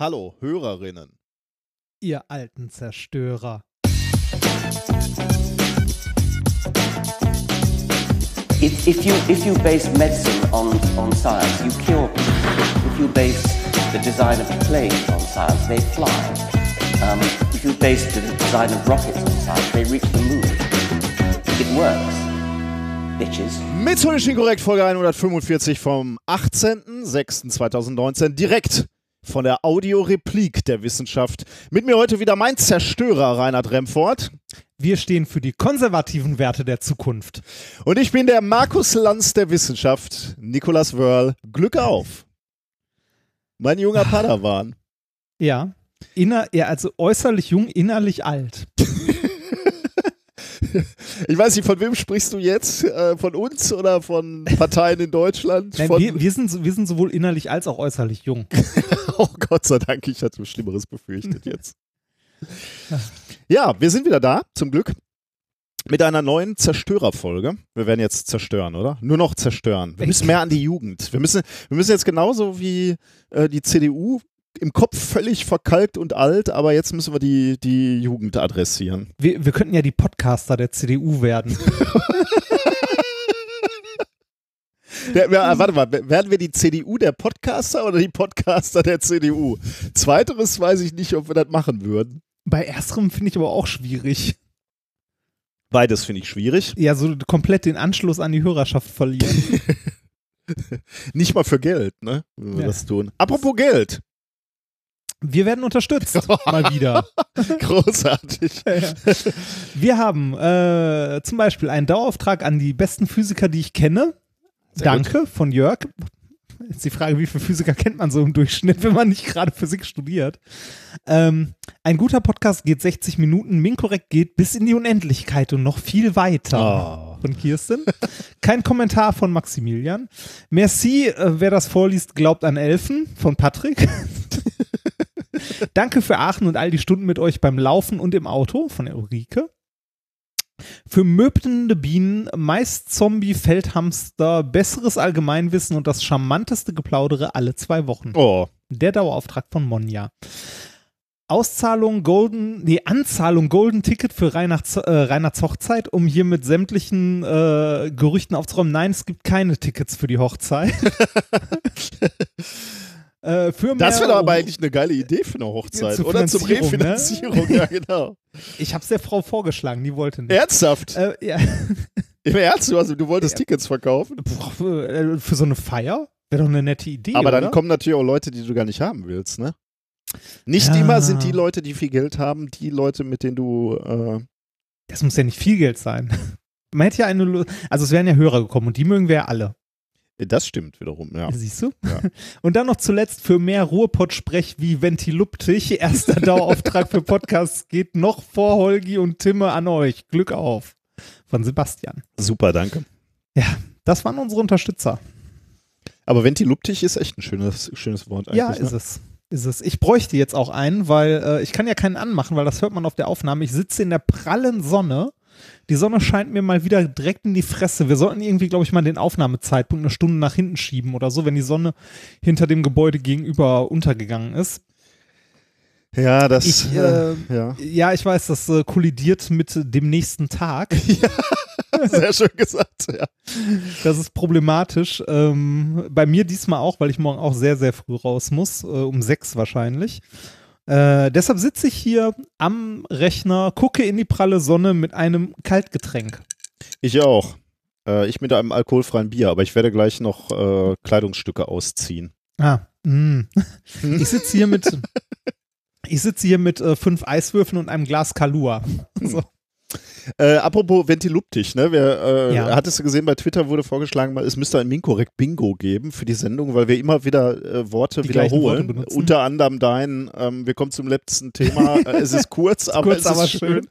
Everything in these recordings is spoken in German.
Hallo, Hörerinnen. Ihr alten Zerstörer. If, if, you, if you base medicine on, on science, you cure people. If you base the design of planes on science, they fly. Um, if you base the design of rockets on science, they reach the moon. It works. Bitches. Methodisch inkorrekt, Folge 145 vom 18.06.2019. Direkt von der Audioreplik der Wissenschaft. Mit mir heute wieder mein Zerstörer Reinhard Remford. Wir stehen für die konservativen Werte der Zukunft. Und ich bin der Markus Lanz der Wissenschaft, Nikolas Wörl. Glück auf. Mein junger Padawan. Ja. Inner, ja, also äußerlich jung, innerlich alt. Ich weiß nicht, von wem sprichst du jetzt? Äh, von uns oder von Parteien in Deutschland? Nein, wir, wir, sind, wir sind sowohl innerlich als auch äußerlich jung. oh Gott sei Dank, ich hatte Schlimmeres befürchtet jetzt. Ja, wir sind wieder da, zum Glück. Mit einer neuen Zerstörerfolge. Wir werden jetzt zerstören, oder? Nur noch zerstören. Wir müssen mehr an die Jugend. Wir müssen, wir müssen jetzt genauso wie äh, die CDU im Kopf völlig verkalkt und alt, aber jetzt müssen wir die, die Jugend adressieren. Wir, wir könnten ja die Podcaster der CDU werden. Der, ja, warte mal, werden wir die CDU der Podcaster oder die Podcaster der CDU? Zweiteres weiß ich nicht, ob wir das machen würden. Bei ersterem finde ich aber auch schwierig. Beides finde ich schwierig. Ja, so komplett den Anschluss an die Hörerschaft verlieren. Nicht mal für Geld, ne? Wenn wir Ja. das tun. Apropos Geld. Wir werden unterstützt. mal wieder. Großartig. Wir haben äh, zum Beispiel einen Dauerauftrag an die besten Physiker, die ich kenne. Sehr Danke von Jörg. Jetzt die Frage, wie viele Physiker kennt man so im Durchschnitt, wenn man nicht gerade Physik studiert. Ähm, ein guter Podcast geht 60 Minuten, Minkorrekt geht bis in die Unendlichkeit und noch viel weiter. Oh. Von Kirsten. Kein Kommentar von Maximilian. Merci, äh, wer das vorliest, glaubt an Elfen von Patrick. Danke für Aachen und all die Stunden mit euch beim Laufen und im Auto von Ulrike. Für möbelnde Bienen, meist Zombie, Feldhamster, besseres Allgemeinwissen und das charmanteste Geplaudere alle zwei Wochen. Oh. Der Dauerauftrag von Monja. Auszahlung Golden, nee, Anzahlung Golden Ticket für Reinhards, äh, Reinhards Hochzeit, um hier mit sämtlichen äh, Gerüchten aufzuräumen. Nein, es gibt keine Tickets für die Hochzeit. äh, für Das wäre doch aber eigentlich eine geile Idee für eine Hochzeit. Zur oder zum ne? Refinanzierung, ja genau. Ich habe es der Frau vorgeschlagen, die wollte nicht. Ernsthaft? Äh, ja. Im Ernst, du, hast, du wolltest Tickets verkaufen? Boah, für, äh, für so eine Feier? Wäre doch eine nette Idee. Aber dann oder? kommen natürlich auch Leute, die du gar nicht haben willst, ne? Nicht Ja. immer sind die Leute, die viel Geld haben, die Leute, mit denen du. Äh, Das muss ja nicht viel Geld sein. Man hätte ja eine, also es wären ja Hörer gekommen und die mögen wir ja alle. das stimmt wiederum, ja. Siehst du? Ja. Und dann noch zuletzt für mehr Ruhrpott-Sprech wie Ventiluptich. Erster Dauerauftrag für Podcasts geht noch vor Holgi und Timme an euch. Glück auf. Von Sebastian. Super, danke. Ja, das waren unsere Unterstützer. Aber Ventiluptich ist echt ein schönes, schönes Wort eigentlich. Ja, ne? ist es. Ist es. Ich bräuchte jetzt auch einen, weil äh, ich kann ja keinen anmachen, weil das hört man auf der Aufnahme. Ich sitze in der prallen Sonne. Die Sonne scheint mir mal wieder direkt in die Fresse. Wir sollten irgendwie, glaube ich, mal den Aufnahmezeitpunkt eine Stunde nach hinten schieben oder so, wenn die Sonne hinter dem Gebäude gegenüber untergegangen ist. Ja, das. Ich, äh, äh, ja. Ja, ich weiß, das äh, kollidiert mit dem nächsten Tag. Sehr schön gesagt, ja. Das ist problematisch. Ähm, bei mir diesmal auch, weil ich morgen auch sehr, sehr früh raus muss, äh, um sechs wahrscheinlich. Äh, deshalb sitze ich hier am Rechner, gucke in die pralle Sonne mit einem Kaltgetränk. Ich auch. Äh, ich mit einem alkoholfreien Bier, aber ich werde gleich noch äh, Kleidungsstücke ausziehen. Ah, mm. ich sitze hier mit, ich sitze hier mit äh, fünf Eiswürfeln und einem Glas Kalua. So. Äh, apropos Ventiluptich, ne? Wer, äh, Ja. Hattest du gesehen, bei Twitter wurde vorgeschlagen, es müsste ein Minkorrekt Bingo geben für die Sendung, weil wir immer wieder äh, Worte Die wiederholen. Worte. Unter anderem dein, ähm, wir kommen zum letzten Thema. äh, es ist kurz, aber kurz, es ist aber schön.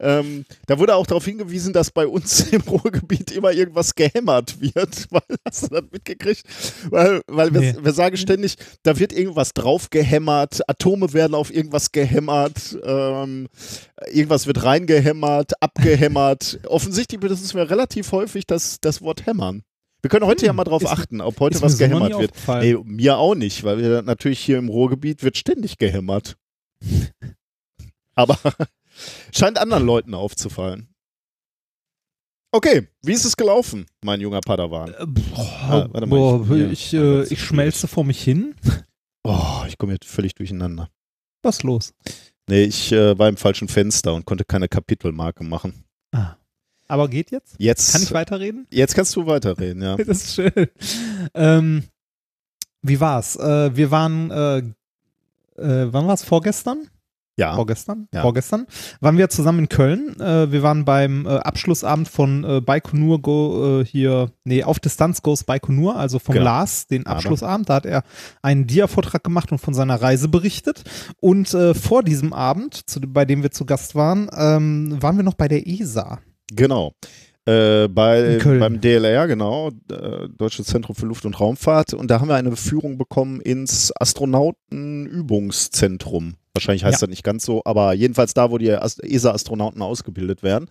Ähm, da wurde auch darauf hingewiesen, dass bei uns im Ruhrgebiet immer irgendwas gehämmert wird. Weil, hast du das mitgekriegt? Weil, weil wir, Nee. wir sagen ständig, da wird irgendwas drauf gehämmert, Atome werden auf irgendwas gehämmert, ähm, irgendwas wird reingehämmert, abgehämmert. Offensichtlich benutzen wir relativ häufig das, das Wort hämmern. Wir können heute Hm, ja mal drauf ist- achten, ob heute ist was mir so gehämmert wird. Ey, mir auch nicht, weil wir natürlich hier im Ruhrgebiet wird ständig gehämmert. Aber scheint anderen Leuten aufzufallen. Okay, wie ist es gelaufen, mein junger Padawan? Äh, boah, Ah, warte mal, boah, ich- ich, warte, äh, das ist ich schmelze vor mich hin. Oh, ich komme jetzt völlig durcheinander. Was ist los? Nee, ich äh, war im falschen Fenster und konnte keine Kapitelmarke machen. Ah. Aber geht jetzt? Jetzt, Kann ich weiterreden? jetzt kannst du weiterreden, ja. Das ist schön. Ähm, wie war's? Äh, wir waren, äh, äh, wann war's? Vorgestern? Ja, Vorgestern? Ja. Vorgestern waren wir zusammen in Köln. Äh, wir waren beim äh, Abschlussabend von äh, Baikonur Go, äh, hier, nee, auf Distanz Goes Baikonur, also vom Genau. Lars, den. Abschlussabend. Da hat er einen Dia-Vortrag gemacht und von seiner Reise berichtet. Und äh, vor diesem Abend, zu, bei dem wir zu Gast waren, ähm, waren wir noch bei der ESA. genau. Äh, bei, beim DLR, genau, äh, Deutsches Zentrum für Luft- und Raumfahrt. Und da haben wir eine Führung bekommen ins Astronautenübungszentrum. Wahrscheinlich heißt Ja. das nicht ganz so, aber jedenfalls da, wo die Ast- ESA-Astronauten ausgebildet werden.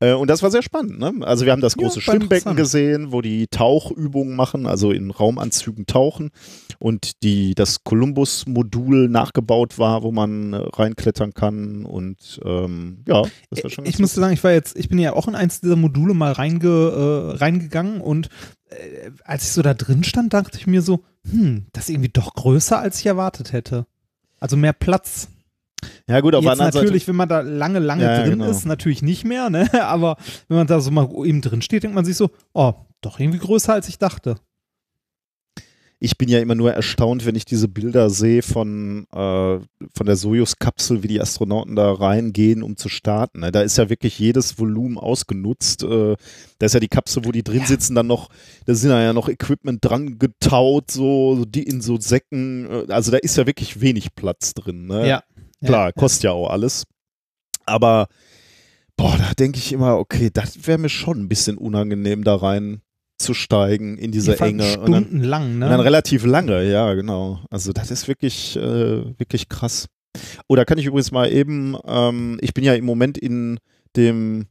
Äh, und das war sehr spannend. Ne? Also wir haben das Ja, große war Schwimmbecken gesehen, wo die Tauchübungen machen, also in Raumanzügen tauchen und die, das Columbus-Modul nachgebaut war, wo man äh, reinklettern kann. Und ähm, ja, das war schon ich musste sagen, ich war jetzt, ich bin ja auch in eins dieser Module mal reinge, äh, reingegangen und äh, als ich so da drin stand, dachte ich mir so, hm, das ist irgendwie doch größer, als ich erwartet hätte. Also mehr Platz. Ja gut, auf Jetzt natürlich, wenn man da lange, lange Ja, drin genau. ist, natürlich nicht mehr, ne? Aber wenn man da so mal eben drin steht, denkt man sich so, oh, doch irgendwie größer, als ich dachte. Ich bin ja immer nur erstaunt, wenn ich diese Bilder sehe von, äh, von der Sojus-Kapsel, wie die Astronauten da reingehen, um zu starten. Ne? Da ist ja wirklich jedes Volumen ausgenutzt. Äh, da ist ja die Kapsel, wo die drin Ja. sitzen, dann noch, da sind ja noch Equipment dran getaut, so, die in so Säcken. Äh, also da ist ja wirklich wenig Platz drin. Ne? Ja. Klar, ja. kostet ja auch alles. Aber, boah, da denke ich immer, okay, das wäre mir schon ein bisschen unangenehm, da rein zu steigen in diese Die fanden Enge. Stundenlang, ne? und dann relativ lange, ja, genau. Also das ist wirklich, äh, wirklich krass. Oh, da kann ich übrigens mal eben, ähm, ich bin ja im Moment in dem,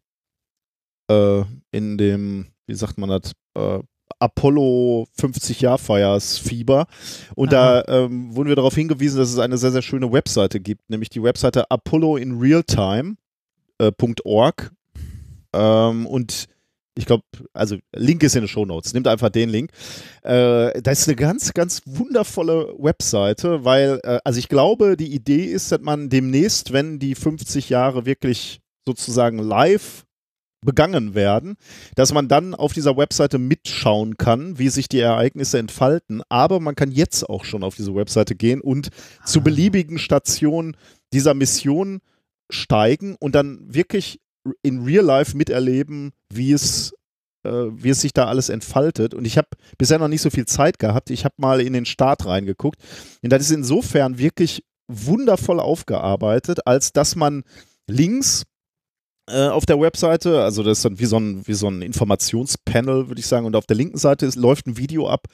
äh, in dem, wie sagt man das, äh, Apollo 50 Jahr Feiers Fieber und da ähm, wurden wir darauf hingewiesen, dass es eine sehr sehr schöne Webseite gibt, nämlich die Webseite Apollo in Realtime äh, ähm, und ich glaube, also Link ist in den Show Notes. Nimmt einfach den Link. Äh, das ist eine ganz, ganz wundervolle Webseite, weil, äh, also ich glaube, die Idee ist, dass man demnächst, wenn die 50 Jahre wirklich sozusagen live begangen werden, dass man dann auf dieser Webseite mitschauen kann, wie sich die Ereignisse entfalten. Aber man kann jetzt auch schon auf diese Webseite gehen und zu Ah. beliebigen Stationen dieser Mission steigen und dann wirklich in Real Life miterleben, wie es, äh, wie es sich da alles entfaltet. Und ich habe bisher noch nicht so viel Zeit gehabt. Ich habe mal in den Start reingeguckt. Und das ist insofern wirklich wundervoll aufgearbeitet, als dass man links äh, auf der Webseite, also das ist dann wie so ein, wie so ein Informationspanel, würde ich sagen, und auf der linken Seite ist, läuft ein Video ab,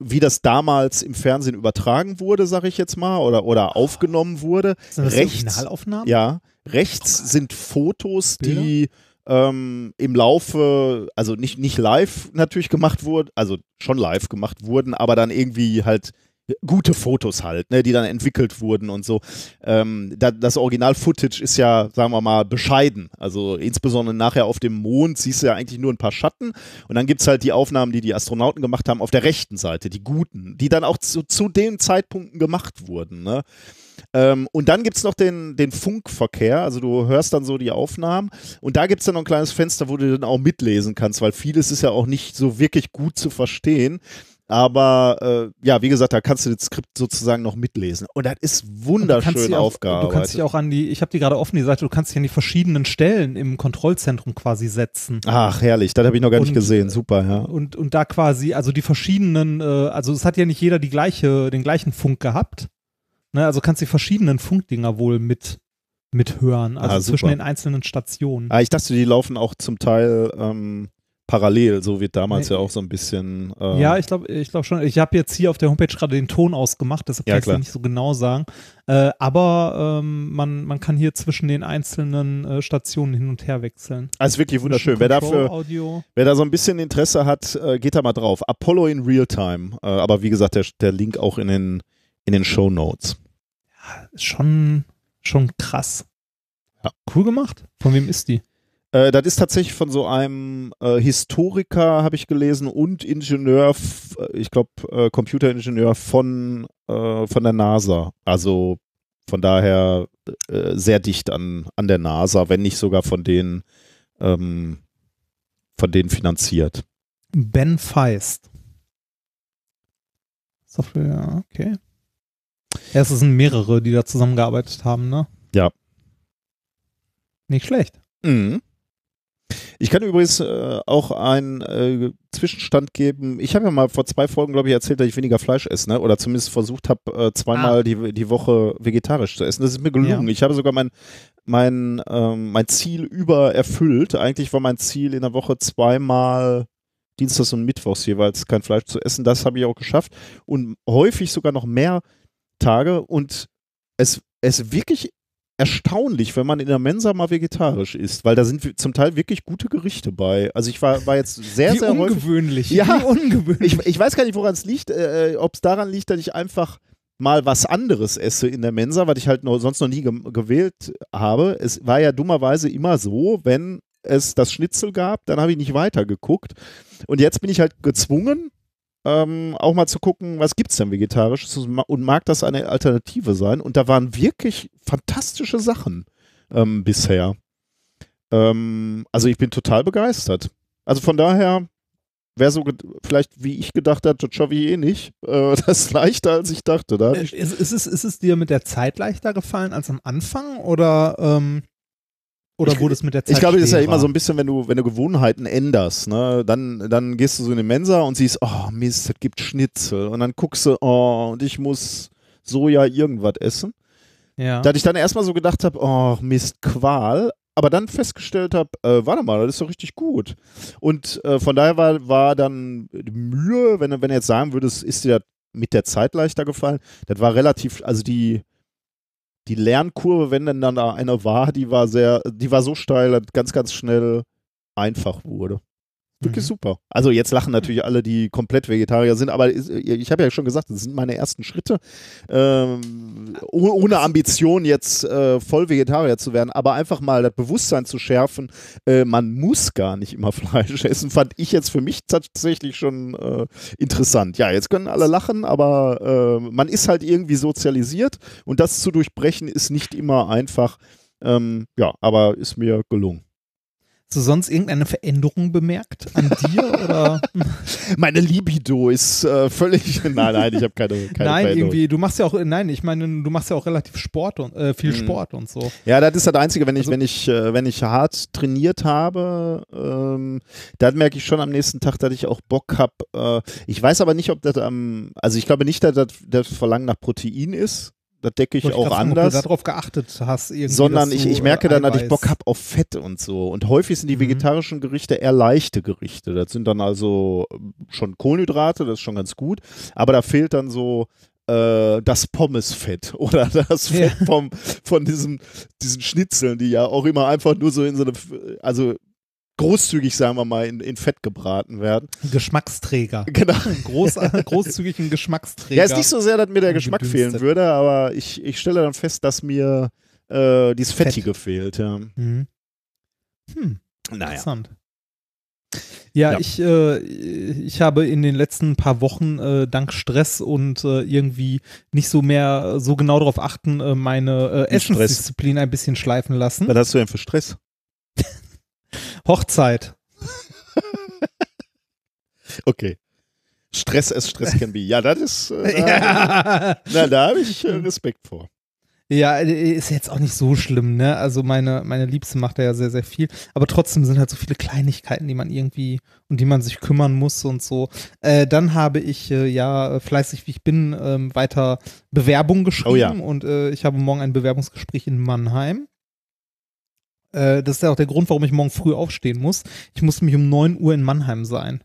wie das damals im Fernsehen übertragen wurde, sage ich jetzt mal, oder, oder aufgenommen wurde. Sind das rechts-? Ja, rechts sind Fotos, die ähm, im Laufe, also nicht, nicht live natürlich gemacht wurden, also schon live gemacht wurden, aber dann irgendwie halt gute Fotos halt, ne, die dann entwickelt wurden und so. Ähm, da, das Original-Footage ist ja, sagen wir mal, bescheiden. Also insbesondere nachher auf dem Mond siehst du ja eigentlich nur ein paar Schatten und dann gibt es halt die Aufnahmen, die die Astronauten gemacht haben auf der rechten Seite, die guten, die dann auch zu, zu den Zeitpunkten gemacht wurden. Ne? Ähm, und dann gibt es noch den, den Funkverkehr, also du hörst dann so die Aufnahmen und da gibt es dann noch ein kleines Fenster, wo du dann auch mitlesen kannst, weil vieles ist ja auch nicht so wirklich gut zu verstehen. Aber äh, ja, wie gesagt, da kannst du das Skript sozusagen noch mitlesen. Und das ist Du kannst wunderschön aufgearbeitet. Du kannst dich auch an die, ich habe die gerade offen, die Seite, du kannst dich an die verschiedenen Stellen im Kontrollzentrum quasi setzen. Ach, herrlich, das habe ich noch gar nicht Und, gesehen. Super, ja. Und, und da quasi, also die verschiedenen, äh, also es hat ja nicht jeder die gleiche, den gleichen Funk gehabt. Ne, also kannst die verschiedenen Funkdinger wohl mit mithören, also Ah, zwischen den einzelnen Stationen. Ah, ich dachte, die laufen auch zum Teil ähm, parallel. So wird damals Nee. ja auch so ein bisschen. Äh, Ja, ich glaube ich glaub schon. Ich habe jetzt hier auf der Homepage gerade den Ton ausgemacht, deshalb Ja, kann ich es nicht so genau sagen. Äh, aber ähm, man, man kann hier zwischen den einzelnen äh, Stationen hin und her wechseln. also wirklich wunderschön. Wer dafür, Audio. wer da so ein bisschen Interesse hat, äh, geht da mal drauf. Apollo in Realtime. Äh, aber wie gesagt, der, der Link auch in den, in den Show Notes. Ist schon, schon krass. Ja. Cool gemacht. Von wem ist die? Äh, das ist tatsächlich von so einem äh, Historiker, habe ich gelesen, und Ingenieur, äh, ich glaube, äh, Computeringenieur von, äh, von der NASA. Also von daher äh, sehr dicht an, an der NASA, wenn nicht sogar von denen, ähm, von denen finanziert. Ben Feist. Software, okay. Ja, es sind mehrere, die da zusammengearbeitet haben, ne? Ja. Nicht schlecht. Mhm. Ich kann übrigens äh, auch einen äh, Zwischenstand geben. Ich habe ja mal vor zwei Folgen, glaube ich, erzählt, dass ich weniger Fleisch esse, ne? oder zumindest versucht habe, äh, zweimal die, die Woche vegetarisch zu essen. Das ist mir gelungen. Ja. Ich habe sogar mein, mein, ähm, mein Ziel über erfüllt. Eigentlich war mein Ziel in der Woche zweimal Dienstags und Mittwochs jeweils kein Fleisch zu essen. Das habe ich auch geschafft. Und häufig sogar noch mehr Tage. Und es, es ist wirklich erstaunlich, wenn man in der Mensa mal vegetarisch isst, weil da sind zum Teil wirklich gute Gerichte bei. Also ich war, war jetzt sehr, Wie sehr häufig. ungewöhnlich. Ja. Wie ungewöhnlich. Ich, ich weiß gar nicht, woran es liegt. Äh, Ob es daran liegt, dass ich einfach mal was anderes esse in der Mensa, was ich halt noch, sonst noch nie ge gewählt habe. Es war ja dummerweise immer so, wenn es das Schnitzel gab, dann habe ich nicht weitergeguckt. Und jetzt bin ich halt gezwungen, ähm, auch mal zu gucken, was gibt es denn Vegetarisches und mag das eine Alternative sein. Und da waren wirklich fantastische Sachen ähm, bisher. Ähm, also ich bin total begeistert. Also von daher, wer so vielleicht wie ich gedacht hat, ich eh nicht, äh, das ist leichter als ich dachte. Da Äh, ich, Ist, ist, es, ist es dir mit der Zeit leichter gefallen als am Anfang oder, ähm, oder Ich- wurde es mit der Zeit ich glaube, das ist ja immer so ein bisschen, wenn du, wenn du Gewohnheiten änderst, ne, dann, dann gehst du so in die Mensa und siehst, oh Mist, es gibt Schnitzel. Und dann guckst du, oh, und ich muss Soja irgendwas essen. ja. Da ich dann erstmal so gedacht habe, oh Mist, Qual, aber dann festgestellt habe, äh, warte mal, das ist doch richtig gut. Und äh, von daher war, war dann die Mühe, wenn, wenn du jetzt sagen würdest, ist dir das mit der Zeit leichter gefallen, das war relativ, also die, die Lernkurve, wenn denn dann da eine war, die war sehr, die war so steil, dass ganz, ganz schnell einfach wurde. Wirklich Mhm. super. Also jetzt lachen natürlich alle, die komplett Vegetarier sind, aber ist- ich habe ja schon gesagt, das sind meine ersten Schritte. Ähm, oh- ohne Ambition jetzt äh, voll Vegetarier zu werden, aber einfach mal das Bewusstsein zu schärfen, äh, man muss gar nicht immer Fleisch essen, fand ich jetzt für mich tatsächlich schon äh, interessant. Ja, jetzt können alle lachen, aber äh, man ist halt irgendwie sozialisiert und das zu durchbrechen ist nicht immer einfach. Ähm, ja, aber ist mir gelungen. Hast du sonst irgendeine Veränderung bemerkt an dir oder? Meine Libido ist äh, völlig. Nein, nein, ich habe keine, keine nein, irgendwie, du machst ja auch, nein, ich meine, du machst ja auch relativ Sport und äh, viel Mhm. Sport und so. Ja, das ist das Einzige, wenn ich, Also- wenn ich, äh, wenn ich hart trainiert habe, ähm, dann merke ich schon am nächsten Tag, dass ich auch Bock habe. Äh, ich weiß aber nicht, ob das am, also ich glaube nicht, dass das, das Verlangen nach Protein ist. Das decke ich Wollte auch anders. Ob du darauf geachtet hast, irgendwie. sondern ich, ich merke äh, dann, dass ich Eiweiß- Bock habe auf Fett und so. Und häufig sind die Mhm. vegetarischen Gerichte eher leichte Gerichte. Das sind dann also schon Kohlenhydrate, das ist schon ganz gut. Aber da fehlt dann so äh, das Pommesfett oder das Ja. Fett vom, von diesen, diesen Schnitzeln, die ja auch immer einfach nur so in so eine, also großzügig, sagen wir mal, in, in Fett gebraten werden. Geschmacksträger. Genau. Groß, großzügigen Geschmacksträger. Ja, ist nicht so sehr, dass mir der Geschmack Gedünstet. fehlen würde, aber ich, ich stelle dann fest, dass mir äh, dieses Fett. Fettige fehlt. Ja. Mhm. Hm, Naja. interessant. Ja, Ja. Ich, äh, ich habe in den letzten paar Wochen äh, dank Stress und äh, irgendwie nicht so mehr so genau darauf achten, äh, meine äh? Essensdisziplin ein bisschen schleifen lassen. Was hast du denn für Stress? Hochzeit. Okay. Stress as Stress can be. Ja, das ist. Äh, ja. Na, da habe ich äh, Respekt vor. ja, äh, ist jetzt auch nicht so schlimm, ne? Also meine, meine Liebste macht da ja sehr, sehr viel. Aber trotzdem sind halt so viele Kleinigkeiten, die man irgendwie, um die man sich kümmern muss und so. Äh, dann habe ich äh, ja fleißig wie ich bin ähm, weiter Bewerbung geschrieben Oh ja. und äh, ich habe morgen ein Bewerbungsgespräch in Mannheim. Äh, das ist ja auch der Grund, warum ich morgen früh aufstehen muss. Ich muss nämlich um 9 Uhr in Mannheim sein.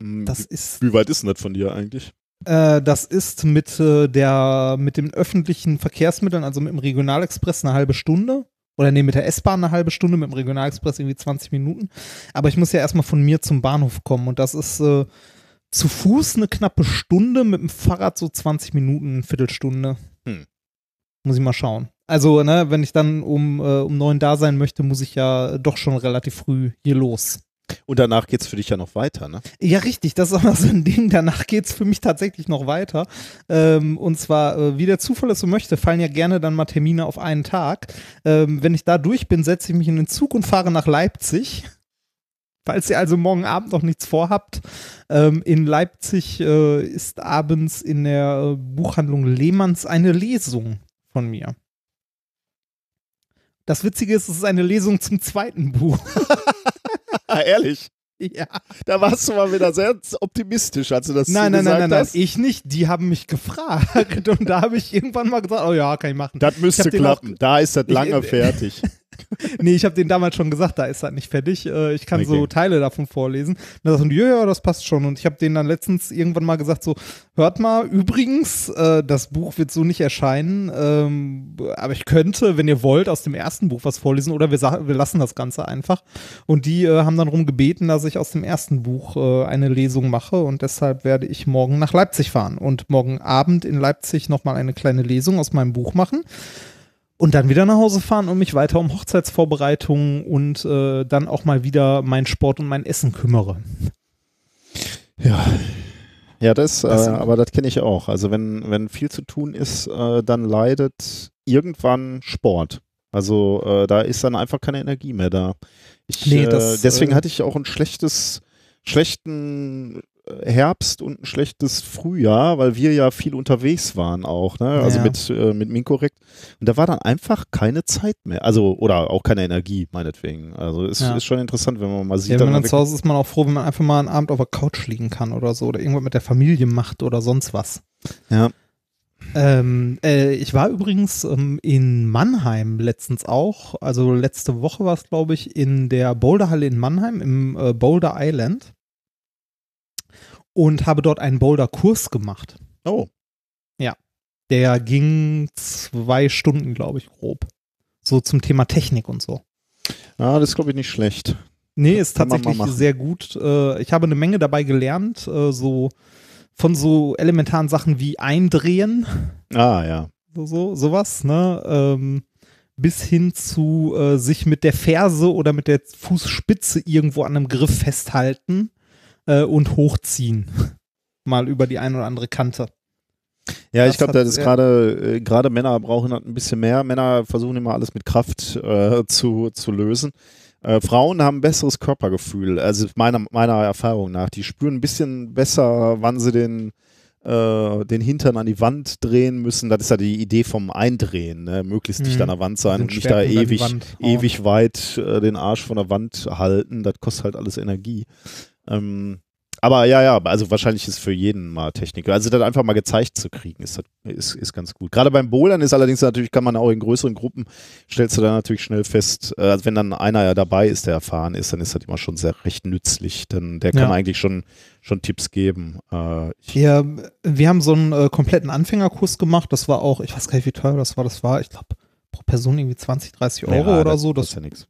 Hm, Das wie, ist, wie weit ist denn das von dir eigentlich? äh, das ist mit äh, der, mit den öffentlichen Verkehrsmitteln, also mit dem Regionalexpress eine halbe Stunde. Oder nee, mit der S-Bahn eine halbe Stunde, mit dem Regionalexpress irgendwie 20 Minuten. Aber ich muss ja erstmal von mir zum Bahnhof kommen und das ist äh, zu Fuß eine knappe Stunde, mit dem Fahrrad so 20 Minuten, eine Viertelstunde. Hm. Muss ich mal schauen. Also, ne, wenn ich dann um, äh, um neun da sein möchte, muss ich ja doch schon relativ früh hier los. Und danach geht's für dich ja noch weiter, ne? Ja, richtig, das ist auch noch so ein Ding. Danach geht's für mich tatsächlich noch weiter. Ähm, und zwar, äh, wie der Zufall es so möchte, fallen ja gerne dann mal Termine auf einen Tag. Ähm, wenn ich da durch bin, setze ich mich in den Zug und fahre nach Leipzig. Falls ihr also morgen Abend noch nichts vorhabt, ähm, in Leipzig äh, ist abends in der äh, Buchhandlung Lehmanns eine Lesung von mir. Das Witzige ist, es ist eine Lesung zum zweiten Buch. Ah, ehrlich? ja. Da warst du mal wieder sehr optimistisch, als du das Nein, nein, nein, gesagt nein, nein, hast. ich nicht. Die haben mich gefragt und da habe ich irgendwann mal gesagt, oh ja, kann ich machen. Das müsste Ich klappen. Da ist das Ich- lange fertig. Nee, ich habe denen damals schon gesagt, da ist das nicht fertig. Äh, Ich kann so Okay. Teile davon vorlesen. Und da sagten die, ja, ja, das passt schon. Und ich habe denen dann letztens irgendwann mal gesagt, so, hört mal, übrigens, äh, das Buch wird so nicht erscheinen, ähm, aber ich könnte, wenn ihr wollt, aus dem ersten Buch was vorlesen oder wir, wir lassen das Ganze einfach. Und die äh, haben dann darum gebeten, dass ich aus dem ersten Buch äh, eine Lesung mache und deshalb werde ich morgen nach Leipzig fahren und morgen Abend in Leipzig nochmal eine kleine Lesung aus meinem Buch machen. Und dann wieder nach Hause fahren und mich weiter um Hochzeitsvorbereitungen und äh, dann auch mal wieder mein Sport und mein Essen kümmere. Ja. Ja, das, äh, aber das kenne ich auch. Also wenn, wenn viel zu tun ist, äh, dann leidet irgendwann Sport. Also äh, da ist dann einfach keine Energie mehr da. Ich, Nee, äh, das, deswegen äh, hatte ich auch ein schlechtes, schlechten äh, Herbst und ein schlechtes Frühjahr, weil wir ja viel unterwegs waren auch, ne? Also Ja. mit, äh, mit Minkorrekt. Und da war dann einfach keine Zeit mehr. Also, oder auch keine Energie, meinetwegen. Also es Ja. ist schon interessant, wenn man mal sieht, Ja, wenn man zu Hause ist, ist man auch froh, wenn man einfach mal einen Abend auf der Couch liegen kann oder so oder irgendwas mit der Familie macht oder sonst was. Ja. Ähm, äh, ich war übrigens ähm, in Mannheim letztens auch, also letzte Woche war es, glaube ich, in der Boulderhalle in Mannheim im äh, Boulder Island und habe dort einen Boulder-Kurs gemacht. Oh. Der ging zwei Stunden, glaube ich, grob. So zum Thema Technik und so. Ja, das ist, glaube ich, nicht schlecht. Nee, ist Kann tatsächlich sehr gut. Äh, Ich habe eine Menge dabei gelernt, äh, so von so elementaren Sachen wie Eindrehen, Ah, ja. so, so sowas, ne? Ähm, bis hin zu äh, sich mit der Ferse oder mit der Fußspitze irgendwo an einem Griff festhalten äh, und hochziehen. Mal über die eine oder andere Kante. Ja, Das ich glaube, das ist gerade, äh, gerade Männer brauchen halt ein bisschen mehr. Männer versuchen immer alles mit Kraft äh, zu, zu lösen. Äh, Frauen haben ein besseres Körpergefühl, also meiner, meiner Erfahrung nach. Die spüren ein bisschen besser, wann sie den, äh, den Hintern an die Wand drehen müssen. Das ist ja die Idee vom Eindrehen, ne? möglichst dicht Mhm. an der Wand sein Den und nicht da ewig, ewig weit äh, den Arsch von der Wand halten. Das kostet halt alles Energie. Ähm, aber ja, ja, also wahrscheinlich ist für jeden mal Technik. Also das einfach mal gezeigt zu kriegen, ist, ist, ist ganz gut. Gerade beim Bouldern ist allerdings natürlich, kann man auch in größeren Gruppen, stellst du dann natürlich schnell fest, äh, also wenn dann einer ja dabei ist, der erfahren ist, dann ist das immer schon sehr recht nützlich. Denn der kann Ja. eigentlich schon, schon Tipps geben. Äh, Wir, wir haben so einen äh, kompletten Anfängerkurs gemacht. Das war auch, ich weiß gar nicht, wie teuer das war. Das war, ich glaube, pro Person irgendwie 20, 30 Euro ja, oder das so. Das ja nichts.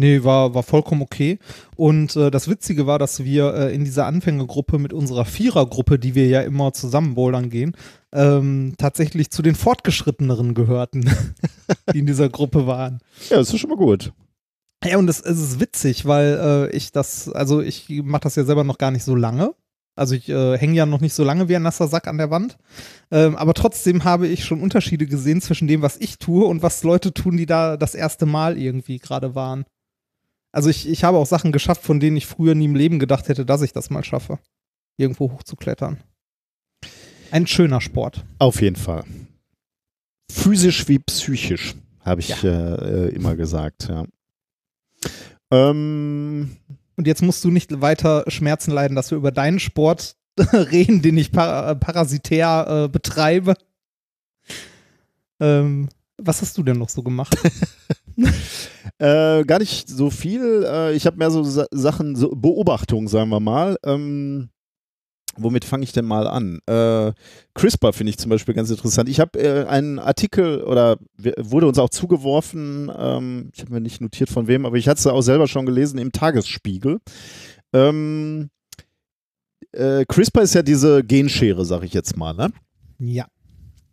Nee, war, war vollkommen okay. Und äh, das Witzige war, dass wir äh, in dieser Anfängergruppe mit unserer Vierergruppe, die wir ja immer zusammen bouldern gehen, ähm, tatsächlich zu den Fortgeschritteneren gehörten, die in dieser Gruppe waren. Ja, das ist schon mal gut. Ja, und es, es ist witzig, weil äh, ich das, also ich mache das ja selber noch gar nicht so lange. Also ich äh, hänge ja noch nicht so lange wie ein nasser Sack an der Wand. Ähm, aber trotzdem habe ich schon Unterschiede gesehen zwischen dem, was ich tue und was Leute tun, die da das erste Mal irgendwie gerade waren. Also ich, ich habe auch Sachen geschafft, von denen ich früher nie im Leben gedacht hätte, dass ich das mal schaffe. Irgendwo hochzuklettern. Ein schöner Sport. Auf jeden Fall. Physisch wie psychisch, habe ich äh, äh, immer gesagt, ja. Ähm, Und jetzt musst du nicht weiter Schmerzen leiden, dass wir über deinen Sport reden, den ich par parasitär äh, betreibe. Ähm, was hast du denn noch so gemacht? äh, gar nicht so viel. Äh, ich habe mehr so Sa Sachen, so Beobachtungen, sagen wir mal. Ähm, womit fange ich denn mal an? Äh, CRISPR finde ich zum Beispiel ganz interessant. Ich habe äh, einen Artikel oder wurde uns auch zugeworfen, ähm, ich habe mir nicht notiert von wem, aber ich hatte es auch selber schon gelesen im Tagesspiegel. Ähm, äh, CRISPR ist ja diese Genschere, sag ich jetzt mal, ne? Ja.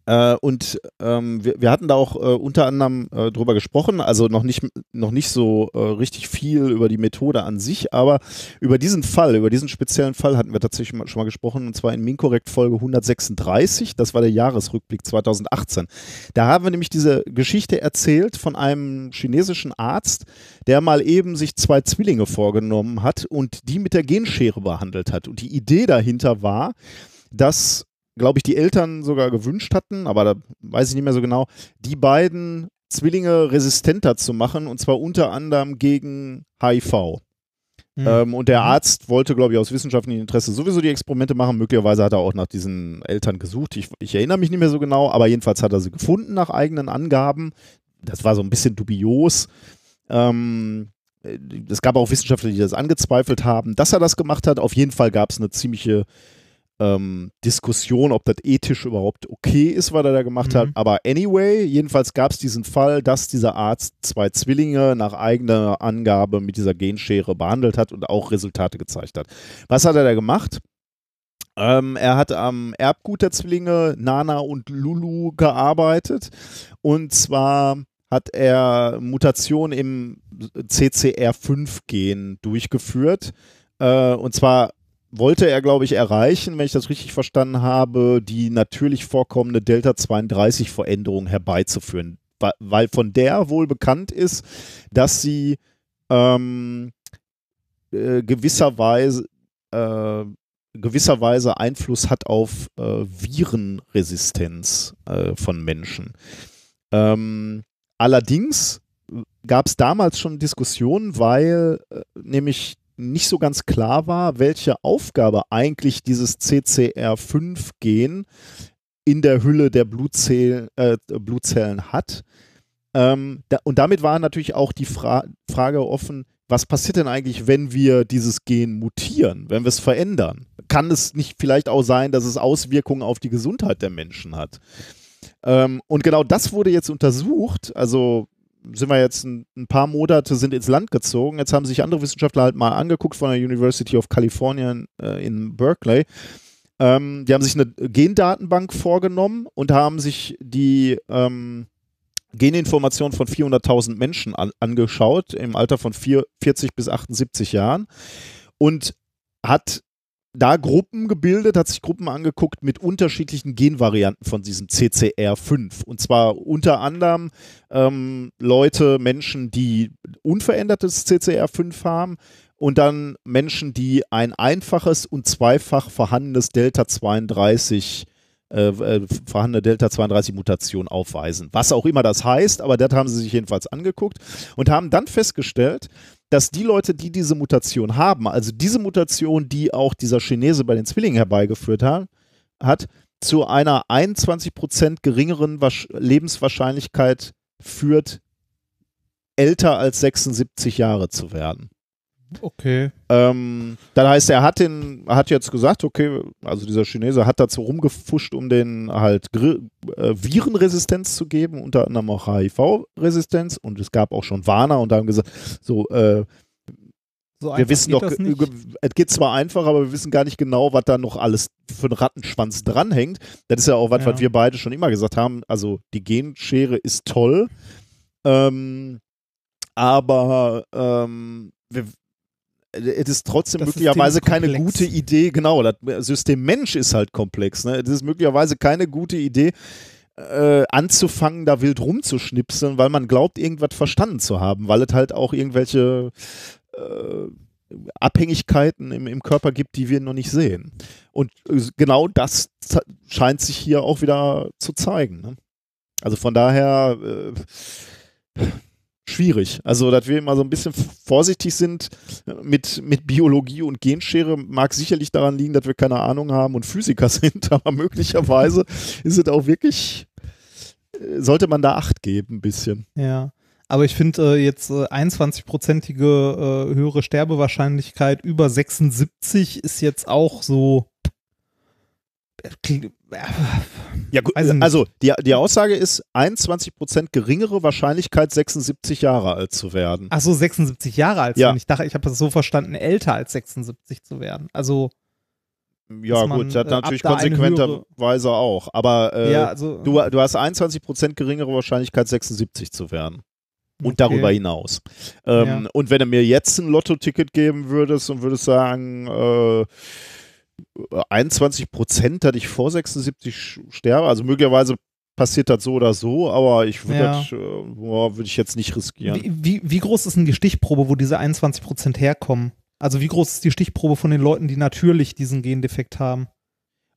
Äh, und ähm, wir, wir, hatten da auch äh, unter anderem äh, drüber gesprochen, also noch nicht, noch nicht so äh, richtig viel über die Methode an sich, aber über diesen Fall, über diesen speziellen Fall hatten wir tatsächlich schon mal gesprochen, und zwar in Minkorrekt Folge 136, das war der Jahresrückblick 2018. Da haben wir nämlich diese Geschichte erzählt von einem chinesischen Arzt, der mal eben sich zwei Zwillinge vorgenommen hat und die mit der Genschere behandelt hat. Und die Idee dahinter war, dass glaube ich, die Eltern sogar gewünscht hatten, aber da weiß ich nicht mehr so genau, die beiden Zwillinge resistenter zu machen und zwar unter anderem gegen HIV. Mhm. Ähm, und der mhm. Arzt wollte, glaube ich, aus wissenschaftlichem Interesse sowieso die Experimente machen. Möglicherweise hat er auch nach diesen Eltern gesucht. Ich, ich erinnere mich nicht mehr so genau, aber jedenfalls hat er sie gefunden nach eigenen Angaben. Das war so ein bisschen dubios. Ähm, es gab auch Wissenschaftler, die das angezweifelt haben, dass er das gemacht hat. Auf jeden Fall gab es eine ziemliche ähm, Diskussion, ob das ethisch überhaupt okay ist, was er da gemacht mhm. hat. Aber anyway, jedenfalls gab es diesen Fall, dass dieser Arzt zwei Zwillinge nach eigener Angabe mit dieser Genschere behandelt hat und auch Resultate gezeigt hat. Was hat er da gemacht? Ähm, er hat am Erbgut der Zwillinge Nana und Lulu gearbeitet und zwar hat er Mutationen im CCR5-Gen durchgeführt. Äh, und zwar wollte er, glaube ich, erreichen, wenn ich das richtig verstanden habe, die natürlich vorkommende Delta-32-Veränderung herbeizuführen. Weil von der wohl bekannt ist, dass sie ähm, äh, gewisserweise, äh, gewisserweise Einfluss hat auf äh, Virenresistenz äh, von Menschen. Ähm, allerdings gab es damals schon Diskussionen, weil äh, nämlich nicht so ganz klar war, welche Aufgabe eigentlich dieses CCR5-Gen in der Hülle der Blutzell, äh, Blutzellen hat. Ähm, da, und damit war natürlich auch die Fra Frage offen, was passiert denn eigentlich, wenn wir dieses Gen mutieren, wenn wir es verändern? Kann es nicht vielleicht auch sein, dass es Auswirkungen auf die Gesundheit der Menschen hat? Ähm, und genau das wurde jetzt untersucht. Also sind wir jetzt ein, ein, paar Monate sind ins Land gezogen. Jetzt haben sich andere Wissenschaftler halt mal angeguckt von der University of California in, äh, in Berkeley. Ähm, die haben sich eine Gendatenbank vorgenommen und haben sich die ähm, Geninformation von 400.000 Menschen an, angeschaut im Alter von 4, 40 bis 78 Jahren und hat da Gruppen gebildet, hat sich Gruppen angeguckt mit unterschiedlichen Genvarianten von diesem CCR5. Und zwar unter anderem ähm, Leute, Menschen, die unverändertes CCR5 haben und dann Menschen, die ein einfaches und zweifach vorhandenes Delta 32 äh, äh, vorhandene Delta-32-Mutation aufweisen. Was auch immer das heißt, aber das haben sie sich jedenfalls angeguckt und haben dann festgestellt, dass die Leute, die diese Mutation haben, also diese Mutation, die auch dieser Chinese bei den Zwillingen herbeigeführt hat, hat zu einer 21% geringeren Lebenswahrscheinlichkeit führt, älter als 76 Jahre zu werden. Okay. Ähm, das heißt, er hat den, hat jetzt gesagt, okay, also dieser Chinese hat dazu rumgefuscht, um den halt Gr äh, Virenresistenz zu geben, unter anderem auch HIV-Resistenz und es gab auch schon Warner und da haben gesagt, so, äh, so wir wissen doch, es geht zwar einfach, aber wir wissen gar nicht genau, was da noch alles für einen Rattenschwanz dranhängt. Das ist ja auch was, ja. was wir beide schon immer gesagt haben. Also die Genschere ist toll, ähm, aber ähm, wir, es ist trotzdem das möglicherweise keine gute Idee, genau, das System Mensch ist halt komplex, ne? Es ist möglicherweise keine gute Idee, äh, anzufangen, da wild rumzuschnipseln, weil man glaubt, irgendwas verstanden zu haben, weil es halt auch irgendwelche äh, Abhängigkeiten im, im Körper gibt, die wir noch nicht sehen. Und äh, genau das scheint sich hier auch wieder zu zeigen. Ne? Also von daher äh, schwierig. Also, dass wir immer so ein bisschen vorsichtig sind mit, mit Biologie und Genschere, mag sicherlich daran liegen, dass wir keine Ahnung haben und Physiker sind, aber möglicherweise ist es auch wirklich, äh, sollte man da Acht geben, ein bisschen. Ja. Aber ich finde äh, jetzt äh, 21-prozentige äh, höhere Sterbewahrscheinlichkeit über 76 ist jetzt auch so. Ja, gut, also die, die Aussage ist 21% geringere Wahrscheinlichkeit, 76 Jahre alt zu werden. Ach so, 76 Jahre alt. Ja. Ich dachte, ich habe das so verstanden, älter als 76 zu werden. Also, Ja, man, gut, das äh, natürlich konsequenterweise auch. Aber äh, ja, also. du, du hast 21% geringere Wahrscheinlichkeit, 76 zu werden. Und okay. darüber hinaus. Ähm, Ja. Und wenn du mir jetzt ein Lotto-Ticket geben würdest und würdest sagen, äh, 21 Prozent, dass ich vor 76 sterbe, also möglicherweise passiert das so oder so, aber ich würde Ja. das, äh, würde ich jetzt nicht riskieren. Wie, wie, wie groß ist denn die Stichprobe, wo diese 21 Prozent herkommen? Also wie groß ist die Stichprobe von den Leuten, die natürlich diesen Gendefekt haben?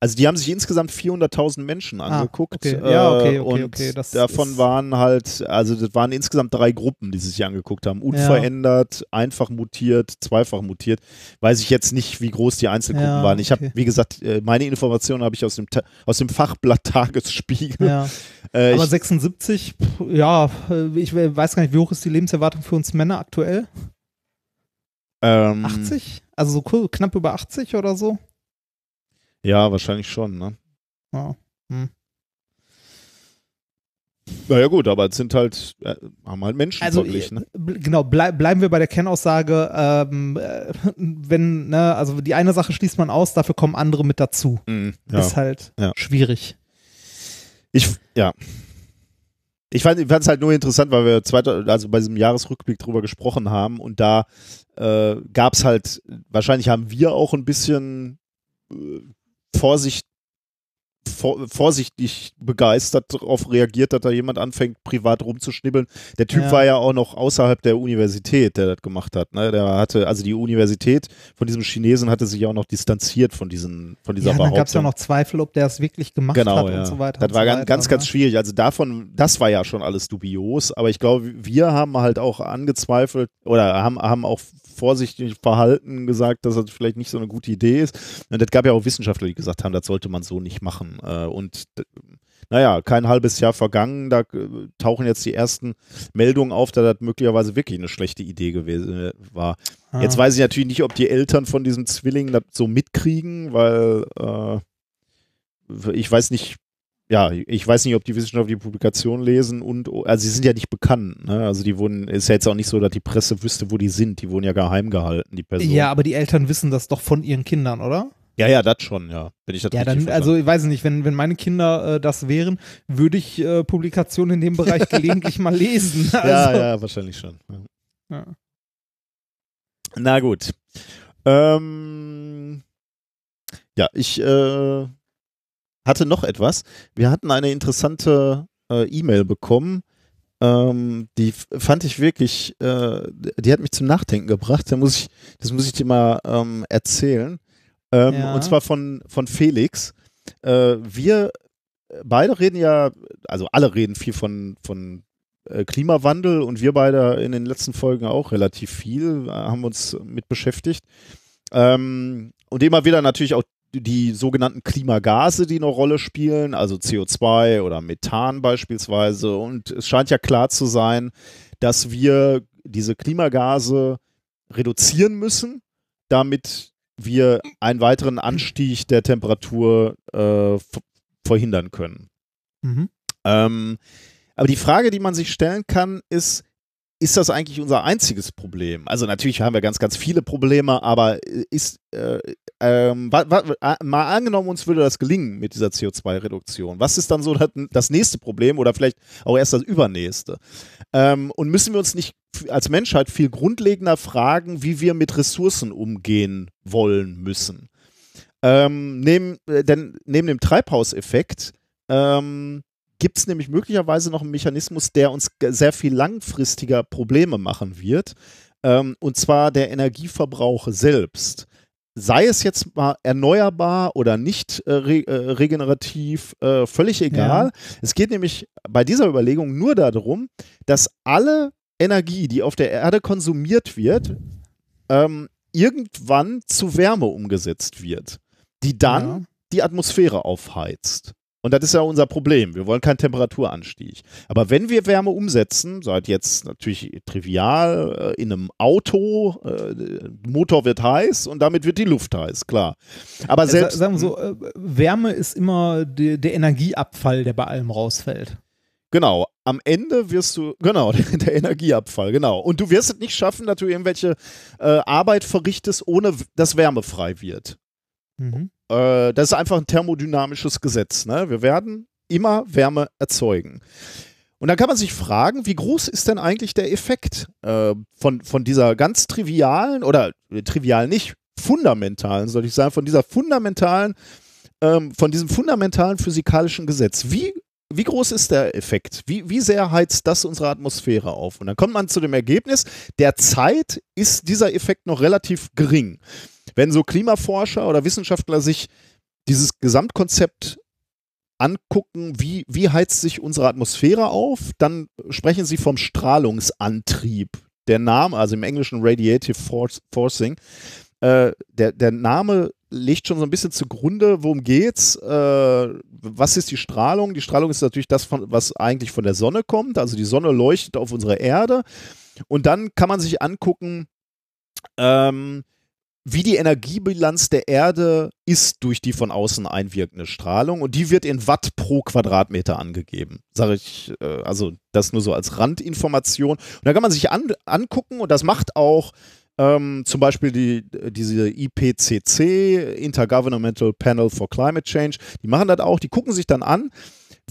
Also die haben sich insgesamt 400.000 Menschen angeguckt. Ah, okay. Ja, okay, äh, okay, und okay, davon waren halt, also das waren insgesamt drei Gruppen, die sich angeguckt haben. Unverändert, einfach mutiert, zweifach mutiert. Weiß ich jetzt nicht, wie groß die Einzelgruppen Ja, waren. Ich habe, wie gesagt, äh, meine Informationen habe ich aus dem, Ta aus dem Fachblatt Tagesspiegel. Ja. Äh, Aber ich, 76, pff, ja, äh, ich weiß gar nicht, wie hoch ist die Lebenserwartung für uns Männer aktuell? ähm, 80? Also so knapp über 80 oder so? Ja, wahrscheinlich schon, ne? Ja. Naja gut, aber es sind halt, äh, haben halt Menschen Also verglichen. Ne? äh, genau, blei bleiben wir bei der Kernaussage, ähm, äh, wenn, ne, also die eine Sache schließt man aus, dafür kommen andere mit dazu. Mhm, ja. Ist halt Ja. schwierig. Ich, ja. Ich fand es halt nur interessant, weil wir zweite, also bei diesem Jahresrückblick drüber gesprochen haben und da äh, gab es halt, wahrscheinlich haben wir auch ein bisschen äh, Vorsicht, vor, vorsichtig begeistert darauf reagiert, dass da jemand anfängt, privat rumzuschnibbeln. Der Typ Ja. war ja auch noch außerhalb der Universität, der das gemacht hat. Ne? Der hatte, also die Universität von diesem Chinesen hatte sich auch noch distanziert von, diesen, von dieser Ja, Behauptung. gab es ja noch Zweifel, ob der es wirklich gemacht Genau, hat ja. und so weiter. Das war so ganz, weiter, ganz, ganz ne? schwierig. Also davon, das war ja schon alles dubios, aber ich glaube, wir haben halt auch angezweifelt oder haben, haben auch vorsichtig verhalten gesagt, dass das vielleicht nicht so eine gute Idee ist. Und es gab ja auch Wissenschaftler, die gesagt haben, das sollte man so nicht machen. Äh, Und naja, kein halbes Jahr vergangen, da äh, tauchen jetzt die ersten Meldungen auf, dass das möglicherweise wirklich eine schlechte Idee gewesen äh, war. Ah. Jetzt weiß ich natürlich nicht, ob die Eltern von diesem Zwilling das so mitkriegen, weil äh, ich weiß nicht, ja, ich weiß nicht, ob die wissenschaftliche Publikation lesen und, also sie sind ja nicht bekannt, ne? Also die wurden, ist ja jetzt auch nicht so, dass die Presse wüsste, wo die sind. Die wurden ja geheim gehalten, die Person. Ja, aber die Eltern wissen das doch von ihren Kindern, oder? Ja, ja, das schon, ja. Wenn ich das Ja, dann, also ich weiß nicht, wenn, wenn meine Kinder äh, das wären, würde ich äh, Publikationen in dem Bereich gelegentlich mal lesen. Also, Ja, ja, wahrscheinlich schon. Ja. Ja. Na gut. Ähm, ja, ich äh, hatte noch etwas. Wir hatten eine interessante äh, E-Mail bekommen. Ähm, die fand ich wirklich, äh, die hat mich zum Nachdenken gebracht. Da muss ich, das muss ich dir mal ähm, erzählen. Ähm, Ja. Und zwar von, von Felix. Äh, wir beide reden ja, also alle reden viel von, von äh, Klimawandel und wir beide in den letzten Folgen auch relativ viel, äh, haben uns mit beschäftigt. Ähm, und immer wieder natürlich auch die sogenannten Klimagase, die eine Rolle spielen, also CO2 oder Methan beispielsweise. Und es scheint ja klar zu sein, dass wir diese Klimagase reduzieren müssen, damit wir einen weiteren Anstieg der Temperatur äh, verhindern können. Mhm. Ähm, aber die Frage, die man sich stellen kann, ist, ist das eigentlich unser einziges Problem? Also natürlich haben wir ganz, ganz viele Probleme, aber ist, äh, ähm, äh, mal angenommen, uns würde das gelingen mit dieser CO2-Reduktion. Was ist dann so das, das nächste Problem oder vielleicht auch erst das übernächste? Ähm, und müssen wir uns nicht als Menschheit viel grundlegender fragen, wie wir mit Ressourcen umgehen wollen müssen? Ähm, neben, äh, denn neben dem Treibhauseffekt ähm, gibt es nämlich möglicherweise noch einen Mechanismus, der uns sehr viel langfristiger Probleme machen wird. Ähm, und zwar der Energieverbrauch selbst. Sei es jetzt mal erneuerbar oder nicht äh, re äh, regenerativ, äh, völlig egal. Es geht nämlich bei dieser Überlegung nur darum, dass alle Energie, die auf der Erde konsumiert wird, ähm, irgendwann zu Wärme umgesetzt wird, die dann Ja. die Atmosphäre aufheizt. Und das ist ja unser Problem. Wir wollen keinen Temperaturanstieg. Aber wenn wir Wärme umsetzen, seid jetzt natürlich trivial, äh, in einem Auto, äh, Motor wird heiß und damit wird die Luft heiß, klar. Aber Ja, selbst. sa- sagen wir so, äh, Wärme ist immer die, der Energieabfall, der bei allem rausfällt. Genau, am Ende wirst du, genau, der Energieabfall, genau. Und du wirst es nicht schaffen, dass du irgendwelche äh, Arbeit verrichtest, ohne dass Wärme frei wird. Mhm. Äh, das ist einfach ein thermodynamisches Gesetz. Ne? Wir werden immer Wärme erzeugen. Und dann kann man sich fragen, wie groß ist denn eigentlich der Effekt äh, von, von dieser ganz trivialen oder äh, trivial nicht, fundamentalen, soll ich sagen, von dieser fundamentalen, ähm, von diesem fundamentalen physikalischen Gesetz. Wie, wie groß ist der Effekt? Wie, wie sehr heizt das unsere Atmosphäre auf? Und dann kommt man zu dem Ergebnis, derzeit ist dieser Effekt noch relativ gering. Wenn so Klimaforscher oder Wissenschaftler sich dieses Gesamtkonzept angucken, wie, wie heizt sich unsere Atmosphäre auf, dann sprechen sie vom Strahlungsantrieb. Der Name, also im Englischen Radiative Force, Forcing, äh, der, der Name legt schon so ein bisschen zugrunde, worum geht's, äh, was ist die Strahlung? Die Strahlung ist natürlich das, von, was eigentlich von der Sonne kommt, also die Sonne leuchtet auf unsere Erde und dann kann man sich angucken, ähm, wie die Energiebilanz der Erde ist durch die von außen einwirkende Strahlung und die wird in Watt pro Quadratmeter angegeben. Sage ich, äh, also das nur so als Randinformation. Und da kann man sich an, angucken und das macht auch ähm, zum Beispiel die, diese IPCC, Intergovernmental Panel for Climate Change, die machen das auch, die gucken sich dann an,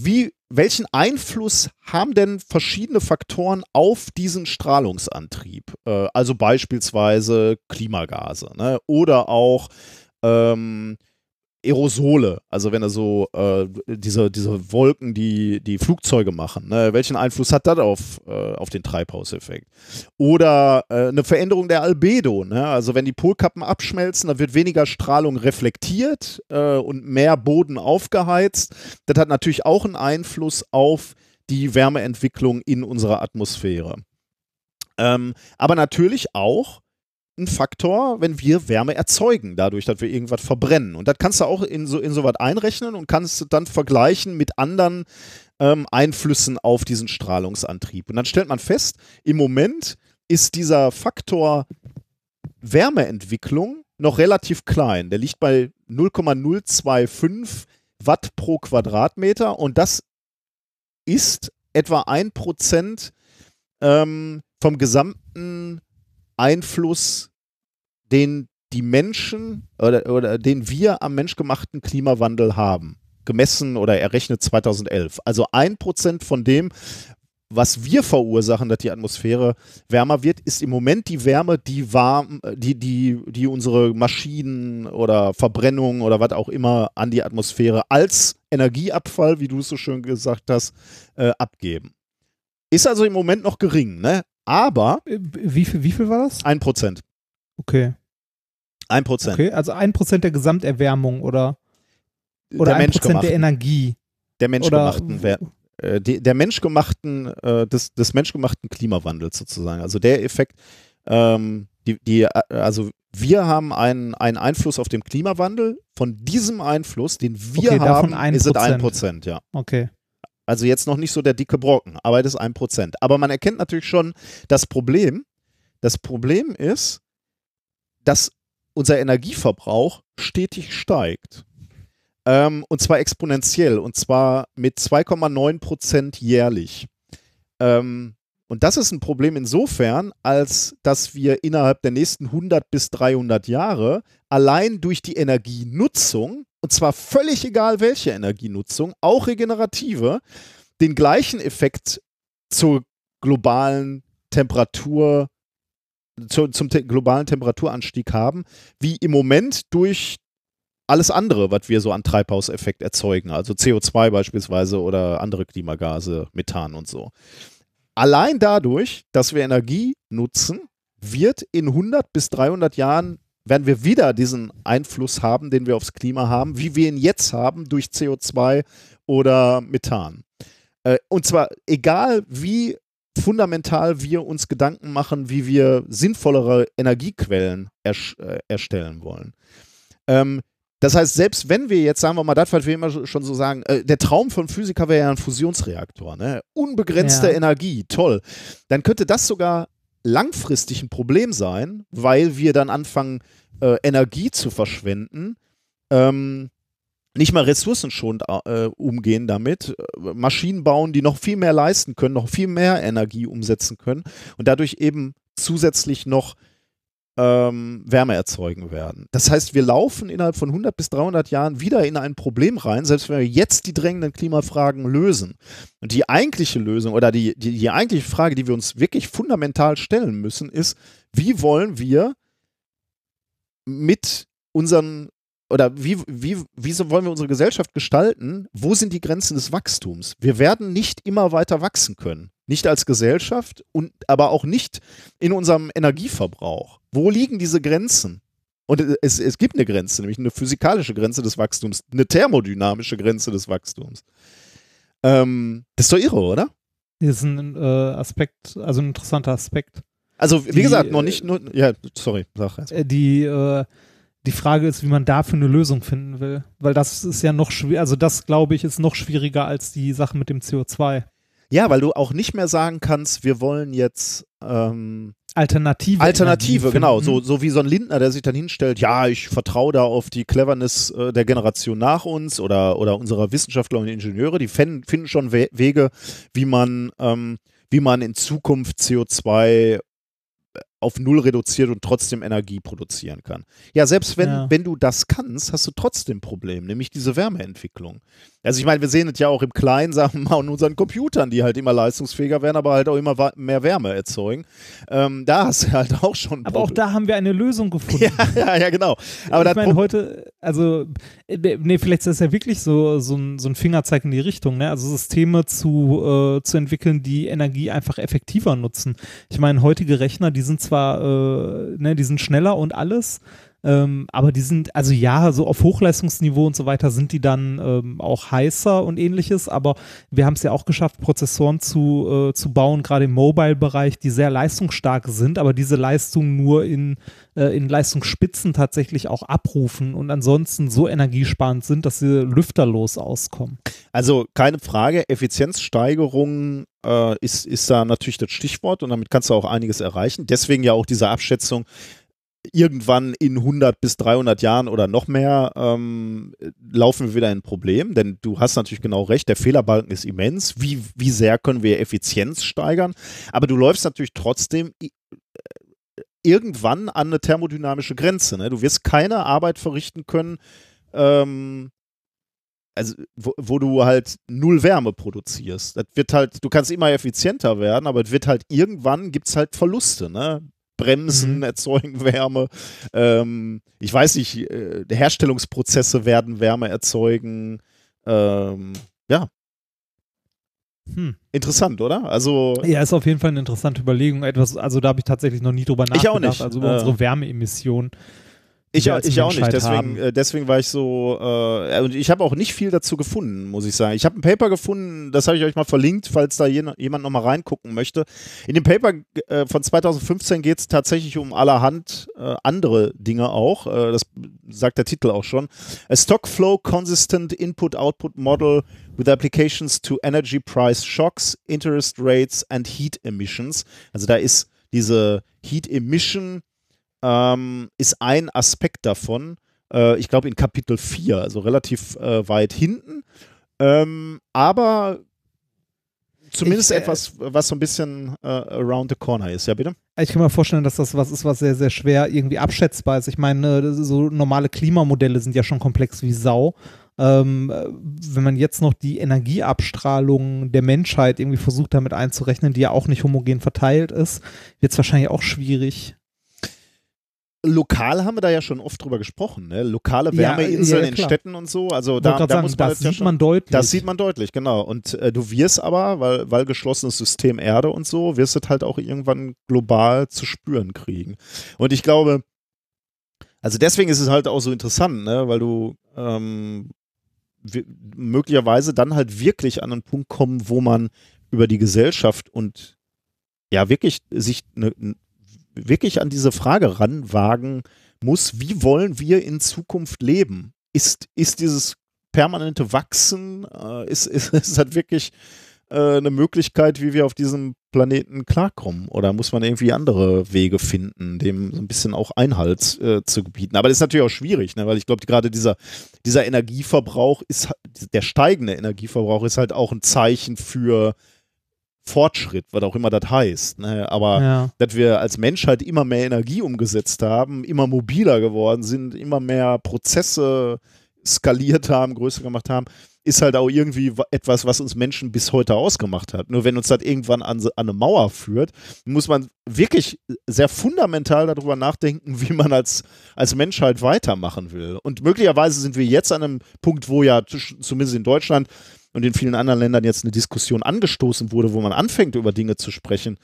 wie, welchen Einfluss haben denn verschiedene Faktoren auf diesen Strahlungsantrieb? Äh, also beispielsweise Klimagase ne? oder auch ähm, Aerosole, also wenn er so äh, diese, diese Wolken, die die Flugzeuge machen, ne? welchen Einfluss hat das auf, äh, auf den Treibhauseffekt? Oder äh, eine Veränderung der Albedo, ne? also wenn die Polkappen abschmelzen, dann wird weniger Strahlung reflektiert äh, und mehr Boden aufgeheizt. Das hat natürlich auch einen Einfluss auf die Wärmeentwicklung in unserer Atmosphäre. Ähm, aber natürlich auch ein Faktor, wenn wir Wärme erzeugen, dadurch, dass wir irgendwas verbrennen. Und das kannst du auch in so, in so was einrechnen und kannst dann vergleichen mit anderen ähm, Einflüssen auf diesen Strahlungsantrieb. Und dann stellt man fest, im Moment ist dieser Faktor Wärmeentwicklung noch relativ klein. Der liegt bei 0,025 Watt pro Quadratmeter und das ist etwa ein Prozent ähm, vom gesamten Einfluss, den die Menschen oder, oder den wir am menschgemachten Klimawandel haben. Gemessen oder errechnet 2011. Also ein Prozent von dem, was wir verursachen, dass die Atmosphäre wärmer wird, ist im Moment die Wärme, die warm, die, die, die unsere Maschinen oder Verbrennung oder was auch immer an die Atmosphäre als Energieabfall, wie du es so schön gesagt hast, äh, abgeben. Ist also im Moment noch gering, ne? Aber Äh, Wie viel, wie viel war das? ein Prozent. Okay. Ein Prozent. Okay, also ein Prozent der Gesamterwärmung oder, oder der ein Prozent der Energie. der Oder menschgemachten, Wär- äh, die, der menschgemachten, äh, des, des menschgemachten Klimawandels sozusagen. Also der Effekt, ähm, die, die, äh, also wir haben einen, einen Einfluss auf den Klimawandel. Von diesem Einfluss, den wir Okay, haben, ist es ein. Prozent, ja. Okay. Also jetzt noch nicht so der dicke Brocken, aber das ist ein Prozent. Aber man erkennt natürlich schon das Problem. Das Problem ist, dass unser Energieverbrauch stetig steigt. Ähm, und zwar exponentiell, und zwar mit 2,9 Prozent jährlich. Ähm, und das ist ein Problem insofern, als dass wir innerhalb der nächsten 100 bis 300 Jahre allein durch die Energienutzung, und zwar völlig egal welche Energienutzung, auch regenerative, den gleichen Effekt zur globalen Temperatur, zu, zum te globalen Temperaturanstieg haben, wie im Moment durch alles andere, was wir so an Treibhauseffekt erzeugen, also CO2 beispielsweise oder andere Klimagase, Methan und so. Allein dadurch, dass wir Energie nutzen, wird in 100 bis 300 Jahren werden wir wieder diesen Einfluss haben, den wir aufs Klima haben, wie wir ihn jetzt haben durch CO2 oder Methan. Äh, und zwar egal, wie fundamental wir uns Gedanken machen, wie wir sinnvollere Energiequellen äh, erstellen wollen. Das heißt, selbst wenn wir jetzt, sagen wir mal, das, was wir immer schon so sagen, äh, der Traum von Physiker wäre ja ein Fusionsreaktor, ne? Unbegrenzte Ja. Energie, toll. Dann könnte das sogar langfristig ein Problem sein, weil wir dann anfangen, äh, Energie zu verschwenden, ähm, nicht mal ressourcenschonend äh, umgehen damit, äh, Maschinen bauen, die noch viel mehr leisten können, noch viel mehr Energie umsetzen können und dadurch eben zusätzlich noch ähm, Wärme erzeugen werden. Das heißt, wir laufen innerhalb von 100 bis 300 Jahren wieder in ein Problem rein, selbst wenn wir jetzt die drängenden Klimafragen lösen. Und die eigentliche Lösung oder die, die, die eigentliche Frage, die wir uns wirklich fundamental stellen müssen, ist, wie wollen wir mit unseren oder wie, wie, wieso wollen wir unsere Gesellschaft gestalten? Wo sind die Grenzen des Wachstums? Wir werden nicht immer weiter wachsen können. Nicht als Gesellschaft und aber auch nicht in unserem Energieverbrauch. Wo liegen diese Grenzen? Und es, es gibt eine Grenze, nämlich eine physikalische Grenze des Wachstums, eine thermodynamische Grenze des Wachstums. Ähm, das ist doch irre, oder? Das ist ein äh, Aspekt, also ein interessanter Aspekt. Also, wie Die, gesagt, noch äh, nicht nur. Ja, sorry, sag erst. Äh, Die, äh, die Frage ist, wie man dafür eine Lösung finden will. Weil das ist ja noch schwer, also das glaube ich ist noch schwieriger als die Sache mit dem CO2. Ja, weil du auch nicht mehr sagen kannst, wir wollen jetzt. Ähm, Alternative. Alternative, genau. So, so wie so ein Lindner, der sich dann hinstellt, ja, ich vertraue da auf die Cleverness äh, der Generation nach uns oder, oder unserer Wissenschaftler und Ingenieure. Die finden schon We Wege, wie man, ähm, wie man in Zukunft CO2 auf Null reduziert und trotzdem Energie produzieren kann. Ja, selbst wenn, Ja. wenn du das kannst, hast du trotzdem ein Problem, nämlich diese Wärmeentwicklung. Also ich meine, wir sehen es ja auch im Kleinen, sagen wir mal, an unseren Computern, die halt immer leistungsfähiger werden, aber halt auch immer mehr Wärme erzeugen. Ähm, da hast du halt auch schon Aber auch Problem. da haben wir eine Lösung gefunden. Ja, ja, genau. Aber ich meine, heute, also, äh, nee, vielleicht ist das ja wirklich so, so, ein, so ein Fingerzeig in die Richtung, ne? Also Systeme zu, äh, zu entwickeln, die Energie einfach effektiver nutzen. Ich meine, heutige Rechner, die sind zwar, äh, ne, die sind schneller und alles, ähm, aber die sind, also ja, so auf Hochleistungsniveau und so weiter sind die dann ähm, auch heißer und ähnliches, aber wir haben es ja auch geschafft, Prozessoren zu, äh, zu bauen, gerade im Mobile-Bereich, die sehr leistungsstark sind, aber diese Leistung nur in, äh, in Leistungsspitzen tatsächlich auch abrufen und ansonsten so energiesparend sind, dass sie lüfterlos auskommen. Also keine Frage, Effizienzsteigerung äh, ist, ist da natürlich das Stichwort und damit kannst du auch einiges erreichen. Deswegen ja auch diese Abschätzung, irgendwann in 100 bis 300 Jahren oder noch mehr ähm, laufen wir wieder in ein Problem, denn du hast natürlich genau recht, der Fehlerbalken ist immens. Wie, wie sehr können wir Effizienz steigern? Aber du läufst natürlich trotzdem äh, irgendwann an eine thermodynamische Grenze. Ne? Du wirst keine Arbeit verrichten können, ähm, also wo, wo du halt null Wärme produzierst. Das wird halt, du kannst immer effizienter werden, aber es wird halt irgendwann gibt es halt Verluste, ne? Bremsen Mhm. erzeugen Wärme. Ähm, ich weiß nicht, äh, Herstellungsprozesse werden Wärme erzeugen. Ähm, ja, Hm. interessant, oder? Also Ja, ist auf jeden Fall eine interessante Überlegung. Etwas, also da habe ich tatsächlich noch nie drüber Ich nachgedacht. auch nicht. Also über Äh. unsere Wärmeemissionen. Ich, als ich auch nicht, deswegen, haben. äh, deswegen war ich so, äh, und ich habe auch nicht viel dazu gefunden, muss ich sagen. Ich habe ein Paper gefunden, das habe ich euch mal verlinkt, falls da jemand nochmal reingucken möchte. In dem Paper äh, von 2015 geht es tatsächlich um allerhand äh, andere Dinge auch, äh, das sagt der Titel auch schon. A Stock Flow Consistent Input-Output Model with applications to energy price shocks, interest rates and heat emissions. Also da ist diese Heat Emission ähm, ist ein Aspekt davon. Äh, ich glaube in Kapitel 4, also relativ äh, weit hinten. Ähm, aber zumindest Ich, äh, etwas, was so ein bisschen äh, around the corner ist. Ja, bitte? Ich kann mir vorstellen, dass das was ist, was sehr, sehr schwer irgendwie abschätzbar ist. Ich meine, ist so normale Klimamodelle sind ja schon komplex wie Sau. Ähm, äh, wenn man jetzt noch die Energieabstrahlung der Menschheit irgendwie versucht, damit einzurechnen, die ja auch nicht homogen verteilt ist, wird es wahrscheinlich auch schwierig. Lokal haben wir da ja schon oft drüber gesprochen, ne? Lokale Ja, Wärmeinseln ja, in klar. Städten und so. Also da, da gerade muss sagen, man das jetzt ja sieht schon, man deutlich. Das sieht man deutlich, genau. Und äh, du wirst aber, weil, weil geschlossenes System Erde und so, wirst du halt auch irgendwann global zu spüren kriegen. Und ich glaube, also deswegen ist es halt auch so interessant, ne? weil du ähm, möglicherweise dann halt wirklich an einen Punkt kommen, wo man über die Gesellschaft und ja wirklich sich ne, n- wirklich an diese Frage ranwagen muss, wie wollen wir in Zukunft leben? ist, ist dieses permanente Wachsen, äh, ist, ist, ist halt wirklich äh, eine Möglichkeit, wie wir auf diesem Planeten klarkommen? Oder muss man irgendwie andere Wege finden, dem so ein bisschen auch Einhalt äh, zu gebieten? Aber das ist natürlich auch schwierig, ne? weil ich glaube, gerade dieser, dieser Energieverbrauch ist, der steigende Energieverbrauch ist halt auch ein Zeichen für Fortschritt, was auch immer das heißt. Ne? Aber Ja. dass wir als Menschheit immer mehr Energie umgesetzt haben, immer mobiler geworden sind, immer mehr Prozesse skaliert haben, größer gemacht haben, ist halt auch irgendwie wa- etwas, was uns Menschen bis heute ausgemacht hat. Nur wenn uns das irgendwann an, an eine Mauer führt, muss man wirklich sehr fundamental darüber nachdenken, wie man als, als Menschheit weitermachen will. Und möglicherweise sind wir jetzt an einem Punkt, wo ja zumindest in Deutschland und in vielen anderen Ländern jetzt eine Diskussion angestoßen wurde, wo man anfängt, über Dinge zu sprechen.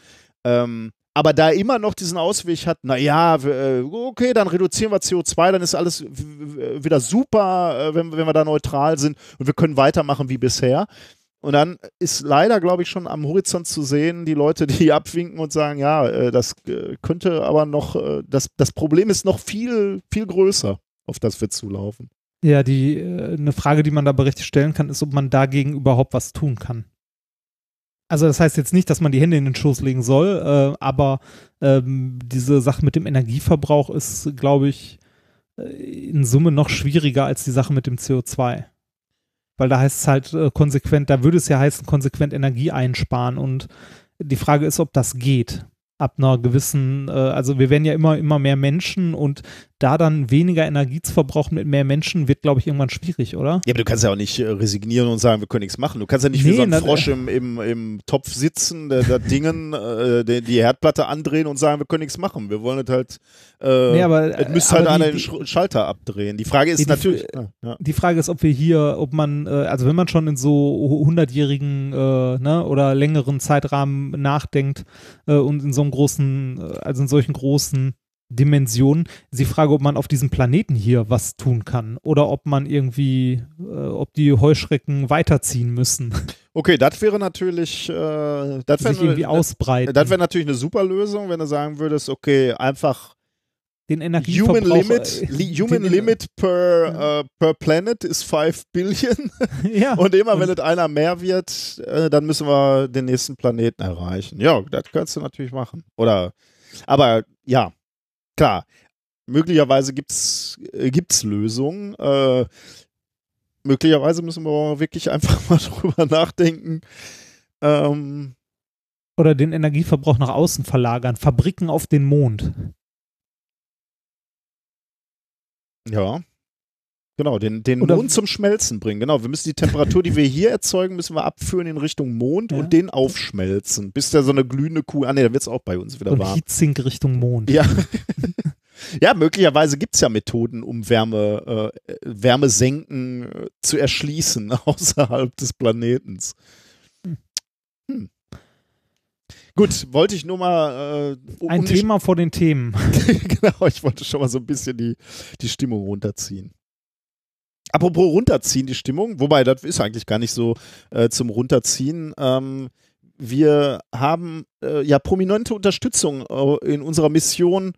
Ähm, aber da immer noch diesen Ausweg hat, naja, okay, dann reduzieren wir CO2, dann ist alles wieder super, äh, wenn, wenn wir da neutral sind und wir können weitermachen wie bisher. Und dann ist leider, glaube ich, schon am Horizont zu sehen, die Leute, die abwinken und sagen, ja, äh, das äh, könnte aber noch, äh, das, das Problem ist noch viel, viel größer, auf das wir zulaufen. Ja, die äh, eine Frage, die man da berechtigt stellen kann, ist, ob man dagegen überhaupt was tun kann. Also das heißt jetzt nicht, dass man die Hände in den Schoß legen soll, äh, aber ähm, diese Sache mit dem Energieverbrauch ist, glaube ich, äh, in Summe noch schwieriger als die Sache mit dem CO2. Weil da heißt es halt äh, konsequent, da würde es ja heißen, konsequent Energie einsparen und die Frage ist, ob das geht. Ab einer gewissen, äh, also wir werden ja immer, immer mehr Menschen und da dann weniger Energie zu verbrauchen mit mehr Menschen wird, glaube ich, irgendwann schwierig, oder? Ja, aber du kannst ja auch nicht äh, resignieren und sagen, wir können nichts machen. Du kannst ja nicht wie Nee, so ein Frosch im, im, im Topf sitzen, der, der Dingen, äh, die, die Herdplatte andrehen und sagen, wir können nichts machen. Wir wollen es halt, äh, Nee, aber- es müsste halt einer die- den Sch- Schalter abdrehen. Die Frage ist Die- die- natürlich, ja, ja. Die Frage ist, ob wir hier, ob man, äh, also wenn man schon in so hundertjährigen äh, ne, oder längeren Zeitrahmen nachdenkt äh, und in so einem großen, äh, also in solchen großen Dimensionen, ist die Frage, ob man auf diesem Planeten hier was tun kann oder ob man irgendwie, äh, ob die Heuschrecken weiterziehen müssen, Okay, das wäre natürlich, äh, das sich irgendwie wäre ausbreiten. das wäre natürlich eine super Lösung, wenn du sagen würdest, okay, einfach den Human Energieverbrauch. Limit, äh, li Human Limit per, äh, per Planet ist 5 Billion. ja. Und immer, wenn es einer mehr wird, äh, dann müssen wir den nächsten Planeten erreichen. Ja, das kannst du natürlich machen. Oder, aber ja, klar, möglicherweise gibt es äh, gibt's Lösungen. Äh, möglicherweise müssen wir aber wirklich einfach mal drüber nachdenken. Ähm, Oder den Energieverbrauch nach außen verlagern, Fabriken auf den Mond. ja. Genau, den, den Oder- Mond zum Schmelzen bringen. Genau, wir müssen die Temperatur, die wir hier erzeugen, müssen wir abführen in Richtung Mond Ja. und den aufschmelzen, bis da so eine glühende Kuh, ah ne, da wird es auch bei uns wieder Und warm. Heatsink Richtung Mond. Ja. ja, möglicherweise gibt es ja Methoden, um Wärme, äh, Wärmesenken äh, zu erschließen außerhalb des Planetens. Hm. Gut, wollte ich nur mal äh, um Ein Thema vor den Themen. genau, ich wollte schon mal so ein bisschen die, die Stimmung runterziehen. Apropos runterziehen, die Stimmung, wobei das ist eigentlich gar nicht so äh, zum Runterziehen. Ähm, wir haben äh, ja prominente Unterstützung äh, in unserer Mission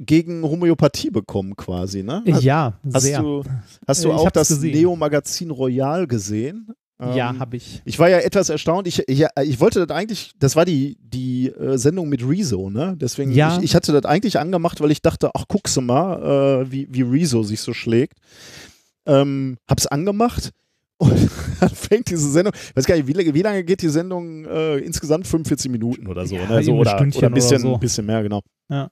gegen Homöopathie bekommen, quasi, ne? Hast, ja, hast sehr. du, hast du Äh, ich auch das. Neo-Magazin Royal gesehen? Ja, Ähm, habe ich. ich war ja etwas erstaunt. Ich, ich, ich wollte das eigentlich, das war die, die äh, Sendung mit Rezo, ne? Deswegen, Ja. ich, ich hatte das eigentlich angemacht, weil ich dachte, ach, guckst du mal, äh, wie, wie Rezo sich so schlägt. Ähm, hab's angemacht und dann fängt diese Sendung, ich weiß gar nicht, wie, lange- wie lange geht die Sendung? Äh, insgesamt 45 Minuten oder so, Ja, ne? So, oder, oder ein bisschen, oder so. bisschen mehr, genau. Ja.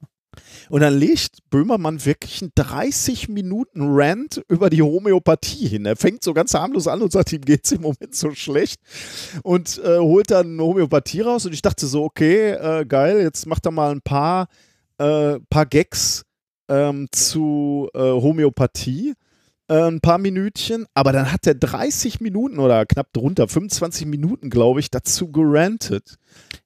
Und dann legt Böhmermann wirklich einen 30 Minuten Rant über die Homöopathie hin. Er fängt so ganz harmlos an und sagt, ihm geht's im Moment so schlecht und äh, holt dann Homöopathie raus. Und ich dachte so, okay, äh, geil, jetzt macht er mal ein paar, äh, paar Gags ähm, zu äh, Homöopathie. Ein paar Minütchen, aber dann hat er 30 Minuten oder knapp drunter, 25 Minuten, glaube ich, dazu gerantet.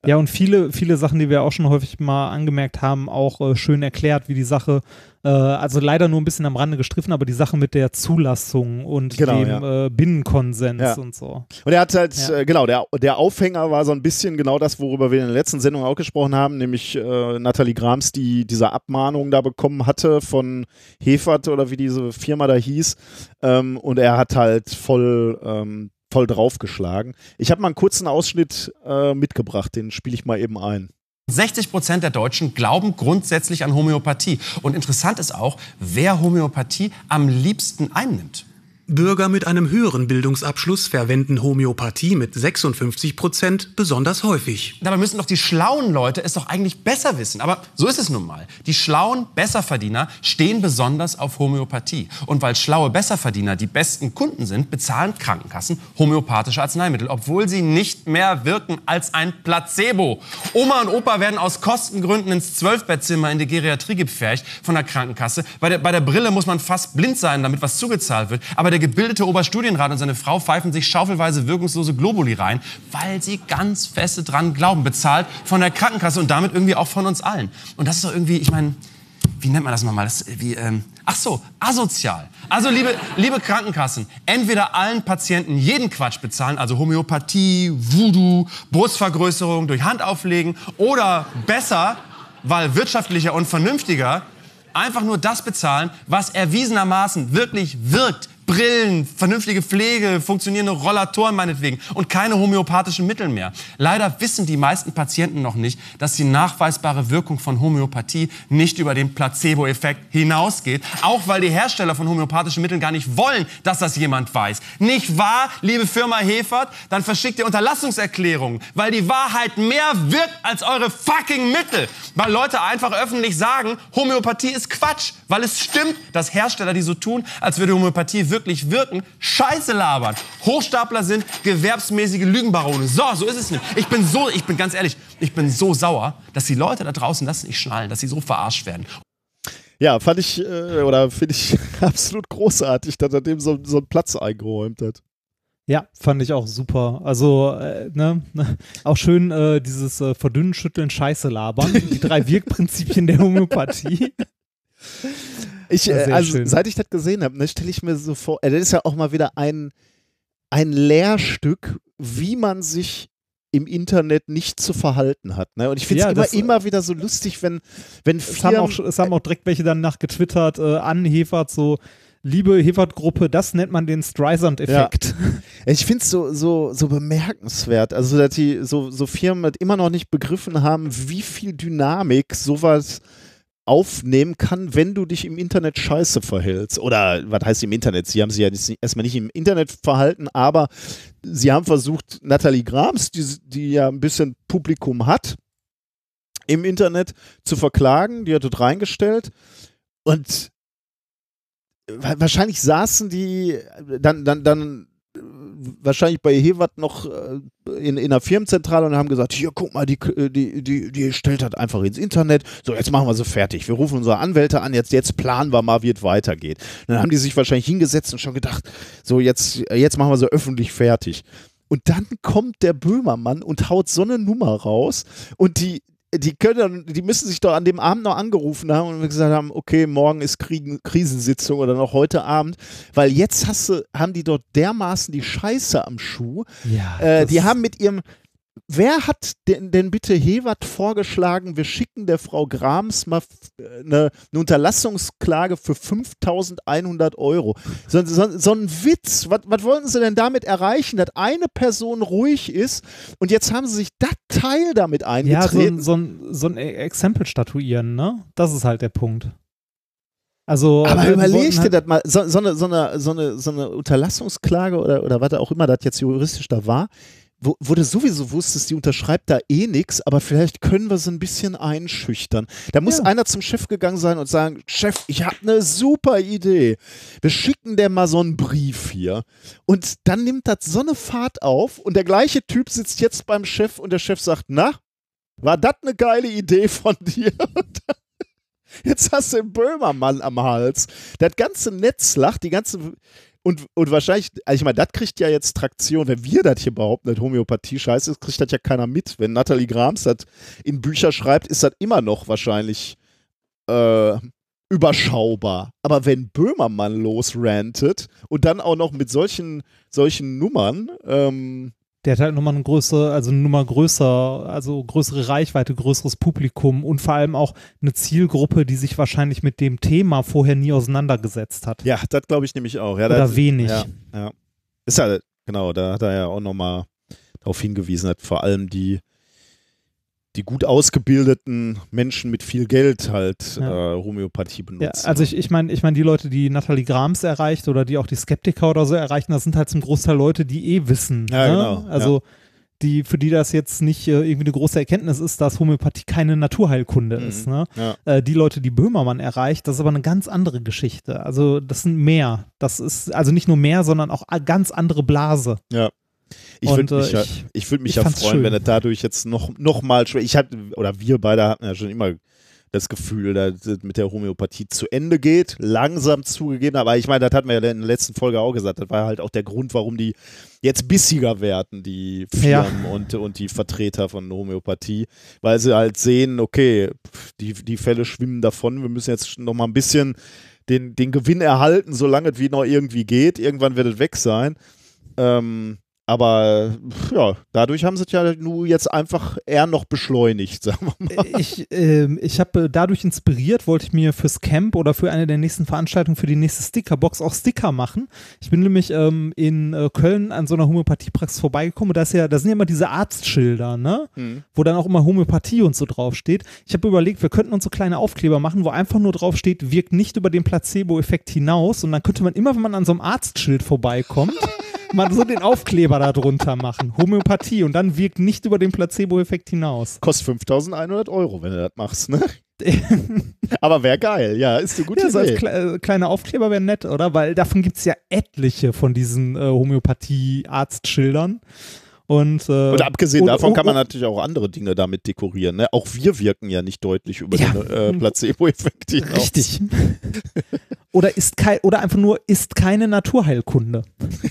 Ja, und viele, viele Sachen, die wir auch schon häufig mal angemerkt haben, auch äh, schön erklärt, wie die Sache Äh, also leider nur ein bisschen am Rande gestriffen, aber die Sache mit der Zulassung und Genau, dem ja. äh, Binnenkonsens Ja. und so. Und er hat halt, Ja. äh, genau, der, der Aufhänger war so ein bisschen genau das, worüber wir in der letzten Sendung auch gesprochen haben, nämlich äh, Nathalie Grams, die diese Abmahnung da bekommen hatte von Hefert oder wie diese Firma da hieß. Ähm, und er hat halt voll, ähm, voll draufgeschlagen. Ich habe mal einen kurzen Ausschnitt äh, mitgebracht, den spiele ich mal eben ein. 60 Prozent der Deutschen glauben grundsätzlich an Homöopathie. Und interessant ist auch, wer Homöopathie am liebsten einnimmt. Bürger mit einem höheren Bildungsabschluss verwenden Homöopathie mit 56 Prozent besonders häufig. Dabei müssen doch die schlauen Leute es doch eigentlich besser wissen. Aber so ist es nun mal. Die schlauen Besserverdiener stehen besonders auf Homöopathie. Und weil schlaue Besserverdiener die besten Kunden sind, bezahlen Krankenkassen homöopathische Arzneimittel, obwohl sie nicht mehr wirken als ein Placebo. Oma und Opa werden aus Kostengründen ins Zwölfbettzimmer in die Geriatrie gepfercht von der Krankenkasse. Bei der, bei der Brille muss man fast blind sein, damit was zugezahlt wird. Aber der gebildete Oberstudienrat und seine Frau pfeifen sich schaufelweise wirkungslose Globuli rein, weil sie ganz feste dran glauben, bezahlt von der Krankenkasse und damit irgendwie auch von uns allen. Und das ist doch irgendwie, ich meine, wie nennt man das nochmal? Das, wie, ähm, ach so, asozial. Also liebe, liebe Krankenkassen, entweder allen Patienten jeden Quatsch bezahlen, also Homöopathie, Voodoo, Brustvergrößerung durch Hand auflegen oder besser, weil wirtschaftlicher und vernünftiger, einfach nur das bezahlen, was erwiesenermaßen wirklich wirkt. Brillen, vernünftige Pflege, funktionierende Rollatoren meinetwegen und keine homöopathischen Mittel mehr. Leider wissen die meisten Patienten noch nicht, dass die nachweisbare Wirkung von Homöopathie nicht über den Placebo-Effekt hinausgeht, auch weil die Hersteller von homöopathischen Mitteln gar nicht wollen, dass das jemand weiß. Nicht wahr, liebe Firma Hefert? Dann verschickt ihr Unterlassungserklärungen, weil die Wahrheit mehr wirkt als eure fucking Mittel. Weil Leute einfach öffentlich sagen, Homöopathie ist Quatsch, weil es stimmt, dass Hersteller, die so tun, als würde Homöopathie wirklich wirken, Scheiße labern, Hochstapler sind, gewerbsmäßige Lügenbarone. So, so ist es nicht. Ich bin so, ich bin ganz ehrlich, ich bin so sauer, dass die Leute da draußen das nicht schnallen, dass sie so verarscht werden. Ja, fand ich, äh, oder finde ich absolut großartig, dass er dem so, so einen Platz eingeräumt hat. Ja, fand ich auch super. Also, äh, ne, ne, auch schön äh, dieses äh, Verdünnen, Schütteln, Scheiße labern. Die drei Wirkprinzipien der Homöopathie. Ich, Ja, äh, also schön. seit ich das gesehen habe, ne, stelle ich mir so vor, äh, das ist ja auch mal wieder ein, ein Lehrstück, wie man sich im Internet nicht zu verhalten hat. Ne? Und ich finde es Ja, immer, das- immer wieder so lustig, wenn, wenn Es haben, Firmen, auch, es haben auch direkt welche dann nach getwittert äh, an Hefert so, liebe Hefert-Gruppe, das nennt man den Streisand-Effekt. Ich finde es so, so, so bemerkenswert, also dass die so, so Firmen immer noch nicht begriffen haben, wie viel Dynamik sowas aufnehmen kann, wenn du dich im Internet scheiße verhältst. Oder was heißt im Internet? Sie haben sich ja erstmal nicht im Internet verhalten, aber sie haben versucht, Nathalie Grams, die, die ja ein bisschen Publikum hat, im Internet zu verklagen. Die hat dort reingestellt. Und wa- wahrscheinlich saßen die dann, dann, dann äh, wahrscheinlich bei Hewat noch äh, in, in der Firmenzentrale und haben gesagt, hier, guck mal, die, die, die, die stellt das einfach ins Internet. So, jetzt machen wir sie fertig. Wir rufen unsere Anwälte an, jetzt, jetzt planen wir mal, wie es weitergeht. dann haben die sich wahrscheinlich hingesetzt und schon gedacht, so, jetzt, jetzt machen wir sie öffentlich fertig. Und dann kommt der Böhmermann und haut so eine Nummer raus und die, die können die müssen sich doch an dem Abend noch angerufen haben und gesagt haben, okay, morgen ist Kriegen, Krisensitzung oder noch heute Abend, weil jetzt hast du, haben die dort dermaßen die Scheiße am Schuh. Ja, Äh, die haben mit ihrem, wer hat denn, denn bitte Hewat vorgeschlagen, wir schicken der Frau Grams mal f- äh, eine, eine Unterlassungsklage für 5100 Euro. So, so, so ein Witz. Was, was wollten sie denn damit erreichen, dass eine Person ruhig ist und jetzt haben sie sich das Teil damit Ja, so eingetreten. ein, so ein, so ein E- Exempel statuieren, ne? Das ist halt der Punkt. Also, Aber überleg dir halt, das mal, so, so, eine, so, eine, so, eine, so eine Unterlassungsklage oder, oder was auch immer das jetzt juristisch da war, wo, wo du sowieso wusstest, die unterschreibt da eh nichts, aber vielleicht können wir sie ein bisschen einschüchtern. Da muss Ja. einer zum Chef gegangen sein und sagen, Chef, ich habe eine super Idee. Wir schicken der mal so einen Brief hier. Und dann nimmt das so eine Fahrt auf und der gleiche Typ sitzt jetzt beim Chef und der Chef sagt, na, war das eine geile Idee von dir? Jetzt hast du den Böhmermann am Hals. Das ganze Netz lacht, die ganze. Und, und wahrscheinlich, also ich meine, das kriegt ja jetzt Traktion. Wenn wir das hier behaupten, dass Homöopathie scheiße ist, kriegt das ja keiner mit. Wenn Nathalie Grams das in Bücher schreibt, ist das immer noch wahrscheinlich äh, überschaubar. Aber wenn Böhmermann losrantet und dann auch noch mit solchen, solchen Nummern, ähm, Der hat halt nochmal eine größere, also eine Nummer größer, also größere Reichweite, größeres Publikum und vor allem auch eine Zielgruppe, die sich wahrscheinlich mit dem Thema vorher nie auseinandergesetzt hat. ja, das glaube ich nämlich auch. Ja, Oder das, wenig. Ja, ja. Ist ja, genau, da hat er ja auch nochmal darauf hingewiesen, hat vor allem die, die gut ausgebildeten Menschen mit viel Geld halt Ja. äh, Homöopathie Ja, benutzen. also ich, ich meine, ich meine, die Leute, die Nathalie Grams erreicht oder die auch die Skeptiker oder so erreichen, das sind halt zum Großteil Leute, die eh wissen. Ja, ne? genau, Also die, für die das jetzt nicht äh, irgendwie eine große Erkenntnis ist, dass Homöopathie keine Naturheilkunde Mhm. ist. Ne? Ja. Äh, die Leute, die Böhmermann erreicht, das ist aber eine ganz andere Geschichte. Also das sind mehr. Das ist also nicht nur mehr, sondern auch ganz andere Blase. Ja. Ich würde äh, mich, ja, ich- ich würd mich ich ja freuen, schön. wenn er dadurch jetzt noch, noch mal schwer. Ich hatte, oder wir beide hatten ja schon immer das Gefühl, dass es mit der Homöopathie zu Ende geht, langsam zugegeben. Aber ich meine, das hatten wir ja in der letzten Folge auch gesagt. Das war halt auch der Grund, warum die jetzt bissiger werden, die Firmen und, und die Vertreter von Homöopathie, weil sie halt sehen, okay, die, die Fälle schwimmen davon. Wir müssen jetzt noch mal ein bisschen den, den Gewinn erhalten, solange es wie noch irgendwie geht. Irgendwann wird es weg sein. Ähm, aber ja, dadurch haben sie es ja nur jetzt einfach eher noch beschleunigt, sagen wir mal. Ich, ähm, ich habe dadurch inspiriert, wollte ich mir fürs Camp oder für eine der nächsten Veranstaltungen für die nächste Stickerbox auch Sticker machen. Ich bin nämlich ähm, in äh, Köln an so einer Homöopathiepraxis vorbeigekommen. und Da, ist ja, da sind ja immer diese Arztschilder, ne? Wo dann auch immer Homöopathie und so draufsteht. Ich habe überlegt, wir könnten uns so kleine Aufkleber machen, wo einfach nur draufsteht, wirkt nicht über den Placebo-Effekt hinaus. Und dann könnte man immer, wenn man an so einem Arztschild vorbeikommt, mal so den Aufkleber da drunter machen. Homöopathie und dann wirkt nicht über den Placebo-Effekt hinaus. Kostet 5100 Euro, wenn du das machst, ne? Aber wäre geil, ja, ist eine gute Ja, Idee. kle äh, kleiner Aufkleber wäre nett, oder? Weil davon gibt es ja etliche von diesen äh, Homöopathie-Arztschildern. Und, äh, Und abgesehen davon und- kann man und- natürlich auch andere Dinge damit dekorieren. Ne? Auch wir wirken ja nicht deutlich über Ja. den äh, Placebo-Effekt hinaus. Richtig. oder ist kein, oder einfach nur ist keine Naturheilkunde.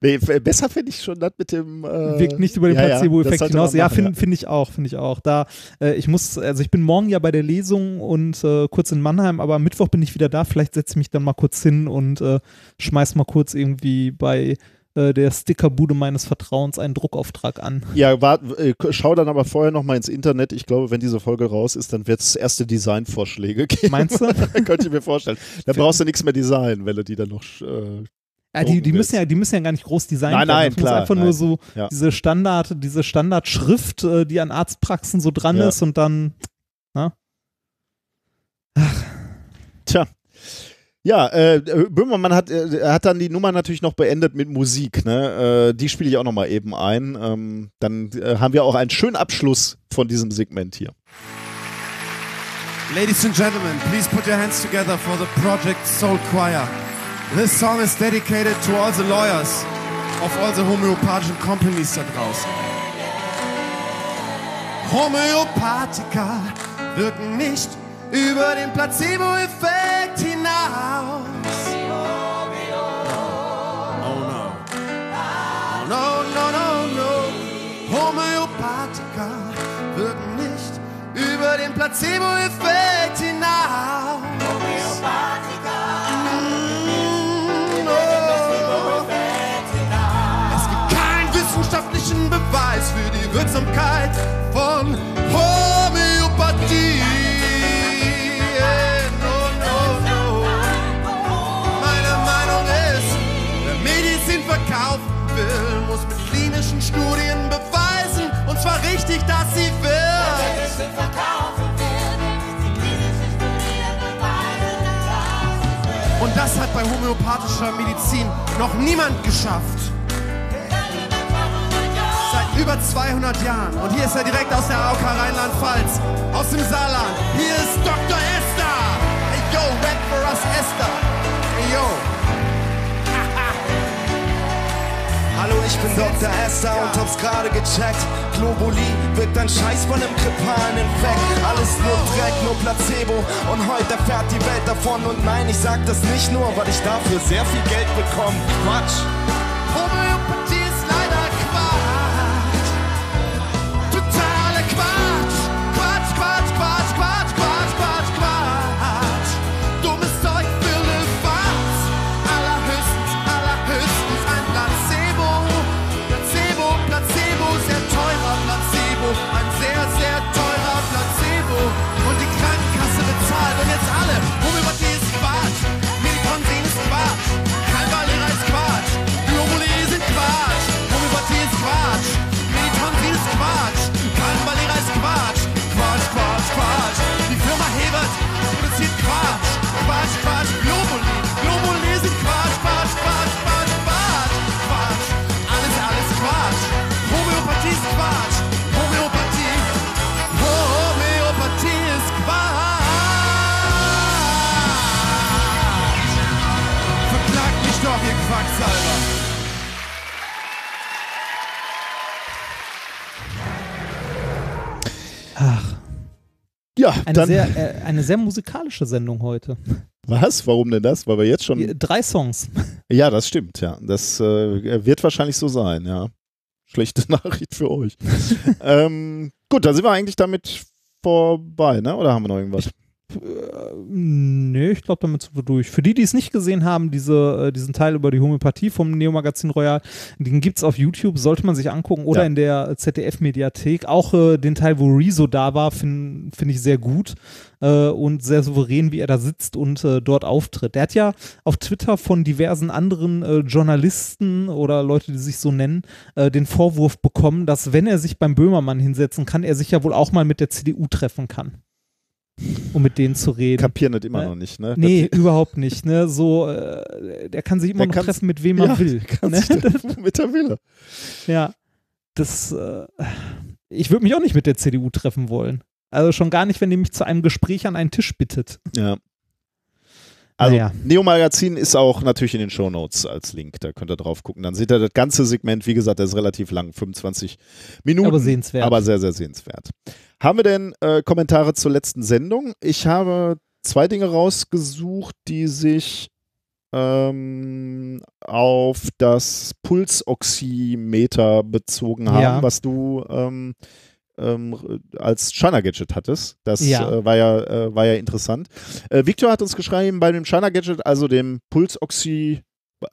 Nee, f- besser finde ich schon das mit dem. Äh, Wirkt nicht über den ja, ja, Placebo-Effekt sollte hinaus. man Ja, machen, finde find ich auch, finde ich auch. Da, äh, ich muss, also ich bin morgen ja bei der Lesung und äh, kurz in Mannheim, aber am Mittwoch bin ich wieder da. Vielleicht setze ich mich dann mal kurz hin und äh, schmeiß mal kurz irgendwie bei äh, der Stickerbude meines Vertrauens einen Druckauftrag an. Ja, wart, äh, schau dann aber vorher noch mal ins Internet. Ich glaube, wenn diese Folge raus ist, dann wird es erste Designvorschläge geben. Meinst du? Könnte ich mir vorstellen. Dann brauchst du nichts mehr designen, wenn du die dann noch. Äh, Ja, die, die, müssen ja, die müssen ja gar nicht groß designen. Nein, nein, das muss klar, einfach nein. nur so Ja. diese Standard, diese Standardschrift, äh, die an Arztpraxen so dran Ja. ist und dann Tja. Ja, äh, Böhmermann hat, äh, hat dann die Nummer natürlich noch beendet mit Musik. Ne? Äh, die spiele ich auch noch mal eben ein. Ähm, dann äh, haben wir auch einen schönen Abschluss von diesem Segment hier. Ladies and gentlemen, please put your hands together for the Project Soul Choir. This song is dedicated to all the lawyers of all the homeopathic companies da draußen. Homöopathika wirken nicht über den Placebo-Effekt hinaus. Oh no. Oh no, no, no, no. Homöopathika wirken nicht über den Placebo-Effekt hinaus. Wirksamkeit von Homöopathie. No, no, no. Meine Meinung ist, wer Medizin verkaufen will, muss mit klinischen Studien beweisen, und zwar richtig, dass sie wirkt. Und das hat bei homöopathischer Medizin noch niemand geschafft. Über 200 Jahren. Und hier ist er direkt aus der AOK Rheinland-Pfalz, aus dem Saarland. Hier ist Dr. Esther. Hey yo, rap for us Esther. Hey yo. Hallo, ich bin Dr. Esther und hab's gerade gecheckt. Globuli wirkt ein Scheiß von einem grippalen Infekt. Alles nur Dreck, nur Placebo. Und heute erfährt die Welt davon. Und nein, ich sag das nicht nur, weil ich dafür sehr viel Geld bekomme. Quatsch. Homöopathie Ja, eine, sehr, äh, eine sehr musikalische Sendung heute. was? Warum denn das? Weil wir jetzt schon. Drei Songs. Ja, das stimmt, ja. Das äh, wird wahrscheinlich so sein, ja. Schlechte Nachricht für euch. ähm, gut, dann sind wir eigentlich damit vorbei, ne? Oder haben wir noch irgendwas? Äh, nee, ich glaube, damit sind wir durch. Für die, die es nicht gesehen haben, diese, äh, diesen Teil über die Homöopathie vom Neo-Magazin Royal, den gibt es auf YouTube, sollte man sich angucken oder Ja. in der ZDF-Mediathek. Auch äh, den Teil, wo Rezo da war, finde find ich sehr gut äh, und sehr souverän, wie er da sitzt und äh, dort auftritt. Der hat ja auf Twitter von diversen anderen äh, Journalisten oder Leute, die sich so nennen, äh, den Vorwurf bekommen, dass wenn er sich beim Böhmermann hinsetzen kann, er sich ja wohl auch mal mit der CDU treffen kann. Um mit denen zu reden. Kapieren das immer Äh, noch nicht, ne? Nee, überhaupt nicht. Ne? So, äh, der kann sich immer Der noch treffen, mit wem er ja, will. Kann Ne? sich mit der Wille. Ja, das. Äh, ich würde mich auch nicht mit der CDU treffen wollen. Also schon gar nicht, wenn die mich zu einem Gespräch an einen Tisch bittet. Ja. Also, Naja. Neo Magazin ist auch natürlich in den Shownotes als Link, da könnt ihr drauf gucken. Dann seht ihr das ganze Segment, wie gesagt, das ist relativ lang, 25 Minuten. Aber sehenswert. Aber sehr, sehr sehenswert. Haben wir denn äh, Kommentare zur letzten Sendung? Ich habe zwei Dinge rausgesucht, die sich ähm, auf das Pulsoximeter bezogen haben, Ja. was du ähm, ähm, als China Gadget hattest. Das Ja. äh, war, ja, äh, war ja interessant. Äh, Victor hat uns geschrieben, bei dem China Gadget, also dem Pulsoxy,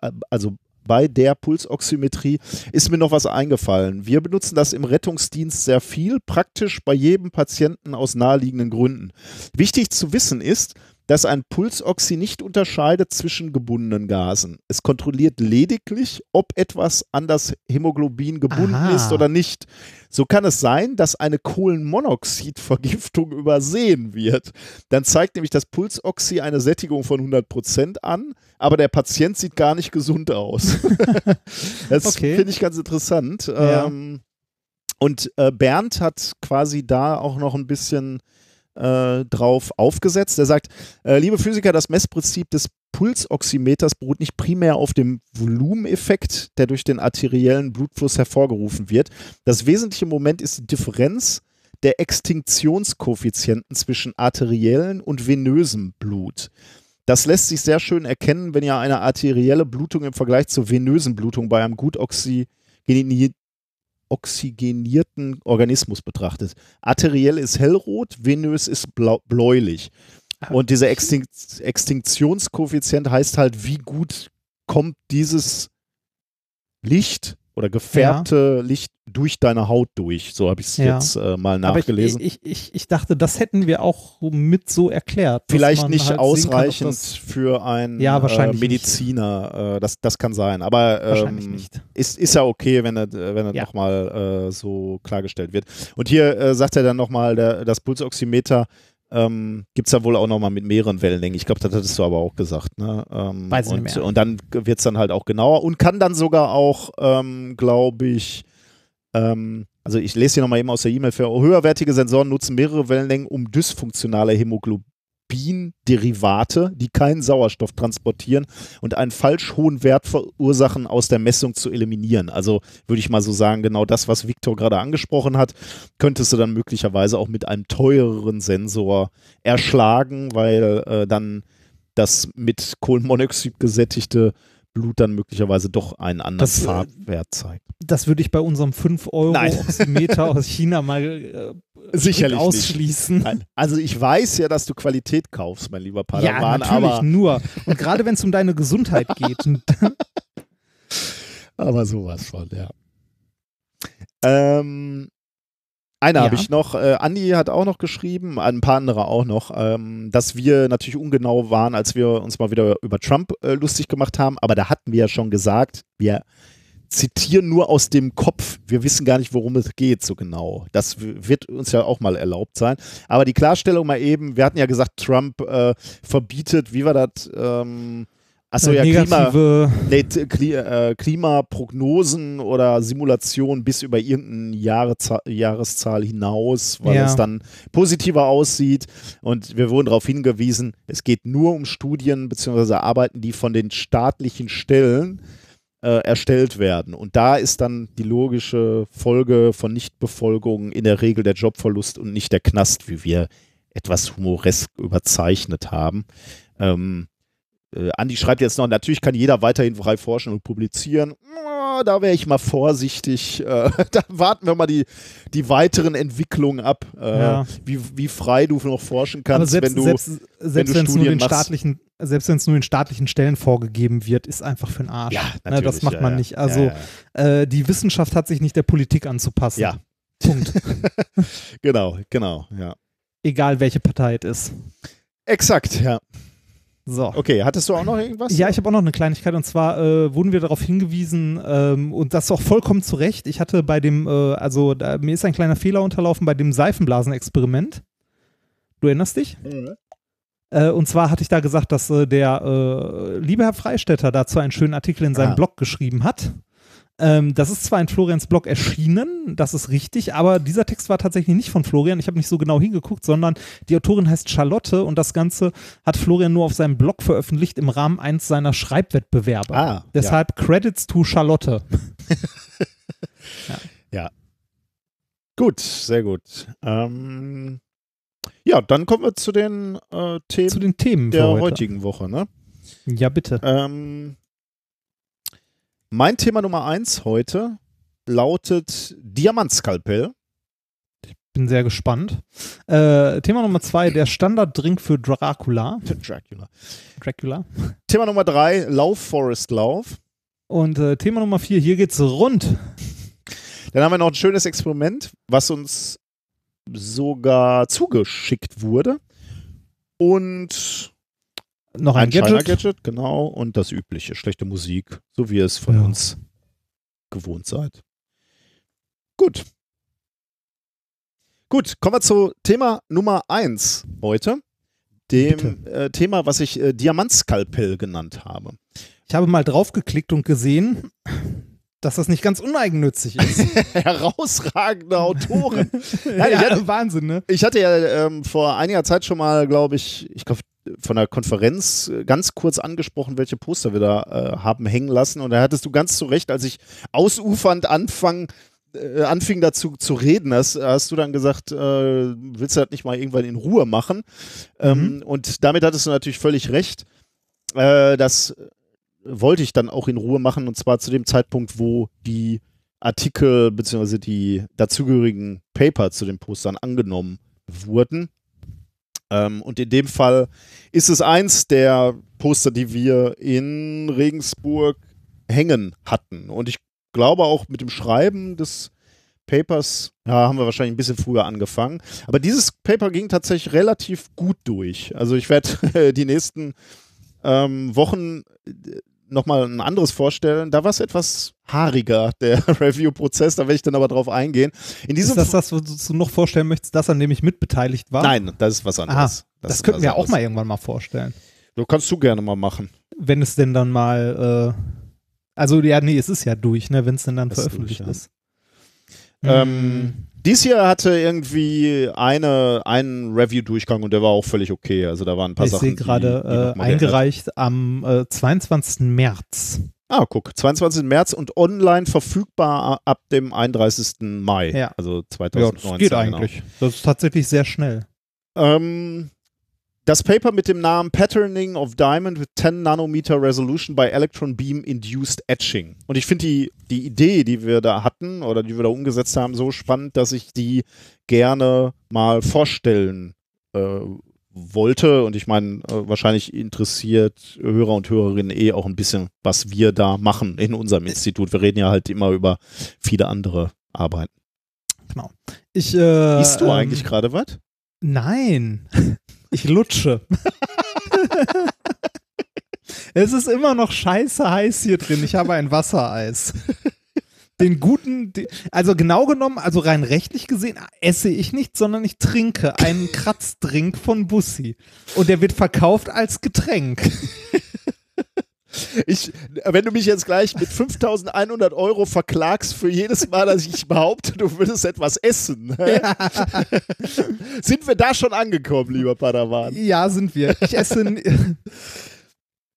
äh, also bei der Pulsoximetrie ist mir noch was eingefallen. Wir benutzen das im Rettungsdienst sehr viel, praktisch bei jedem Patienten aus naheliegenden Gründen. Wichtig zu wissen ist, dass ein Pulsoxy nicht unterscheidet zwischen gebundenen Gasen. Es kontrolliert lediglich, ob etwas an das Hämoglobin gebunden Aha. ist oder nicht. So kann es sein, dass eine Kohlenmonoxidvergiftung übersehen wird. Dann zeigt nämlich das Pulsoxy eine Sättigung von 100% an, aber der Patient sieht gar nicht gesund aus. das Okay. finde ich ganz interessant. Ja. Ähm, und äh, Bernd hat quasi da auch noch ein bisschen äh, drauf aufgesetzt. Er sagt, äh, liebe Physiker, das Messprinzip des Pulsoximeters beruht nicht primär auf dem Volumeneffekt, der durch den arteriellen Blutfluss hervorgerufen wird. Das wesentliche Moment ist die Differenz der Extinktionskoeffizienten zwischen arteriellen und venösem Blut. Das lässt sich sehr schön erkennen, wenn ihr eine arterielle Blutung im Vergleich zur venösen Blutung bei einem gut oxygeni- oxygenierten Organismus betrachtet. Arteriell ist hellrot, venös ist blau bläulich. Und dieser Extin Extinktionskoeffizient heißt halt, wie gut kommt dieses Licht oder gefärbte Licht durch deine Haut durch. So habe ich es Ja. jetzt äh, mal Aber ich, nachgelesen. ich, ich, ich dachte, das hätten wir auch mit so erklärt. Vielleicht nicht halt kann, ausreichend das- für einen Ja, äh, Mediziner. Äh, das, das kann sein. Aber Wahrscheinlich ähm, nicht. Ist, ist ja okay, wenn das, äh, wenn das Ja. nochmal äh, so klargestellt wird. Und hier äh, sagt er dann nochmal, das Pulsoximeter ähm, gibt es ja wohl auch nochmal mit mehreren Wellenlängen. Ich glaube, das hattest du aber auch gesagt. Ne? Ähm, Weiß ich und, nicht mehr. und dann wird es dann halt auch genauer und kann dann sogar auch, ähm, glaube ich, ähm, also ich lese hier nochmal eben aus der E-Mail für höherwertige Sensoren nutzen mehrere Wellenlängen, um dysfunktionale Hämoglobin-Derivate, die keinen Sauerstoff transportieren und einen falsch hohen Wert verursachen, aus der Messung zu eliminieren. Also würde ich mal so sagen, genau das, was Victor gerade angesprochen hat, könntest du dann möglicherweise auch mit einem teureren Sensor erschlagen, weil äh, dann das mit Kohlenmonoxid gesättigte Blut dann möglicherweise doch einen anderen Das, äh, Farbwert zeigt. Das würde ich bei unserem 5 Euro Nein. Oximeter aus China mal äh, Sicherlich nicht. ausschließen. Nein. Also ich weiß ja, dass du Qualität kaufst, mein lieber Ja, Padawan, natürlich aber, nur. Und gerade wenn es um deine Gesundheit geht. aber sowas von, ja. Ähm, einer Ja. habe ich noch, äh, Andi hat auch noch geschrieben, ein paar andere auch noch, ähm, dass wir natürlich ungenau waren, als wir uns mal wieder über Trump äh, lustig gemacht haben, aber da hatten wir ja schon gesagt, wir zitieren nur aus dem Kopf. Wir wissen gar nicht, worum es geht so genau. Das wird uns ja auch mal erlaubt sein. Aber die Klarstellung mal eben, wir hatten ja gesagt, Trump äh, verbietet, wie war das? Ähm, achso, ja, Klima, nee, äh, Klimaprognosen oder Simulationen bis über irgendeine Jahrezahl, Jahreszahl hinaus, weil Ja. es dann positiver aussieht. Und wir wurden darauf hingewiesen, es geht nur um Studien bzw. Arbeiten, die von den staatlichen Stellen äh, erstellt werden. Und da ist dann die logische Folge von Nichtbefolgung in der Regel der Jobverlust und nicht der Knast, wie wir etwas humoresk überzeichnet haben. Ähm, äh, Andi schreibt jetzt noch, natürlich kann jeder weiterhin frei forschen und publizieren. Oh, da wäre ich mal vorsichtig. Äh, da warten wir mal die, die weiteren Entwicklungen ab, äh, Ja. wie, wie frei du noch forschen kannst, selbst, wenn du. selbst, selbst du wenn es nur Studien den machst. staatlichen, selbst wenn es nur den staatlichen Stellen vorgegeben wird, ist einfach für den Arsch. ja, Ne, natürlich. das macht man ja. nicht. Also ja. Äh, die Wissenschaft hat sich nicht der Politik anzupassen. Ja. Punkt. genau, genau, ja. Egal welche Partei es ist. Exakt, ja. So. Okay, hattest du auch noch irgendwas? Ja, ich habe auch noch eine Kleinigkeit und zwar äh, wurden wir darauf hingewiesen ähm, und das auch vollkommen zu Recht. Ich hatte bei dem, äh, also da, mir ist ein kleiner Fehler unterlaufen bei dem Seifenblasenexperiment. Du erinnerst dich? Äh, und zwar hatte ich da gesagt, dass äh, der äh, liebe Herr Freistetter dazu einen schönen Artikel in seinem Ah. Blog geschrieben hat. Ähm, das ist zwar in Florians Blog erschienen, das ist richtig, aber dieser Text war tatsächlich nicht von Florian. Ich habe nicht so genau hingeguckt, sondern die Autorin heißt Charlotte und das Ganze hat Florian nur auf seinem Blog veröffentlicht im Rahmen eines seiner Schreibwettbewerbe. Ah, Deshalb Credits to Charlotte. Gut, sehr gut. Ähm, ja, dann kommen wir zu den äh, Themen Zu den Themen der heute. heutigen Woche. Ne? Ja, bitte. Ähm, mein Thema Nummer eins heute lautet Diamantskalpell. Bin sehr gespannt. Äh, Thema Nummer zwei, der Standarddrink für Dracula. Dracula. Dracula. Thema Nummer drei, Lauf Forest Lauf. Und äh, Thema Nummer vier, hier geht's rund. Dann haben wir noch ein schönes Experiment, was uns sogar zugeschickt wurde. Und Noch ein, ein Gadget. China-Gadget, genau. Und das übliche, schlechte Musik, so wie ihr es von Ja. uns gewohnt seid. Gut. Gut, kommen wir zu Thema Nummer eins heute. Dem äh, Thema, was ich äh, Diamantskalpell genannt habe. Ich habe mal draufgeklickt und gesehen, dass das nicht ganz uneigennützig ist. Herausragende Autoren. Nein, ja, hatte- Wahnsinn, ne? Ich hatte ja ähm, vor einiger Zeit schon mal, glaube ich, ich glaube, von der Konferenz äh, ganz kurz angesprochen, welche Poster wir da äh, haben hängen lassen. Und da hattest du ganz zu Recht, als ich ausufernd anfang, äh, anfing dazu zu reden, hast, hast du dann gesagt, äh, willst du das nicht mal irgendwann in Ruhe machen? Ähm, und damit hattest du natürlich völlig recht. Äh, das wollte ich dann auch in Ruhe machen und zwar zu dem Zeitpunkt, wo die Artikel bzw. die dazugehörigen Paper zu den Postern angenommen wurden. Ähm, und in dem Fall ist es eins der Poster, die wir in Regensburg hängen hatten. Und ich glaube auch mit dem Schreiben des Papers, ja, haben wir wahrscheinlich ein bisschen früher angefangen. Aber dieses Paper ging tatsächlich relativ gut durch. Also ich werde die nächsten ähm, Wochen nochmal ein anderes vorstellen. Da war es etwas haariger, der Review-Prozess, da werde ich dann aber drauf eingehen. In diesem Ist das das, was du noch vorstellen möchtest, das, an dem ich mitbeteiligt war? Nein, das ist was Aha, anderes. das, ist könnten wir auch mal irgendwann mal vorstellen. Du kannst du gerne mal machen. Wenn es denn dann mal, äh, also ja, nee, es ist ja durch, ne, wenn es denn dann ist veröffentlicht durch, ja. ist. Ähm, dies hier hatte irgendwie eine, einen Review-Durchgang und der war auch völlig okay. Also da waren ein paar ich Sachen. sehe die- die gerade äh, eingereicht am äh, 22. März. Ah, guck, 22. März und online verfügbar ab dem 31. Mai. Ja. Also Ja, 2019. das geht genau. eigentlich. Das ist tatsächlich sehr schnell. Ähm, das Paper mit dem Namen Patterning of Diamond with 10 Nanometer Resolution by Electron Beam Induced Etching. Und ich finde die, die Idee, die wir da hatten oder die wir da umgesetzt haben, so spannend, dass ich die gerne mal vorstellen äh, wollte. Und ich meine, äh, wahrscheinlich interessiert Hörer und Hörerinnen eh auch ein bisschen, was wir da machen in unserem Institut. Wir reden ja halt immer über viele andere Arbeiten. Genau. Ich, äh, Liest du ähm, eigentlich gerade was? Nein. Ich lutsche. es ist immer noch scheiße heiß hier drin. Ich habe ein Wassereis. Den guten, also genau genommen, also rein rechtlich gesehen, esse ich nicht, sondern ich trinke einen Kratzdrink von Bussi. Und der wird verkauft als Getränk. Ich, wenn du mich jetzt gleich mit 5100 Euro verklagst für jedes Mal, dass ich behaupte, du würdest etwas essen, ne? sind wir da schon angekommen, lieber Padawan? Ja, sind wir. Ich esse.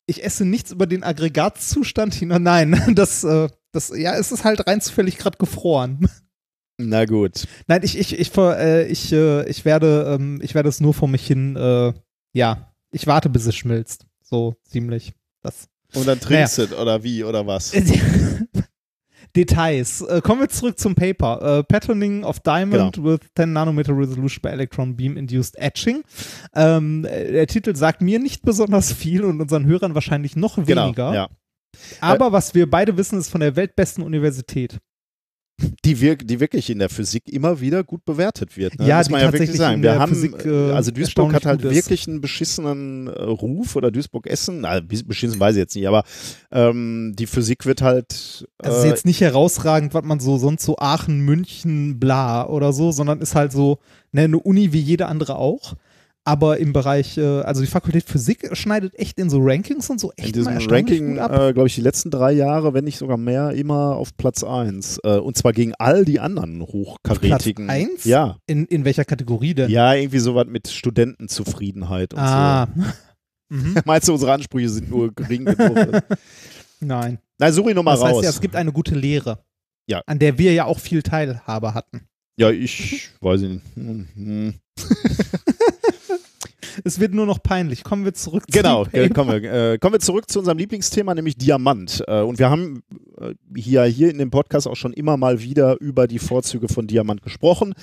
ich esse nichts über den Aggregatzustand hinaus. Nein, das, äh, das, ja, es ist halt rein zufällig gerade gefroren. Na gut. Nein, ich, ich, ich, äh, ich, äh, ich werde, ähm, ich werde es nur vor mich hin, äh, ja, ich warte, bis es schmilzt. So ziemlich. Das. Und dann trinkst du es, oder wie, oder was? Details. Äh, kommen wir zurück zum Paper. Äh, Patterning of Diamond Genau. with 10 Nanometer Resolution by Electron Beam Induced Etching. Ähm, äh, der Titel sagt mir nicht besonders viel und unseren Hörern wahrscheinlich noch Genau, weniger. ja. Aber was wir beide wissen, ist von der weltbesten Universität. Die, wirk die wirklich in der Physik immer wieder gut bewertet wird. Ne? Ja, Muss man ja wirklich sagen. Wir haben, Physik, äh, also Duisburg hat halt wirklich einen beschissenen äh, Ruf oder Duisburg-Essen, bis- beschissen weiß ich jetzt nicht, aber ähm, die Physik wird halt Also es ist äh, jetzt nicht herausragend, was man so sonst so Aachen, München, bla oder so, sondern ist halt so ne, eine Uni wie jede andere auch. Aber im Bereich, äh, also die Fakultät Physik schneidet echt in so Rankings und so echt in diesem mal Ranking, äh, glaube ich, die letzten drei Jahre, wenn nicht sogar mehr, immer auf Platz 1. Äh, und zwar gegen all die anderen hochkarätigen. Platz eins? Ja. in, in welcher Kategorie denn? Ja, irgendwie sowas mit Studentenzufriedenheit und Ah. Mhm. so. Meinst du, unsere Ansprüche sind nur gering genug? Nein. Nein, such ihn nochmal Das heißt raus. ja, es gibt eine gute Lehre. Ja. An der wir ja auch viel Teilhabe hatten. ja, ich weiß nicht. Hm, hm. Es wird nur noch peinlich. Kommen wir zurück Genau, zum äh, kommen wir, äh, kommen wir zurück zu unserem Lieblingsthema, nämlich Diamant. Äh, und wir haben äh, hier, hier in dem Podcast auch schon immer mal wieder über die Vorzüge von Diamant gesprochen.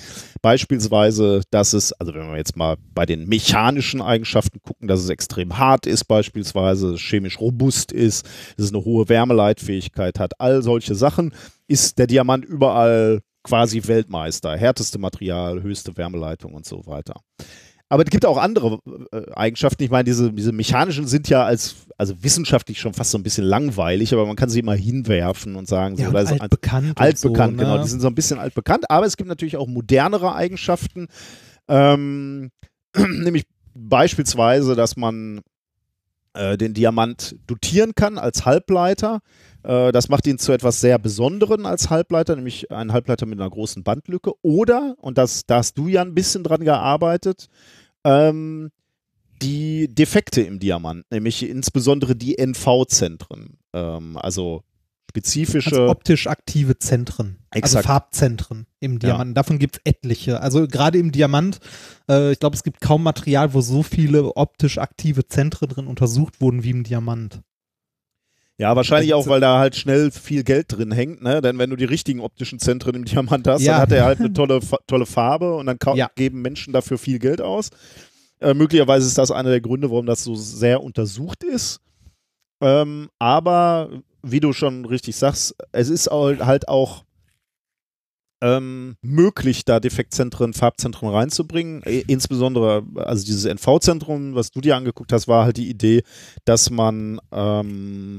Beispielsweise, dass es, also wenn wir jetzt mal bei den mechanischen Eigenschaften gucken, dass es extrem hart ist, beispielsweise chemisch robust ist, dass es eine hohe Wärmeleitfähigkeit hat, all solche Sachen, ist der Diamant überall quasi Weltmeister. Härteste Material, höchste Wärmeleitung und so weiter. Aber es gibt auch andere äh, Eigenschaften. Ich meine, diese, diese mechanischen sind ja als, also wissenschaftlich schon fast so ein bisschen langweilig, aber man kann sie immer hinwerfen und sagen, so, Ja, und altbekannt. und altbekannt, so, genau. ne? Die sind so ein bisschen altbekannt, aber es gibt natürlich auch modernere Eigenschaften. Ähm, nämlich beispielsweise, dass man äh, den Diamant dotieren kann als Halbleiter. Äh, das macht ihn zu etwas sehr Besonderen als Halbleiter, nämlich ein Halbleiter mit einer großen Bandlücke. Oder, und das, da hast du ja ein bisschen dran gearbeitet, ähm, die Defekte im Diamant, nämlich insbesondere die NV-Zentren. Ähm, also spezifische. Also optisch aktive Zentren. Exakt. Also Farbzentren im Diamanten. Davon gibt es etliche. Also gerade im Diamant, äh, ich glaube, es gibt kaum Material, wo so viele optisch aktive Zentren drin untersucht wurden wie im Diamant. Ja, wahrscheinlich Da auch, weil da halt schnell viel Geld drin hängt, ne? Denn wenn du die richtigen optischen Zentren im Diamant hast, Ja. dann hat er halt eine tolle, tolle Farbe und dann Ja. geben Menschen dafür viel Geld aus. Äh, möglicherweise ist das einer der Gründe, warum das so sehr untersucht ist. Ähm, aber wie du schon richtig sagst, es ist halt auch ähm, möglich, da Defektzentren, Farbzentren reinzubringen. I- Insbesondere, also dieses NV-Zentrum, was du dir angeguckt hast, war halt die Idee, dass man ähm,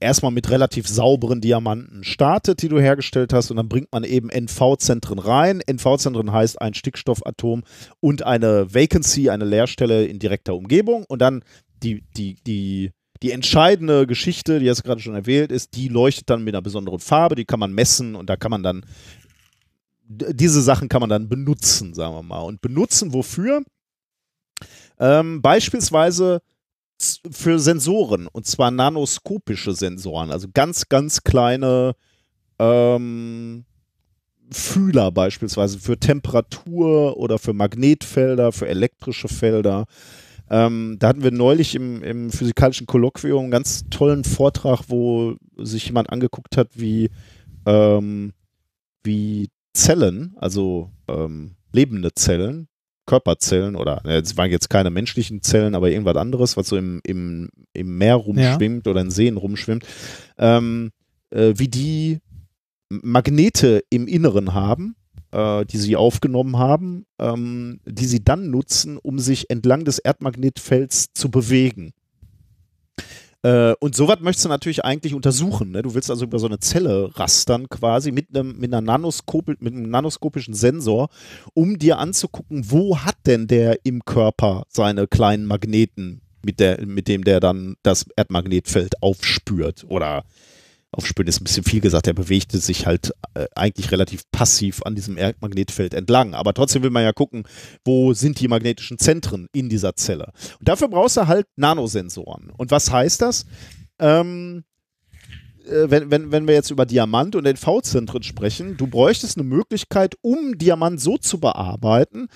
erstmal mit relativ sauberen Diamanten startet, die du hergestellt hast, und dann bringt man eben NV-Zentren rein. NV-Zentren heißt ein Stickstoffatom und eine Vacancy, eine Leerstelle in direkter Umgebung. Und dann die, die, die, die entscheidende Geschichte, die du gerade schon erwähnt, ist, die leuchtet dann mit einer besonderen Farbe, die kann man messen und da kann man dann diese Sachen kann man dann benutzen, sagen wir mal. Und benutzen wofür? Ähm, beispielsweise für Sensoren und zwar nanoskopische Sensoren, also ganz, ganz kleine ähm, Fühler beispielsweise für Temperatur oder für Magnetfelder, für elektrische Felder. Ähm, da hatten wir neulich im, im physikalischen Kolloquium einen ganz tollen Vortrag, wo sich jemand angeguckt hat, wie, ähm, wie Zellen, also ähm, lebende Zellen, Körperzellen oder äh, es waren jetzt keine menschlichen Zellen, aber irgendwas anderes, was so im, im, im Meer rumschwimmt oder in Seen rumschwimmt, ähm, äh, wie die Magnete im Inneren haben, äh, die sie aufgenommen haben, ähm, die sie dann nutzen, um sich entlang des Erdmagnetfelds zu bewegen. Äh, und sowas möchtest du natürlich eigentlich untersuchen. Ne? Du willst also über so eine Zelle rastern quasi mit einem, mit, einer Nanoskop mit einem nanoskopischen Sensor, um dir anzugucken, wo hat denn der im Körper seine kleinen Magneten, mit, der, mit dem der dann das Erdmagnetfeld aufspürt oder aufspüren ist ein bisschen viel gesagt, er bewegte sich halt äh, eigentlich relativ passiv an diesem Erdmagnetfeld entlang. Aber trotzdem will man ja gucken, wo sind die magnetischen Zentren in dieser Zelle. Und dafür brauchst du halt Nanosensoren. Und was heißt das? Ähm, äh, wenn, wenn, wenn wir jetzt über Diamant und NV-Zentren sprechen, du bräuchtest eine Möglichkeit, um Diamant so zu bearbeiten,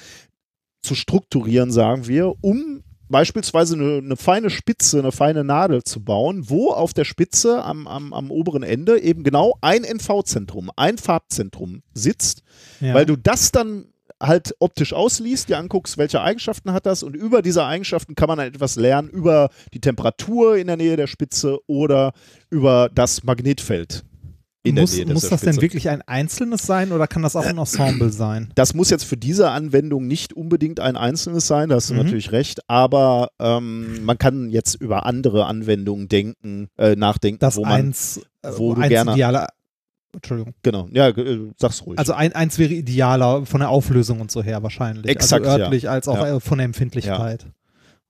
zu strukturieren, sagen wir, um beispielsweise eine, eine, feine Spitze, eine feine Nadel zu bauen, wo auf der Spitze am, am, am oberen Ende eben genau ein NV-Zentrum, ein Farbzentrum sitzt, Ja. weil du das dann halt optisch ausliest, dir anguckst, welche Eigenschaften hat das und über diese Eigenschaften kann man dann etwas lernen über die Temperatur in der Nähe der Spitze oder über das Magnetfeld in muss der Nähe muss das Spitze. denn wirklich ein einzelnes sein oder kann das auch ein Ensemble sein? Das muss jetzt für diese Anwendung nicht unbedingt ein einzelnes sein, da hast du Mhm. natürlich recht, aber ähm, man kann jetzt über andere Anwendungen denken, äh, nachdenken, Das wo man, eins, äh, wo du eins gerne- idealer, Entschuldigung. genau, ja, äh, sag's ruhig. Also ein, eins wäre idealer von der Auflösung und so her wahrscheinlich. Exakt, also ja. örtlich als auch Ja. von der Empfindlichkeit.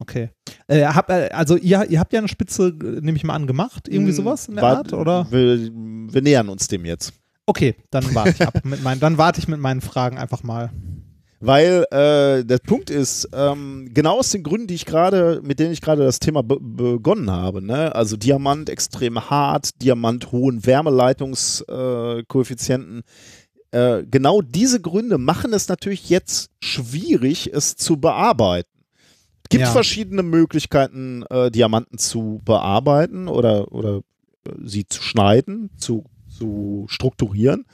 Okay. Äh, hab, äh, also ihr, ihr habt ja eine Spitze, äh, nehme ich mal an, gemacht? Irgendwie sowas in der War- Art? Oder? Wir, wir nähern uns dem jetzt. Okay, dann warte ich ab. Mit meinen, dann warte ich mit meinen Fragen einfach mal. Weil äh, der Punkt ist, ähm, genau aus den Gründen, die ich gerade, mit denen ich gerade das Thema be begonnen habe, ne? also Diamant extrem hart, Diamant hohen Wärmeleitungskoeffizienten, Koeffizienten, äh, genau diese Gründe machen es natürlich jetzt schwierig, es zu bearbeiten. Es gibt Ja. verschiedene Möglichkeiten, äh, Diamanten zu bearbeiten oder, oder äh, sie zu schneiden, zu, zu strukturieren.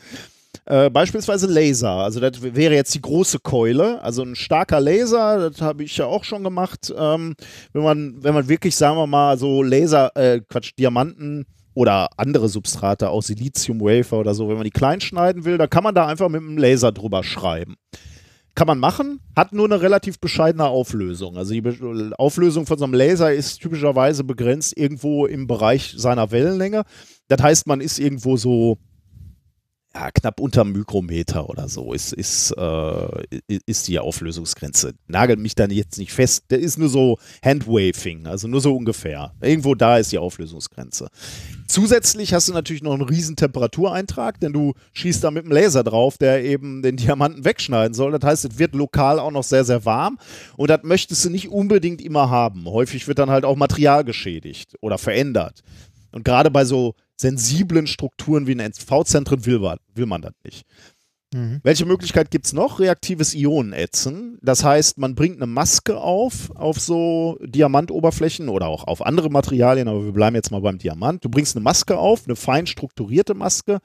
Äh, beispielsweise Laser. Also das wäre jetzt die große Keule. Also ein starker Laser, das habe ich ja auch schon gemacht. Ähm, wenn man, wenn man wirklich, sagen wir mal, so Laser, äh, Quatsch, Diamanten oder andere Substrate, auch Silizium Wafer oder so, wenn man die klein schneiden will, dann kann man da einfach mit einem Laser drüber schreiben. Kann man machen, hat nur eine relativ bescheidene Auflösung. Also die Be Auflösung von so einem Laser ist typischerweise begrenzt irgendwo im Bereich seiner Wellenlänge. Das heißt, man ist irgendwo so ja, knapp unter Mikrometer oder so ist, ist, äh, ist die Auflösungsgrenze. Nagelt mich dann jetzt nicht fest. Der ist nur so Handwaving, also nur so ungefähr. Irgendwo da ist die Auflösungsgrenze. Zusätzlich hast du natürlich noch einen riesen Temperatureintrag, denn du schießt da mit dem Laser drauf, der eben den Diamanten wegschneiden soll. Das heißt, es wird lokal auch noch sehr, sehr warm und das möchtest du nicht unbedingt immer haben. Häufig wird dann halt auch Material geschädigt oder verändert. Und gerade bei so sensiblen Strukturen wie in NV-Zentren will, man- will man das nicht. Mhm. Welche Möglichkeit gibt es noch? Reaktives Ionenätzen. Das heißt, man bringt eine Maske auf, auf so Diamantoberflächen oder auch auf andere Materialien, aber wir bleiben jetzt mal beim Diamant. Du bringst eine Maske auf, eine fein strukturierte Maske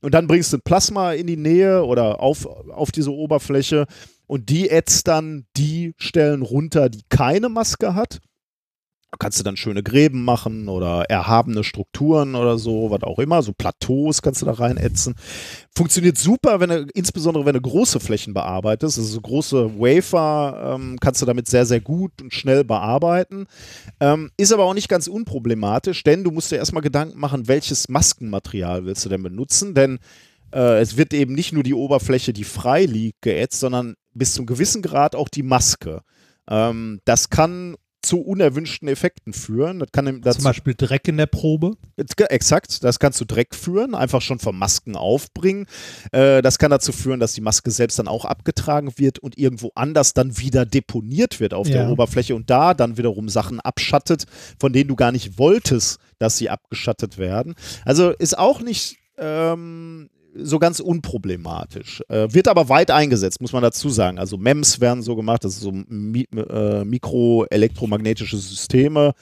und dann bringst du ein Plasma in die Nähe oder auf, auf diese Oberfläche und die ätzt dann die Stellen runter, die keine Maske hat. Kannst du dann schöne Gräben machen oder erhabene Strukturen oder so, was auch immer. So Plateaus kannst du da reinätzen. Funktioniert super, wenn du, insbesondere wenn du große Flächen bearbeitest. Also so große Wafer ähm, kannst du damit sehr, sehr gut und schnell bearbeiten. Ähm, ist aber auch nicht ganz unproblematisch, denn du musst dir erstmal Gedanken machen, welches Maskenmaterial willst du denn benutzen, denn äh, es wird eben nicht nur die Oberfläche, die frei liegt, geätzt, sondern bis zum gewissen Grad auch die Maske. Ähm, das kann zu unerwünschten Effekten führen. Das kann dazu Zum Beispiel Dreck in der Probe. Exakt, das kann zu Dreck führen, einfach schon vom Masken aufbringen. Äh, das kann dazu führen, dass die Maske selbst dann auch abgetragen wird und irgendwo anders dann wieder deponiert wird auf der Ja. Oberfläche und da dann wiederum Sachen abschattet, von denen du gar nicht wolltest, dass sie abgeschattet werden. Also ist auch nicht ähm, so ganz unproblematisch. Äh, wird aber weit eingesetzt, muss man dazu sagen. Also MEMS werden so gemacht, das sind so mi äh, mikroelektromagnetische Systeme.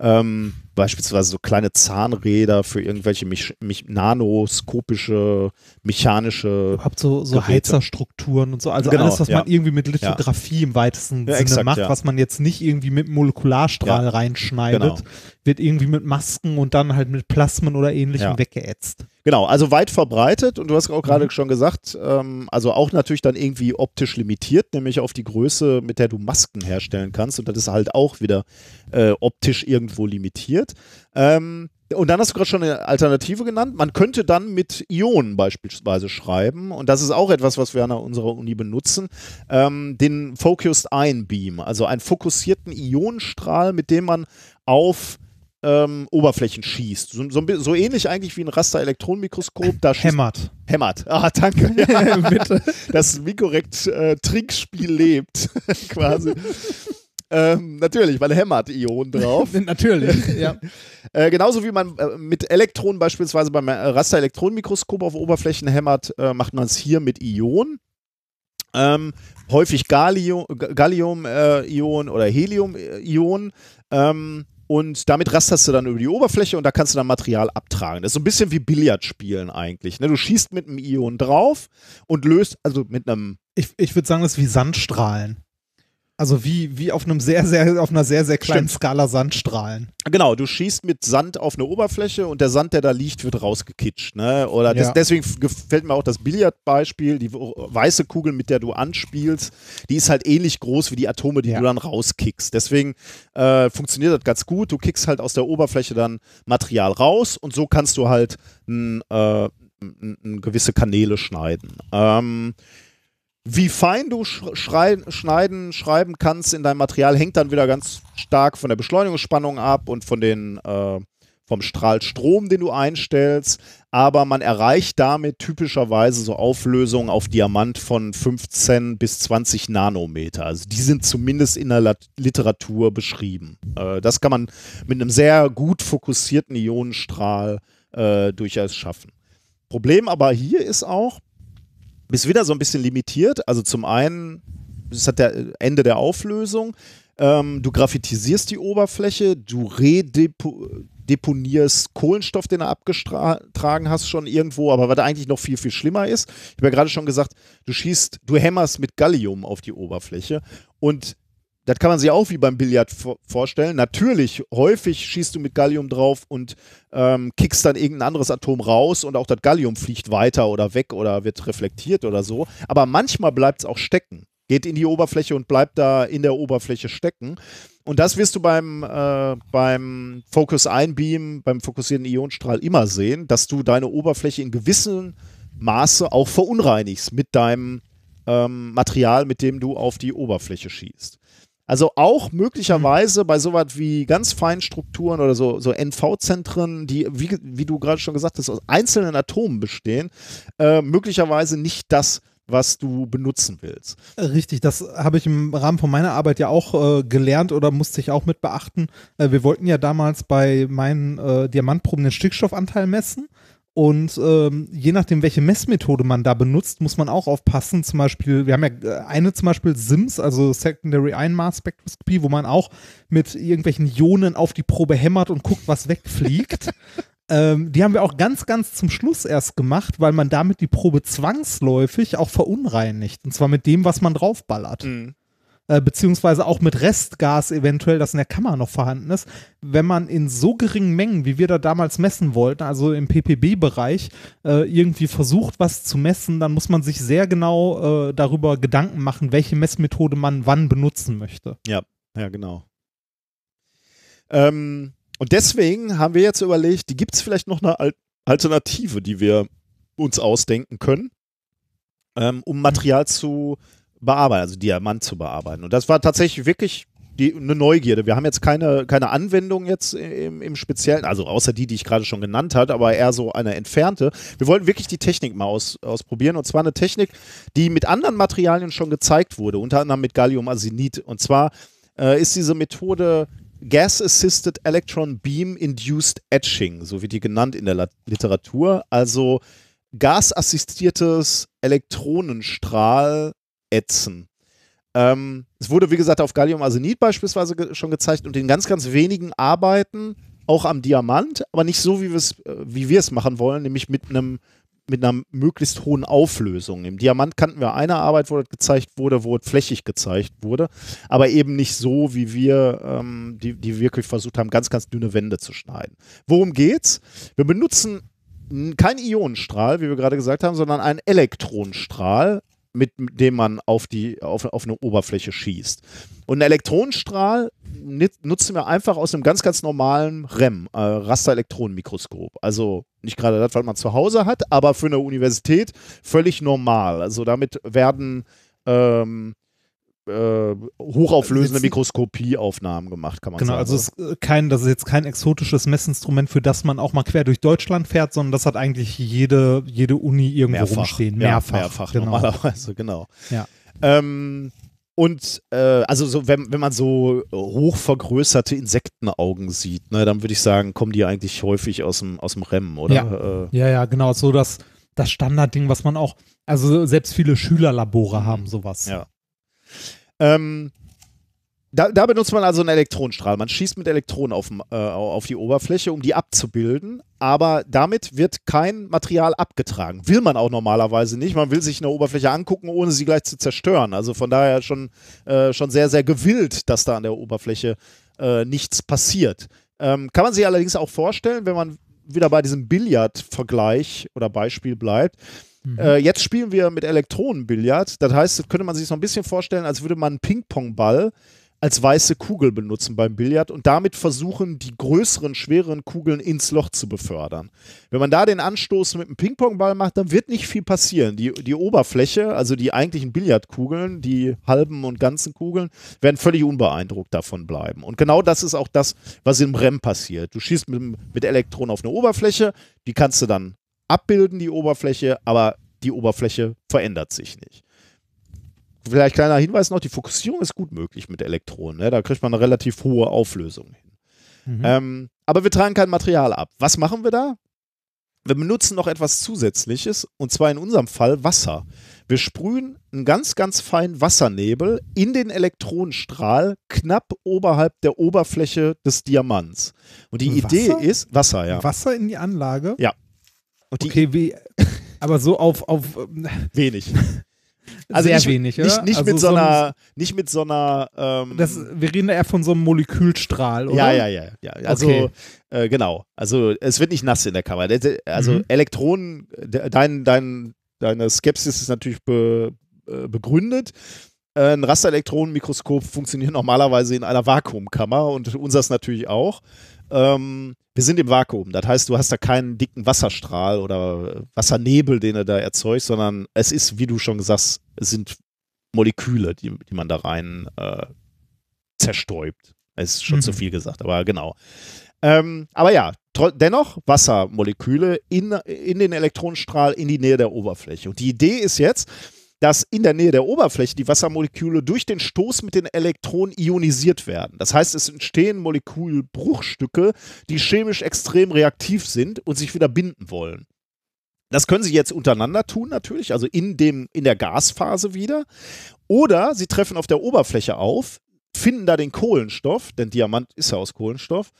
Ähm, beispielsweise so kleine Zahnräder für irgendwelche mich, mich nanoskopische, mechanische. Überhaupt so, so Geräte. Heizerstrukturen und so. Also Genau, alles, was ja. man irgendwie mit Lithografie im weitesten Ja, Sinne exakt, macht, ja. was man jetzt nicht irgendwie mit Molekularstrahl Ja, reinschneidet, genau. wird irgendwie mit Masken und dann halt mit Plasmen oder ähnlichem Ja. weggeätzt. Genau, also weit verbreitet und du hast auch gerade Mhm. schon gesagt, ähm, also auch natürlich dann irgendwie optisch limitiert, nämlich auf die Größe, mit der du Masken herstellen kannst und das ist halt auch wieder äh, optisch irgendwo limitiert. Ähm, und dann hast du gerade schon eine Alternative genannt. Man könnte dann mit Ionen beispielsweise schreiben und das ist auch etwas, was wir an unserer Uni benutzen, ähm, den Focused Ion Beam, also einen fokussierten Ionenstrahl, mit dem man auf ähm, Oberflächen schießt. So, so, so ähnlich eigentlich wie ein Raster-Elektronenmikroskop. Da Hämmert. Hämmert. Ah, danke. Ja, bitte. Das Mikorrekt äh, lebt, quasi. Ähm, natürlich, man hämmert Ionen drauf. Natürlich, ja. Äh, genauso wie man äh, mit Elektronen beispielsweise beim äh, Raster-Elektronenmikroskop auf Oberflächen hämmert, äh, macht man es hier mit Ionen. Ähm, häufig Gallium, Gallium-Ionen oder Helium-Ionen. Ähm, und damit rasterst du dann über die Oberfläche und da kannst du dann Material abtragen. Das ist so ein bisschen wie Billardspielen eigentlich. Ne? Du schießt mit einem Ion drauf und löst, also mit einem Ich, ich würde sagen, das ist wie Sandstrahlen. Also wie, wie auf einem sehr, sehr, auf einer sehr, sehr kleinen Stimmt. Skala Sandstrahlen. Genau, du schießt mit Sand auf eine Oberfläche und der Sand, der da liegt, wird rausgekitscht. Ne? Oder das, Ja. deswegen gefällt mir auch das Billardbeispiel, die weiße Kugel, mit der du anspielst, die ist halt ähnlich groß wie die Atome, die Ja. du dann rauskickst. Deswegen äh, funktioniert das ganz gut. Du kickst halt aus der Oberfläche dann Material raus und so kannst du halt n, äh, n, n, gewisse Kanäle schneiden. Ähm, wie fein du sch schrei schneiden, schreiben kannst in deinem Material, hängt dann wieder ganz stark von der Beschleunigungsspannung ab und von den, äh, vom Strahlstrom, den du einstellst. Aber man erreicht damit typischerweise so Auflösungen auf Diamant von 15 bis 20 Nanometer. Also die sind zumindest in der Lat Literatur beschrieben. Äh, das kann man mit einem sehr gut fokussierten Ionenstrahl äh, durchaus schaffen. Problem aber hier ist auch, bist wieder so ein bisschen limitiert. Also zum einen, das hat der Ende der Auflösung. Ähm, du graphitisierst die Oberfläche, du redeponierst Kohlenstoff, den du abgetragen hast, schon irgendwo, aber was eigentlich noch viel, viel schlimmer ist, ich habe ja gerade schon gesagt, du schießt, du hämmerst mit Gallium auf die Oberfläche und das kann man sich auch wie beim Billard vor vorstellen. Natürlich, häufig schießt du mit Gallium drauf und ähm, kickst dann irgendein anderes Atom raus und auch das Gallium fliegt weiter oder weg oder wird reflektiert oder so. Aber manchmal bleibt es auch stecken. Geht in die Oberfläche und bleibt da in der Oberfläche stecken. Und das wirst du beim, äh, beim Focus Einbeam, beim fokussierten Ionenstrahl immer sehen, dass du deine Oberfläche in gewissem Maße auch verunreinigst mit deinem ähm, Material, mit dem du auf die Oberfläche schießt. Also auch möglicherweise bei sowas wie ganz feinen Strukturen oder so, so NV-Zentren, die, wie, wie du gerade schon gesagt hast, aus einzelnen Atomen bestehen, äh, möglicherweise nicht das, was du benutzen willst. Richtig, das habe ich im Rahmen von meiner Arbeit ja auch äh, gelernt oder musste ich auch mit beachten. Äh, wir wollten ja damals bei meinen äh, Diamantproben den Stickstoffanteil messen. Und ähm, je nachdem, welche Messmethode man da benutzt, muss man auch aufpassen. Zum Beispiel, wir haben ja äh, eine zum Beispiel SIMS, also Secondary Einmaß Spektroskopie, wo man auch mit irgendwelchen Ionen auf die Probe hämmert und guckt, was wegfliegt. ähm, die haben wir auch ganz, ganz zum Schluss erst gemacht, weil man damit die Probe zwangsläufig auch verunreinigt. Und zwar mit dem, was man draufballert. Äh, beziehungsweise auch mit Restgas eventuell, das in der Kammer noch vorhanden ist. Wenn man in so geringen Mengen, wie wir da damals messen wollten, also im PPB-Bereich, äh, irgendwie versucht, was zu messen, dann muss man sich sehr genau äh, darüber Gedanken machen, welche Messmethode man wann benutzen möchte. Ja, ja, genau. Ähm, und deswegen haben wir jetzt überlegt, gibt es vielleicht noch eine Al Alternative, die wir uns ausdenken können, ähm, um Material zu bearbeiten, also Diamant zu bearbeiten. Und das war tatsächlich wirklich die, eine Neugierde. Wir haben jetzt keine, keine Anwendung jetzt im, im Speziellen, also außer die, die ich gerade schon genannt habe, aber eher so eine entfernte. Wir wollten wirklich die Technik mal aus, ausprobieren und zwar eine Technik, die mit anderen Materialien schon gezeigt wurde, unter anderem mit Galliumarsenid. Und zwar äh, ist diese Methode Gas-Assisted Electron Beam Induced Etching, so wird die genannt in der Literatur. Also gasassistiertes Elektronenstrahl-Ätzen. Ähm, es wurde, wie gesagt, auf Galliumarsenid beispielsweise ge schon gezeigt und in ganz, ganz wenigen Arbeiten auch am Diamant, aber nicht so, wie, äh, wir es machen wollen, nämlich mit einem mit einer möglichst hohen Auflösung. Im Diamant kannten wir eine Arbeit, wo das gezeigt wurde, wo es flächig gezeigt wurde, aber eben nicht so, wie wir, ähm, die, die wirklich versucht haben, ganz, ganz dünne Wände zu schneiden. Worum geht's? Wir benutzen keinen Ionenstrahl, wie wir gerade gesagt haben, sondern einen Elektronenstrahl, mit dem man auf, die, auf, auf eine Oberfläche schießt. Und einen Elektronenstrahl nutzen wir einfach aus einem ganz, ganz normalen REM, äh, Rasterelektronenmikroskop. Also nicht gerade das, was man zu Hause hat, aber für eine Universität völlig normal. Also damit werden ähm, äh, hochauflösende Mikroskopieaufnahmen gemacht, kann man Genau, sagen. also ist äh, kein, das ist jetzt kein exotisches Messinstrument, für das man auch mal quer durch Deutschland fährt, sondern das hat eigentlich jede, jede Uni irgendwo rumstehen. Ja, Mehrfach. mehrfach genau. normalerweise, genau. Ja. Ähm, und äh, also so, wenn, wenn man so hoch vergrößerte Insektenaugen sieht, ne, dann würde ich sagen, kommen die eigentlich häufig aus dem, aus dem REM, oder? Ja. Äh, Ja, ja, genau, so das, das Standardding, was man auch, also selbst viele Schülerlabore haben sowas. Ja. Ähm, da, da benutzt man also einen Elektronenstrahl. Man schießt mit Elektronen auf, äh, auf die Oberfläche, um die abzubilden, aber damit wird kein Material abgetragen. Will man auch normalerweise nicht. Man will sich eine Oberfläche angucken, ohne sie gleich zu zerstören. Also von daher schon, äh, schon sehr, sehr gewillt, dass da an der Oberfläche äh, nichts passiert. Ähm, kann man sich allerdings auch vorstellen, wenn man wieder bei diesem Billard-Vergleich oder Beispiel bleibt, äh, jetzt spielen wir mit Elektronenbillard. Das heißt, das könnte man sich so ein bisschen vorstellen, als würde man einen Ping-Pong-Ball als weiße Kugel benutzen beim Billard und damit versuchen, die größeren, schwereren Kugeln ins Loch zu befördern. Wenn man da den Anstoß mit einem Ping-Pong-Ball macht, dann wird nicht viel passieren. Die, die Oberfläche, also die eigentlichen Billardkugeln, die halben und ganzen Kugeln, werden völlig unbeeindruckt davon bleiben. Und genau das ist auch das, was im REM passiert. Du schießt mit, mit Elektronen auf eine Oberfläche, die kannst du dann abbilden, die Oberfläche, aber die Oberfläche verändert sich nicht. Vielleicht kleiner Hinweis noch, die Fokussierung ist gut möglich mit Elektronen. Ne? Da kriegt man eine relativ hohe Auflösung hin. Mhm. Ähm, aber wir tragen kein Material ab. Was machen wir da? Wir benutzen noch etwas Zusätzliches und zwar in unserem Fall Wasser. Wir sprühen einen ganz, ganz feinen Wassernebel in den Elektronenstrahl knapp oberhalb der Oberfläche des Diamants. Und die Wasser? Idee ist, Wasser, ja. Wasser in die Anlage? Ja. Und die Okay, wie, aber so auf, auf wenig. sehr nicht, wenig, oder? Nicht, nicht also mit so ein- einer, nicht mit so einer, ähm, Das, wir reden eher von so einem Molekülstrahl, oder? Ja, ja, ja, ja. Also Okay. äh, genau. Also es wird nicht nass in der Kammer. Der- Also Mhm. Elektronen, de- dein, dein, deine Skepsis ist natürlich be, äh, begründet. Äh, Ein Rasterelektronenmikroskop funktioniert normalerweise in einer Vakuumkammer und unseres natürlich auch. Ähm, wir sind im Vakuum. Das heißt, du hast da keinen dicken Wasserstrahl oder Wassernebel, den du da erzeugst, sondern es ist, wie du schon gesagt hast, es sind Moleküle, die, die man da rein äh, zerstäubt. Es ist schon Mhm. zu viel gesagt, aber genau. Ähm, aber ja, dennoch Wassermoleküle in, in den Elektronenstrahl in die Nähe der Oberfläche. Und die Idee ist jetzt, dass in der Nähe der Oberfläche die Wassermoleküle durch den Stoß mit den Elektronen ionisiert werden. Das heißt, es entstehen Molekülbruchstücke, die chemisch extrem reaktiv sind und sich wieder binden wollen. Das können sie jetzt untereinander tun, natürlich, also in, dem, in der Gasphase wieder. Oder sie treffen auf der Oberfläche auf, finden da den Kohlenstoff, denn Diamant ist ja aus Kohlenstoff,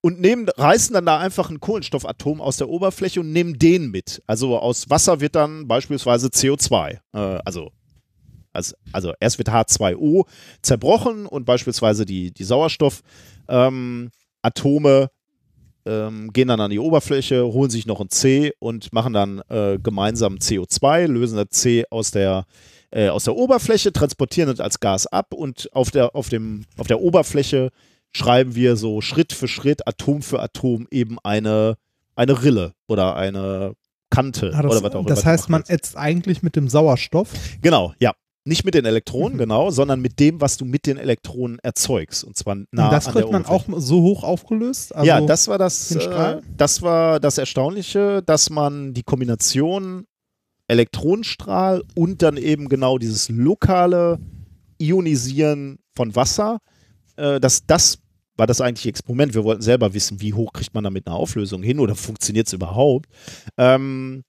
und nehmen, reißen dann da einfach ein Kohlenstoffatom aus der Oberfläche und nehmen den mit. Also aus Wasser wird dann beispielsweise CO2. Äh, also, also, also erst wird H2O zerbrochen und beispielsweise die, die Sauerstoffatome ähm, ähm, gehen dann an die Oberfläche, holen sich noch ein C und machen dann äh, gemeinsam CO2, lösen das C aus der, äh, aus der Oberfläche, transportieren das als Gas ab und auf der, auf dem, auf der Oberfläche schreiben wir so Schritt für Schritt, Atom für Atom eben eine, eine Rille oder eine Kante Ah, das, oder was auch immer. das heißt, man ätzt eigentlich mit dem Sauerstoff. Genau, ja. Nicht mit den Elektronen, Mhm. genau, sondern mit dem, was du mit den Elektronen erzeugst. Und zwar nah Und das an kriegt man auch so hoch aufgelöst. Also, ja, das war das, äh, das war das Erstaunliche, dass man die Kombination Elektronenstrahl und dann eben genau dieses lokale Ionisieren von Wasser, äh, dass das war das eigentliche Experiment. Wir wollten selber wissen, wie hoch kriegt man da mit einer Auflösung hin oder funktioniert es überhaupt. Ähm,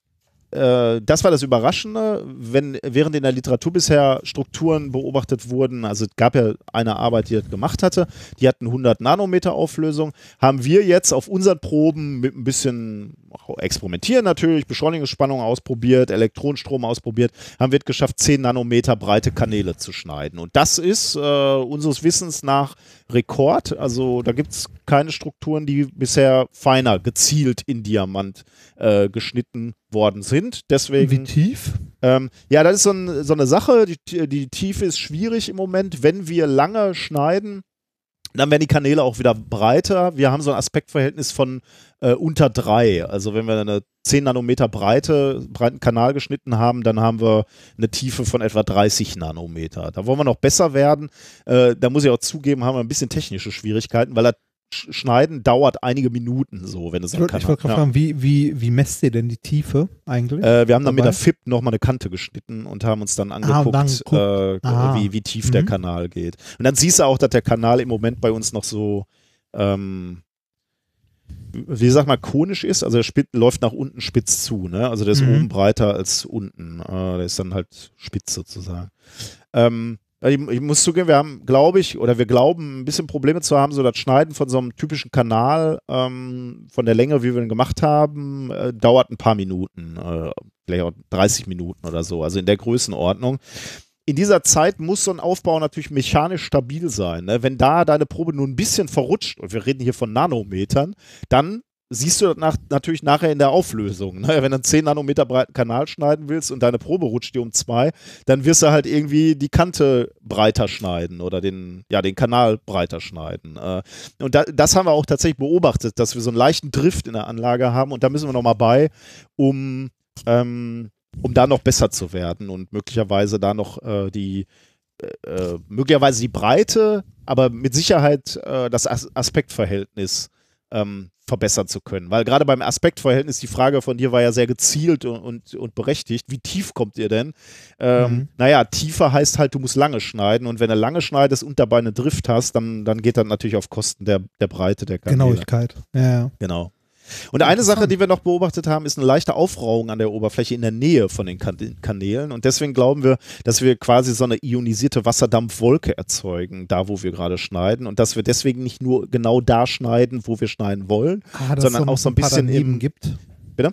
äh, das war das Überraschende, wenn während in der Literatur bisher Strukturen beobachtet wurden, also es gab ja eine Arbeit, die das gemacht hatte, die hatten 100 Nanometer Auflösung, haben wir jetzt auf unseren Proben mit ein bisschen experimentieren natürlich, Beschleunigungsspannung ausprobiert, Elektronenstrom ausprobiert, haben wir es geschafft, 10 Nanometer breite Kanäle zu schneiden. Und das ist äh, unseres Wissens nach Rekord. Also da gibt es keine Strukturen, die bisher feiner gezielt in Diamant äh, geschnitten worden sind. Deswegen wie tief? ähm, ja, das ist so, ein, so eine Sache. Die, die Tiefe ist schwierig im Moment. Wenn wir lange schneiden, Dann werden die Kanäle auch wieder breiter. Wir haben so ein Aspektverhältnis von äh, unter drei. Also wenn wir eine 10 Nanometer Breite, breiten Kanal geschnitten haben, dann haben wir eine Tiefe von etwa 30 Nanometer. Da wollen wir noch besser werden. Äh, da muss ich auch zugeben, haben wir ein bisschen technische Schwierigkeiten, weil das Schneiden dauert einige Minuten so, wenn es Ich wollte ich wollte gerade fragen, wie, wie, wie messt ihr denn die Tiefe eigentlich? Äh, wir haben dann mit dabei? der FIP nochmal eine Kante geschnitten und haben uns dann Ah, angeguckt, und dann geguckt. äh, Ah. wie, wie tief der Mhm. Kanal geht. Und dann siehst du auch, dass der Kanal im Moment bei uns noch so, ähm, wie sag mal, konisch ist. Also der Spit läuft nach unten spitz zu. Ne? Also der ist Mhm. oben breiter als unten. Äh, der ist dann halt spitz sozusagen. Ähm, ich, ich muss zugeben, wir haben, glaube ich, oder wir glauben, ein bisschen Probleme zu haben, so das Schneiden von so einem typischen Kanal ähm, von der Länge, wie wir ihn gemacht haben, äh, dauert ein paar Minuten, äh, vielleicht auch 30 Minuten oder so, also in der Größenordnung. In dieser Zeit muss so ein Aufbau natürlich mechanisch stabil sein. Ne? Wenn da deine Probe nur ein bisschen verrutscht, und wir reden hier von Nanometern, dann siehst du nach, natürlich nachher in der Auflösung. Ne? Wenn du einen 10 Nanometer breiten Kanal schneiden willst und deine Probe rutscht dir um zwei, dann wirst du halt irgendwie die Kante breiter schneiden oder den, ja, den Kanal breiter schneiden. Äh, und da, das haben wir auch tatsächlich beobachtet, dass wir so einen leichten Drift in der Anlage haben und da müssen wir nochmal bei, um, ähm, um da noch besser zu werden und möglicherweise da noch äh, die äh, äh, möglicherweise die Breite, aber mit Sicherheit äh, das As Aspektverhältnis ähm, verbessern zu können. Weil gerade beim Aspektverhältnis, die Frage von dir war ja sehr gezielt und, und, und berechtigt. Wie tief kommt ihr denn? Ähm, Mhm. Naja, tiefer heißt halt, du musst lange schneiden und wenn du lange schneidest und dabei eine Drift hast, dann, dann geht das natürlich auf Kosten der, der Breite der Kanäle. Genauigkeit. Ja, ja. Genau. Und eine Sache, die wir noch beobachtet haben, ist eine leichte Aufrauung an der Oberfläche in der Nähe von den kan Kanälen. Und deswegen glauben wir, dass wir quasi so eine ionisierte Wasserdampfwolke erzeugen, da wo wir gerade schneiden. Und dass wir deswegen nicht nur genau da schneiden, wo wir schneiden wollen, Ah, sondern noch auch so ein bisschen im, gibt. Bitte?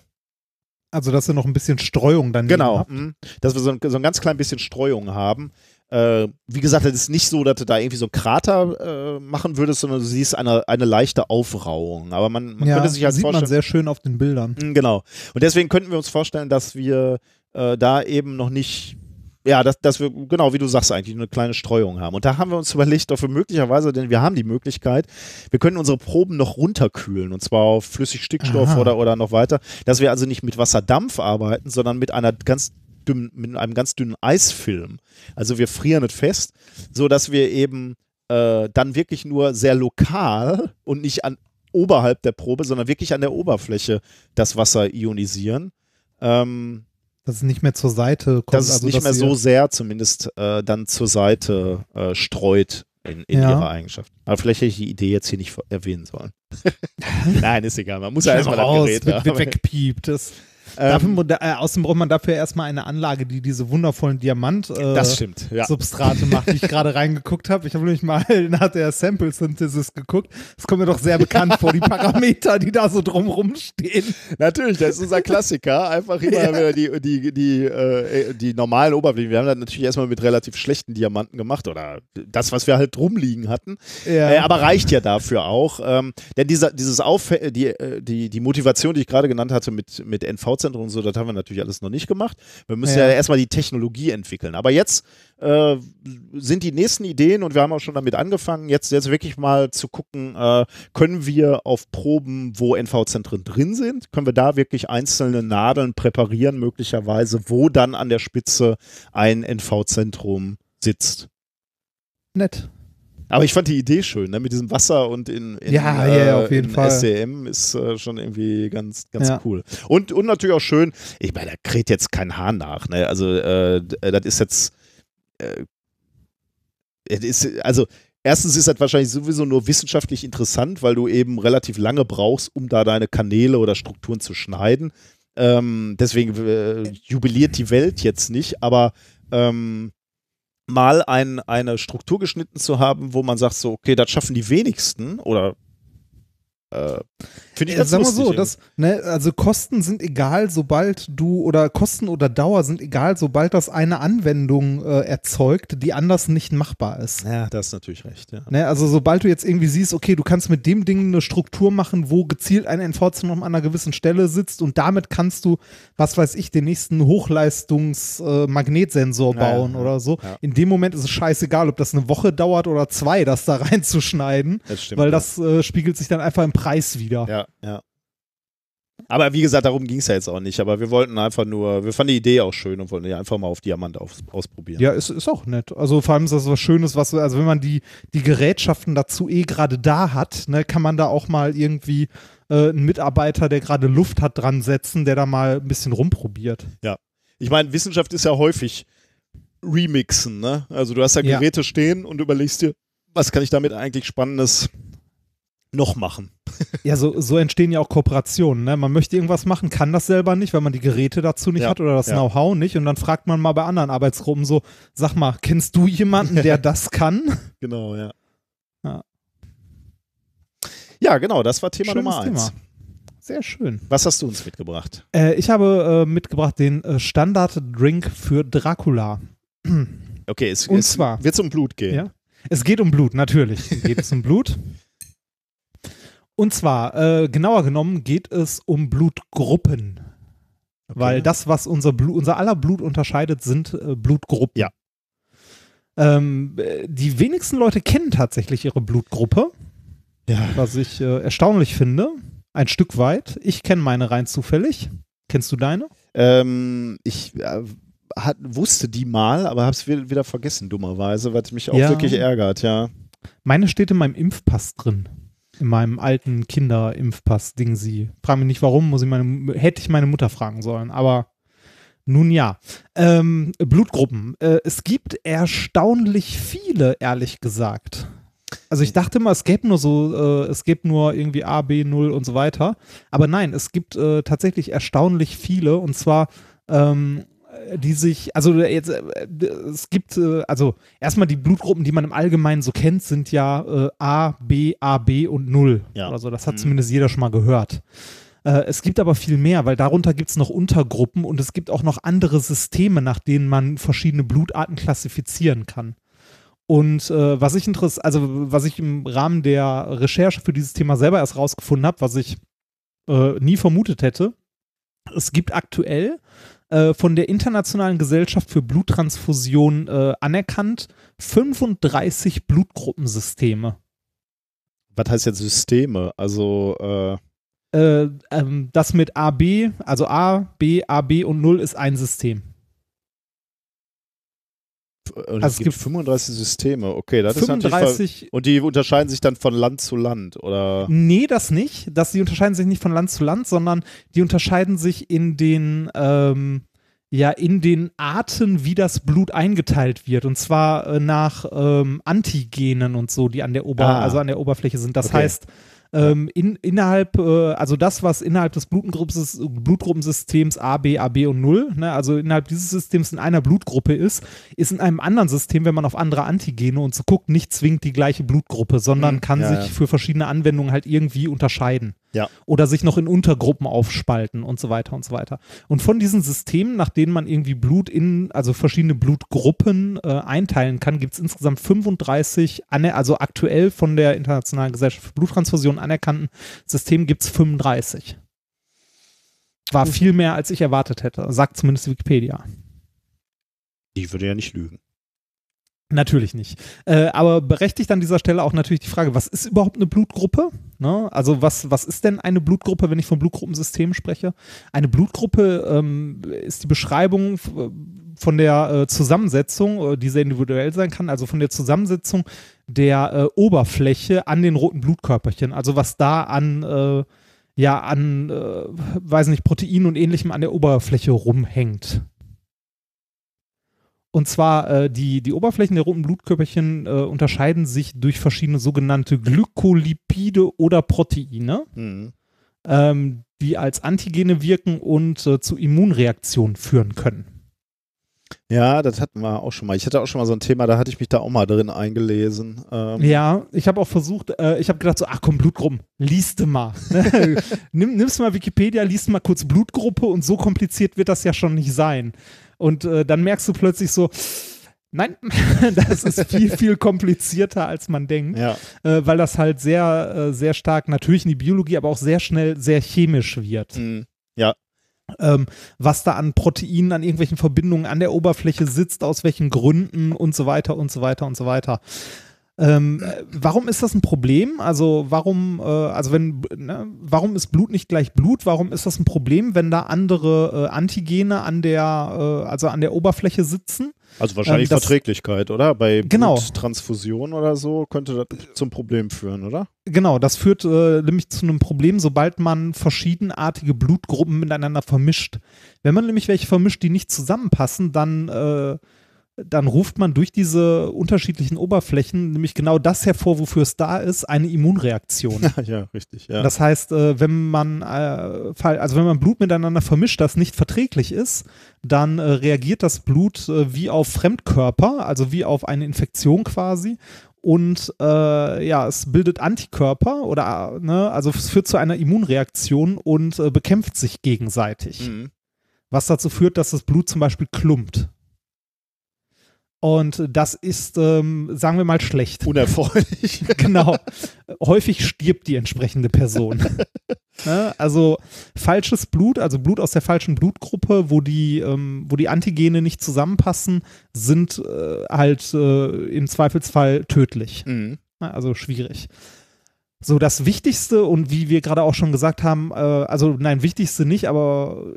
Also, dass ihr noch ein bisschen Streuung daneben Genau, habt. mhm. dass wir so ein, so ein ganz klein bisschen Streuung haben. Äh, wie gesagt, es ist nicht so, dass du da irgendwie so einen Krater äh, machen würdest, sondern du siehst eine, eine leichte Aufrauung. Aber man, man ja, könnte sich halt sieht vorstellen. man sehr schön auf den Bildern. Mm, Genau. Und deswegen könnten wir uns vorstellen, dass wir äh, da eben noch nicht, ja, dass, dass wir, genau wie du sagst, eigentlich eine kleine Streuung haben. Und da haben wir uns überlegt, dafür möglicherweise, denn wir haben die Möglichkeit, wir können unsere Proben noch runterkühlen und zwar auf Flüssigstickstoff Aha. oder, oder noch weiter, dass wir also nicht mit Wasserdampf arbeiten, sondern mit einer ganz dünn, mit einem ganz dünnen Eisfilm. Also wir frieren es fest, so dass wir eben äh, dann wirklich nur sehr lokal und nicht an oberhalb der Probe, sondern wirklich an der Oberfläche das Wasser ionisieren. Ähm, Dass es nicht mehr zur Seite kommt. dass es also, nicht mehr ihr- so sehr zumindest äh, dann zur Seite äh, streut in, in Ja. ihrer Eigenschaft. Aber vielleicht hätte ich die Idee jetzt hier nicht erwähnen sollen. Nein, ist egal. Man muss ja erstmal das Gerät haben. wird weggepiept. Das, Ähm, dafür, äh, außerdem braucht man dafür erstmal eine Anlage, die diese wundervollen Diamant äh, ja. Macht, die ich gerade reingeguckt habe. Ich habe nämlich mal nach der Sample Synthesis geguckt. Das kommt mir doch sehr bekannt vor, die Parameter, die da so drumrum stehen. Natürlich, das ist unser Klassiker. Einfach immer wieder die, die, die, äh, die normalen Oberflächen. Wir haben das natürlich erstmal mit relativ schlechten Diamanten gemacht oder das, was wir halt rumliegen hatten. Ja. Äh, aber reicht ja dafür auch. Ähm, denn dieser, dieses Auf die, äh, die, die Motivation, die ich gerade genannt hatte mit, mit NV-Zentren und so, das haben wir natürlich alles noch nicht gemacht. Wir müssen ja, Ja. erstmal die Technologie entwickeln. Aber jetzt äh, sind die nächsten Ideen und wir haben auch schon damit angefangen, jetzt, jetzt wirklich mal zu gucken, äh, können wir auf Proben, wo NV-Zentren drin sind, können wir da wirklich einzelne Nadeln präparieren, möglicherweise, wo dann an der Spitze ein NV-Zentrum sitzt. Nett. Aber ich fand die Idee schön, ne? mit diesem Wasser und in, in, Ja, ja, ja, auf jeden in Fall. SCM ist äh, schon irgendwie ganz, ganz Ja. cool. Und, und natürlich auch schön, ich meine, da kräht jetzt kein Hahn nach. Ne? Also, äh, äh, das ist jetzt, äh, ist, also, erstens ist das wahrscheinlich sowieso nur wissenschaftlich interessant, weil du eben relativ lange brauchst, um da deine Kanäle oder Strukturen zu schneiden. Ähm, deswegen äh, jubiliert die Welt jetzt nicht, aber ähm, mal ein, eine Struktur geschnitten zu haben, wo man sagt so, okay, das schaffen die wenigsten oder Äh, Finde ich Äh, ganz wir lustig. so, das, ne, also Kosten sind egal, sobald du, oder Kosten oder Dauer sind egal, sobald das eine Anwendung äh, erzeugt, die anders nicht machbar ist. ja, da hast du natürlich recht. Ja. Ne, also sobald du jetzt irgendwie siehst, okay, du kannst mit dem Ding eine Struktur machen, wo gezielt ein NV-Zentrum an einer gewissen Stelle sitzt und damit kannst du, was weiß ich, den nächsten Hochleistungs-Magnetsensor ja, bauen ja. oder so. In dem Moment ist es scheißegal, ob das eine Woche dauert oder zwei, das da reinzuschneiden, Das stimmt. weil das äh, spiegelt sich dann einfach im Preis wieder. Ja, ja. Aber wie gesagt, darum ging es ja jetzt auch nicht. Aber wir wollten einfach nur, wir fanden die Idee auch schön und wollten die einfach mal auf Diamant aus, ausprobieren. Ja, ist, ist auch nett. Also vor allem ist das was Schönes, was, also wenn man die, die Gerätschaften dazu eh gerade da hat, ne, kann man da auch mal irgendwie äh, einen Mitarbeiter, der gerade Luft hat, dran setzen, der da mal ein bisschen rumprobiert. Ich meine, Wissenschaft ist ja häufig Remixen, ne? Also du hast da Ja. Geräte stehen und überlegst dir, was kann ich damit eigentlich Spannendes noch machen? Ja, so, so entstehen ja auch Kooperationen. Ne? Man möchte irgendwas machen, kann das selber nicht, weil man die Geräte dazu nicht Ja, hat oder das ja. Know-how nicht. Und dann fragt man mal bei anderen Arbeitsgruppen so, sag mal, kennst du jemanden, der das kann? Genau, ja. Ja. Ja, genau, das war Thema Schönes Nummer eins. Thema. Sehr schön. Was hast du uns mitgebracht? Äh, ich habe äh, mitgebracht den äh, Standard-Drink für Dracula. Okay, es, Und es zwar- wird um Blut gehen. Ja. Es geht um Blut, natürlich geht es um Blut. Und zwar, äh, genauer genommen, geht es um Blutgruppen. Weil das, was unser, Blut, unser aller Blut unterscheidet, sind äh, Blutgruppen. Ja. Ähm, äh, die wenigsten Leute kennen tatsächlich ihre Blutgruppe, Ja. was ich äh, erstaunlich finde. Ein Stück weit. Ich kenne meine rein zufällig. Kennst du deine? Ähm, ich äh, hat, wusste die mal, aber habe es wieder, wieder vergessen, dummerweise, was mich auch Ja. wirklich ärgert, ja. Meine steht in meinem Impfpass drin. In meinem alten Kinderimpfpass-Ding sie. Frag mich nicht warum, muss ich meine, hätte ich meine Mutter fragen sollen, aber nun ja. Ähm, Blutgruppen. Äh, es gibt erstaunlich viele, ehrlich gesagt. Also ich dachte immer, es gäbe nur so, äh, es gäbe nur irgendwie A, B, 0 und so weiter. Aber nein, es gibt äh, tatsächlich erstaunlich viele und zwar ähm, die sich, also jetzt, äh, es gibt, äh, also erstmal die Blutgruppen, die man im Allgemeinen so kennt, sind ja äh, A, B, AB und 0 Ja. oder so. Das hat Mhm. zumindest jeder schon mal gehört. Äh, es gibt aber viel mehr, weil darunter gibt es noch Untergruppen und es gibt auch noch andere Systeme, nach denen man verschiedene Blutarten klassifizieren kann. Und äh, was ich interess also was ich im Rahmen der Recherche für dieses Thema selber erst rausgefunden habe, was ich äh, nie vermutet hätte, es gibt aktuell äh, von der Internationalen Gesellschaft für Bluttransfusion äh, anerkannt 35 Blutgruppensysteme. Was heißt jetzt Systeme? Also, äh, Äh, ähm, das mit AB, also A, B, AB und 0 ist ein System. Und Also es gibt gibt 35 Systeme, okay, das ist natürlich. ver- 35 Und die unterscheiden sich dann von Land zu Land, oder? Nee, das nicht. Das, die unterscheiden sich nicht von Land zu Land, sondern die unterscheiden sich in den, ähm, ja, in den Arten, wie das Blut eingeteilt wird. Und zwar äh, nach ähm, Antigenen und so, die an der, Ober Ah. also an der Oberfläche sind. Das Okay. heißt, ähm, in, innerhalb, äh, also das, was innerhalb des Blutgruppensystems, A, B, AB und 0, ne, also innerhalb dieses Systems in einer Blutgruppe ist, ist in einem anderen System, wenn man auf andere Antigene und so guckt, nicht zwingend die gleiche Blutgruppe, sondern Mhm. kann Ja, sich ja. für verschiedene Anwendungen halt irgendwie unterscheiden. Ja. Oder sich noch in Untergruppen aufspalten und so weiter und so weiter. Und von diesen Systemen, nach denen man irgendwie Blut in, also verschiedene Blutgruppen äh, einteilen kann, gibt es insgesamt 35, aner- also aktuell von der Internationalen Gesellschaft für Bluttransfusion anerkannten Systemen gibt es 35. War viel mehr, als ich erwartet hätte, sagt zumindest Wikipedia. Ich würde ja nicht lügen. Natürlich nicht. Äh, aber berechtigt an dieser Stelle auch natürlich die Frage, was ist überhaupt eine Blutgruppe? Ne? Also was, was ist denn eine Blutgruppe, wenn ich von Blutgruppensystemen spreche? Eine Blutgruppe ähm, ist die Beschreibung f- von der äh, Zusammensetzung, äh, die sehr individuell sein kann, also von der Zusammensetzung der äh, Oberfläche an den roten Blutkörperchen. Also was da an, äh, ja, an, äh, weiß nicht, Proteinen und ähnlichem an der Oberfläche rumhängt. Und zwar äh, die, die Oberflächen der roten Blutkörperchen äh, unterscheiden sich durch verschiedene sogenannte Glykolipide oder Proteine, Mhm. ähm, die als Antigene wirken und äh, zu Immunreaktionen führen können. Ja, das hatten wir auch schon mal. Ich hatte auch schon mal so ein Thema, da hatte ich mich da auch mal drin eingelesen. Ähm, Ja, ich habe auch versucht, äh, ich habe gedacht so, ach komm, Blutgruppen, liest mal. Nimm, nimmst mal Wikipedia, liest mal kurz Blutgruppe und so kompliziert wird das ja schon nicht sein. Und äh, dann merkst du plötzlich so, nein, das ist viel, viel komplizierter, als man denkt, Ja, äh, weil das halt sehr, äh, sehr stark natürlich in die Biologie, aber auch sehr schnell sehr chemisch wird. mhm. ja, ähm, was da an Proteinen, an irgendwelchen Verbindungen an der Oberfläche sitzt, aus welchen Gründen und so weiter und so weiter und so weiter. Ähm, äh, warum ist das ein Problem? Also warum, äh, also wenn, ne, warum ist Blut nicht gleich Blut? Warum ist das ein Problem, wenn da andere äh, Antigene an der, äh, also an der Oberfläche sitzen? also wahrscheinlich Ähm, das- Verträglichkeit, oder? Bei Genau. Bluttransfusion oder so könnte das zum Problem führen, oder? Genau, das führt äh, nämlich zu einem Problem, sobald man verschiedenartige Blutgruppen miteinander vermischt. Wenn man nämlich welche vermischt, die nicht zusammenpassen, dann, äh, dann ruft man durch diese unterschiedlichen Oberflächen nämlich genau das hervor, wofür es da ist, eine Immunreaktion. ja, richtig, ja. Das heißt, äh, wenn man äh, also wenn man Blut miteinander vermischt, das nicht verträglich ist, dann äh, reagiert das Blut wie auf Fremdkörper, also wie auf eine Infektion quasi. Und äh, ja, es bildet Antikörper oder ne, also es führt zu einer Immunreaktion und bekämpft sich gegenseitig. Mhm. Was dazu führt, dass das Blut zum Beispiel klumpt. Und das ist, ähm, sagen wir mal, schlecht. Unerfreulich. genau. Häufig stirbt die entsprechende Person. ne? Also falsches Blut, also Blut aus der falschen Blutgruppe, wo die, ähm, wo die Antigene nicht zusammenpassen, sind äh, halt äh, im Zweifelsfall tödlich. mhm. Ne? Also schwierig. So, das Wichtigste und wie wir gerade auch schon gesagt haben, äh, also nein, wichtigste nicht, aber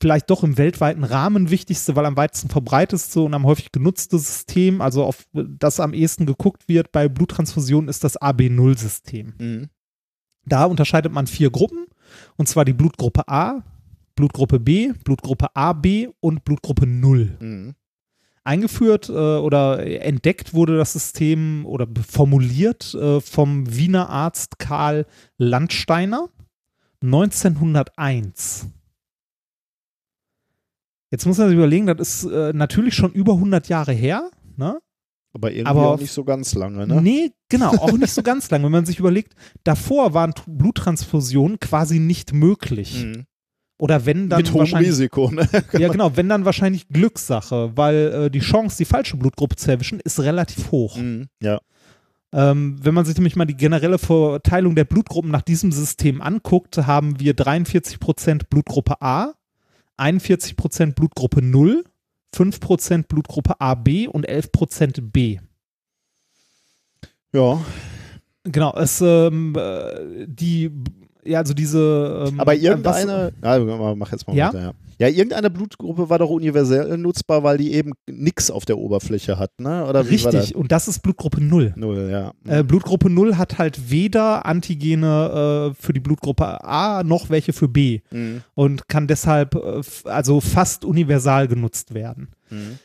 vielleicht doch im weltweiten Rahmen wichtigste, weil am weitesten verbreitetste und am häufig genutzte System, also auf das am ehesten geguckt wird bei Bluttransfusionen, ist das AB0-System. Mhm. Da unterscheidet man vier Gruppen, und zwar die Blutgruppe A, Blutgruppe B, Blutgruppe AB und Blutgruppe 0 Mhm. eingeführt äh, oder entdeckt wurde das System oder formuliert äh, vom Wiener Arzt Karl Landsteiner 1901. Jetzt muss man sich überlegen, das ist äh, natürlich schon über 100 Jahre her. Ne? Aber irgendwie Aber auch nicht so ganz lange, ne? Nee, genau, auch nicht so ganz lang. Wenn man sich überlegt, davor waren Bluttransfusionen quasi nicht möglich. Mhm. Oder wenn dann Mit hohem Risiko, ne? Ja, genau, wenn dann wahrscheinlich Glückssache, weil äh, die Chance, die falsche Blutgruppe zu erwischen, ist relativ hoch. Mhm. Ja. Ähm, wenn man sich nämlich mal die generelle Verteilung der Blutgruppen nach diesem System anguckt, haben wir 43% Blutgruppe A, 41% Blutgruppe 0, 5% Blutgruppe AB und 11% B. Ja. Genau, es ähm, äh, die ja, also diese ähm, Aber irgendeine, ja, mach jetzt mal Ja? weiter, ja. Ja, irgendeine Blutgruppe war doch universell nutzbar, weil die eben nix auf der Oberfläche hat, ne? Oder was, wie war das? richtig, und das ist Blutgruppe 0. Null, ja. Äh, Blutgruppe 0 hat halt weder Antigene äh, für die Blutgruppe A noch welche für B Mhm. und kann deshalb äh, also fast universal genutzt werden. Mhm.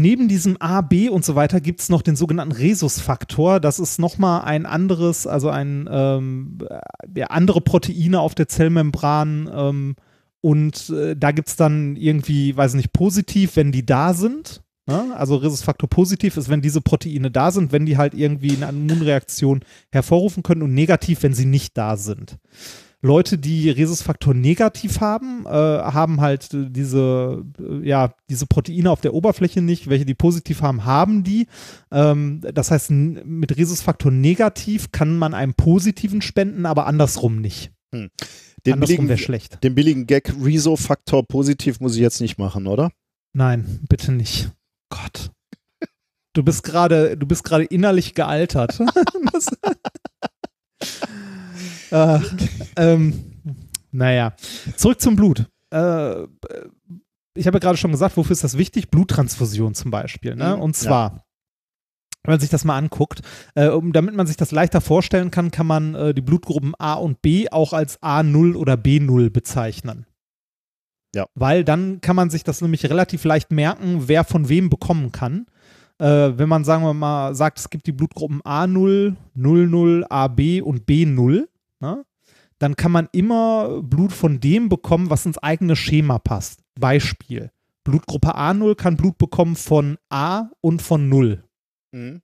Neben diesem A, B und so weiter gibt es noch den sogenannten Rhesusfaktor. Das ist nochmal ein anderes, also ein ähm, äh, ja, andere Proteine auf der Zellmembran. Ähm, und äh, da gibt es dann irgendwie, weiß nicht, positiv, wenn die da sind. Ne? Also Rhesusfaktor positiv ist, wenn diese Proteine da sind, wenn die halt irgendwie eine Immunreaktion hervorrufen können und negativ, wenn sie nicht da sind. Leute, die Rhesusfaktor negativ haben, äh, haben halt äh, diese, äh, ja, diese Proteine auf der Oberfläche nicht. Welche die positiv haben, haben die. Ähm, das heißt, mit Rhesusfaktor negativ kann man einem positiven spenden, aber andersrum nicht. Den andersrum wäre schlecht. den billigen Gag Reso-Faktor positiv muss ich jetzt nicht machen, oder? Nein, bitte nicht. Gott. Du bist gerade, du bist gerade innerlich gealtert. das, äh, ähm, naja, zurück zum Blut. Äh, ich habe ja gerade schon gesagt, wofür ist das wichtig? Bluttransfusion zum Beispiel. Ne? Mhm, Und zwar, wenn man sich das mal anguckt, äh, um, damit man sich das leichter vorstellen kann, kann man äh, die Blutgruppen A und B auch als A0 oder B0 bezeichnen. Ja. Weil dann kann man sich das nämlich relativ leicht merken, wer von wem bekommen kann. Äh, wenn man, sagen wir mal, sagt, es gibt die Blutgruppen A0, 00, AB und B0, ne? dann kann man immer Blut von dem bekommen, was ins eigene Schema passt. Beispiel. Blutgruppe A0 kann Blut bekommen von A und von 0. Mhm.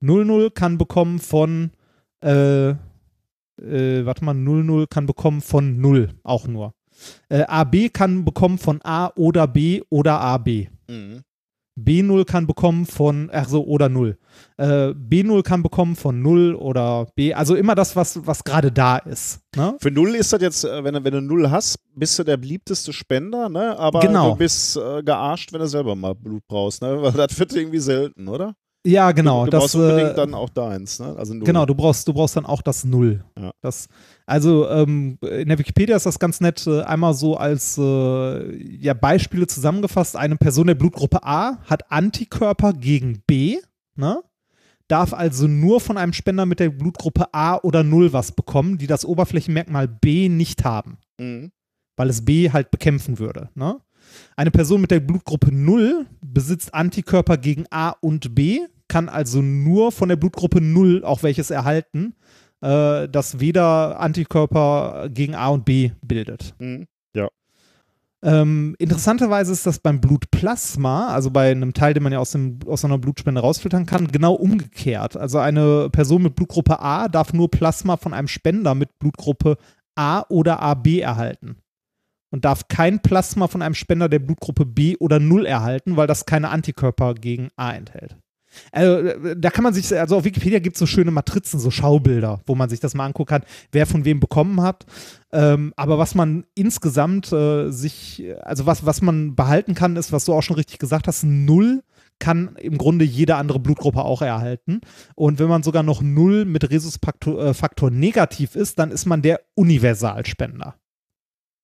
00 kann bekommen von, äh, äh, warte mal, 00 kann bekommen von 0, auch nur. Äh, AB kann bekommen von A oder B oder AB. Mhm. B0 kann bekommen von, ach so, oder 0. Äh, B0 kann bekommen von 0 oder B, also immer das, was, was gerade da ist. Ne? Für null ist das jetzt, äh, wenn, du- wenn du null hast, bist du der beliebteste Spender, ne? Aber Genau. du bist äh, gearscht, wenn du selber mal Blut brauchst, ne? Weil das wird irgendwie selten, oder? Ja, genau. Du, du das, brauchst unbedingt äh, dann auch deins, ne? Also null. Genau, du brauchst, du brauchst dann auch das Null. Ja. Das, also ähm, in der Wikipedia ist das ganz nett äh, einmal so als äh, ja, Beispiele zusammengefasst. Eine Person der Blutgruppe A hat Antikörper gegen B, ne? darf also nur von einem Spender mit der Blutgruppe A oder 0 was bekommen, die das Oberflächenmerkmal B nicht haben, Mhm. weil es B halt bekämpfen würde. Ne? Eine Person mit der Blutgruppe 0 besitzt Antikörper gegen A und B, kann also nur von der Blutgruppe 0 auch welches erhalten, äh, das weder Antikörper gegen A und B bildet. Mhm. Ähm, interessanterweise ist das beim Blutplasma, also bei einem Teil, den man ja aus, dem, aus einer Blutspende rausfiltern kann, genau umgekehrt. Also eine Person mit Blutgruppe A darf nur Plasma von einem Spender mit Blutgruppe A oder AB erhalten. Und darf kein Plasma von einem Spender der Blutgruppe B oder 0 erhalten, weil das keine Antikörper gegen A enthält. Also, äh, da kann man sich, also auf Wikipedia gibt es so schöne Matrizen, so Schaubilder, wo man sich das mal angucken kann, wer von wem bekommen hat. Ähm, aber was man insgesamt äh, sich, also was, was man behalten kann, ist, was du auch schon richtig gesagt hast, null kann im Grunde jede andere Blutgruppe auch erhalten. Und wenn man sogar noch null mit Rhesusfaktor äh, negativ ist, dann ist man der Universalspender.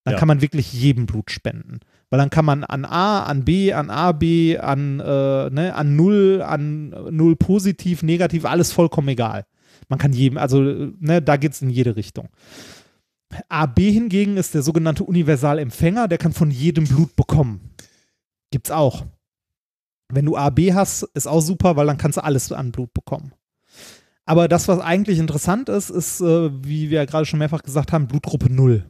Dann Ja. kann man wirklich jedem Blut spenden. Weil dann kann man an A, an B, an AB, an, äh, ne, an Null, an Null positiv, negativ, alles vollkommen egal. Man kann jedem, also ne, da geht es in jede Richtung. AB hingegen ist der sogenannte Universalempfänger, der kann von jedem Blut bekommen. Gibt's auch. Wenn du AB hast, ist auch super, weil dann kannst du alles an Blut bekommen. Aber das, was eigentlich interessant ist, ist, äh, wie wir ja gerade schon mehrfach gesagt haben, Blutgruppe 0.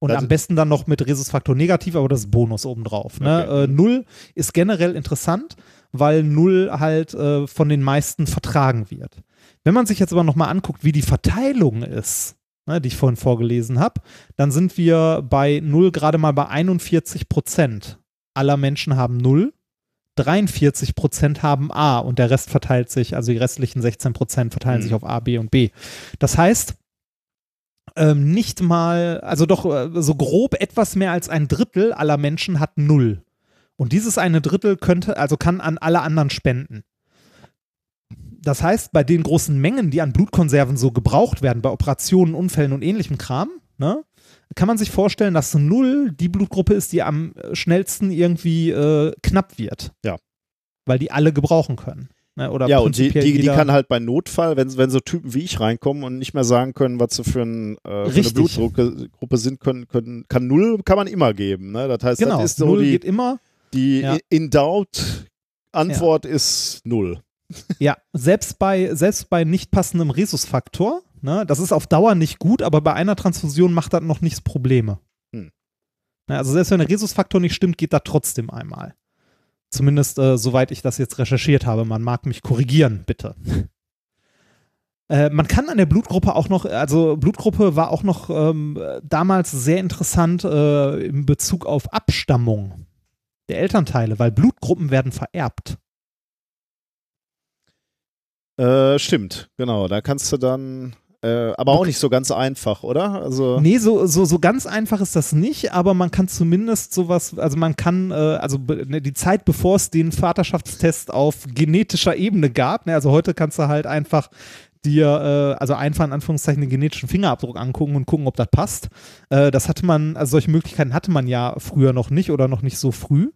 Und Also- am besten dann noch mit Rhesusfaktor negativ, aber das ist Bonus obendrauf. Ne? Okay. Äh, 0 ist generell interessant, weil 0 halt äh, von den meisten vertragen wird. Wenn man sich jetzt aber nochmal anguckt, wie die Verteilung ist, ne, die ich vorhin vorgelesen habe, dann sind wir bei 0 gerade mal bei 41 Prozent aller Menschen haben 0. 43 Prozent haben A und der Rest verteilt sich, also die restlichen 16 Prozent verteilen Mhm. sich auf A, B und B. Das heißt, ähm, nicht mal, also doch äh, so grob etwas mehr als ein Drittel aller Menschen hat null. Und dieses eine Drittel könnte, also kann an alle anderen spenden. Das heißt, bei den großen Mengen, die an Blutkonserven so gebraucht werden, bei Operationen, Unfällen und ähnlichem Kram, ne, kann man sich vorstellen, dass null die Blutgruppe ist, die am äh, schnellsten irgendwie äh, knapp wird. Ja. Weil die alle gebrauchen können. Ne, oder Ja, und die, die, die kann halt bei Notfall, wenn, wenn so Typen wie ich reinkommen und nicht mehr sagen können, was sie für, ein, äh, für eine. Blutgruppe Gruppe sind, können, können, kann null, kann man immer geben. Ne? Das heißt, genau, das ist so null die, geht immer. die Ja. in doubt Antwort ist null. Ja, selbst bei, selbst bei nicht passendem Rhesusfaktor, ne, das ist auf Dauer nicht gut, aber bei einer Transfusion macht das noch nichts Probleme. Hm. Ne, also selbst wenn der Rhesusfaktor nicht stimmt, geht das trotzdem einmal. Zumindest äh, soweit ich das jetzt recherchiert habe. Man mag mich korrigieren, bitte. Äh, man kann an der Blutgruppe auch noch, also Blutgruppe war auch noch ähm, damals sehr interessant äh, in Bezug auf Abstammung der Elternteile, weil Blutgruppen werden vererbt. Äh, stimmt, genau. Da kannst du dann, äh, aber auch nicht so ganz einfach, oder? Also, Nee, so, so, so ganz einfach ist das nicht, aber man kann zumindest sowas, also man kann, äh, also ne, die Zeit, bevor es den Vaterschaftstest auf genetischer Ebene gab, ne, also heute kannst du halt einfach dir, äh, also einfach in Anführungszeichen den genetischen Fingerabdruck angucken und gucken, ob das passt. Äh, das hatte man, also solche Möglichkeiten hatte man ja früher noch nicht oder noch nicht so früh.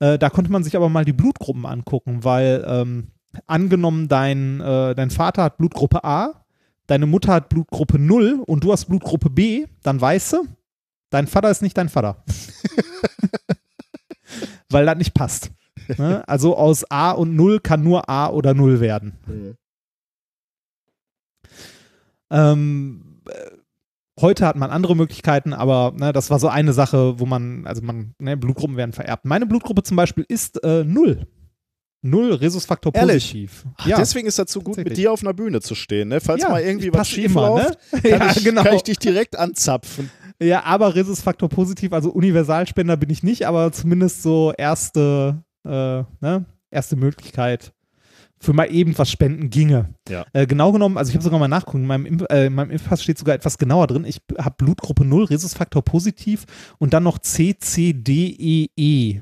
Äh, da konnte man sich aber mal die Blutgruppen angucken, weil ähm, angenommen, dein, äh, dein Vater hat Blutgruppe A, deine Mutter hat Blutgruppe 0 und du hast Blutgruppe B, dann weißt du, dein Vater ist nicht dein Vater. Weil das nicht passt. Ne? Also aus A und 0 kann nur A oder 0 werden. Mhm. Ähm, äh, Heute hat man andere Möglichkeiten, aber ne, das war so eine Sache, wo man, also man, ne, Blutgruppen werden vererbt. Meine Blutgruppe zum Beispiel ist äh, null. Null Rhesusfaktor Ehrlich? positiv. Ach, ja. Deswegen ist das so gut, mit dir auf einer Bühne zu stehen. Ne? Falls Ja, mal irgendwie was schief immer, läuft, ne? kann, Ja, ich, genau. kann ich dich direkt anzapfen. Ja, aber Rhesusfaktor positiv, also Universalspender bin ich nicht, aber zumindest so erste, äh, ne, erste Möglichkeit für mal eben was spenden ginge. Ja. Äh, genau genommen, also ich habe sogar mal nachgucken, in meinem, äh, in meinem Impfpass steht sogar etwas genauer drin. Ich habe Blutgruppe 0, Rhesusfaktor positiv und dann noch CCDEE. E.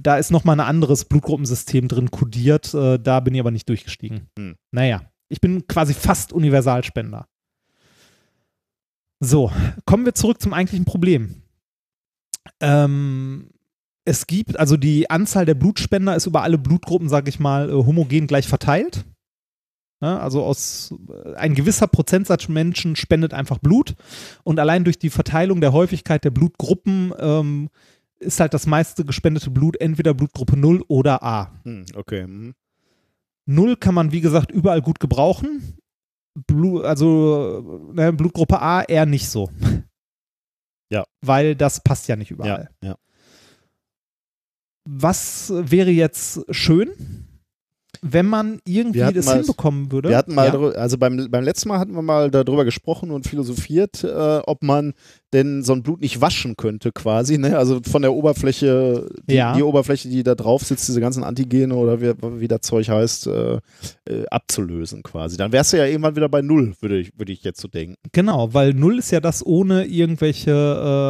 Da ist nochmal ein anderes Blutgruppensystem drin kodiert, äh, da bin ich aber nicht durchgestiegen. Hm. Naja, ich bin quasi fast Universalspender. So, kommen wir zurück zum eigentlichen Problem. Ähm, es gibt, also die Anzahl der Blutspender ist über alle Blutgruppen, sage ich mal, äh, homogen gleich verteilt. Ne? Also aus äh, ein gewisser Prozentsatz Menschen spendet einfach Blut und allein durch die Verteilung der Häufigkeit der Blutgruppen ähm, ist halt das meiste gespendete Blut entweder Blutgruppe 0 oder A. Hm, okay. mhm. Null kann man, wie gesagt, überall gut gebrauchen. Blu also ne, Blutgruppe A eher nicht so. Ja. Weil das passt ja nicht Ja, überall. ja. Was wäre jetzt schön, wenn man irgendwie das mal- hinbekommen würde? Wir hatten mal, ja. also beim, beim letzten Mal hatten wir mal darüber gesprochen und philosophiert, äh, ob man denn so ein Blut nicht waschen könnte quasi, ne? Also von der Oberfläche, die, Ja. die Oberfläche, die da drauf sitzt, diese ganzen Antigene oder wie, wie das Zeug heißt, äh, äh, abzulösen quasi. Dann wärst du ja irgendwann wieder bei Null, würde ich, würde ich jetzt so denken. Genau, weil Null ist ja das ohne irgendwelche,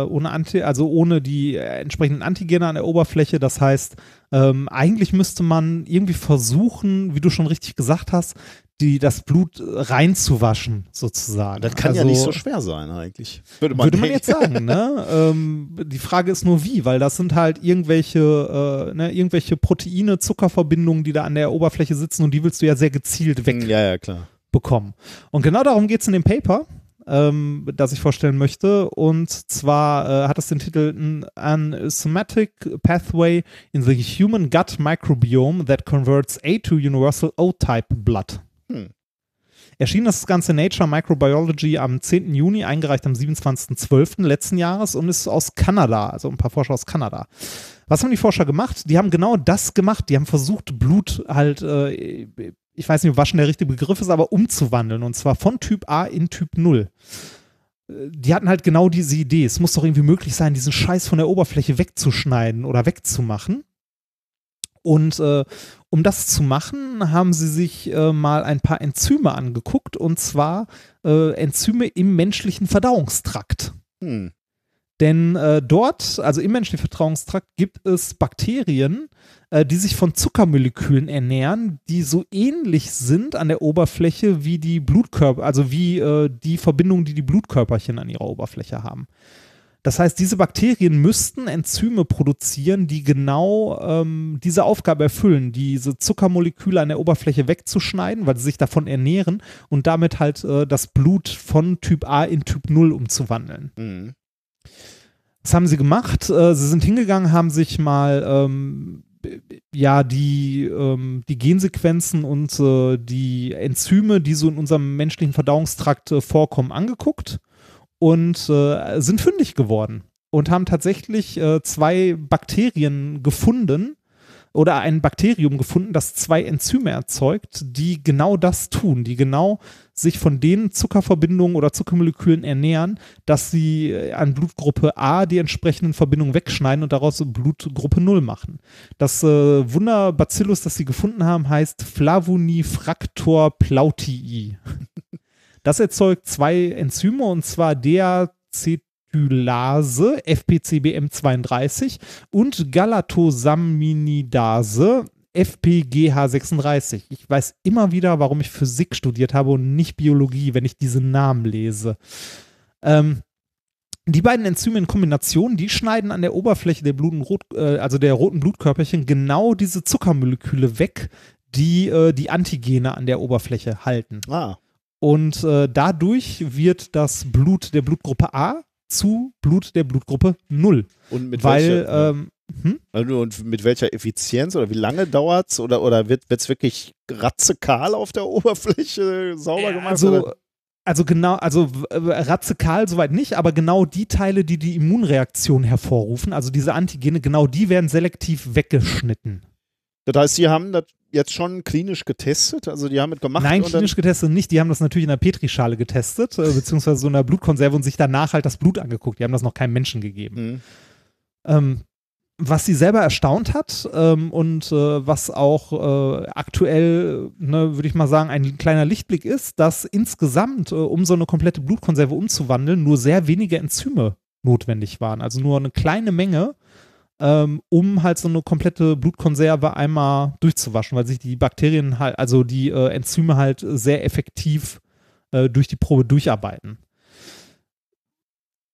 äh, ohne Anti, also ohne die äh, entsprechenden Antigene an der Oberfläche. Das heißt, ähm, eigentlich müsste man irgendwie versuchen, wie du schon richtig gesagt hast, die, das Blut reinzuwaschen, sozusagen. Das kann also, ja nicht so schwer sein eigentlich. Würde man, Würde man jetzt sagen, ne? ähm, die Frage ist nur wie, weil das sind halt irgendwelche, äh, ne, irgendwelche Proteine, Zuckerverbindungen, die da an der Oberfläche sitzen und die willst du ja sehr gezielt weg Ja, ja, klar. bekommen. Und genau darum geht es in dem Paper, ähm, das ich vorstellen möchte. Und zwar äh, hat es den Titel An Somatic Pathway in the Human Gut Microbiome that converts A to Universal O-Type Blood. Hm. Erschien das Ganze Nature Microbiology am 10. Juni, eingereicht am 27.12. letzten Jahres und ist aus Kanada, also ein paar Forscher aus Kanada. Was haben die Forscher gemacht? Die haben genau das gemacht. Die haben versucht, Blut halt, äh, ich weiß nicht, ob waschen der richtige Begriff ist, aber umzuwandeln. Und zwar von Typ A in Typ 0. Äh, Die hatten halt genau diese Idee. Es muss doch irgendwie möglich sein, diesen Scheiß von der Oberfläche wegzuschneiden oder wegzumachen. Und äh, um das zu machen, haben sie sich äh, mal ein paar Enzyme angeguckt, und zwar äh, Enzyme im menschlichen Verdauungstrakt. Hm. Denn äh, dort, also im menschlichen Verdauungstrakt, gibt es Bakterien, äh, die sich von Zuckermolekülen ernähren, die so ähnlich sind an der Oberfläche wie die Blutkörper, also wie äh, die Verbindungen, die die Blutkörperchen an ihrer Oberfläche haben. Das heißt, diese Bakterien müssten Enzyme produzieren, die genau ähm, diese Aufgabe erfüllen, diese Zuckermoleküle an der Oberfläche wegzuschneiden, weil sie sich davon ernähren und damit halt äh, das Blut von Typ A in Typ 0 umzuwandeln. Hm. Was haben sie gemacht? Äh, sie sind hingegangen, haben sich mal ähm, ja die, ähm, die Gensequenzen und äh, die Enzyme, die so in unserem menschlichen Verdauungstrakt äh, vorkommen, angeguckt und äh, sind fündig geworden und haben tatsächlich äh, zwei Bakterien gefunden oder ein Bakterium gefunden, das zwei Enzyme erzeugt, die genau das tun, die genau sich von den Zuckerverbindungen oder Zuckermolekülen ernähren, dass sie äh, an Blutgruppe A die entsprechenden Verbindungen wegschneiden und daraus Blutgruppe 0 machen. Das äh, Wunderbacillus, das sie gefunden haben, heißt Flavonifractor plautii. Das erzeugt zwei Enzyme und zwar Deacetylase, FPCBM32 und Galatosaminidase, FPGH36. Ich weiß immer wieder, warum ich Physik studiert habe und nicht Biologie, wenn ich diese Namen lese. Ähm, die beiden Enzyme in Kombination, die schneiden an der Oberfläche der, Bluten, rot, äh, also der roten Blutkörperchen genau diese Zuckermoleküle weg, die äh, die Antigene an der Oberfläche halten. Ah. Und äh, dadurch wird das Blut der Blutgruppe A zu Blut der Blutgruppe 0. Und mit weil, welcher, ähm, hm? also und mit welcher Effizienz oder wie lange dauert es? Oder, oder wird es wirklich ratzekahl auf der Oberfläche sauber gemacht? also, oder? Also genau, also radikal soweit nicht, aber genau die Teile, die die Immunreaktion hervorrufen, also diese Antigene, genau die werden selektiv weggeschnitten. Das heißt, Sie haben das jetzt schon klinisch getestet? Also die haben es gemacht? Nein, klinisch getestet nicht. Die haben das natürlich in der Petrischale getestet, äh, beziehungsweise so in einer Blutkonserve und sich danach halt das Blut angeguckt. Die haben das noch keinem Menschen gegeben. Mhm. Ähm, was sie selber erstaunt hat ähm, und äh, was auch äh, aktuell, ne, würde ich mal sagen, ein kleiner Lichtblick ist, dass insgesamt, äh, um so eine komplette Blutkonserve umzuwandeln, nur sehr wenige Enzyme notwendig waren. Also nur eine kleine Menge, ähm, um halt so eine komplette Blutkonserve einmal durchzuwaschen, weil sich die Bakterien halt, also die äh, Enzyme halt sehr effektiv äh, durch die Probe durcharbeiten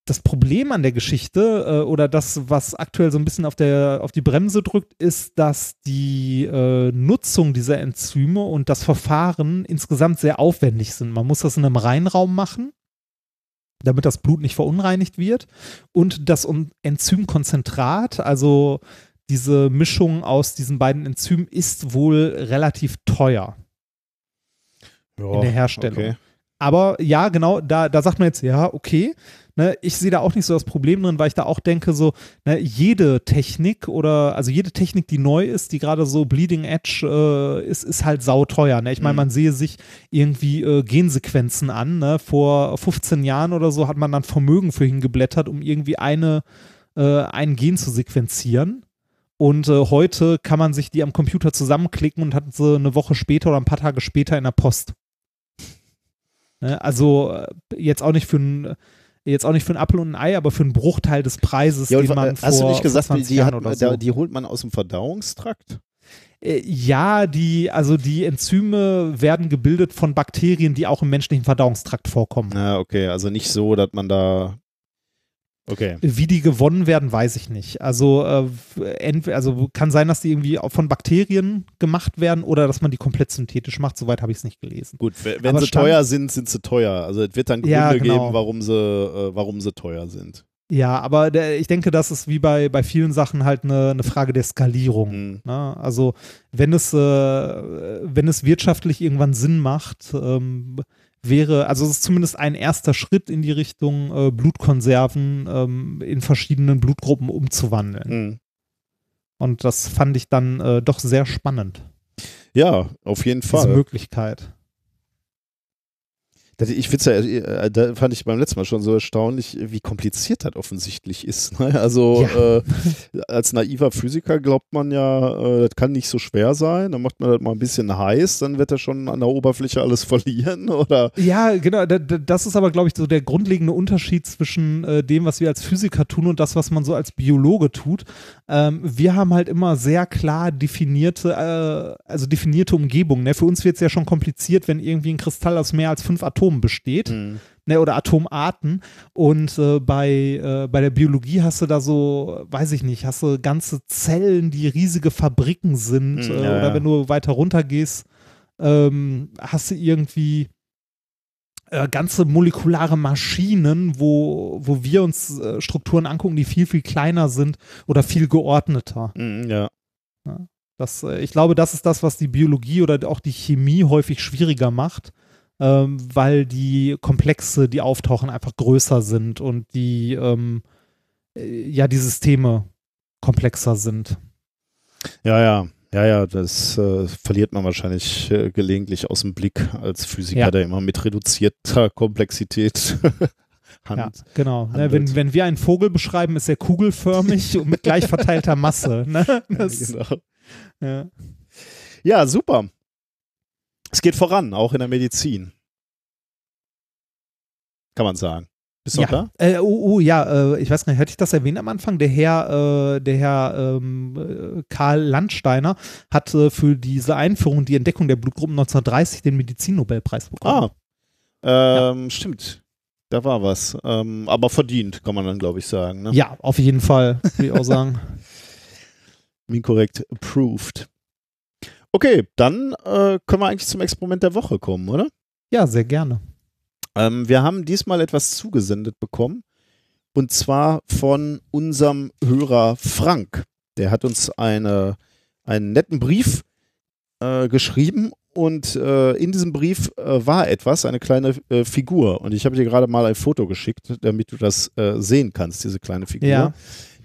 das Problem an der Geschichte äh, oder das, was aktuell so ein bisschen auf, der, auf die Bremse drückt, ist, dass die äh, Nutzung dieser Enzyme und das Verfahren insgesamt sehr aufwendig sind. Man muss das in einem Reinraum machen, damit das Blut nicht verunreinigt wird. Und das Enzymkonzentrat, also diese Mischung aus diesen beiden Enzymen, ist wohl relativ teuer Ja, in der Herstellung. Okay. Aber ja, genau, da, da sagt man jetzt, ja, okay. Ne, ich sehe da auch nicht so das Problem drin, weil ich da auch denke, so, ne, jede Technik oder, also jede Technik, die neu ist, die gerade so Bleeding Edge äh, ist, ist halt sauteuer. Ne? Ich meine, Mhm. man sehe sich irgendwie äh, Gensequenzen an. Ne? Vor 15 Jahren oder so hat man dann Vermögen für hingeblättert, um irgendwie eine, äh, ein Gen zu sequenzieren. Und äh, heute kann man sich die am Computer zusammenklicken und hat sie eine Woche später oder ein paar Tage später in der Post. Ne? Also äh, jetzt auch nicht für ein jetzt auch nicht für ein Apfel und ein Ei, aber für einen Bruchteil des Preises, Ja, den man hast vor, du nicht gesagt, die, 20 die, Jahren hat, oder so. die holt man aus dem Verdauungstrakt? Äh, ja, die also die Enzyme werden gebildet von Bakterien, die auch im menschlichen Verdauungstrakt vorkommen. Na, okay, also nicht so, dass man da. Okay. Wie die gewonnen werden, weiß ich nicht. Also, äh, entweder, also kann sein, dass die irgendwie von Bakterien gemacht werden oder dass man die komplett synthetisch macht. Soweit habe ich es nicht gelesen. Gut, wenn Aber sie stand- teuer sind, sind sie teuer. Also es wird dann Gründe Ja, genau. geben, warum sie, äh, warum sie teuer sind. Ja, aber der, ich denke, das ist wie bei, bei vielen Sachen halt eine, eine Frage der Skalierung. Mhm. Ne? Also wenn es, äh, wenn es wirtschaftlich irgendwann Sinn macht, ähm, wäre, also es ist zumindest ein erster Schritt in die Richtung, äh, Blutkonserven ähm, in verschiedenen Blutgruppen umzuwandeln. Mhm. Und das fand ich dann äh, doch sehr spannend, Ja, auf jeden diese Fall. Möglichkeit. Ich find's ja, äh, da fand ich beim letzten Mal schon so erstaunlich, wie kompliziert das offensichtlich ist. Ne? Also äh, als naiver Physiker glaubt man ja, äh, das kann nicht so schwer sein. Dann macht man das mal ein bisschen heiß, dann wird er schon an der Oberfläche alles verlieren. Oder Ja, genau. da- da- Das ist aber, glaube ich, so der grundlegende Unterschied zwischen äh, dem, was wir als Physiker tun und das, was man so als Biologe tut. Ähm, wir haben halt immer sehr klar definierte, äh, also definierte Umgebungen. Ne? Für uns wird es ja schon kompliziert, wenn irgendwie ein Kristall aus mehr als fünf Atomen besteht. Ne, oder Atomarten. Und äh, bei, äh, bei der Biologie hast du da so, weiß ich nicht, hast du ganze Zellen, die riesige Fabriken sind. Mhm, äh, ja, oder ja. wenn du weiter runter gehst, ähm, hast du irgendwie äh, ganze molekulare Maschinen, wo, wo wir uns äh, Strukturen angucken, die viel, viel kleiner sind oder viel geordneter. Mhm, ja. Das, äh, ich glaube, das ist das, was die Biologie oder auch die Chemie häufig schwieriger macht, ähm, weil die Komplexe, die auftauchen, einfach größer sind und die, ähm, äh, ja, die Systeme komplexer sind. Ja, ja. Ja, ja, das äh, verliert man wahrscheinlich äh, gelegentlich aus dem Blick als Physiker, Ja. der immer mit reduzierter Komplexität Ja, handelt. genau. Ne, wenn, wenn wir einen Vogel beschreiben, ist er kugelförmig und mit gleich verteilter Masse. Ne? Das, genau. ja. Ja, super. Es geht voran, auch in der Medizin. Kann man sagen. Bist du noch da? Ja, äh, oh, oh, ja, äh, ich weiß gar nicht, hätte ich das erwähnt am Anfang? Der Herr, äh, der Herr ähm, äh, Karl Landsteiner hat äh, für diese Einführung, die Entdeckung der Blutgruppen 1930 den Medizinnobelpreis bekommen. Ah, ähm, stimmt. Da war was. Ähm, aber verdient, kann man dann, glaube ich, sagen. Ne? Ja, auf jeden Fall, würde ich auch sagen. Inkorrekt approved. Okay, dann äh, können wir eigentlich zum Experiment der Woche kommen, oder? Ja, sehr gerne. Ähm, wir haben diesmal etwas zugesendet bekommen. Und zwar von unserem Hörer Frank. Der hat uns eine, einen netten Brief äh, geschrieben und äh, in diesem Brief äh, war etwas, eine kleine äh, Figur. Und ich habe dir gerade mal ein Foto geschickt, damit du das äh, sehen kannst, diese kleine Figur. Ja.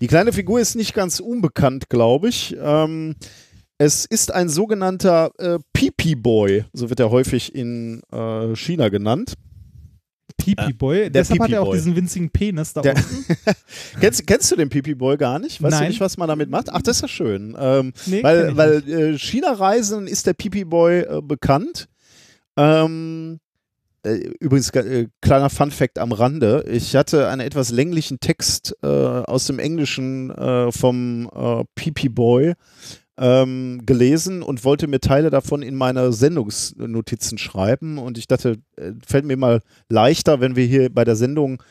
Die kleine Figur ist nicht ganz unbekannt, glaube ich. Ähm, es ist ein sogenannter äh, Pipi-Boy, so wird er häufig in äh, China genannt. Pipi Boy. der Deshalb hat er auch diesen winzigen Penis da Der- unten. kennst, kennst du den Pipi-Boy gar nicht? Weißt du Nein. nicht, was man damit macht? Ach, das ist ja schön. Ähm, Nee, weil weil äh, China-Reisen ist der Pipi-Boy äh, bekannt. Ähm, äh, übrigens, äh, kleiner Fun-Fact am Rande. Ich hatte einen etwas länglichen Text äh, aus dem Englischen äh, vom äh, Pipi-Boy ähm, gelesen und wollte mir Teile davon in meine Sendungsnotizen schreiben. Und ich dachte, äh, fällt mir mal leichter, wenn wir hier bei der Sendung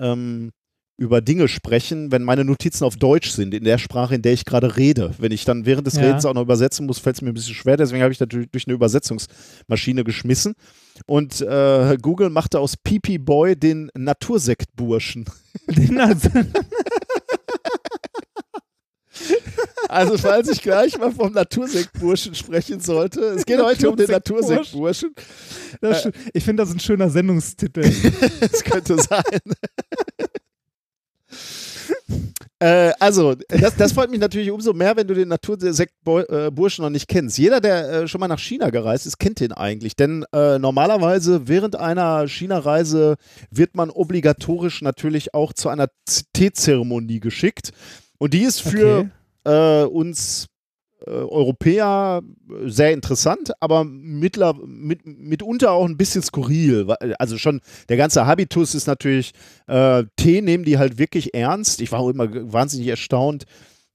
ähm, über Dinge sprechen, wenn meine Notizen auf Deutsch sind, in der Sprache, in der ich gerade rede. Wenn ich dann während des Ja. Redens auch noch übersetzen muss, fällt es mir ein bisschen schwer. Deswegen habe ich natürlich durch eine Übersetzungsmaschine geschmissen. Und äh, Google machte aus Pipi Boy den Natursektburschen. Den hat- Also falls ich gleich mal vom Natursektburschen sprechen sollte, es geht heute um den Natursektburschen. Schön. ich finde das ein schöner Sendungstitel. Das könnte sein. äh, also, das, das freut mich natürlich umso mehr, wenn du den Natursektburschen noch nicht kennst. Jeder, der äh, schon mal nach China gereist ist, kennt den eigentlich. Denn äh, normalerweise während einer China-Reise wird man obligatorisch natürlich auch zu einer Teezeremonie geschickt. Und die ist für Okay. äh, uns äh, Europäer äh, sehr interessant, aber mittler, mit, mitunter auch ein bisschen skurril. Also schon der ganze Habitus ist natürlich, äh, Tee nehmen die halt wirklich ernst. Ich war auch immer wahnsinnig erstaunt,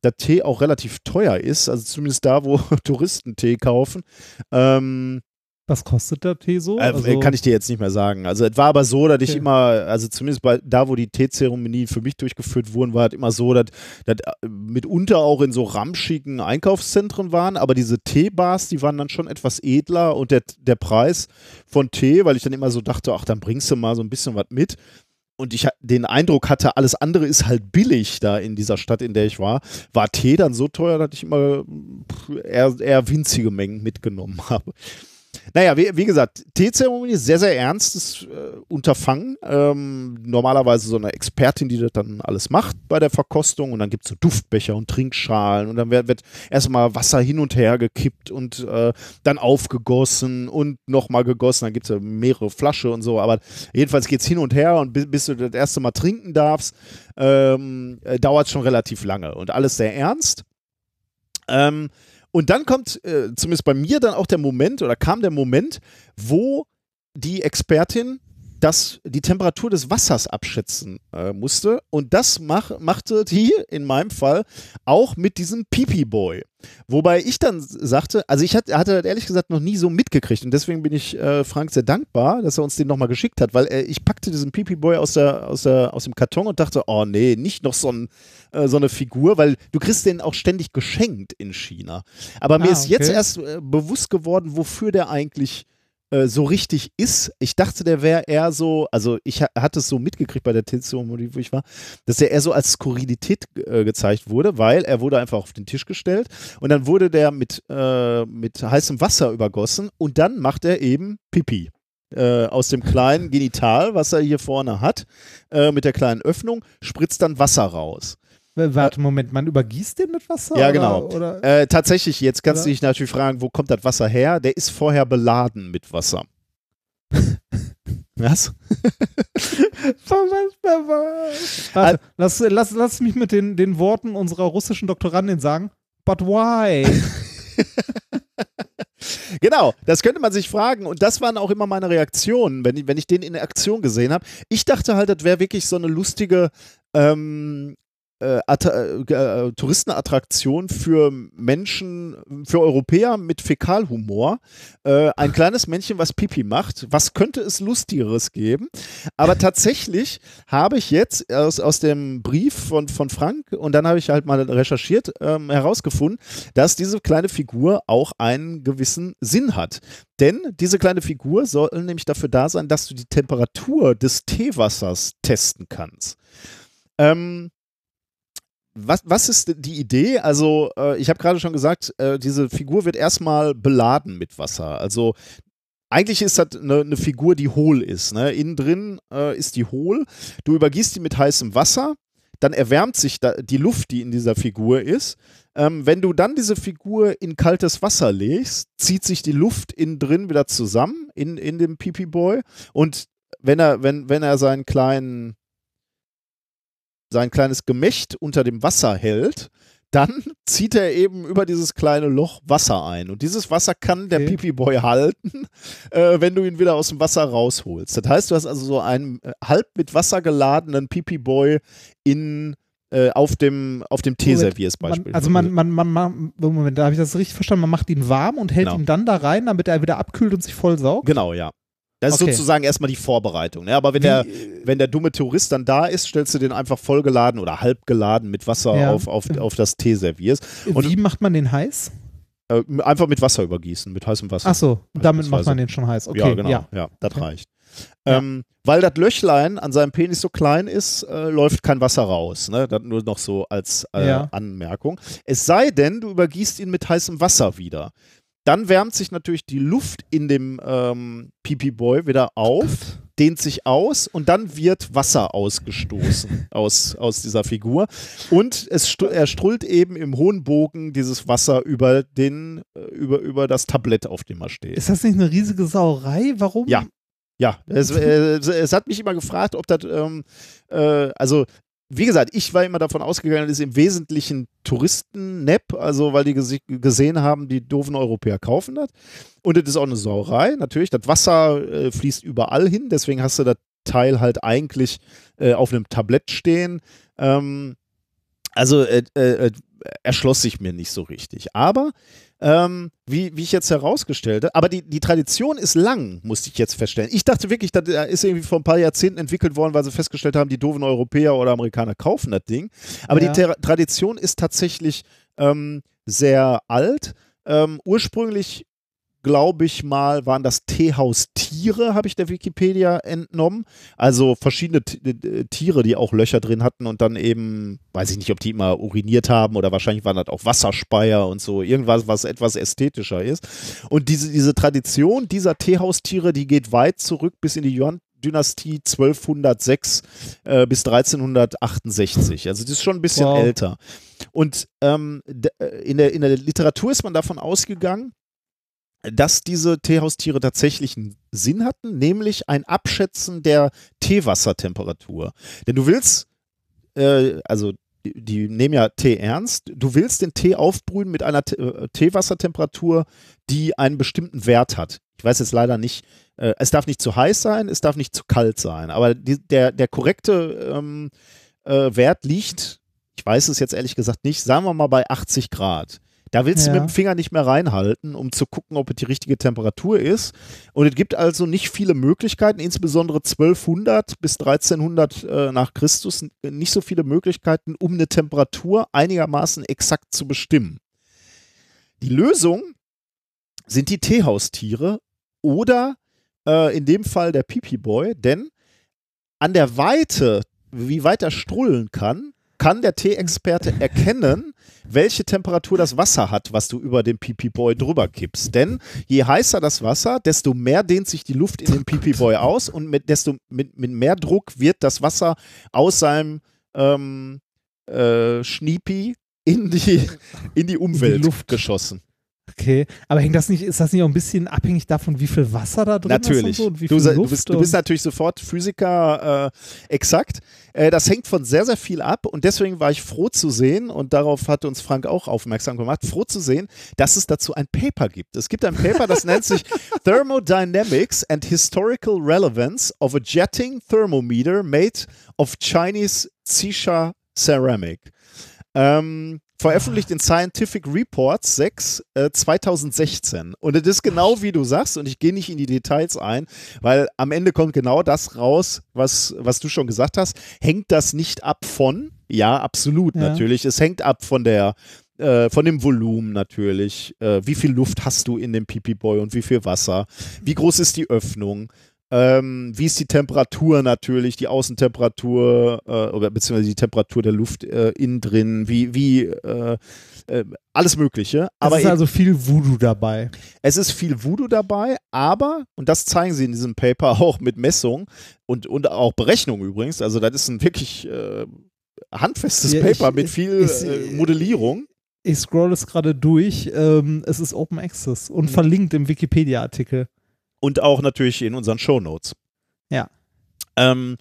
dass Tee auch relativ teuer ist, also zumindest da, wo Touristen Tee kaufen. Ähm, Was kostet der Tee so? äh, Also- kann ich dir jetzt nicht mehr sagen. Also es war aber so, dass ich Okay. immer, also zumindest bei da, wo die Teezeremonien für mich durchgeführt wurden, war es immer so, dass, dass äh, mitunter auch in so ramschigen Einkaufszentren waren, aber diese Teebars, die waren dann schon etwas edler und der, der Preis von Tee, weil ich dann immer so dachte, ach, dann bringst du mal so ein bisschen was mit. Und ich den Eindruck hatte, alles andere ist halt billig da in dieser Stadt, in der ich war, war Tee dann so teuer, dass ich immer eher, eher winzige Mengen mitgenommen habe. Naja, wie, wie gesagt, Teezeremonie ist sehr, sehr ernstes äh, Unterfangen. Ähm, normalerweise so eine Expertin, die das dann alles macht bei der Verkostung. Und dann gibt es so Duftbecher und Trinkschalen. Und dann wird, wird erstmal Wasser hin und her gekippt und äh, dann aufgegossen und nochmal gegossen. Dann gibt es ja mehrere Flasche und so. Aber jedenfalls geht es hin und her. Und bis, bis du das erste Mal trinken darfst, ähm, äh, dauert es schon relativ lange. Und alles sehr ernst. Ähm, und dann kommt, äh, zumindest bei mir, dann auch der Moment oder kam der Moment, wo die Expertin das, die Temperatur des Wassers abschätzen äh, musste. Und das mach, machte die in meinem Fall auch mit diesem Pipi-Boy. Wobei ich dann sagte, also ich hatte, hatte das ehrlich gesagt noch nie so mitgekriegt und deswegen bin ich äh, Frank sehr dankbar, dass er uns den nochmal geschickt hat, weil äh, ich packte diesen Pipi-Boy aus, der, aus, der, aus dem Karton und dachte, oh nee, nicht noch so, ein, äh, so eine Figur, weil du kriegst den auch ständig geschenkt in China. Aber mir Ah, ist jetzt erst äh, bewusst geworden, wofür der eigentlich äh, so richtig ist. Ich dachte, der wäre eher so, also ich ha hatte es so mitgekriegt bei der Teezeremonie, wo ich war, dass er eher so als Skurrilität äh, gezeigt wurde, weil er wurde einfach auf den Tisch gestellt und dann wurde der mit, äh, mit heißem Wasser übergossen und dann macht er eben Pipi. Äh, aus dem kleinen Genital, was er hier vorne hat, äh, mit der kleinen Öffnung, spritzt dann Wasser raus. W- Warte, Moment, man übergießt den mit Wasser? Ja, oder, genau. Oder? Äh, tatsächlich, jetzt kannst Oder? du dich natürlich fragen, wo kommt das Wasser her? Der ist vorher beladen mit Wasser. Was? Warte, lass, lass, lass mich mit den, den Worten unserer russischen Doktorandin sagen. But why? Genau, das könnte man sich fragen. Und das waren auch immer meine Reaktionen, wenn ich, wenn ich den in Aktion gesehen habe. Ich dachte halt, das wäre wirklich so eine lustige ähm, äh, äh, äh, Touristenattraktion für Menschen, für Europäer mit Fäkalhumor. Äh, ein kleines Männchen, was Pipi macht. Was könnte es Lustigeres geben? Aber tatsächlich habe ich jetzt aus, aus dem Brief von, von Frank und dann habe ich halt mal recherchiert, ähm, herausgefunden, dass diese kleine Figur auch einen gewissen Sinn hat. Denn diese kleine Figur soll nämlich dafür da sein, dass du die Temperatur des Teewassers testen kannst. Ähm, was, was ist die Idee? Also, äh, ich habe gerade schon gesagt, äh, diese Figur wird erstmal beladen mit Wasser. Also, eigentlich ist das eine, eine Figur, die hohl ist. Ne? Innen drin äh, ist die hohl. Du übergießt die mit heißem Wasser, dann erwärmt sich da die Luft, die in dieser Figur ist. Ähm, wenn du dann diese Figur in kaltes Wasser legst, zieht sich die Luft innen drin wieder zusammen in, in dem Pipi Boy. Und wenn er, wenn, wenn er seinen kleinen, sein kleines Gemächt unter dem Wasser hält, dann zieht er eben über dieses kleine Loch Wasser ein. Und dieses Wasser kann der Okay. Pipi-Boy halten, äh, wenn du ihn wieder aus dem Wasser rausholst. Das heißt, du hast also so einen äh, halb mit Wasser geladenen Pipi-Boy in, äh, auf dem, auf dem Teeservice Man, beispielsweise. also man, man, man, man, Moment, da habe ich das richtig verstanden. Man macht ihn warm und hält Genau. ihn dann da rein, damit er wieder abkühlt und sich voll saugt. Genau, ja. Das ist Okay. sozusagen erstmal die Vorbereitung. Ne? Aber wenn der, wenn der dumme Tourist dann da ist, stellst du den einfach vollgeladen oder halb geladen mit Wasser Ja. auf, auf, auf das Teeservice. Und Wie macht man den heiß? äh, einfach mit Wasser übergießen, mit heißem Wasser. Ach so, damit macht man den schon heiß. Okay, ja, genau. ja. Ja, das Okay. reicht. Ähm, weil das Löchlein an seinem Penis so klein ist, äh, läuft kein Wasser raus. Ne? Das nur noch so als äh, Ja. Anmerkung. Es sei denn, du übergießt ihn mit heißem Wasser wieder. Dann wärmt sich natürlich die Luft in dem ähm, Pipi-Boy wieder auf, dehnt sich aus und dann wird Wasser ausgestoßen aus, aus dieser Figur. Und es stru- er strullt eben im hohen Bogen dieses Wasser über, den, äh, über, über das Tablett, auf dem er steht. Ist das nicht eine riesige Sauerei? Warum? Ja. Ja, es, äh, es, es hat mich immer gefragt, ob das, ähm, äh, also wie gesagt, ich war immer davon ausgegangen, das ist im Wesentlichen Touristen-Nap, also weil die gese gesehen haben, die doofen Europäer kaufen das. Und das ist auch eine Sauerei, natürlich. Das Wasser äh, fließt überall hin, deswegen hast du das Teil halt eigentlich äh, auf einem Tablett stehen. Ähm, also äh, äh, äh, erschloss sich mir nicht so richtig. Aber ähm, wie, wie ich jetzt herausgestellte, aber die, die Tradition ist lang, musste ich jetzt feststellen. Ich dachte wirklich, das ist irgendwie vor ein paar Jahrzehnten entwickelt worden, weil sie festgestellt haben, die doofen Europäer oder Amerikaner kaufen das Ding. Aber Ja. die Ter Tradition ist tatsächlich ähm, sehr alt. Ähm, ursprünglich glaube ich mal, waren das Teehaustiere, habe ich der Wikipedia entnommen. Also verschiedene T äh, Tiere, die auch Löcher drin hatten und dann eben, weiß ich nicht, ob die immer uriniert haben oder wahrscheinlich waren das auch Wasserspeier und so, irgendwas, was etwas ästhetischer ist. Und diese, diese Tradition dieser Teehaustiere, die geht weit zurück bis in die Yuan Dynastie 1206 äh, bis 1368. Also das ist schon ein bisschen Wow. älter. Und ähm, äh, in, der, in der Literatur ist man davon ausgegangen, dass diese Teehaustiere tatsächlich einen Sinn hatten, nämlich ein Abschätzen der Teewassertemperatur. Denn du willst, äh, also die, die nehmen ja Tee ernst, du willst den Tee aufbrühen mit einer äh, Teewassertemperatur, die einen bestimmten Wert hat. Ich weiß jetzt leider nicht, äh, es darf nicht zu heiß sein, es darf nicht zu kalt sein, aber die, der, der korrekte ähm, äh, Wert liegt, ich weiß es jetzt ehrlich gesagt nicht, sagen wir mal bei 80 Grad. Da willst du Ja. mit dem Finger nicht mehr reinhalten, um zu gucken, ob es die richtige Temperatur ist. Und es gibt also nicht viele Möglichkeiten, insbesondere 1200 bis 1300 äh, nach Christus, nicht so viele Möglichkeiten, um eine Temperatur einigermaßen exakt zu bestimmen. Die Lösung sind die Teehaustiere oder äh, in dem Fall der Pipi-Boy, denn an der Weite, wie weit er strullen kann, kann der Teeexperte erkennen, welche Temperatur das Wasser hat, was du über den Pipi-Boy drüber kippst. Denn je heißer das Wasser, desto mehr dehnt sich die Luft in den Pipi-Boy aus und mit, desto mit, mit mehr Druck wird das Wasser aus seinem ähm, äh, Schniepi in die, in die Umwelt Luft. geschossen. Okay, aber hängt das nicht, ist das nicht auch ein bisschen abhängig davon, wie viel Wasser da drin Natürlich. ist und so? Du, du, bist, du bist natürlich sofort Physiker äh, exakt. Äh, das hängt von sehr, sehr viel ab und deswegen war ich froh zu sehen und darauf hat uns Frank auch aufmerksam gemacht, froh zu sehen, dass es dazu ein Paper gibt. Es gibt ein Paper, das nennt sich Thermodynamics and Historical Relevance of a Jetting Thermometer made of Chinese Xisha Ceramic. Ähm, veröffentlicht in Scientific Reports 6 äh, 2016. Und es ist genau wie du sagst, und ich gehe nicht in die Details ein, weil am Ende kommt genau das raus, was, was du schon gesagt hast. Hängt das nicht ab von? Ja, absolut Ja. natürlich. Es hängt ab von der äh, von dem Volumen natürlich. Äh, wie viel Luft hast du in dem Pipi-Boy und wie viel Wasser? Wie groß ist die Öffnung? Ähm, wie ist die Temperatur natürlich, die Außentemperatur äh, oder beziehungsweise die Temperatur der Luft äh, innen drin, wie, wie äh, äh, alles Mögliche. Aber es ist eben- also viel Voodoo dabei. es ist viel Voodoo dabei, aber, und das zeigen sie in diesem Paper auch mit Messung und, und auch Berechnung übrigens, also das ist ein wirklich äh, handfestes Ja, ich- Paper mit viel ich- äh, Modellierung. Ich scroll es gerade durch. Ähm, es ist Open Access Mhm. und verlinkt im Wikipedia-Artikel. Und auch natürlich in unseren Shownotes. Ja. Ähm,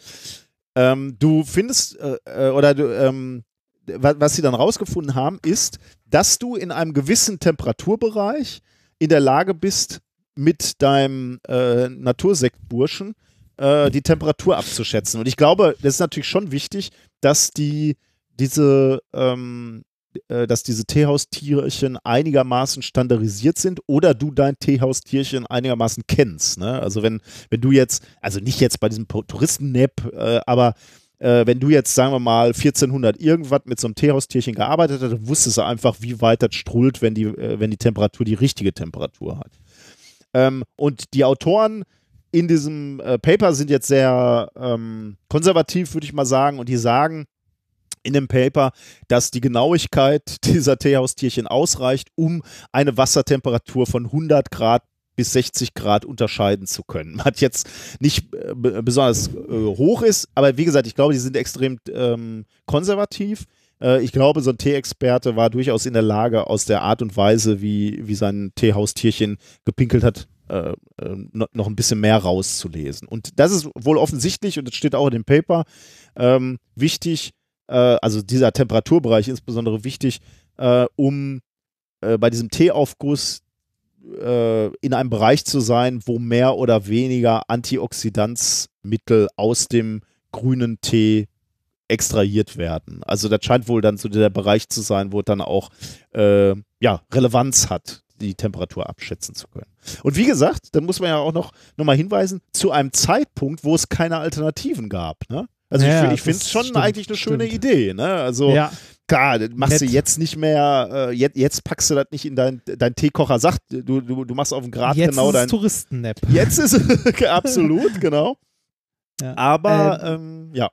ähm, du findest, äh, äh, oder du, ähm, wa- was sie dann rausgefunden haben, ist, dass du in einem gewissen Temperaturbereich in der Lage bist, mit deinem äh, Natursektburschen äh, die Temperatur abzuschätzen. Und ich glaube, das ist natürlich schon wichtig, dass die diese ähm, äh, dass diese Teehaustierchen einigermaßen standardisiert sind oder du dein Teehaustierchen einigermaßen kennst. Ne? Also wenn, wenn du jetzt, also nicht jetzt bei diesem Touristen-Nap, äh, aber äh, wenn du jetzt, sagen wir mal, 1400 irgendwas mit so einem Teehaustierchen gearbeitet hast, wusstest du einfach, wie weit das strullt, wenn die, äh, wenn die Temperatur die richtige Temperatur hat. Ähm, und die Autoren in diesem äh, Paper sind jetzt sehr ähm, konservativ, würde ich mal sagen, und die sagen in dem Paper, dass die Genauigkeit dieser Teehaustierchen ausreicht, um eine Wassertemperatur von 100 Grad bis 60 Grad unterscheiden zu können. Was jetzt nicht äh, be- besonders äh, hoch ist, aber wie gesagt, ich glaube, die sind extrem ähm, konservativ. Äh, ich glaube, so ein Teeexperte war durchaus in der Lage, aus der Art und Weise, wie, wie sein Teehaustierchen gepinkelt hat, äh, äh, noch, ein bisschen mehr rauszulesen. Und das ist wohl offensichtlich, und das steht auch in dem Paper, ähm, wichtig, also dieser Temperaturbereich insbesondere wichtig, äh, um äh, bei diesem Teeaufguss äh, in einem Bereich zu sein, wo mehr oder weniger Antioxidanzmittel aus dem grünen Tee extrahiert werden. Also das scheint wohl dann so der Bereich zu sein, wo dann auch äh, ja, Relevanz hat, die Temperatur abschätzen zu können. Und wie gesagt, da muss man ja auch noch, noch mal hinweisen, zu einem Zeitpunkt, wo es keine Alternativen gab. Ne? Also Ja, ich, ich finde es schon stimmt, eigentlich eine schöne stimmt. Idee. Ne? Also Ja, Klar, das machst du Nett. jetzt nicht mehr, äh, jetzt, jetzt packst du das nicht in dein, dein Teekocher, sagt, du, du, du machst auf den Grad jetzt genau ist es dein. Touristen-Nap. Jetzt ist es absolut, genau. Ja. Aber ähm, ja.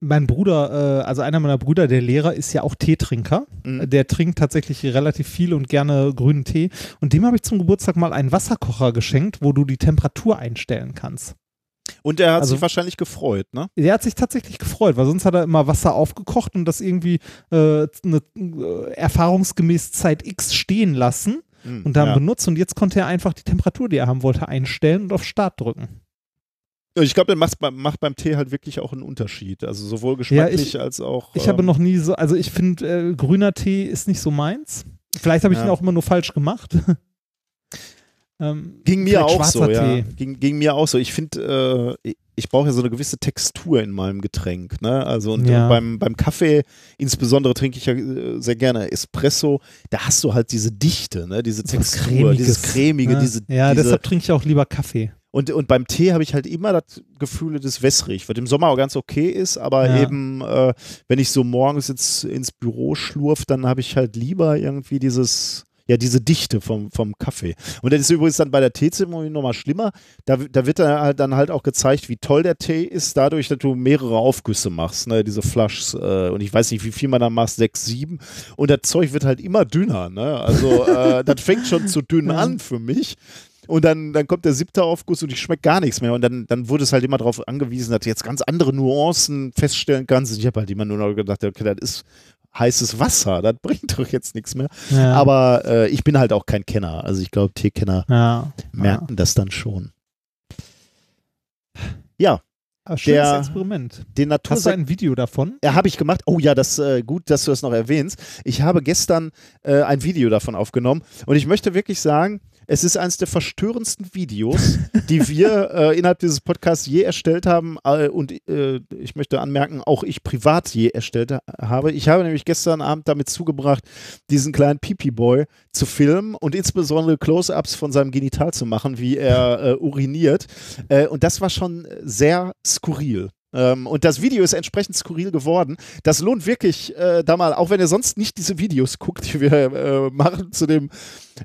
Mein Bruder, äh, also einer meiner Brüder, der Lehrer, ist ja auch Teetrinker. Mhm. Der trinkt tatsächlich relativ viel und gerne grünen Tee. Und dem habe ich zum Geburtstag mal einen Wasserkocher geschenkt, wo du die Temperatur einstellen kannst. Und er hat Also- sich wahrscheinlich gefreut, ne? Der hat sich tatsächlich gefreut, weil sonst hat er immer Wasser aufgekocht und das irgendwie äh, eine, äh, erfahrungsgemäß Zeit X stehen lassen Mhm, und dann ja. benutzt. Und jetzt konnte er einfach die Temperatur, die er haben wollte, einstellen und auf Start drücken. Ich glaube, das macht, beim- macht beim Tee halt wirklich auch einen Unterschied. Also sowohl geschmacklich als auch. Ich habe ähm, noch nie so, also ich finde, äh, grüner Tee ist nicht so meins. Vielleicht habe ich Ja. ihn auch immer nur falsch gemacht. ähm, Ging mir auch so, ja. Ging, ging mir auch so. Ich finde, äh, ich brauche ja so eine gewisse Textur in meinem Getränk. Ne? Also und, Ja. und beim, beim Kaffee, insbesondere trinke ich ja äh, sehr gerne Espresso, da hast du halt diese Dichte, ne? diese Textur, dieses cremige, ne? diese, Ja, diese deshalb trinke ich auch lieber Kaffee. und, und beim Tee habe ich halt immer das Gefühl, das ist wässrig, was im Sommer auch ganz okay ist, aber Ja. eben, äh, wenn ich so morgens jetzt ins Büro schlurf, dann habe ich halt lieber irgendwie dieses, ja, diese Dichte vom, vom Kaffee. Und das ist übrigens dann bei der Teezeremonie nochmal schlimmer. Da, da wird dann halt, dann halt auch gezeigt, wie toll der Tee ist, dadurch, dass du mehrere Aufgüsse machst, ne, diese Flushs. Äh, und ich weiß nicht, wie viel man da macht, sechs, sieben. Und das Zeug wird halt immer dünner, ne? Also, äh, das fängt schon zu dünn an für mich. Und dann, dann kommt der siebte Aufguss und ich schmecke gar nichts mehr. Und dann, dann wurde es halt immer darauf angewiesen, dass du jetzt ganz andere Nuancen feststellen kannst. Und ich habe halt immer nur noch gedacht, okay, das ist heißes Wasser, das bringt doch jetzt nichts mehr. Ja. Aber äh, ich bin halt auch kein Kenner. Also ich glaube, Teekenner ja. merken das dann schon. Ja, Ah, schönes Der- Experiment. den Hast du ein Video davon? ja, habe ich gemacht. Oh ja, das äh, gut, dass du das noch erwähnst. Ich habe gestern äh, ein Video davon aufgenommen und ich möchte wirklich sagen, es ist eines der verstörendsten Videos, die wir äh, innerhalb dieses Podcasts je erstellt haben äh, und äh, ich möchte anmerken, auch ich privat je erstellt ha- habe. Ich habe nämlich gestern Abend damit zugebracht, diesen kleinen Pipi-Boy zu filmen und insbesondere Close-ups von seinem Genital zu machen, wie er äh, uriniert. Äh, und das war schon sehr skurril. Ähm, und das Video ist entsprechend skurril geworden. Das lohnt wirklich, äh, da mal, auch wenn ihr sonst nicht diese Videos guckt, die wir äh, machen zu, dem,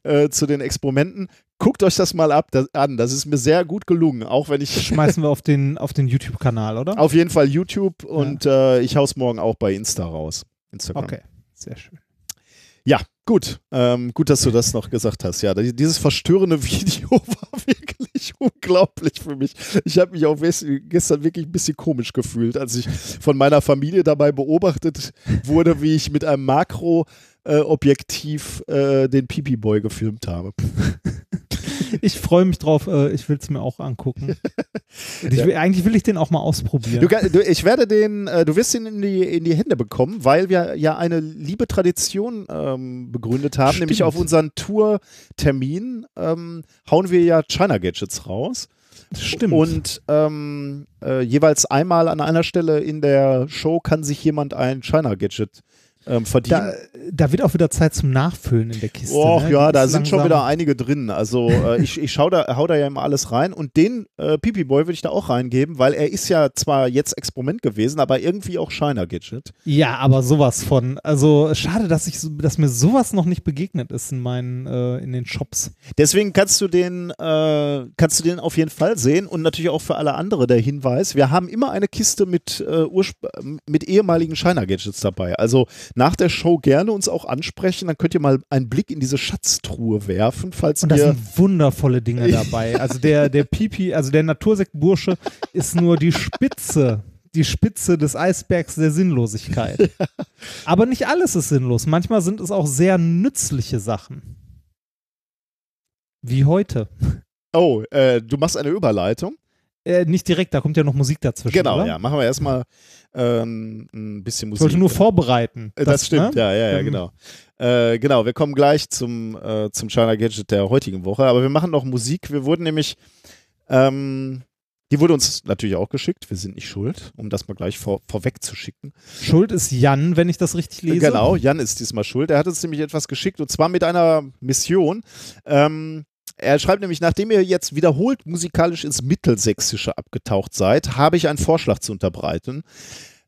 äh, zu den Experimenten, Guckt euch das mal ab, das, an. Das ist mir sehr gut gelungen, auch wenn ich. Schmeißen wir auf den, auf den YouTube-Kanal, oder? Auf jeden Fall YouTube und äh, ich hau's morgen auch bei Insta raus. Instagram. Okay, sehr schön. Ja, gut. Ähm, gut, dass du das noch gesagt hast. Ja, die- dieses verstörende Video war wirklich unglaublich für mich. Ich habe mich auch gestern wirklich ein bisschen komisch gefühlt, als ich von meiner Familie dabei beobachtet wurde, wie ich mit einem Makro-Objektiv äh, den Pipi-Boy gefilmt habe. Ich freue mich drauf, äh, ich will es mir auch angucken. Ich will, Eigentlich will ich den auch mal ausprobieren. Du, ich werde den, äh, du wirst ihn in die, in die Hände bekommen, weil wir ja eine liebe Tradition ähm, begründet haben, nämlich Stimmt. auf unseren Tour-Termin ähm, hauen wir ja China Gadgets raus. Stimmt. Und ähm, äh, jeweils einmal an einer Stelle in der Show kann sich jemand ein China Gadget ähm, verdienen. da, da wird auch wieder Zeit zum Nachfüllen in der Kiste. Och ne? ja, da sind schon wieder einige drin. Also äh, ich, ich schau da, hau da ja immer alles rein und den äh, Pipi Boy würde ich da auch reingeben, weil er ist ja zwar jetzt Experiment gewesen, aber irgendwie auch Shiner Gadget. Ja, aber sowas von. Also schade, dass ich, so- dass mir sowas noch nicht begegnet ist in meinen, äh, in den Shops. Deswegen kannst du den, äh, kannst du den auf jeden Fall sehen und natürlich auch für alle andere der Hinweis: Wir haben immer eine Kiste mit äh, mit ehemaligen Shiner Gadgets dabei. Also nach der Show gerne uns auch ansprechen, dann könnt ihr mal einen Blick in diese Schatztruhe werfen, falls Und da sind wundervolle Dinge dabei. Also der, der Pipi, also der Natursektbursche ist nur die Spitze, die Spitze des Eisbergs der Sinnlosigkeit. Aber nicht alles ist sinnlos. Manchmal sind es auch sehr nützliche Sachen. Wie heute. Oh, äh, du machst eine Überleitung. Äh, nicht direkt, da kommt ja noch Musik dazwischen. Genau, oder? ja. Machen wir erstmal ähm, ein bisschen Ich Musik. wollte nur vorbereiten. Äh, Das, stimmt, ne? ja, ja, ja, Ähm, genau. Äh, genau, wir kommen gleich zum, äh, zum China Gadget der heutigen Woche, aber wir machen noch Musik. Wir wurden nämlich, ähm, die wurde uns natürlich auch geschickt, wir sind nicht schuld, um das mal gleich vor, vorweg zu schicken. Schuld ist Jan, wenn ich das richtig lese. Genau, Jan ist diesmal schuld. Er hat uns nämlich etwas geschickt und zwar mit einer Mission. Ähm, er schreibt nämlich, nachdem ihr jetzt wiederholt musikalisch ins Mittelsächsische abgetaucht seid, habe ich einen Vorschlag zu unterbreiten.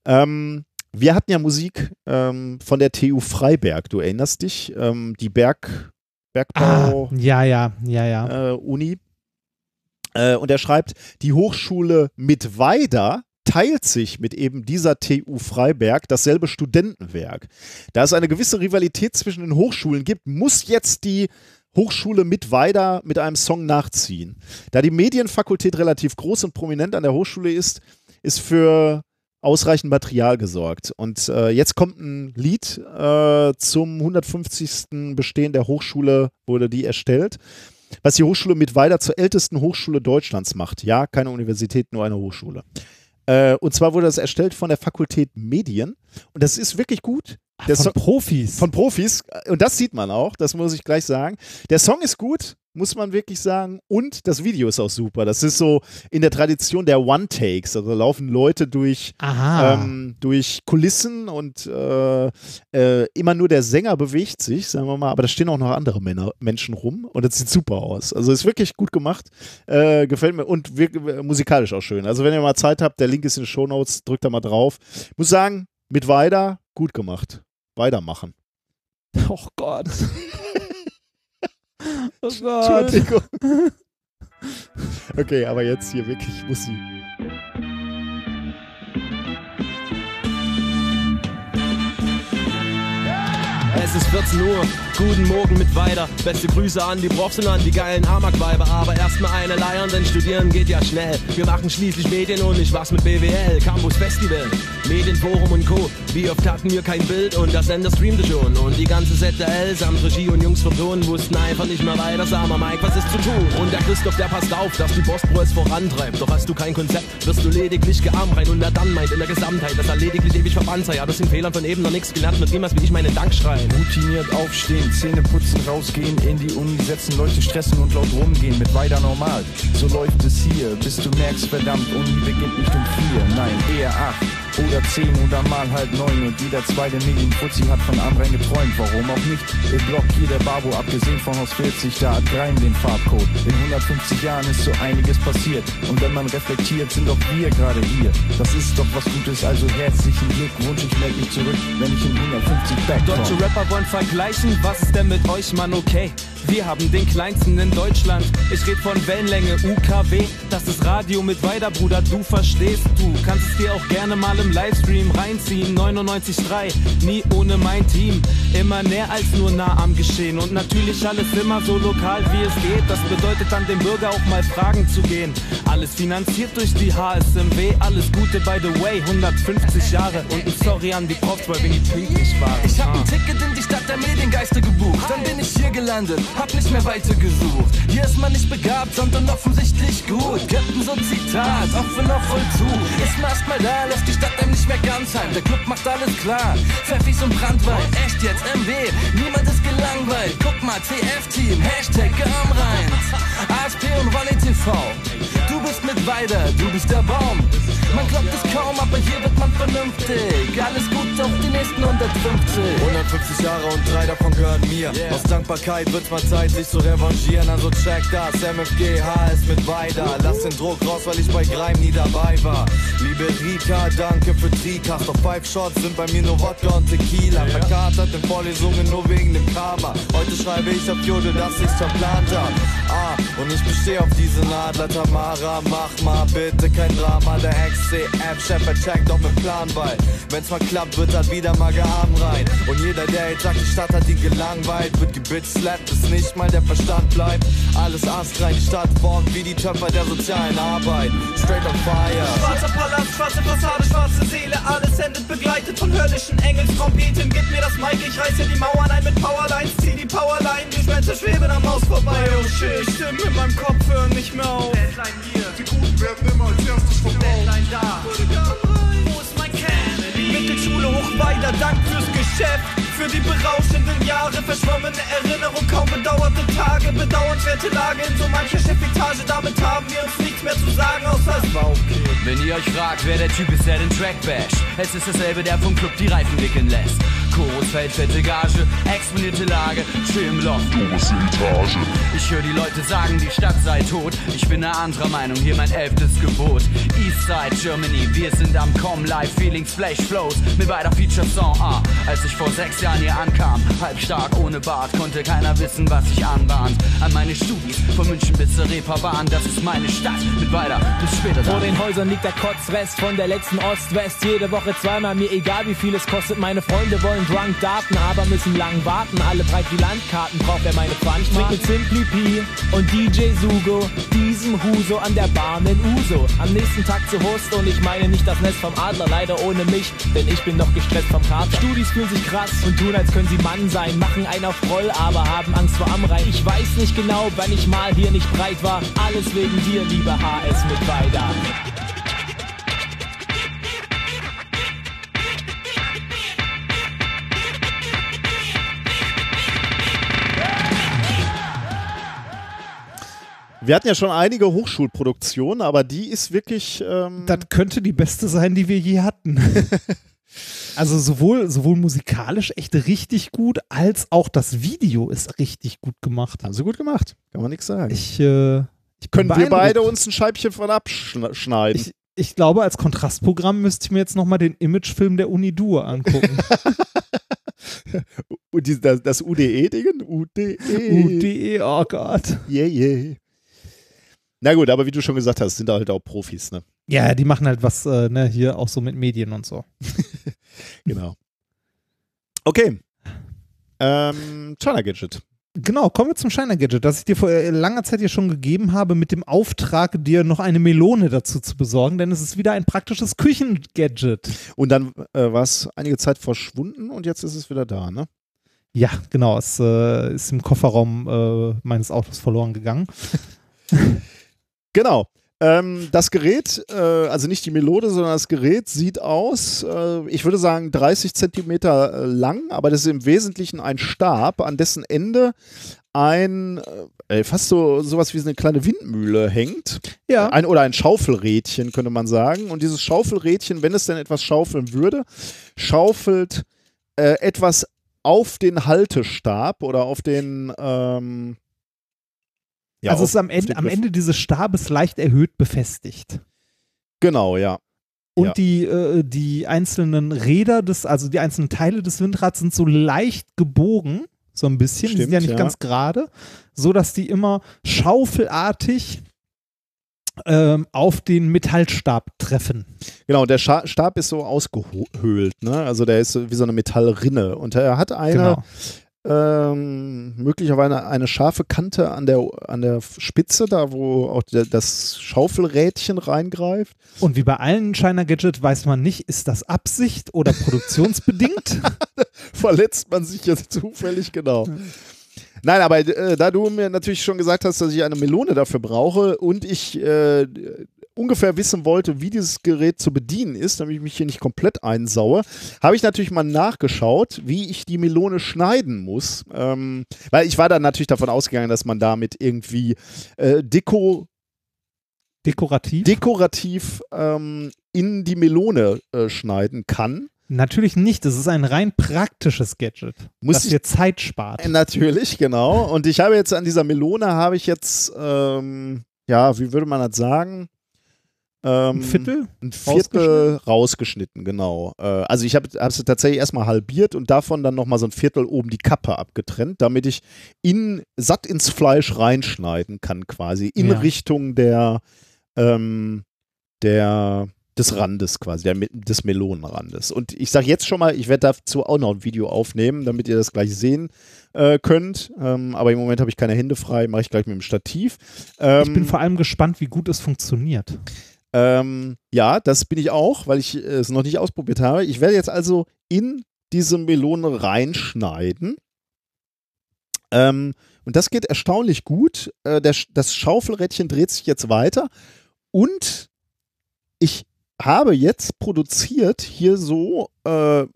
Ähm, wir hatten ja Musik ähm, von der TU Freiberg, du erinnerst dich, ähm, die Berg, Ah, Bergbau ja, ja, ja, ja. äh, Uni. Äh, und er schreibt, die Hochschule Mittweida teilt sich mit eben dieser TU Freiberg dasselbe Studentenwerk. Da es eine gewisse Rivalität zwischen den Hochschulen gibt, muss jetzt die Hochschule Mittweida mit einem Song nachziehen. Da die Medienfakultät relativ groß und prominent an der Hochschule ist, ist für ausreichend Material gesorgt. Und äh, jetzt kommt ein Lied äh, zum 150. Bestehen der Hochschule, wurde die erstellt was die Hochschule Mittweida zur ältesten Hochschule Deutschlands macht. Ja, keine Universität, nur eine Hochschule. Äh, und zwar wurde das erstellt von der Fakultät Medien. Und das ist wirklich gut. Der Von Song- Profis. von Profis. Und das sieht man auch, das muss ich gleich sagen. Der Song ist gut, muss man wirklich sagen. Und das Video ist auch super. Das ist so in der Tradition der One-Takes. Also laufen Leute durch, ähm, durch Kulissen und äh, äh, immer nur der Sänger bewegt sich, sagen wir mal, aber da stehen auch noch andere Männer, Menschen rum und das sieht super aus. Also ist wirklich gut gemacht, äh, gefällt mir und wirklich, äh, musikalisch auch schön. Also wenn ihr mal Zeit habt, der Link ist in den Shownotes, drückt da mal drauf. Muss sagen, mit weiter, gut gemacht. Weitermachen. oh Gott. oh Gott. Entschuldigung. Okay, aber jetzt hier wirklich Musik. Es ist 14 Uhr, guten Morgen mit weiter. Beste Grüße an die Profs und an die geilen Amok-Weiber. Aber erstmal eine leiern, denn studieren geht ja schnell. Wir machen schließlich Medien und nicht was mit BWL. Campus Festival, Medienforum und Co. Wie oft hatten wir kein Bild und der Sender streamte schon. Und die ganze ZDL samt Regie und Jungs vom Ton wussten einfach nicht mehr weiter. Sag mal, Mike, was ist zu tun? Und der Christoph, der passt auf, dass die Bospro es vorantreibt. Doch hast du kein Konzept, wirst du lediglich gearmrein. Und er dann meint in der Gesamtheit, dass er lediglich ewig verbannt sei. Ja, das sind Fehlern von eben noch nichts gelernt. Dem, was wie ich meinen Dank schreien. Routiniert aufstehen, Zähne putzen, rausgehen, in die Uni setzen, Leute stressen und laut rumgehen, mit weiter normal. So läuft es hier, bis du merkst, verdammt, Uni beginnt nicht um vier, nein, eher acht. Oder zehn oder mal halb neun und jeder zweite Medienfuzzi hat von Amrein geträumt, warum auch nicht? Im Block hier der Babo, abgesehen von Haus 40, da hat Greim den Farbcode. In 150 Jahren ist so einiges passiert und wenn man reflektiert, sind auch wir gerade hier. Das ist doch was Gutes, also herzlichen Glückwunsch, ich melde mich zurück, wenn ich in 150 back Deutsche Rapper wollen vergleichen, was ist denn mit euch, Mann, okay? Wir haben den kleinsten in Deutschland. Ich red von Wellenlänge UKW. Das ist Radio mit weiter, Bruder, du verstehst. Du kannst es dir auch gerne mal im Livestream reinziehen. 99.3, nie ohne mein Team. Immer näher als nur nah am Geschehen. Und natürlich alles immer so lokal wie es geht. Das bedeutet dann dem Bürger auch mal Fragen zu gehen. Alles finanziert durch die HSMW. Alles Gute by the way, 150 Jahre. Und ein Sorry an die Profs, weil wir nie pünktlich waren. Ich hab Ah. ein Ticket in die Stadt der Mediengeister gebucht. Dann bin ich hier gelandet, hab nicht mehr weiter gesucht. Hier ist man nicht begabt, sondern offensichtlich gut. Captain so Zitat, offen auf voll zu. Ist man erst mal da, lässt die Stadt einem nicht mehr ganz heim. Der Club macht alles klar. Pfeffis und Brandwein, echt jetzt MW. Niemand ist gelangweilt. Guck mal, CF-Team, Hashtag gearmreint. ASP und Ronny TV. Du bist mit weiter, du bist der Baum. Man glaubt es kaum, aber hier wird man vernünftig. Alles gut auf die nächsten 150. 150 Jahre und drei davon gehören mir. Aus Dankbarkeit wird's mal Zeit, sich zu revanchieren. Also check das, MFG, HS mit weiter. Lass den Druck raus, weil ich bei Greim nie dabei war. Liebe Rika, danke für Tricast. Auf Five Shots sind bei mir nur Wodka und Tequila. Verkatert in Vorlesungen nur wegen dem Karma. Heute schreibe ich auf Jodel, dass ich's verplant hab. Ah, und ich besteh auf diese Nadler. Tamara, mach mal bitte kein Drama. Der XCF-Chef checkt doch mit Plan, weil wenn's mal klappt, wird halt wieder mal gearm rein. Und jeder, der jetzt sagt, die Stadt hat ihn gelangweilt, wird gebitslappt, bis nicht mal der Verstand bleibt. Alles astrein, die Stadt formt wie die Töpfer der sozialen Arbeit. Straight on fire. Schwarzer Palast, schwarze Fassade, schwarze Seele, alles endet begleitet von höllischen Engelstrompeten. Gib mir das Mic, ich reiße die Mauern ein mit Powerlines, Schwänze schweben am Haus vorbei. Oh shit, Stimmen in meinem Kopf hören nicht mehr auf. Deadline hier, die Guten werden immer als erstes verkauft. Deadline da, wo ist mein Kennedy? Mittelschule hoch weiter, Dank fürs Geschäft. Für die berauschenden Jahre, verschwommene Erinnerung, kaum bedauerte Tage, bedauernswerte Lage in so mancher Chefetage. Damit haben wir uns nichts mehr zu sagen, außer es war okay. Wenn ihr euch fragt, wer der Typ ist, der den Track basht, es ist dasselbe, der vom Club die Reifen wickeln lässt. Chorus fällt fette Gage, exponierte Lage, chill im Loft, oberste Etage. Ich höre die Leute sagen, die Stadt sei tot. Ich bin eine anderer Meinung, hier mein elftes Gebot. Eastside Germany, wir sind am Kommen, live Feelings, Flash Flows, mit weiter Feature Song, ah. Als ich vor sechs Jahren hier ankam, halb stark, ohne Bart, konnte keiner wissen, was ich anbahnt. An meine Studis, von München bis zur Reeperbahn, das ist meine Stadt, mit weiter, bis später Vor dann. den Häusern liegt der Kotzrest von der letzten Ost-West. Jede Woche zweimal, mir egal wie viel es kostet. Meine Freunde wollen Drunk Daten, aber müssen lang warten. Alle breit wie Landkarten, braucht wer meine Pfand. Trink mit Simply P und DJ Sugo, diesem Huso an der Bahn in Uso. Am nächsten Tag zu Host und ich meine nicht das Nest vom Adler, leider ohne mich, denn ich bin noch gestresst vom Kater. Studis fühlen sich krass und tun, als können sie Mann sein. Machen einen auf Roll, aber haben Angst vor Amrein. Ich weiß nicht genau, wann ich mal hier nicht breit war. Alles wegen dir, lieber HS mit weiter. Wir hatten ja schon einige Hochschulproduktionen, aber die ist wirklich. Ähm, Das könnte die beste sein, die wir je hatten. also sowohl, sowohl musikalisch echt richtig gut, als auch das Video ist richtig gut gemacht. Haben sie gut gemacht, kann man nichts sagen. Ich, äh, ich Können wir beide uns ein Scheibchen von abschneiden? Ich, ich glaube, als Kontrastprogramm müsste ich mir jetzt nochmal den Imagefilm der Uni Dur angucken. Das, das UDE-Ding? UDE. UDE, oh Gott. Yeah, yeah. Na gut, aber wie du schon gesagt hast, sind da halt auch Profis, ne? Ja, die machen halt was, äh, ne, hier auch so mit Medien und so. Genau. Okay. Ähm, China Gadget. Genau, kommen wir zum Shiner Gadget, das ich dir vor äh, langer Zeit ja schon gegeben habe, mit dem Auftrag, dir noch eine Melone dazu zu besorgen, denn es ist wieder ein praktisches Küchengadget. Und dann äh, war es einige Zeit verschwunden und jetzt ist es wieder da, ne? Ja, genau, es äh, ist im Kofferraum äh, meines Autos verloren gegangen. Genau. Ähm, das Gerät, äh, also nicht die Melode, sondern das Gerät sieht aus, äh, ich würde sagen 30 Zentimeter äh, lang, aber das ist im Wesentlichen ein Stab, an dessen Ende ein, äh, fast so sowas wie eine kleine Windmühle hängt. Ja. Ein, oder ein Schaufelrädchen, könnte man sagen. Und dieses Schaufelrädchen, wenn es denn etwas schaufeln würde, schaufelt äh, etwas auf den Haltestab oder auf den ähm, ja, also auf- ist am Ende, am. Ende dieses Stabes leicht erhöht befestigt. Genau, ja. Und Ja. die, äh, die einzelnen Räder des, also die einzelnen Teile des Windrads sind so leicht gebogen, so ein bisschen. die sind Stimmt, ja nicht ja. ganz gerade, so dass die immer schaufelartig ähm, auf den Metallstab treffen. Genau, der Scha Stab ist so ausgehöhlt, ne? Also der ist so wie so eine Metallrinne. Und er hat eine Genau. Ähm, möglicherweise eine scharfe Kante an der, an der Spitze, da wo auch der, das Schaufelrädchen reingreift. Und wie bei allen China Gadget weiß man nicht, ist das Absicht oder produktionsbedingt? Verletzt man sich jetzt zufällig, genau. Nein, aber äh, da du mir natürlich schon gesagt hast, dass ich eine Melone dafür brauche und ich äh, ungefähr wissen wollte, wie dieses Gerät zu bedienen ist, damit ich mich hier nicht komplett einsaue, habe ich natürlich mal nachgeschaut, wie ich die Melone schneiden muss. Ähm, weil ich war dann natürlich davon ausgegangen, dass man damit irgendwie äh, Deko, Dekorativ? dekorativ ähm, in die Melone äh, schneiden kann. Natürlich nicht. Das ist ein rein praktisches Gadget, Muss das dir Zeit spart. Äh, Natürlich, genau. Und ich habe jetzt an dieser Melone habe ich jetzt, ähm, ja, wie würde man das sagen? Ähm, Ein Viertel? Ein Viertel rausgeschnitten, genau. Äh, also ich habe hab sie tatsächlich erstmal halbiert und davon dann nochmal so ein Viertel oben die Kappe abgetrennt, damit ich in, satt ins Fleisch reinschneiden kann, quasi, in Ja. Richtung der, ähm, der, des Randes quasi, der, des Melonenrandes. Und ich sage jetzt schon mal, ich werde dazu auch noch ein Video aufnehmen, damit ihr das gleich sehen äh, könnt. Ähm, aber im Moment habe ich keine Hände frei, mache ich gleich mit dem Stativ. Ähm, Ich bin vor allem gespannt, wie gut es funktioniert. Ähm, ja, das bin ich auch, weil ich äh, es noch nicht ausprobiert habe. Ich werde jetzt also in diese Melone reinschneiden. Ähm, und das geht erstaunlich gut. Äh, der, das Schaufelrädchen dreht sich jetzt weiter. Und ich habe jetzt produziert hier so, äh, äh,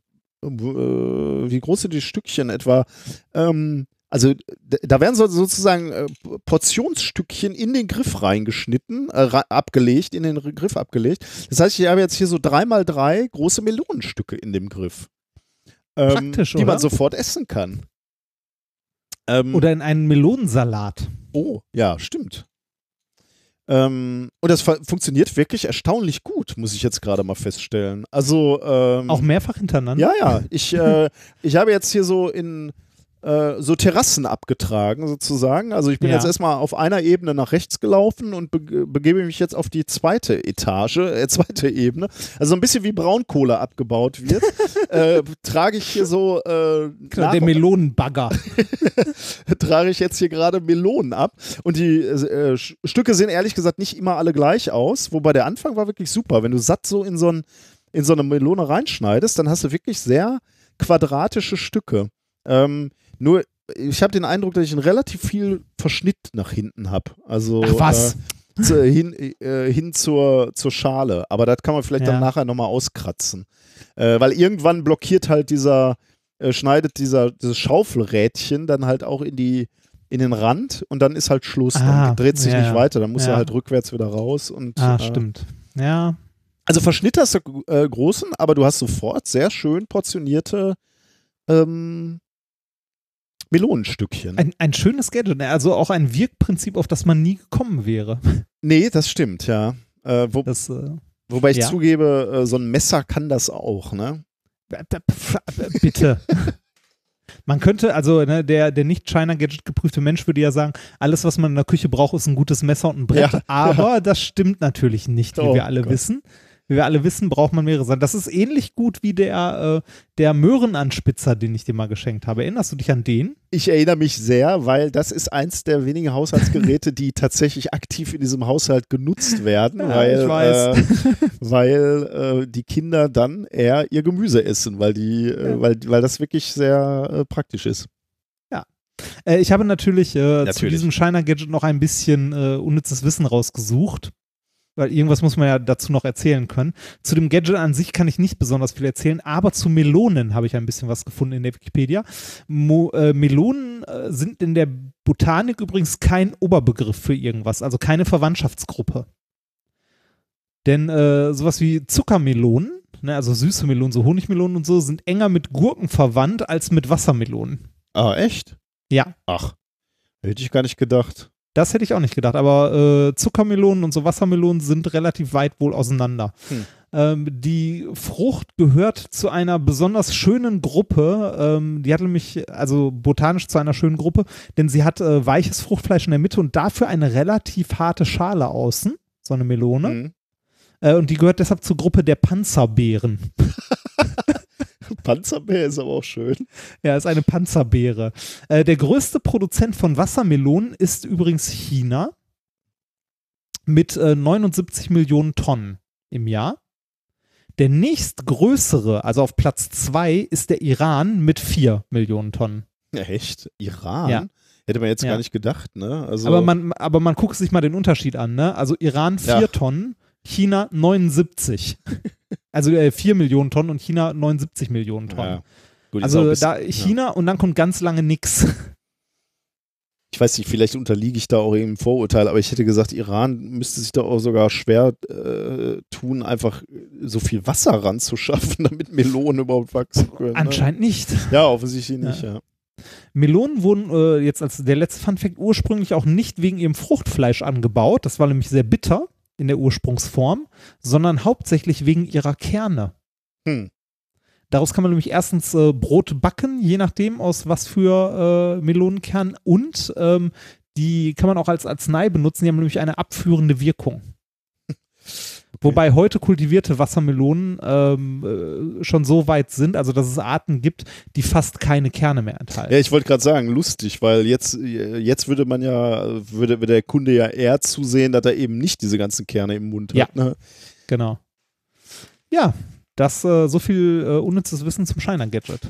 wie groß sind die Stückchen etwa? Ähm, also da werden so, sozusagen äh, Portionsstückchen in den Griff reingeschnitten, äh, abgelegt, in den Griff abgelegt. Das heißt, ich habe jetzt hier so drei mal drei große Melonenstücke in dem Griff. Ähm, Praktisch, Die man oder? sofort essen kann. Ähm, Oder in einen Melonensalat. Oh, ja, stimmt. Ähm, und das fu- funktioniert wirklich erstaunlich gut, muss ich jetzt gerade mal feststellen. Also ähm, Auch mehrfach hintereinander? ja, ja. Ich, äh, ich habe jetzt hier so in äh, so Terrassen abgetragen, sozusagen. Also ich bin Ja. jetzt erstmal auf einer Ebene nach rechts gelaufen und be begebe mich jetzt auf die zweite Etage, äh, zweite Ebene. Also ein bisschen wie Braunkohle abgebaut wird, äh, trage ich hier so äh, nach Der Melonenbagger. trage ich jetzt hier gerade Melonen ab. Und die äh, Stücke sehen ehrlich gesagt nicht immer alle gleich aus, wobei der Anfang war wirklich super. Wenn du satt so in so, ein, in so eine Melone reinschneidest, dann hast du wirklich sehr quadratische Stücke. Ähm, nur, ich habe den Eindruck, dass ich einen relativ viel Verschnitt nach hinten habe. Also Ach, was? Äh, zu, hin, äh, hin zur, zur Schale. Aber das kann man vielleicht Ja. dann nachher nochmal auskratzen. Äh, weil irgendwann blockiert halt dieser, äh, schneidet dieser, dieses Schaufelrädchen dann halt auch in die in den Rand und dann ist halt Schluss. Ah, dann dreht sich ja, nicht weiter. Dann muss Ja. er halt rückwärts wieder raus. Und, Ah, äh, stimmt. Ja. Also Verschnitt hast du äh, großen, aber du hast sofort sehr schön portionierte ähm, Melonenstückchen. Ein, ein schönes Gadget, also auch ein Wirkprinzip, auf das man nie gekommen wäre. nee, das stimmt, ja. Äh, wo, Das, äh, wobei ich ja. zugebe, äh, so ein Messer kann das auch, ne? Bitte. Man könnte, also ne, der, der nicht China-Gadget geprüfte Mensch würde ja sagen, alles, was man in der Küche braucht, ist ein gutes Messer und ein Brett. Ja, aber das stimmt natürlich nicht, wie Oh wir alle Gott. wissen. Wie wir alle wissen, braucht man mehrere Sachen. Das ist ähnlich gut wie der, äh, der Möhrenanspitzer, den ich dir mal geschenkt habe. Erinnerst du dich an den? Ich erinnere mich sehr, weil das ist eins der wenigen Haushaltsgeräte, die tatsächlich aktiv in diesem Haushalt genutzt werden, Ja, weil, ich weiß. Äh, weil äh, die Kinder dann eher ihr Gemüse essen, weil die, äh, weil, weil das wirklich sehr äh, praktisch ist. Äh, ich habe natürlich, äh, zu Natürlich. diesem China-Gadget noch ein bisschen äh, unnützes Wissen rausgesucht. Weil irgendwas muss man ja dazu noch erzählen können. Zu dem Gadget an sich kann ich nicht besonders viel erzählen, aber zu Melonen habe ich ein bisschen was gefunden in der Wikipedia. Mo äh, Melonen äh, sind in der Botanik übrigens kein Oberbegriff für irgendwas, also keine Verwandtschaftsgruppe. Denn äh, sowas wie Zuckermelonen, ne, also süße Melonen, so Honigmelonen und so, sind enger mit Gurken verwandt als mit Wassermelonen. Ah, echt? Ja. Ach, hätte ich gar nicht gedacht. Das hätte ich auch nicht gedacht, aber äh, Zuckermelonen und so Wassermelonen sind relativ weit wohl auseinander. Hm. Ähm, die Frucht gehört zu einer besonders schönen Gruppe. Ähm, die hat nämlich, also botanisch zu einer schönen Gruppe, denn sie hat äh, weiches Fruchtfleisch in der Mitte und dafür eine relativ harte Schale außen, so eine Melone. Mhm. Äh, und die gehört deshalb zur Gruppe der Panzerbeeren. Panzerbär ist aber auch schön. Ja, ist eine Panzerbeere. Äh, der größte Produzent von Wassermelonen ist übrigens China mit äh, 79 Millionen Tonnen im Jahr. Der nächstgrößere, also auf Platz 2, ist der Iran mit 4 Millionen Tonnen. Ja, echt? Iran? Ja. Hätte man jetzt Ja. gar nicht gedacht, ne? Also, Aber, man, aber man guckt sich mal den Unterschied an. Ne? Also Iran 4 Ja. Tonnen, China 79. also äh, 4 Millionen Tonnen und China 79 Millionen Tonnen. Ja. Gut, also bisschen- da China und dann kommt ganz lange nix. ich weiß nicht, vielleicht unterliege ich da auch im Vorurteil, aber ich hätte gesagt, Iran müsste sich da auch sogar schwer äh, tun, einfach so viel Wasser ranzuschaffen, damit Melonen überhaupt wachsen können. ne? Anscheinend nicht. Ja, offensichtlich nicht, ja. Melonen wurden äh, jetzt als der letzte Funfact ursprünglich auch nicht wegen ihrem Fruchtfleisch angebaut, das war nämlich sehr bitter in der Ursprungsform, sondern hauptsächlich wegen ihrer Kerne. Hm. Daraus kann man nämlich erstens äh, Brot backen, je nachdem aus was für äh, Melonenkern und ähm, die kann man auch als Arznei benutzen, die haben nämlich eine abführende Wirkung. Wobei heute kultivierte Wassermelonen ähm, äh, schon so weit sind, also dass es Arten gibt, die fast keine Kerne mehr enthalten. Ja, ich wollte gerade sagen, lustig, weil jetzt, jetzt würde man ja, würde, würde der Kunde ja eher zusehen, dass er eben nicht diese ganzen Kerne im Mund Ja. hat. Ne? Genau. Ja, das äh, so viel äh, unnützes Wissen zum Shiner-Gadget.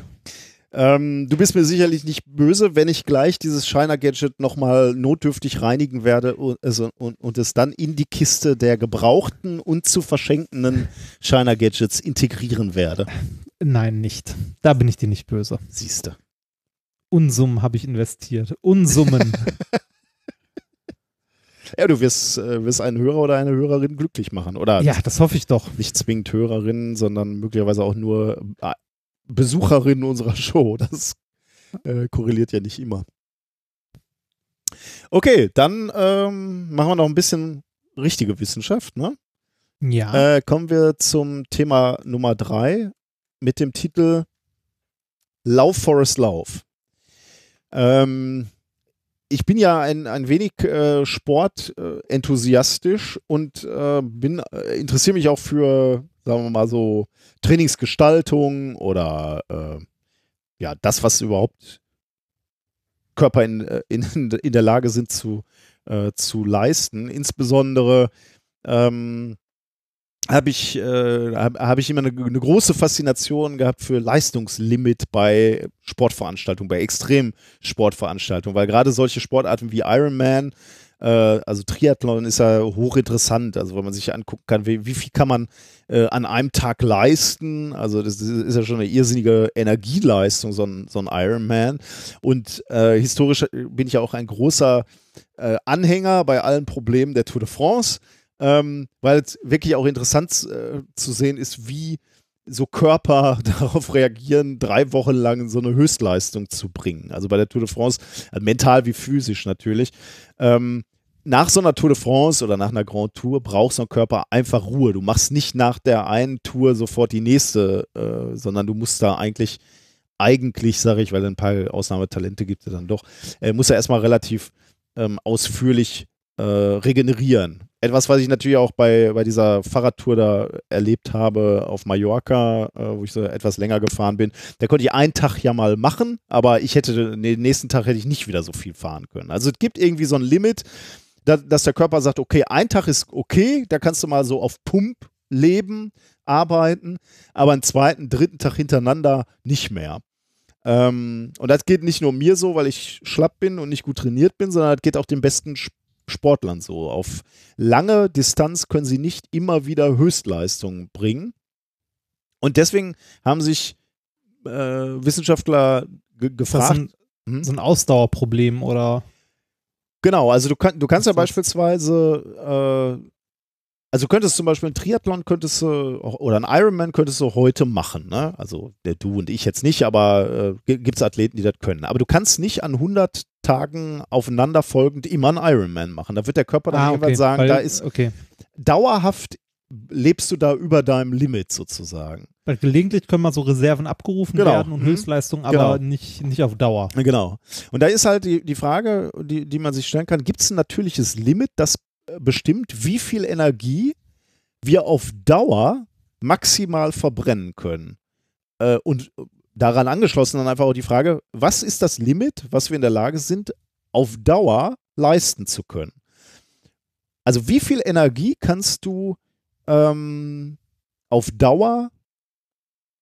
Ähm, du bist mir sicherlich nicht böse, wenn ich gleich dieses Shiner-Gadget nochmal notdürftig reinigen werde und, also, und, und es dann in die Kiste der gebrauchten und zu verschenkenden Shiner-Gadgets integrieren werde. Nein, nicht. Da bin ich dir nicht böse. Siehste. Unsummen habe ich investiert. Unsummen. Ja, du wirst, äh, wirst einen Hörer oder eine Hörerin glücklich machen. Oder ja, das hoffe ich doch. nicht zwingend Hörerinnen, sondern möglicherweise auch nur äh, Besucherinnen unserer Show. Das äh, korreliert ja nicht immer. Okay, dann ähm, machen wir noch ein bisschen richtige Wissenschaft. Ne? Ja. Äh, kommen wir zum Thema Nummer drei mit dem Titel Lauf Forest Lauf. Ähm, ich bin ja ein, ein wenig äh, sportenthusiastisch enthusiastisch und äh, bin äh, interessiere mich auch für, sagen wir mal so, Trainingsgestaltung oder äh, ja, das, was überhaupt Körper in, äh, in, in der Lage sind zu, äh, zu leisten. Insbesondere ähm, habe ich, äh, hab, hab ich immer eine, eine große Faszination gehabt für Leistungslimit bei Sportveranstaltungen, bei Extremsportveranstaltungen, weil gerade solche Sportarten wie Ironman, also Triathlon ist ja hochinteressant, also wenn man sich angucken kann, wie, wie viel kann man äh, an einem Tag leisten, also das ist ja schon eine irrsinnige Energieleistung, so ein, so ein Ironman. Und äh, historisch bin ich ja auch ein großer äh, Anhänger bei allen Problemen der Tour de France, ähm, weil es wirklich auch interessant äh, zu sehen ist, wie so Körper darauf reagieren, drei Wochen lang so eine Höchstleistung zu bringen. Also bei der Tour de France, äh, mental wie physisch natürlich. Ähm, nach so einer Tour de France oder nach einer Grand Tour braucht so ein Körper einfach Ruhe. Du machst nicht nach der einen Tour sofort die nächste, äh, sondern du musst da eigentlich, eigentlich sage ich, weil ein paar Ausnahmetalente gibt es dann doch, äh, musst du erstmal relativ ähm, ausführlich äh, regenerieren. Etwas, was ich natürlich auch bei, bei dieser Fahrradtour da erlebt habe auf Mallorca, äh, wo ich so etwas länger gefahren bin. Da konnte ich einen Tag ja mal machen, aber ich hätte, den nächsten Tag hätte ich nicht wieder so viel fahren können. Also es gibt irgendwie so ein Limit, da, dass der Körper sagt, okay, ein Tag ist okay, da kannst du mal so auf Pump leben, arbeiten, aber einen zweiten, dritten Tag hintereinander nicht mehr. Ähm, und das geht nicht nur mir so, weil ich schlapp bin und nicht gut trainiert bin, sondern das geht auch den besten Sportlern so. Auf lange Distanz können sie nicht immer wieder Höchstleistungen bringen. Und deswegen haben sich äh, Wissenschaftler ge Ist das gefragt. ein, Hm? so ein Ausdauerproblem oder Genau, also du, kann, du kannst ja ist beispielsweise, äh, also du könntest zum Beispiel einen Triathlon könntest du, oder einen Ironman könntest du heute machen, ne? Also der du und ich jetzt nicht, aber äh, gibt es Athleten, die das können. Aber du kannst nicht an 100 Tagen aufeinanderfolgend immer einen Ironman machen. Da wird der Körper dann Ah, irgendwann okay, sagen, weil- da ist okay. dauerhaft lebst du da über deinem Limit sozusagen. Weil gelegentlich können mal so Reserven abgerufen Genau. werden und Mhm. Höchstleistungen, aber Genau. nicht, nicht auf Dauer. Genau. Und da ist halt die, die Frage, die, die man sich stellen kann, gibt es ein natürliches Limit, das äh, bestimmt, wie viel Energie wir auf Dauer maximal verbrennen können? Äh, und daran angeschlossen dann einfach auch die Frage, was ist das Limit, was wir in der Lage sind, auf Dauer leisten zu können? Also wie viel Energie kannst du ähm, auf Dauer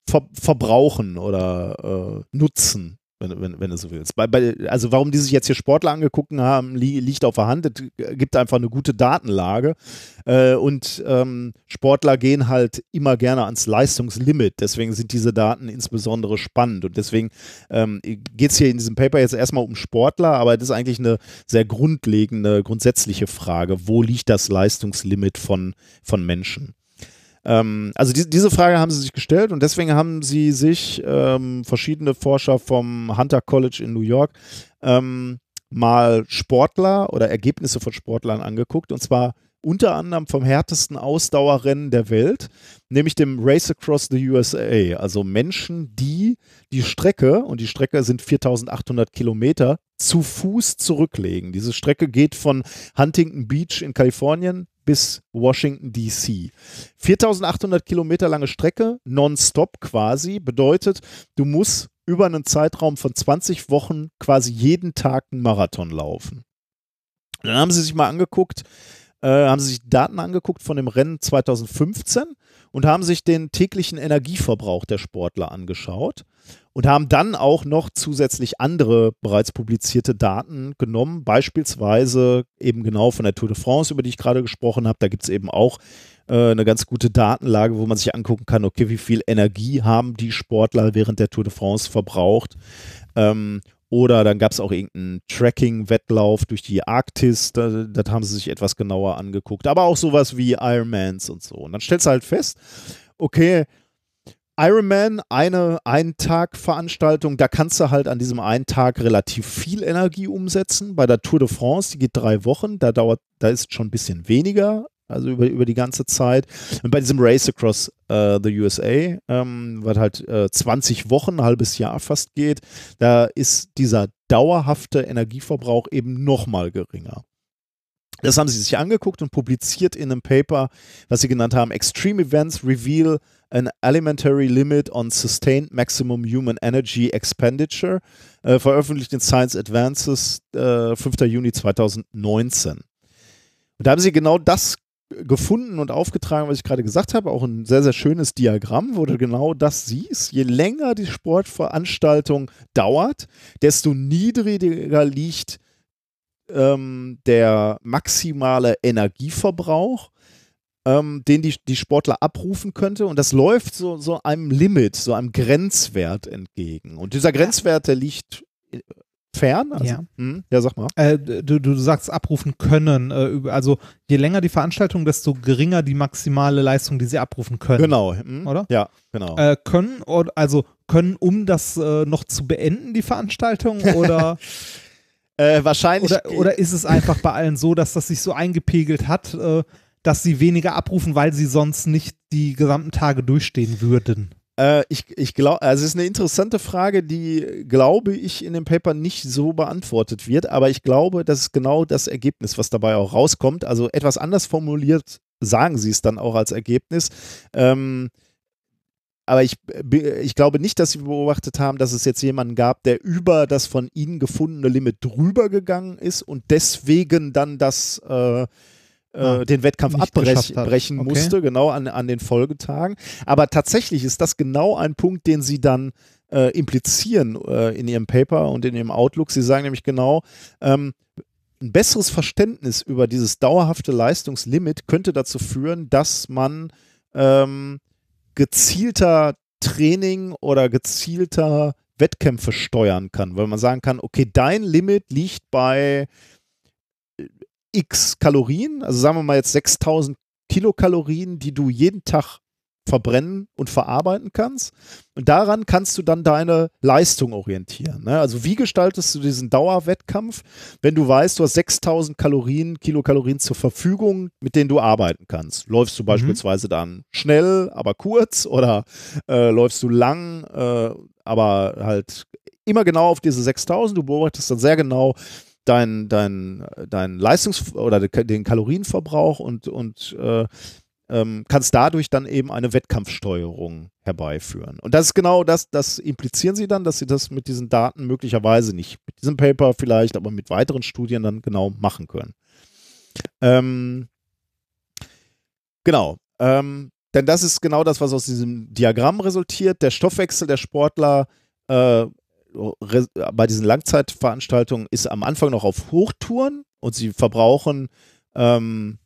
ver verbrauchen oder äh, nutzen, wenn, wenn, wenn du so willst. Bei, bei, also warum die sich jetzt hier Sportler angeguckt haben, li liegt auf der Hand. Es gibt einfach eine gute Datenlage äh, und ähm, Sportler gehen halt immer gerne ans Leistungslimit. Deswegen sind diese Daten insbesondere spannend und deswegen ähm, geht es hier in diesem Paper jetzt erstmal um Sportler, aber das ist eigentlich eine sehr grundlegende, grundsätzliche Frage. Wo liegt das Leistungslimit von, von Menschen? Ähm, also die, diese Frage haben sie sich gestellt und deswegen haben sie sich ähm, verschiedene Forscher vom Hunter College in New York ähm, mal Sportler oder Ergebnisse von Sportlern angeguckt und zwar unter anderem vom härtesten Ausdauerrennen der Welt, nämlich dem Race Across the USA. Also Menschen, die die Strecke, und die Strecke sind 4800 Kilometer, zu Fuß zurücklegen. Diese Strecke geht von Huntington Beach in Kalifornien bis Washington, D.C. 4800 Kilometer lange Strecke, nonstop quasi, bedeutet, du musst über einen Zeitraum von 20 Wochen quasi jeden Tag einen Marathon laufen. Dann haben sie sich mal angeguckt, äh, haben sie sich Daten angeguckt von dem Rennen 2015 und haben sich den täglichen Energieverbrauch der Sportler angeschaut und haben dann auch noch zusätzlich andere bereits publizierte Daten genommen, beispielsweise eben genau von der Tour de France, über die ich gerade gesprochen habe. Da gibt es eben auch äh, eine ganz gute Datenlage, wo man sich angucken kann, okay, wie viel Energie haben die Sportler während der Tour de France verbraucht. Ähm, oder dann gab es auch irgendeinen Tracking-Wettlauf durch die Arktis, da, das haben sie sich etwas genauer angeguckt. Aber auch sowas wie Ironmans und so. Und dann stellst du halt fest, okay, Ironman, eine Ein-Tag-Veranstaltung, da kannst du halt an diesem einen Tag relativ viel Energie umsetzen. Bei der Tour de France, die geht drei Wochen, da dauert, da ist schon ein bisschen weniger, also über, über die ganze Zeit. Und bei diesem Race Across äh, the USA, ähm, was halt äh, 20 Wochen, ein halbes Jahr fast geht, da ist dieser dauerhafte Energieverbrauch eben nochmal geringer. Das haben sie sich angeguckt und publiziert in einem Paper, was sie genannt haben, Extreme Events Reveal an Elementary Limit on Sustained Maximum Human Energy Expenditure, äh, veröffentlicht in Science Advances, äh, 5. Juni 2019. Und da haben sie genau das gefunden und aufgetragen, was ich gerade gesagt habe, auch ein sehr, sehr schönes Diagramm, wo du genau das siehst. Je länger die Sportveranstaltung dauert, desto niedriger liegt ähm, der maximale Energieverbrauch, ähm, den die, die Sportler abrufen könnte. Und das läuft so, so einem Limit, so einem Grenzwert entgegen. Und dieser Grenzwert, der liegt äh, fern. Also, Ja. Hm, ja, sag mal. Äh, du, du sagst abrufen können. Äh, also je länger die Veranstaltung, desto geringer die maximale Leistung, die sie abrufen können. Genau. Hm? Oder? Ja, genau. Äh, können, oder, also können, um das äh, noch zu beenden, die Veranstaltung? Oder, äh, wahrscheinlich. oder, oder ist es einfach bei allen so, dass das sich so eingepegelt hat, äh, dass sie weniger abrufen, weil sie sonst nicht die gesamten Tage durchstehen würden? Äh, ich ich glaube, also es ist eine interessante Frage, die, glaube ich, in dem Paper nicht so beantwortet wird, aber ich glaube, das ist genau das Ergebnis, was dabei auch rauskommt. Also etwas anders formuliert sagen sie es dann auch als Ergebnis. Ähm, aber ich, be- ich glaube nicht, dass sie beobachtet haben, dass es jetzt jemanden gab, der über das von ihnen gefundene Limit drüber gegangen ist und deswegen dann das äh, äh, Ah, den Wettkampf abbrechen Okay. musste, genau an, an den Folgetagen. Aber tatsächlich ist das genau ein Punkt, den sie dann äh, implizieren äh, in ihrem Paper und in ihrem Outlook. Sie sagen nämlich genau, ähm, ein besseres Verständnis über dieses dauerhafte Leistungslimit könnte dazu führen, dass man ähm, gezielter Training oder gezielter Wettkämpfe steuern kann, weil man sagen kann, okay, dein Limit liegt bei äh, x Kalorien, also sagen wir mal jetzt 6000 Kilokalorien, die du jeden Tag verbrennen und verarbeiten kannst. Und daran kannst du dann deine Leistung orientieren. Ne? Also wie gestaltest du diesen Dauerwettkampf, wenn du weißt, du hast 6000 Kalorien, Kilokalorien zur Verfügung, mit denen du arbeiten kannst? Läufst du Mhm. beispielsweise dann schnell, aber kurz oder äh, läufst du lang, äh, aber halt immer genau auf diese 6000? Du beobachtest dann sehr genau, dein, dein, dein Leistungs- oder den Kalorienverbrauch und, und äh, ähm, kannst dadurch dann eben eine Wettkampfsteuerung herbeiführen. Und das ist genau das, das implizieren sie dann, dass sie das mit diesen Daten möglicherweise nicht mit diesem Paper vielleicht, aber mit weiteren Studien dann genau machen können. Ähm, genau. Ähm, denn das ist genau das, was aus diesem Diagramm resultiert. Der Stoffwechsel der Sportler äh, bei diesen Langzeitveranstaltungen ist am Anfang noch auf Hochtouren und sie verbrauchen ähm,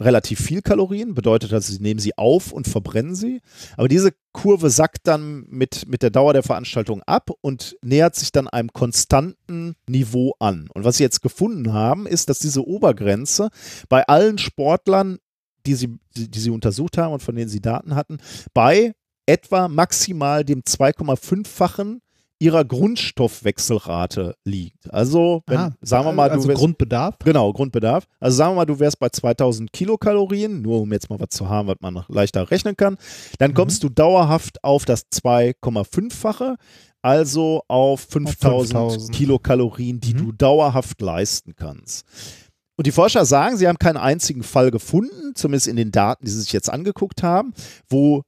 relativ viel Kalorien, bedeutet also, sie nehmen sie auf und verbrennen sie. Aber diese Kurve sackt dann mit, mit der Dauer der Veranstaltung ab und nähert sich dann einem konstanten Niveau an. Und was sie jetzt gefunden haben, ist, dass diese Obergrenze bei allen Sportlern, die sie, die, die sie untersucht haben und von denen sie Daten hatten, bei etwa maximal dem 2,5-fachen ihrer Grundstoffwechselrate liegt. Also, wenn, Ah, sagen wir mal, also du wärst, Grundbedarf? Genau, Grundbedarf. Also sagen wir mal, du wärst bei 2000 Kilokalorien, nur um jetzt mal was zu haben, was man leichter rechnen kann. Dann kommst du dauerhaft auf das 2,5-fache, also auf 5000 5000. Kilokalorien, die du dauerhaft leisten kannst. Und die Forscher sagen, sie haben keinen einzigen Fall gefunden, zumindest in den Daten, die sie sich jetzt angeguckt haben, wo,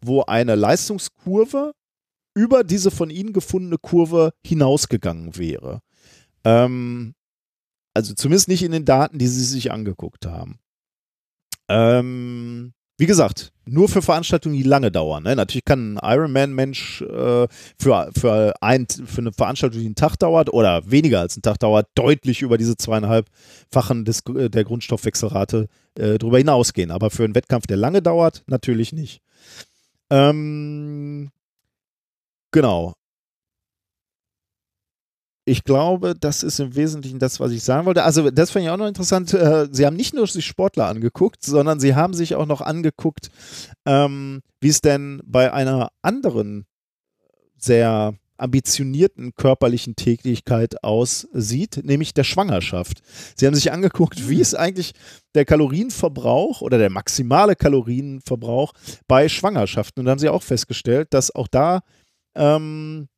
wo eine Leistungskurve über diese von ihnen gefundene Kurve hinausgegangen wäre. Ähm, also zumindest nicht in den Daten, die sie sich angeguckt haben. Ähm, wie gesagt, nur für Veranstaltungen, die lange dauern. Ne? Natürlich kann ein Ironman-Mensch äh, für, für, ein, für eine Veranstaltung, die einen Tag dauert oder weniger als einen Tag dauert, deutlich über diese zweieinhalbfachen des, äh, der Grundstoffwechselrate äh, drüber hinausgehen. Aber für einen Wettkampf, der lange dauert, natürlich nicht. Ähm, genau. Ich glaube, das ist im Wesentlichen das, was ich sagen wollte. Also, das fand ich auch noch interessant. Äh, Sie haben nicht nur sich Sportler angeguckt, sondern Sie haben sich auch noch angeguckt, ähm, wie es denn bei einer anderen sehr ambitionierten körperlichen Tätigkeit aussieht, nämlich der Schwangerschaft. Sie haben sich angeguckt, wie ist eigentlich der Kalorienverbrauch oder der maximale Kalorienverbrauch bei Schwangerschaften. Und da haben sie auch festgestellt, dass auch da ähm,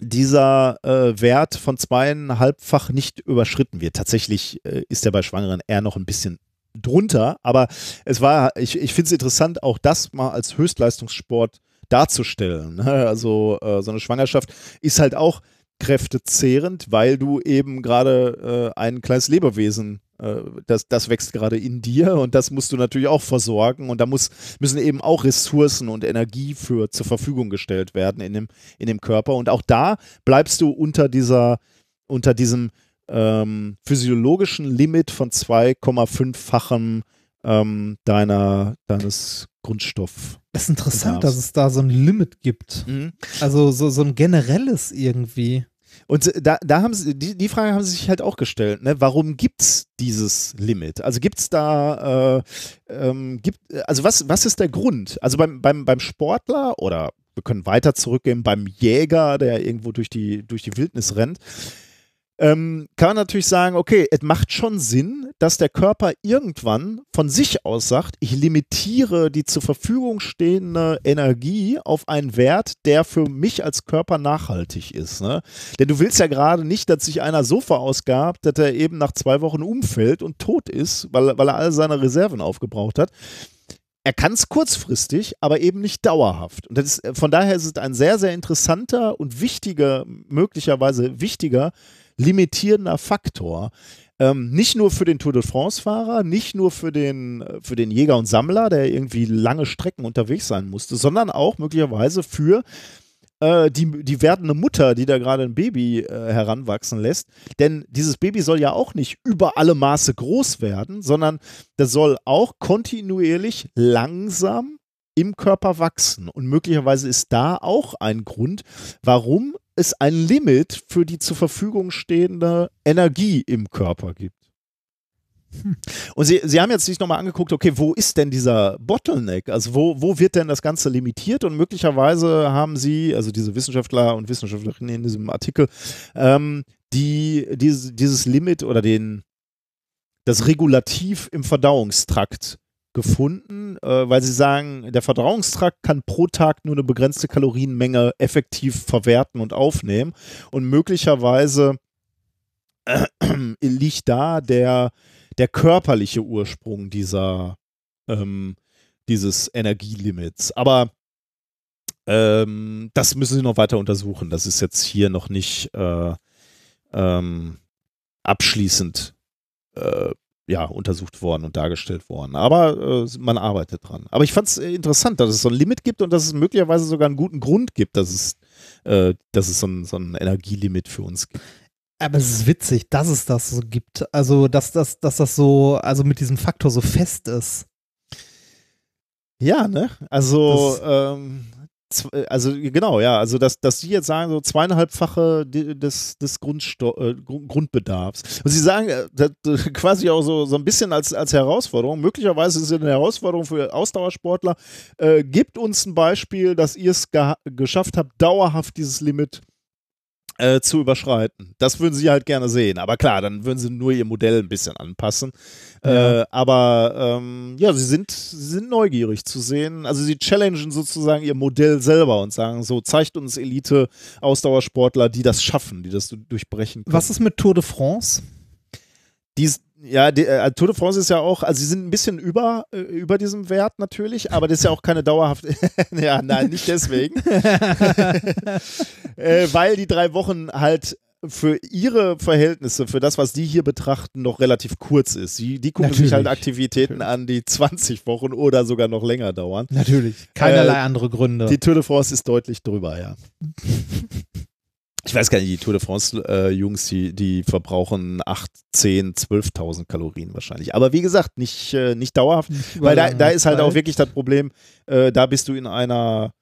dieser äh, Wert von zweieinhalbfach nicht überschritten wird. Tatsächlich äh, ist er bei Schwangeren eher noch ein bisschen drunter, aber es war, ich, ich finde es interessant, auch das mal als Höchstleistungssport darzustellen. ne? Also äh, so eine Schwangerschaft ist halt auch kräftezehrend, weil du eben gerade äh, ein kleines Lebewesen, das, das wächst gerade in dir und das musst du natürlich auch versorgen und da muss, müssen eben auch Ressourcen und Energie für zur Verfügung gestellt werden in dem, in dem Körper und auch da bleibst du unter dieser, unter diesem ähm, physiologischen Limit von 2,5-fachem ähm, deiner, deines Grundstoff. Das ist interessant, dass es da so ein Limit gibt. Mhm. Also so, so ein generelles irgendwie. Und da, da haben sie, die, die Frage haben sie sich halt auch gestellt, ne? Warum gibt es dieses Limit? Also gibt es da, äh, ähm, gibt, also was, was ist der Grund? Also beim, beim, beim Sportler oder wir können weiter zurückgehen, beim Jäger, der irgendwo durch die, durch die Wildnis rennt, ähm, kann man natürlich sagen, okay, es macht schon Sinn, dass der Körper irgendwann von sich aus sagt, ich limitiere die zur Verfügung stehende Energie auf einen Wert, der für mich als Körper nachhaltig ist. Ne? Denn du willst ja gerade nicht, dass sich einer so verausgabt, dass er eben nach zwei Wochen umfällt und tot ist, weil, weil er all seine Reserven aufgebraucht hat. Er kann es kurzfristig, aber eben nicht dauerhaft. Und ist, von daher ist es ein sehr, sehr interessanter und wichtiger, möglicherweise wichtiger, limitierender Faktor. Ähm, nicht nur für den Tour de France-Fahrer, nicht nur für den, für den Jäger und Sammler, der irgendwie lange Strecken unterwegs sein musste, sondern auch möglicherweise für äh, die, die werdende Mutter, die da gerade ein Baby äh, heranwachsen lässt. Denn dieses Baby soll ja auch nicht über alle Maße groß werden, sondern das soll auch kontinuierlich langsam im Körper wachsen. Und möglicherweise ist da auch ein Grund, warum es ein Limit für die zur Verfügung stehende Energie im Körper gibt. Und Sie, Sie haben jetzt sich nochmal angeguckt, okay, wo ist denn dieser Bottleneck? Also wo, wo wird denn das Ganze limitiert? Und möglicherweise haben Sie, also diese Wissenschaftler und Wissenschaftlerinnen in diesem Artikel, ähm, die, dieses, dieses Limit oder den, das Regulativ im Verdauungstrakt gefunden, äh, weil sie sagen, der Verdauungstrakt kann pro Tag nur eine begrenzte Kalorienmenge effektiv verwerten und aufnehmen. Und möglicherweise äh, liegt da der, der körperliche Ursprung dieser, ähm, dieses Energielimits. Aber ähm, das müssen sie noch weiter untersuchen. Das ist jetzt hier noch nicht äh, ähm, abschließend äh, ja, untersucht worden und dargestellt worden. Aber äh, man arbeitet dran. Aber ich fand es interessant, dass es so ein Limit gibt und dass es möglicherweise sogar einen guten Grund gibt, dass es, äh, dass es so ein, so ein Energielimit für uns gibt. Aber es ist witzig, dass es das so gibt. Also, dass, dass, dass das so, also mit diesem Faktor so fest ist. Ja, ne? Also, ähm, zw- also genau, ja, also dass, dass Sie jetzt sagen, so zweieinhalbfache des, des Grundsto äh, Grund- Grundbedarfs. Und Sie sagen äh, das, äh, quasi auch so, so ein bisschen als, als Herausforderung, möglicherweise ist es eine Herausforderung für Ausdauersportler, äh, gibt uns ein Beispiel, dass ihr es geschafft habt, dauerhaft dieses Limit äh, zu überschreiten. Das würden sie halt gerne sehen. Aber klar, dann würden sie nur ihr Modell ein bisschen anpassen. Ja. Äh, aber ähm, ja, sie sind, sie sind neugierig zu sehen. Also sie challengen sozusagen ihr Modell selber und sagen so, zeigt uns Elite-Ausdauersportler, die das schaffen, die das du- durchbrechen können. Was ist mit Tour de France? Dies, ja, die, äh, Tour de France ist ja auch, also sie sind ein bisschen über, äh, über diesem Wert natürlich, aber das ist ja auch keine dauerhafte, ja, nein, nicht deswegen. äh, weil die drei Wochen halt für ihre Verhältnisse, für das, was die hier betrachten, noch relativ kurz ist. Die, die gucken sich halt Natürlich. Aktivitäten an, die 20 Wochen oder sogar noch länger dauern. Natürlich. Keinerlei Äh, andere Gründe. Die Tour de France ist deutlich drüber, ja. Ich weiß gar nicht, die Tour de France-Jungs, die, die verbrauchen 8, 10, 12.000 Kalorien wahrscheinlich. Aber wie gesagt, nicht, äh, nicht dauerhaft, über weil da, da ist halt auch wirklich das Problem, äh, da bist du in einer,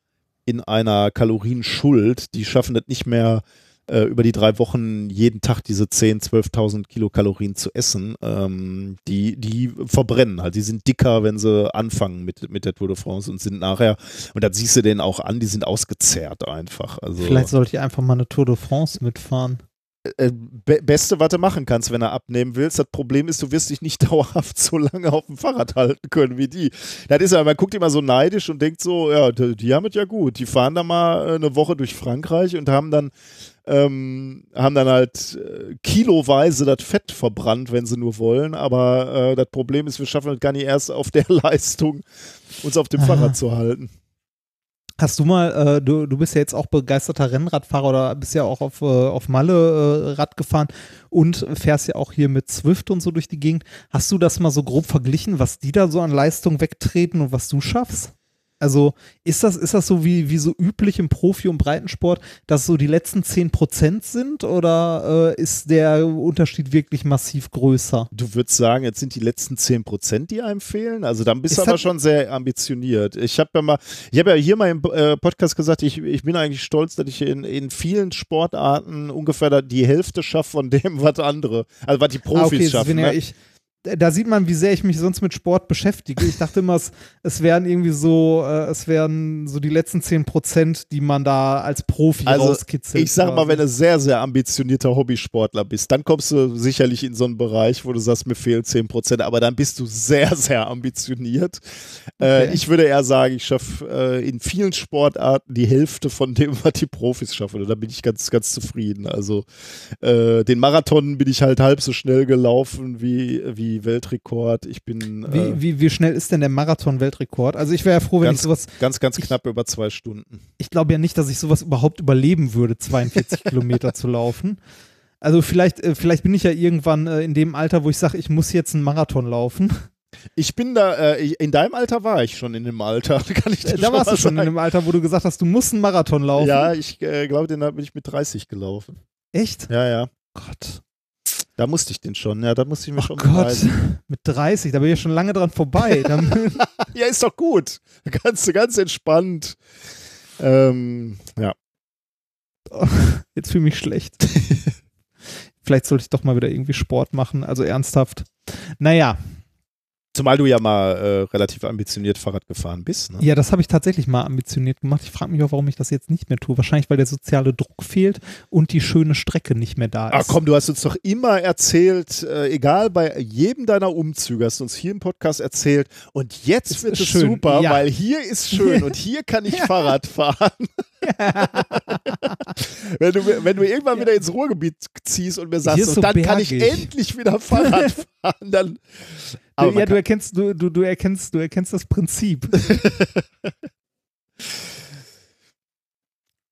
in einer Kalorienschuld. Die schaffen es nicht mehr, äh, über die drei Wochen jeden Tag diese 10, 12.000 Kilokalorien zu essen. Ähm, die, die verbrennen halt. Die sind dicker, wenn sie anfangen mit, mit der Tour de France und sind nachher, und das siehst du denen auch an, die sind ausgezehrt einfach. Also, Vielleicht sollte ich einfach mal eine Tour de France mitfahren. Äh, be Beste, was du machen kannst, wenn du abnehmen willst. Das Problem ist, du wirst dich nicht dauerhaft so lange auf dem Fahrrad halten können wie die. Das ist ja, man guckt immer so neidisch und denkt so, ja, die, die haben es ja gut. Die fahren da mal äh, eine Woche durch Frankreich und haben dann ähm, haben dann halt äh, kiloweise das Fett verbrannt, wenn sie nur wollen. Aber äh, das Problem ist, wir schaffen es gar nicht erst auf der Leistung, uns auf dem Aha. Fahrrad zu halten. Hast du mal, äh, du, du bist ja jetzt auch begeisterter Rennradfahrer oder bist ja auch auf, äh, auf Malle äh, Rad gefahren und fährst ja auch hier mit Zwift und so durch die Gegend. Hast du das mal so grob verglichen, was die da so an Leistung wegtreten und was du schaffst? Also ist das, ist das so wie, wie so üblich im Profi- und Breitensport, dass so die letzten 10% sind oder äh, ist der Unterschied wirklich massiv größer? Du würdest sagen, jetzt sind die letzten 10%, die einem fehlen. Also dann bist Ist du aber schon sehr ambitioniert. Ich habe ja mal, ich habe ja hier mal im äh, Podcast gesagt, ich, ich bin eigentlich stolz, dass ich in, in vielen Sportarten ungefähr die Hälfte schaffe von dem, was andere, also was die Profis Ah, okay, schaffen. Ne? ich, da sieht man, wie sehr ich mich sonst mit Sport beschäftige. Ich dachte immer, es, es wären irgendwie so, äh, es wären so die letzten 10 Prozent, die man da als Profi Also rauskitzelt. ich sag mal, quasi. wenn du sehr, sehr ambitionierter Hobbysportler bist, dann kommst du sicherlich in so einen Bereich, wo du sagst, mir fehlen 10%, aber dann bist du sehr, sehr ambitioniert. Äh, Okay. ich würde eher sagen, ich schaffe äh, in vielen Sportarten die Hälfte von dem, was die Profis schaffen. Und da bin ich ganz, ganz zufrieden. Also äh, den Marathon bin ich halt halb so schnell gelaufen wie, wie Weltrekord. Ich bin äh, Wie, wie, wie schnell ist denn der Marathon-Weltrekord? Also ich wäre ja froh, wenn ganz, ich sowas, ganz, ganz knapp über zwei Stunden. ich glaube ja nicht, dass ich sowas überhaupt überleben würde, 42 Kilometer zu laufen. Also vielleicht, äh, vielleicht bin ich ja irgendwann äh, in dem Alter, wo ich sage, ich muss jetzt einen Marathon laufen. Ich bin da, äh, ich- in deinem Alter war ich schon in dem Alter, kann ich dir Da warst du schon in sagen. dem Alter, wo du gesagt hast, du musst einen Marathon laufen. Ja, ich äh, glaube, den bin ich mit 30 gelaufen. Echt? Ja, ja. Gott. Da musste ich den schon, ja, da musste ich mir schon Gott, mit 30, da bin ich ja schon lange dran vorbei. Ja, ist doch gut. Ganz, ganz entspannt. Ähm, ja. jetzt fühle ich mich schlecht. Vielleicht sollte ich doch mal wieder irgendwie Sport machen, also ernsthaft. Naja, Zumal du ja mal äh, relativ ambitioniert Fahrrad gefahren bist. Ne? ja, das habe ich tatsächlich mal ambitioniert gemacht. Ich frage mich auch, warum ich das jetzt nicht mehr tue. Wahrscheinlich, weil der soziale Druck fehlt und die schöne Strecke nicht mehr da ist. Ah, komm, du hast uns doch immer erzählt, äh, egal bei jedem deiner Umzüge, hast du uns hier im Podcast erzählt, und jetzt Es wird ist es schön, super, ja. weil hier ist schön und hier kann ich Fahrrad fahren. wenn, du, wenn du irgendwann wieder ins Ruhrgebiet ziehst und mir sagst, so dann kann ich bergig. endlich wieder Fahrrad fahren, dann. Aber ja, du erkennst, du, du, du erkennst, du erkennst das Prinzip.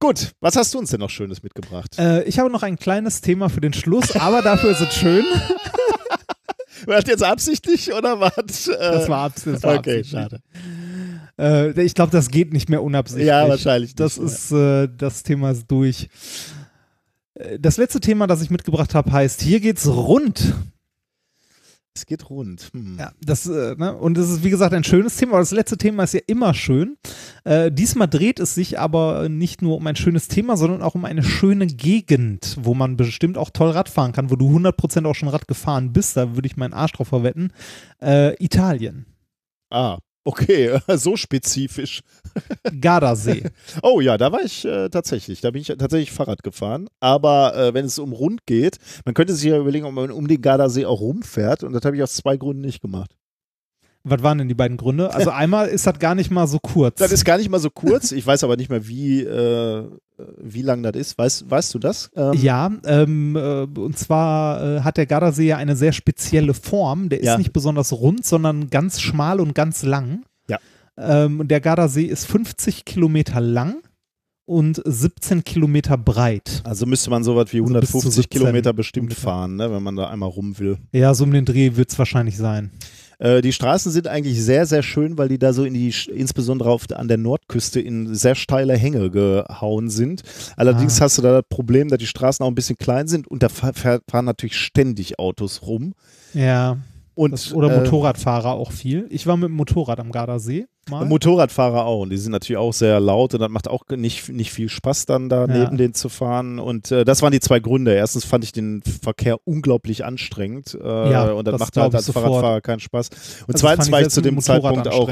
Gut, was hast du uns denn noch Schönes mitgebracht? äh, ich habe noch ein kleines Thema für den Schluss, aber dafür ist es schön. War das jetzt absichtlich oder war das? Äh, Das war, abs das war okay, absichtlich. schade. Äh, ich glaube, das geht nicht mehr unabsichtlich. Ja, wahrscheinlich Das ist, äh, das Thema ist durch. Äh, Das letzte Thema, das ich mitgebracht habe, heißt, hier geht's rund. Es geht rund. Hm. Ja, das, äh, ne? Und es ist, wie gesagt, ein schönes Thema, aber das letzte Thema ist ja immer schön. Äh, diesmal dreht es sich aber nicht nur um ein schönes Thema, sondern auch um eine schöne Gegend, wo man bestimmt auch toll Rad fahren kann, wo du 100% auch schon Rad gefahren bist, da würde ich meinen Arsch drauf verwetten. Äh, Italien. Ah, okay, so spezifisch. Gardasee. Oh ja, da war ich äh, tatsächlich. Da bin ich tatsächlich Fahrrad gefahren. Aber äh, wenn es um rund geht, man könnte sich ja überlegen, ob man um den Gardasee auch rumfährt. Und das habe ich aus zwei Gründen nicht gemacht. Was waren denn die beiden Gründe? Also einmal ist das gar nicht mal so kurz. Das ist gar nicht mal so kurz. Ich weiß aber nicht mehr, wie, äh, wie lang das ist. Weißt, weißt du das? Ähm, Ja, ähm, äh, und zwar äh, hat der Gardasee ja eine sehr spezielle Form. Der ist Ja. nicht besonders rund, sondern ganz schmal und ganz lang. Ja. Ähm, und der Gardasee ist 50 Kilometer lang und 17 Kilometer breit. Also müsste man so was wie Also bis zu 150 17 Kilometer bestimmt ungefähr. fahren, ne, wenn man da einmal rum will. Ja, so um den Dreh wird es wahrscheinlich sein. Äh, die Straßen sind eigentlich sehr, sehr schön, weil die da so in die, insbesondere auf, an der Nordküste in sehr steile Hänge gehauen sind. Allerdings Ah. hast du da das Problem, dass die Straßen auch ein bisschen klein sind und da fa- fa- fahren natürlich ständig Autos rum. Ja. Und, Das, oder äh, Motorradfahrer auch viel. Ich war mit dem Motorrad am Gardasee. Mal. Motorradfahrer auch. Und die sind natürlich auch sehr laut und das macht auch nicht, nicht viel Spaß, dann da Ja. neben denen zu fahren. Und äh, das waren die zwei Gründe. Erstens fand ich den Verkehr unglaublich anstrengend. Äh, Ja, und das, das macht halt als sofort. Fahrradfahrer keinen Spaß. Und Also zweitens war ich zu dem Zeitpunkt auch,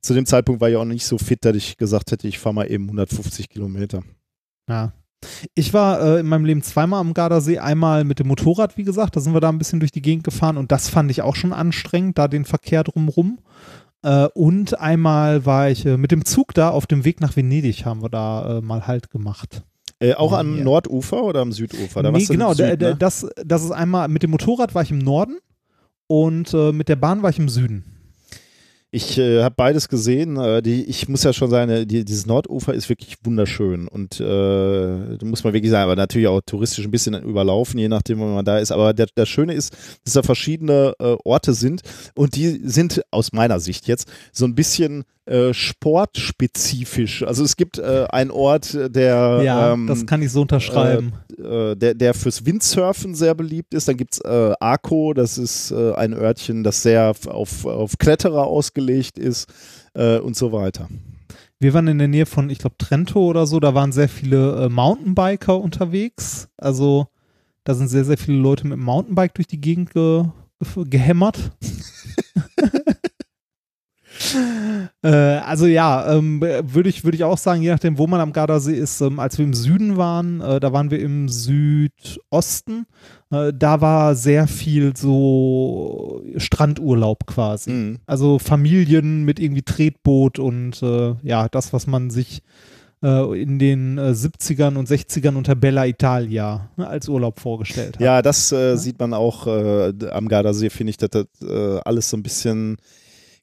zu dem Zeitpunkt war ich auch nicht so fit, dass ich gesagt hätte, ich fahre mal eben 150 Kilometer. Ja. Ich war äh, in meinem Leben zweimal am Gardasee, einmal mit dem Motorrad, wie gesagt, da sind wir da ein bisschen durch die Gegend gefahren und das fand ich auch schon anstrengend, da den Verkehr drumrum. Äh, und einmal war ich äh, mit dem Zug da auf dem Weg nach Venedig, haben wir da äh, mal Halt gemacht. Äh, auch am Ja. Nordufer oder am Südufer? Da nee, genau, der, ne? das, das ist einmal, mit dem Motorrad war ich im Norden und äh, mit der Bahn war ich im Süden. Ich äh, habe beides gesehen. Äh, die, ich muss ja schon sagen, äh, die, dieses Nordufer ist wirklich wunderschön. Und äh, da muss man wirklich sagen, aber natürlich auch touristisch ein bisschen überlaufen, je nachdem, wo man da ist. Aber der, das Schöne ist, dass da verschiedene äh, Orte sind und die sind aus meiner Sicht jetzt so ein bisschen äh, sportspezifisch. Also es gibt äh, einen Ort, der Ja, ähm, das kann ich so unterschreiben. äh, der, der fürs Windsurfen sehr beliebt ist. Dann gibt es äh, Arco, das ist äh, ein Örtchen, das sehr auf, auf Kletterer ausgelegt ist äh, und so weiter. Wir waren in der Nähe von, ich glaube, Trento oder so, da waren sehr viele äh, Mountainbiker unterwegs. Also da sind sehr, sehr viele Leute mit dem Mountainbike durch die Gegend ge ge gehämmert. äh, also ja, ähm, würde ich, würde ich auch sagen, je nachdem, wo man am Gardasee ist, ähm, als wir im Süden waren, äh, da waren wir im Südosten, äh, da war sehr viel so Strandurlaub quasi. Mhm. Also Familien mit irgendwie Tretboot und äh, ja, das, was man sich äh, in den äh, 70ern und 60ern unter Bella Italia ne, als Urlaub vorgestellt hat. Ja, das äh, sieht man auch äh, am Gardasee, finde ich, dass das äh, alles so ein bisschen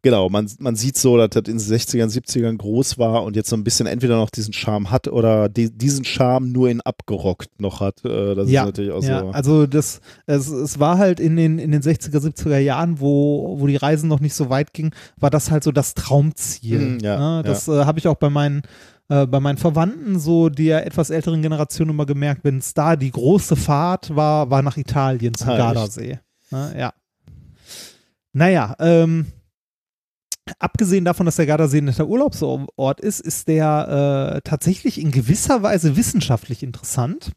Genau, man, man sieht so, dass das in den 60ern, 70ern groß war und jetzt so ein bisschen entweder noch diesen Charme hat oder die, diesen Charme nur in abgerockt noch hat. Äh, das ja, ist natürlich auch ja, so. also das, es, es war halt in den, in den 60er, 70er Jahren, wo, wo die Reisen noch nicht so weit gingen, war das halt so das Traumziel. Mhm, ja, ne? Das äh, habe ich auch bei meinen äh, bei meinen Verwandten, so der etwas älteren Generation immer gemerkt, wenn es da die große Fahrt war, war nach Italien zum Ah? Gardasee. Ne? Ja. Naja, ähm, abgesehen davon, dass der Gardasee ein netter Urlaubsort ist, ist der äh, tatsächlich in gewisser Weise wissenschaftlich interessant.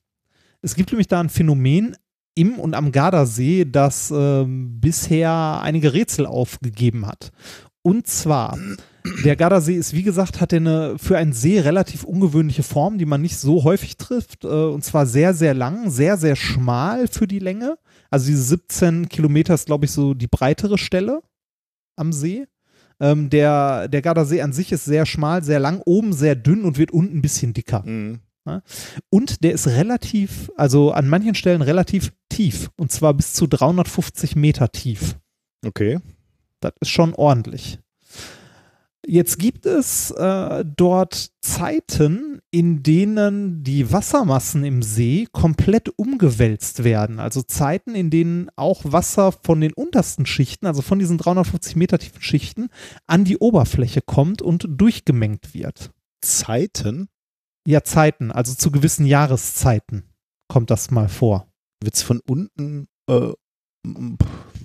Es gibt nämlich da ein Phänomen im und am Gardasee, das ähm, bisher einige Rätsel aufgegeben hat. Und zwar, der Gardasee ist, wie gesagt, hat eine für einen See relativ ungewöhnliche Form, die man nicht so häufig trifft. Äh, und zwar sehr, sehr lang, sehr, sehr schmal für die Länge. Also diese 17 Kilometer ist, glaube ich, so die breitere Stelle am See. Ähm, der, der Gardasee an sich ist sehr schmal, sehr lang, oben sehr dünn und wird unten ein bisschen dicker. Mhm. Ja? Und der ist relativ, also an manchen Stellen relativ tief. Und zwar bis zu 350 Meter tief. Okay. Das ist schon ordentlich. Jetzt gibt es äh, dort Zeiten, in denen die Wassermassen im See komplett umgewälzt werden. Also Zeiten, in denen auch Wasser von den untersten Schichten, also von diesen 350 Meter tiefen Schichten, an die Oberfläche kommt und durchgemengt wird. Zeiten? Ja, Zeiten, also zu gewissen Jahreszeiten kommt das mal vor. Wird's von unten äh,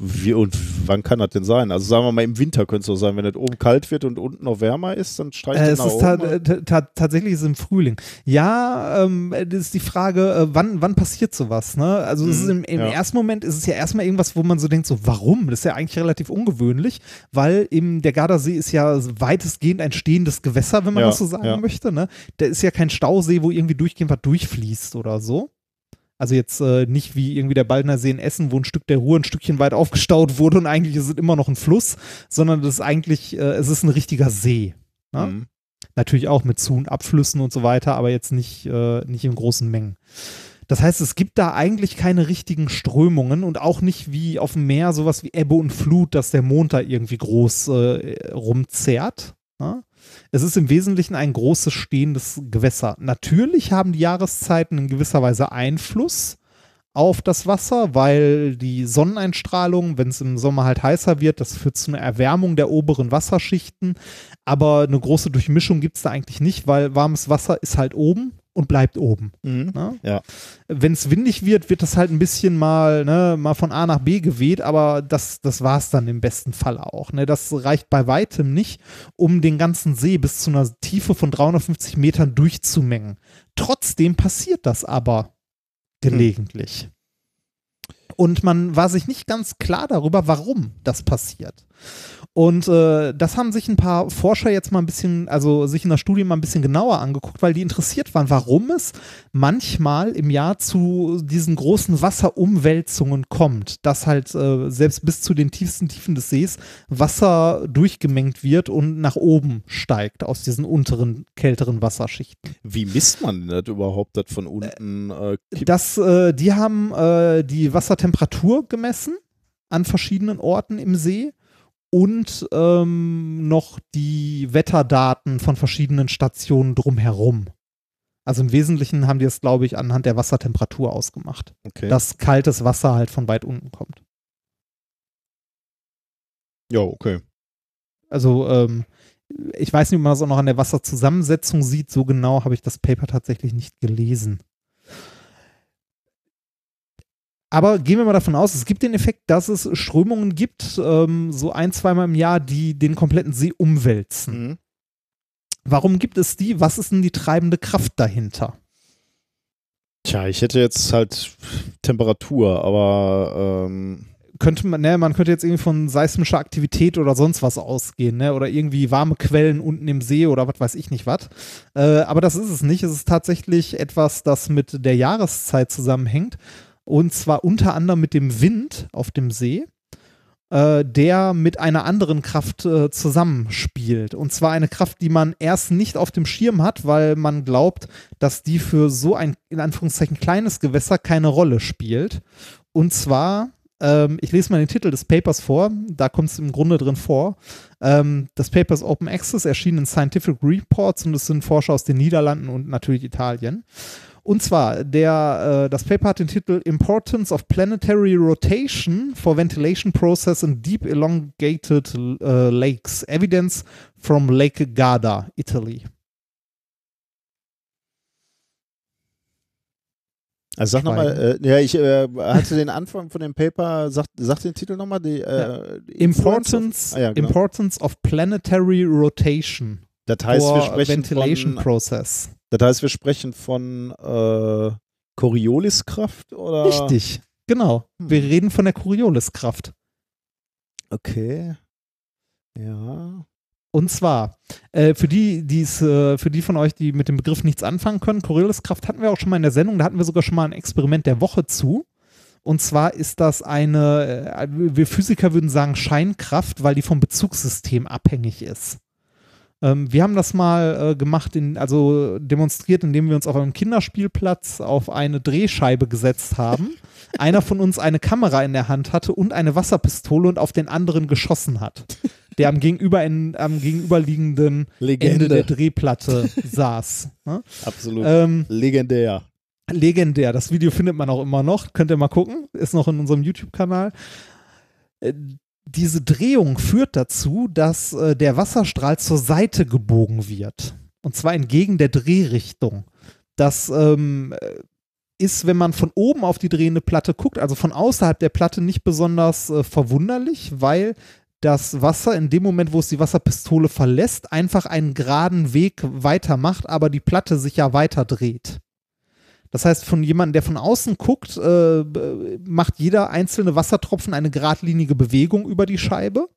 wie und wann kann das denn sein? Also sagen wir mal im Winter könnte es so sein, wenn es oben kalt wird und unten noch wärmer ist, dann steigt Äh, es es nach ist ta ta ta tatsächlich ist es im Frühling. Ja, ähm, das ist die Frage, äh, wann, wann passiert sowas? Ne? Also ist im, im ja. ersten Moment ist es ja erstmal irgendwas, wo man so denkt, so warum? Das ist ja eigentlich relativ ungewöhnlich, weil im, der Gardasee ist ja weitestgehend ein stehendes Gewässer, wenn man Ja, das so sagen ja. möchte. Ne? Der ist ja kein Stausee, wo irgendwie durchgehend was durchfließt oder so. Also jetzt äh, nicht wie irgendwie der Baldner See in Essen, wo ein Stück der Ruhr ein Stückchen weit aufgestaut wurde und eigentlich ist es immer noch ein Fluss, sondern das ist eigentlich, äh, es ist ein richtiger See. Ne? Mhm. Natürlich auch mit Zu- und Abflüssen und so weiter, aber jetzt nicht, äh, nicht in großen Mengen. Das heißt, es gibt da eigentlich keine richtigen Strömungen und auch nicht wie auf dem Meer sowas wie Ebbe und Flut, dass der Mond da irgendwie groß äh, rumzerrt. Ne? Es ist im Wesentlichen ein großes stehendes Gewässer. Natürlich haben die Jahreszeiten in gewisser Weise Einfluss auf das Wasser, weil die Sonneneinstrahlung, wenn es im Sommer halt heißer wird, das führt zu einer Erwärmung der oberen Wasserschichten. Aber eine große Durchmischung gibt es da eigentlich nicht, weil warmes Wasser ist halt oben und bleibt oben. Mhm. Ne? Ja. Wenn es windig wird, wird das halt ein bisschen mal, ne, mal von A nach B geweht, aber das, das war es dann im besten Fall auch. Ne? Das reicht bei weitem nicht, um den ganzen See bis zu einer Tiefe von 350 Metern durchzumengen. Trotzdem passiert das aber gelegentlich. Und man war sich nicht ganz klar darüber, warum das passiert. Und äh, das haben sich ein paar Forscher jetzt mal ein bisschen, also sich in der Studie mal ein bisschen genauer angeguckt, weil die interessiert waren, warum es manchmal im Jahr zu diesen großen Wasserumwälzungen kommt, dass halt äh, selbst bis zu den tiefsten Tiefen des Sees Wasser durchgemengt wird und nach oben steigt aus diesen unteren, kälteren Wasserschichten. Wie misst man denn das überhaupt, das von unten äh? Das, äh, die haben äh, die Wassertemperatur gemessen an verschiedenen Orten im See und ähm, noch die Wetterdaten von verschiedenen Stationen drumherum. Also im Wesentlichen haben die es, glaube ich, anhand der Wassertemperatur ausgemacht. Okay. Dass kaltes Wasser halt von weit unten kommt. ja, okay. Also ähm, ich weiß nicht, ob man das auch noch an der Wasserzusammensetzung sieht. So genau habe ich das Paper tatsächlich nicht gelesen. Aber gehen wir mal davon aus, es gibt den Effekt, dass es Strömungen gibt, ähm, so ein, zweimal im Jahr, die den kompletten See umwälzen. Mhm. Warum gibt es die? Was ist denn die treibende Kraft dahinter? Tja, ich hätte jetzt halt Temperatur, aber ähm, Könnte man, ne, man könnte jetzt irgendwie von seismischer Aktivität oder sonst was ausgehen, ne? Oder irgendwie warme Quellen unten im See oder was weiß ich nicht was. Äh, aber das ist es nicht. Es ist tatsächlich etwas, das mit der Jahreszeit zusammenhängt. Und zwar unter anderem mit dem Wind auf dem See, äh, der mit einer anderen Kraft äh, zusammenspielt. Und zwar eine Kraft, die man erst nicht auf dem Schirm hat, weil man glaubt, dass die für so ein in Anführungszeichen kleines Gewässer keine Rolle spielt. Und zwar Ähm, ich lese mal den Titel des Papers vor, da kommt es im Grunde drin vor. Ähm, das Paper ist Open Access, erschienen in Scientific Reports und es sind Forscher aus den Niederlanden und natürlich Italien. Und zwar, der, äh, das Paper hat den Titel Importance of Planetary Rotation for Ventilation Process in Deep Elongated äh, Lakes. Evidence from Lake Garda, Italy. Also sag nochmal, äh, ja, ich äh, hatte den Anfang von dem Paper, sag, sag den Titel nochmal, die äh, Importance, of, ah, ja, genau. Importance of Planetary Rotation Das heißt, wir sprechen Ventilation von, Process. Das heißt, wir sprechen von äh, Corioliskraft oder? Richtig, genau. Hm. Wir reden von der Corioliskraft. Okay. Ja. Und zwar, äh, für die, die's, äh, für die von euch, die mit dem Begriff nichts anfangen können, Corioliskraft hatten wir auch schon mal in der Sendung, da hatten wir sogar schon mal ein Experiment der Woche zu. Und zwar ist das eine, äh, wir Physiker würden sagen Scheinkraft, weil die vom Bezugssystem abhängig ist. Ähm, wir haben das mal äh, gemacht, in, also demonstriert, indem wir uns auf einem Kinderspielplatz auf eine Drehscheibe gesetzt haben. Einer von uns eine Kamera in der Hand hatte und eine Wasserpistole und auf den anderen geschossen hat, der am, gegenüber in, am gegenüberliegenden Legende. Ende der Drehplatte saß. Ne? Absolut. Ähm, Legendär. legendär. Das Video findet man auch immer noch. Könnt ihr mal gucken. Ist noch in unserem YouTube-Kanal. Diese Drehung führt dazu, dass äh, der Wasserstrahl zur Seite gebogen wird. Und zwar entgegen der Drehrichtung. Das ähm, äh, ist, wenn man von oben auf die drehende Platte guckt, also von außerhalb der Platte, nicht besonders äh, verwunderlich, weil das Wasser in dem Moment, wo es die Wasserpistole verlässt, einfach einen geraden Weg weitermacht, aber die Platte sich ja weiter dreht. Das heißt, von jemandem, der von außen guckt, äh, macht jeder einzelne Wassertropfen eine geradlinige Bewegung über die Scheibe.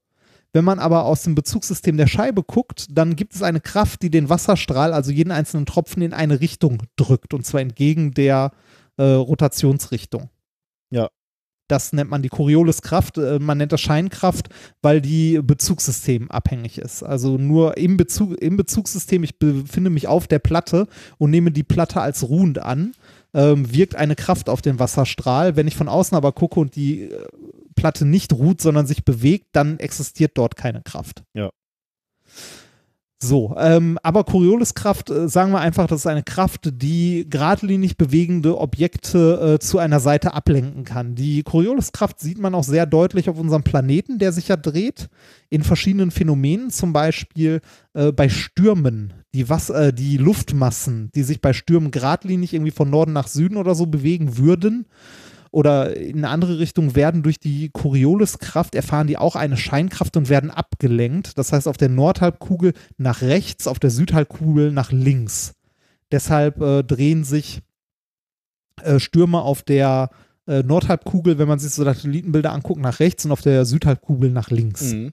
Wenn man aber aus dem Bezugssystem der Scheibe guckt, dann gibt es eine Kraft, die den Wasserstrahl, also jeden einzelnen Tropfen, in eine Richtung drückt, und zwar entgegen der äh, Rotationsrichtung. Ja. Das nennt man die Corioliskraft. Äh, man nennt das Scheinkraft, weil die Bezugssystem abhängig ist. Also nur im, Bezug, im Bezugssystem, ich befinde mich auf der Platte und nehme die Platte als ruhend an, ähm, wirkt eine Kraft auf den Wasserstrahl. Wenn ich von außen aber gucke und die äh, Platte nicht ruht, sondern sich bewegt, dann existiert dort keine Kraft. Ja. So, ähm, aber Corioliskraft, äh, sagen wir einfach, das ist eine Kraft, die geradlinig bewegende Objekte äh, zu einer Seite ablenken kann. Die Corioliskraft sieht man auch sehr deutlich auf unserem Planeten, der sich ja dreht, in verschiedenen Phänomenen, zum Beispiel äh, bei Stürmen. Die, Was äh, die Luftmassen, die sich bei Stürmen geradlinig irgendwie von Norden nach Süden oder so bewegen würden, oder in eine andere Richtung werden durch die Corioliskraft, erfahren die auch eine Scheinkraft und werden abgelenkt. Das heißt, auf der Nordhalbkugel nach rechts, auf der Südhalbkugel nach links. Deshalb äh, drehen sich äh, Stürme auf der äh, Nordhalbkugel, wenn man sich so Satellitenbilder anguckt, nach rechts und auf der Südhalbkugel nach links. Mhm.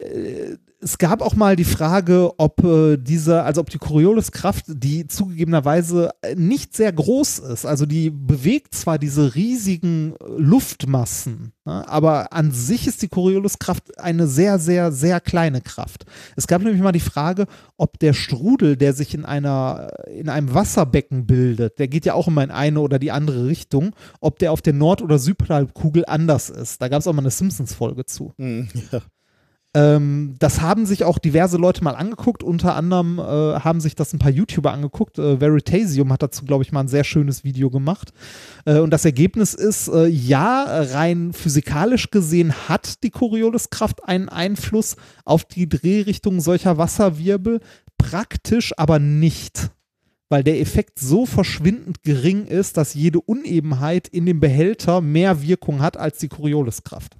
Äh, es gab auch mal die Frage, ob äh, diese, also ob die Corioliskraft, die zugegebenerweise nicht sehr groß ist, also die bewegt zwar diese riesigen Luftmassen, ne, aber an sich ist die Corioliskraft eine sehr, sehr, sehr kleine Kraft. Es gab nämlich mal die Frage, ob der Strudel, der sich in einer, in einem Wasserbecken bildet, der geht ja auch immer in eine oder die andere Richtung, ob der auf der Nord- oder Südhalbkugel anders ist. Da gab es auch mal eine Simpsons-Folge zu. Mhm. Ja. Ähm, das haben sich auch diverse Leute mal angeguckt. Unter anderem äh, haben sich das ein paar YouTuber angeguckt. Äh, Veritasium hat dazu, glaube ich, mal ein sehr schönes Video gemacht. Äh, und das Ergebnis ist, äh, ja, rein physikalisch gesehen hat die Corioliskraft einen Einfluss auf die Drehrichtung solcher Wasserwirbel, praktisch aber nicht. Weil der Effekt so verschwindend gering ist, dass jede Unebenheit in dem Behälter mehr Wirkung hat als die Corioliskraft.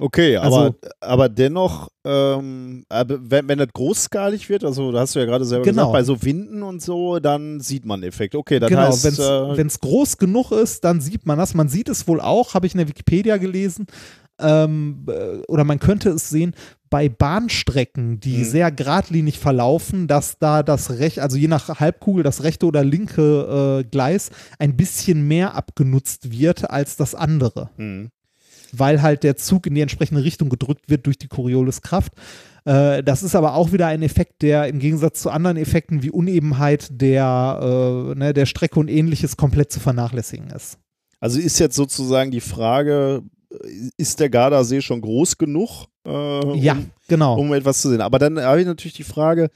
Okay, aber, Also- aber dennoch, ähm, aber wenn, wenn das großskalig wird, also da hast du ja gerade selber Genau. gesagt, bei so Winden und so, dann sieht man Effekt. Okay, das genau, heißt, wenn es äh, groß genug ist, dann sieht man das. Man sieht es wohl auch, habe ich in der Wikipedia gelesen. Ähm, äh, oder man könnte es sehen bei Bahnstrecken, die Mhm. sehr geradlinig verlaufen, dass da das rechte, also je nach Halbkugel das rechte oder linke äh, Gleis ein bisschen mehr abgenutzt wird als das andere hm. Weil halt der Zug in die entsprechende Richtung gedrückt wird durch die Corioliskraft. Äh, das ist aber auch wieder ein Effekt, der im Gegensatz zu anderen Effekten wie Unebenheit der, äh, ne, der Strecke und ähnliches komplett zu vernachlässigen ist. Also ist jetzt sozusagen die Frage, ist der Gardasee schon groß genug, äh, Ja, um, genau. um etwas zu sehen? Aber dann habe ich natürlich die Frage,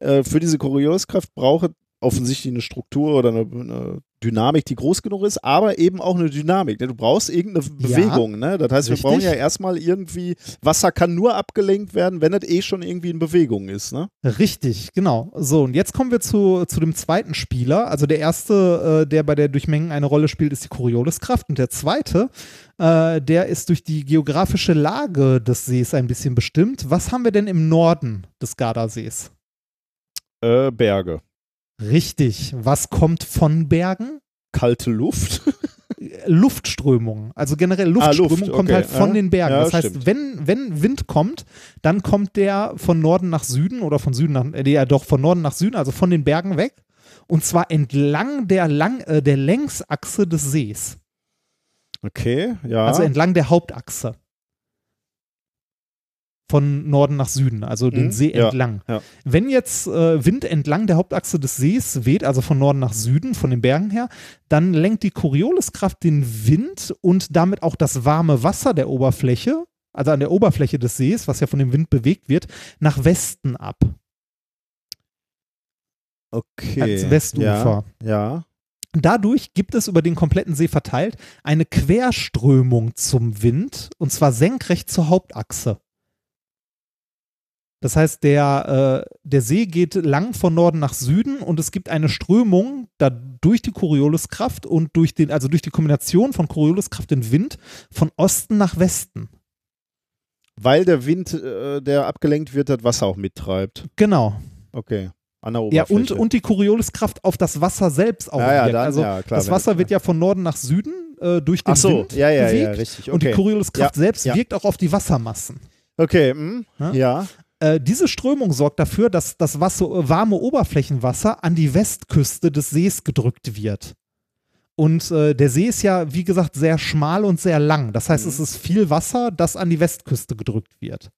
äh, für diese Corioliskraft brauche offensichtlich eine Struktur oder eine, eine Dynamik, die groß genug ist, aber eben auch eine Dynamik. Ne? Du brauchst irgendeine Bewegung. Ne? Das heißt, richtig. wir brauchen ja erstmal irgendwie, Wasser kann nur abgelenkt werden, wenn es eh schon irgendwie in Bewegung ist. Ne? Richtig, genau. So, und jetzt kommen wir zu, zu dem zweiten Spieler. Also der erste, äh, der bei der Durchmengen eine Rolle spielt, ist die Corioliskraft. Und der zweite, äh, der ist durch die geografische Lage des Sees ein bisschen bestimmt. Was haben wir denn im Norden des Gardasees? Äh, Berge. Richtig. Was kommt von Bergen? Kalte Luft. Luftströmung. Also generell Ah, Luftströmung Luft, kommt okay. halt von Ja. den Bergen. Ja, das heißt, stimmt. wenn, wenn Wind kommt, dann kommt der von Norden nach Süden oder von Süden nach, äh, ja doch von Norden nach Süden, also von den Bergen weg. Und zwar entlang der, Lang, äh, der Längsachse des Sees. Okay, ja. Also entlang der Hauptachse. Von Norden nach Süden, also den Mhm, See ja, entlang. ja. Wenn jetzt äh, Wind entlang der Hauptachse des Sees weht, also von Norden nach Süden, von den Bergen her, dann lenkt die Corioliskraft den Wind und damit auch das warme Wasser der Oberfläche, also an der Oberfläche des Sees, was ja von dem Wind bewegt wird, nach Westen ab. okay. als Westufer. Ja, ja. Dadurch gibt es über den kompletten See verteilt eine Querströmung zum Wind und zwar senkrecht zur Hauptachse. Das heißt, der, äh, der See geht lang von Norden nach Süden und es gibt eine Strömung da durch die Corioliskraft und durch den, also durch die Kombination von Corioliskraft und Wind von Osten nach Westen. Weil der Wind, äh, der abgelenkt wird, das Wasser auch mittreibt. Genau. Okay. An der Ja, Oberfläche. und, und die Corioliskraft auf das Wasser selbst auch Ja, ja, wirkt. dann- also ja, klar, das Wasser wird ja von Norden nach Süden äh, durch den Ach so, Wind ja, ja, ja, bewegt richtig, und die okay. Corioliskraft Ja, selbst ja. wirkt auch auf die Wassermassen. Okay, hm, Ja? Äh, diese Strömung sorgt dafür, dass das Wasser, warme Oberflächenwasser an die Westküste des Sees gedrückt wird. Und äh, der See ist ja, wie gesagt, sehr schmal und sehr lang. Das heißt, Mhm. es ist viel Wasser, das an die Westküste gedrückt wird.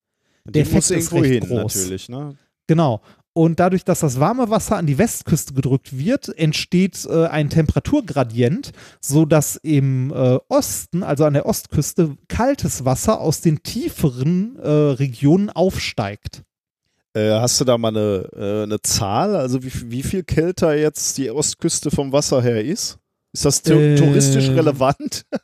Die Der Effekt ist recht hin, groß. natürlich. Ne? Genau. Und dadurch, dass das warme Wasser an die Westküste gedrückt wird, entsteht äh, ein Temperaturgradient, sodass im äh, Osten, also an der Ostküste, kaltes Wasser aus den tieferen äh, Regionen aufsteigt. Äh, hast du da mal eine, äh, eine Zahl? Also wie, wie viel kälter jetzt die Ostküste vom Wasser her ist? Ist das Äh, touristisch relevant?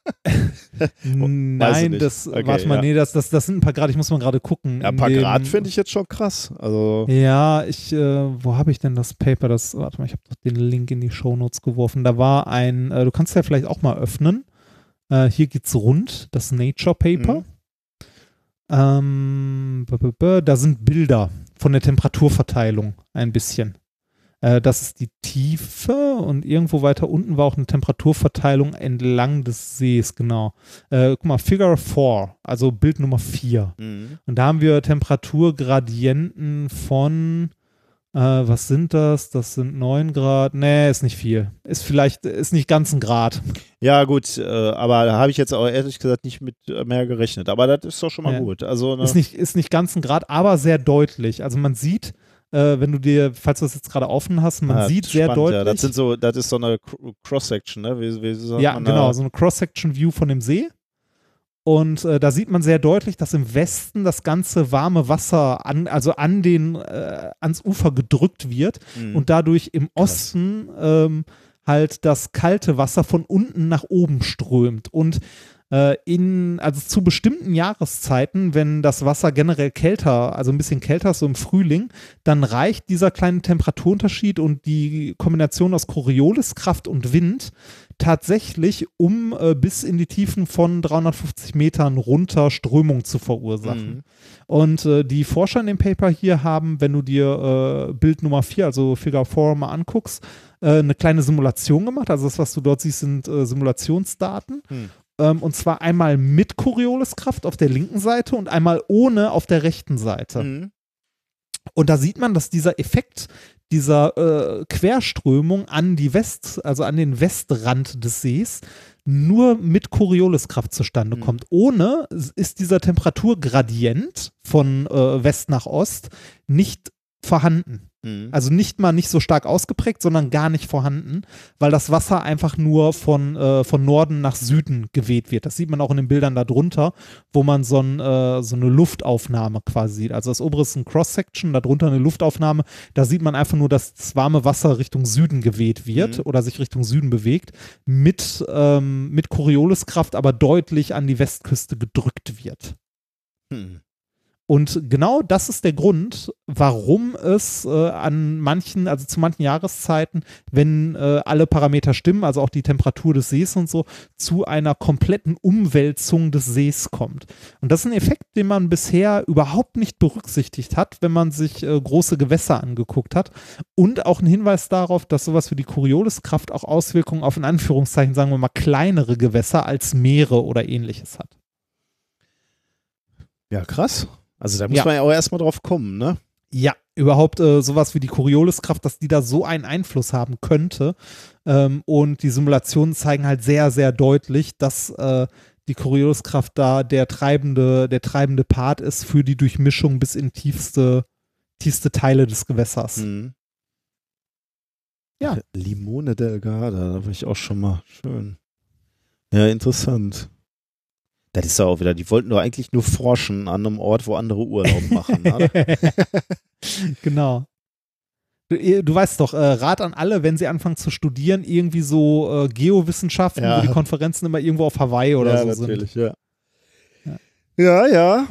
Ich Nein, das, Okay, warte mal, ja. nee, das, das, das sind ein paar Grad, ich muss mal gerade gucken. Ja, ein In paar dem- Grad finde ich jetzt schon krass. Also, Ja, ich, äh, wo habe ich denn das Paper? Das, warte mal, ich habe doch den Link in die Shownotes geworfen. Da war ein, äh, du kannst ja vielleicht auch mal öffnen. Äh, hier geht's rund, das Nature Paper. Mhm. Ähm, da sind Bilder von der Temperaturverteilung ein bisschen. Äh, das ist die Tiefe und irgendwo weiter unten war auch eine Temperaturverteilung entlang des Sees, genau. Äh, guck mal, Figure 4, also Bild Nummer 4. Mhm. Und da haben wir Temperaturgradienten von, äh, was sind das? Das sind 9 Grad. Nee, ist nicht viel. Ist vielleicht, ist nicht ganz ein Grad. ja, gut, äh, aber da habe ich jetzt auch ehrlich gesagt nicht mit mehr gerechnet. Aber das ist doch schon mal Ja. gut. Also, ne, Ist nicht, ist nicht ganz ein Grad, aber sehr deutlich. Also man sieht, äh, wenn du dir, falls du das jetzt gerade offen hast, man ah, sieht sehr spannend, deutlich. Ja. Das, sind so, das ist so eine Cr- Cross-Section, ne? Wie, wie Ja, genau, so eine Cross-Section-View von dem See. Und äh, da sieht man sehr deutlich, dass im Westen das ganze warme Wasser an, also an den, äh, ans Ufer gedrückt wird Mhm. und dadurch im Osten ähm, halt das kalte Wasser von unten nach oben strömt. Und in, also zu bestimmten Jahreszeiten, wenn das Wasser generell kälter, also ein bisschen kälter ist, so im Frühling, dann reicht dieser kleine Temperaturunterschied und die Kombination aus Corioliskraft und Wind tatsächlich, um äh, bis in die Tiefen von 350 Metern runter Strömung zu verursachen. Mhm. Und äh, die Forscher in dem Paper hier haben, wenn du dir äh, Bild Nummer 4, also Figure 4 mal anguckst, äh, eine kleine Simulation gemacht. Also das, was du dort siehst, sind äh, Simulationsdaten. Hm. Ähm, und zwar einmal mit Corioliskraft auf der linken Seite und einmal ohne auf der rechten Seite. Mhm. Und da sieht man, dass dieser Effekt dieser äh, Querströmung an die West, also an den Westrand des Sees, nur mit Corioliskraft zustande Mhm. kommt. Ohne ist dieser Temperaturgradient von äh, West nach Ost nicht vorhanden. Mhm. Also nicht mal nicht so stark ausgeprägt, sondern gar nicht vorhanden, weil das Wasser einfach nur von, äh, von Norden nach Süden geweht wird. Das sieht man auch in den Bildern da drunter, wo man so, ein, äh, so eine Luftaufnahme quasi sieht. Also das obere ist ein Cross-Section, darunter eine Luftaufnahme. Da sieht man einfach nur, dass das warme Wasser Richtung Süden geweht wird Mhm. oder sich Richtung Süden bewegt, mit, ähm, mit Corioliskraft aber deutlich an die Westküste gedrückt wird. Hm. Und genau das ist der Grund, warum es äh, an manchen, also zu manchen Jahreszeiten, wenn äh, alle Parameter stimmen, also auch die Temperatur des Sees und so, zu einer kompletten Umwälzung des Sees kommt. Und das ist ein Effekt, den man bisher überhaupt nicht berücksichtigt hat, wenn man sich äh, große Gewässer angeguckt hat. Und auch ein Hinweis darauf, dass sowas wie die Corioliskraft auch Auswirkungen auf in Anführungszeichen, sagen wir mal, kleinere Gewässer als Meere oder ähnliches hat. Ja, krass. Also da muss Ja. man ja auch erstmal drauf kommen, ne? Ja, überhaupt äh, sowas wie die Corioliskraft, dass die da so einen Einfluss haben könnte. Ähm, und die Simulationen zeigen halt sehr, sehr deutlich, dass äh, die Corioliskraft da der treibende, der treibende Part ist für die Durchmischung bis in tiefste, tiefste Teile des Gewässers. Mhm. Ja. Limone Delgada, da war ich auch schon mal. Schön. Ja, interessant. Das ist ja auch wieder, die wollten doch eigentlich nur forschen an einem Ort, wo andere Urlaub machen. oder? genau. Du, du weißt doch, äh, Rat an alle, wenn sie anfangen zu studieren, irgendwie so äh, Geowissenschaften, Ja. wo die Konferenzen immer irgendwo auf Hawaii oder ja, so natürlich, sind. ja. Ja, ja. Ja,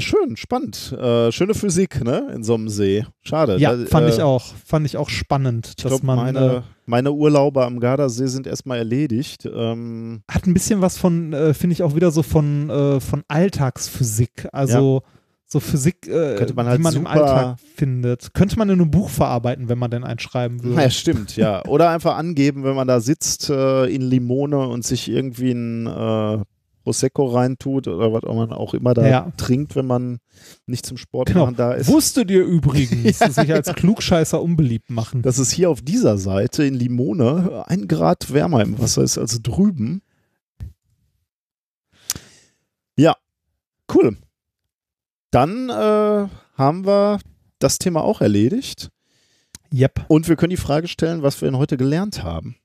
schön, spannend. Äh, schöne Physik, ne? In so einem See. Schade. Ja, Da, fand äh, ich auch. Fand ich auch spannend, Ich dass glaube, man meine, äh, meine Urlaube am Gardasee sind erstmal erledigt. Ähm, hat ein bisschen was von, äh, finde ich auch wieder so von, äh, von Alltagsphysik. Also so Physik, äh, Könnte man halt die man im Alltag findet. Könnte man in einem Buch verarbeiten, wenn man denn eins schreiben würde. Ja, stimmt, ja. Oder einfach angeben, wenn man da sitzt in Limone und sich irgendwie ein Prosecco reintut oder was auch man auch immer da Ja. trinkt, wenn man nicht zum Sport Genau. machen da ist. Wusstet ihr übrigens, Ja, sich als. Klugscheißer unbeliebt machen? Dass es hier auf dieser Seite in Limone ein Grad wärmer im Wasser ist als drüben. Ja, cool. Dann äh, haben wir das Thema auch erledigt. Yep. Und wir können die Frage stellen, was wir denn heute gelernt haben.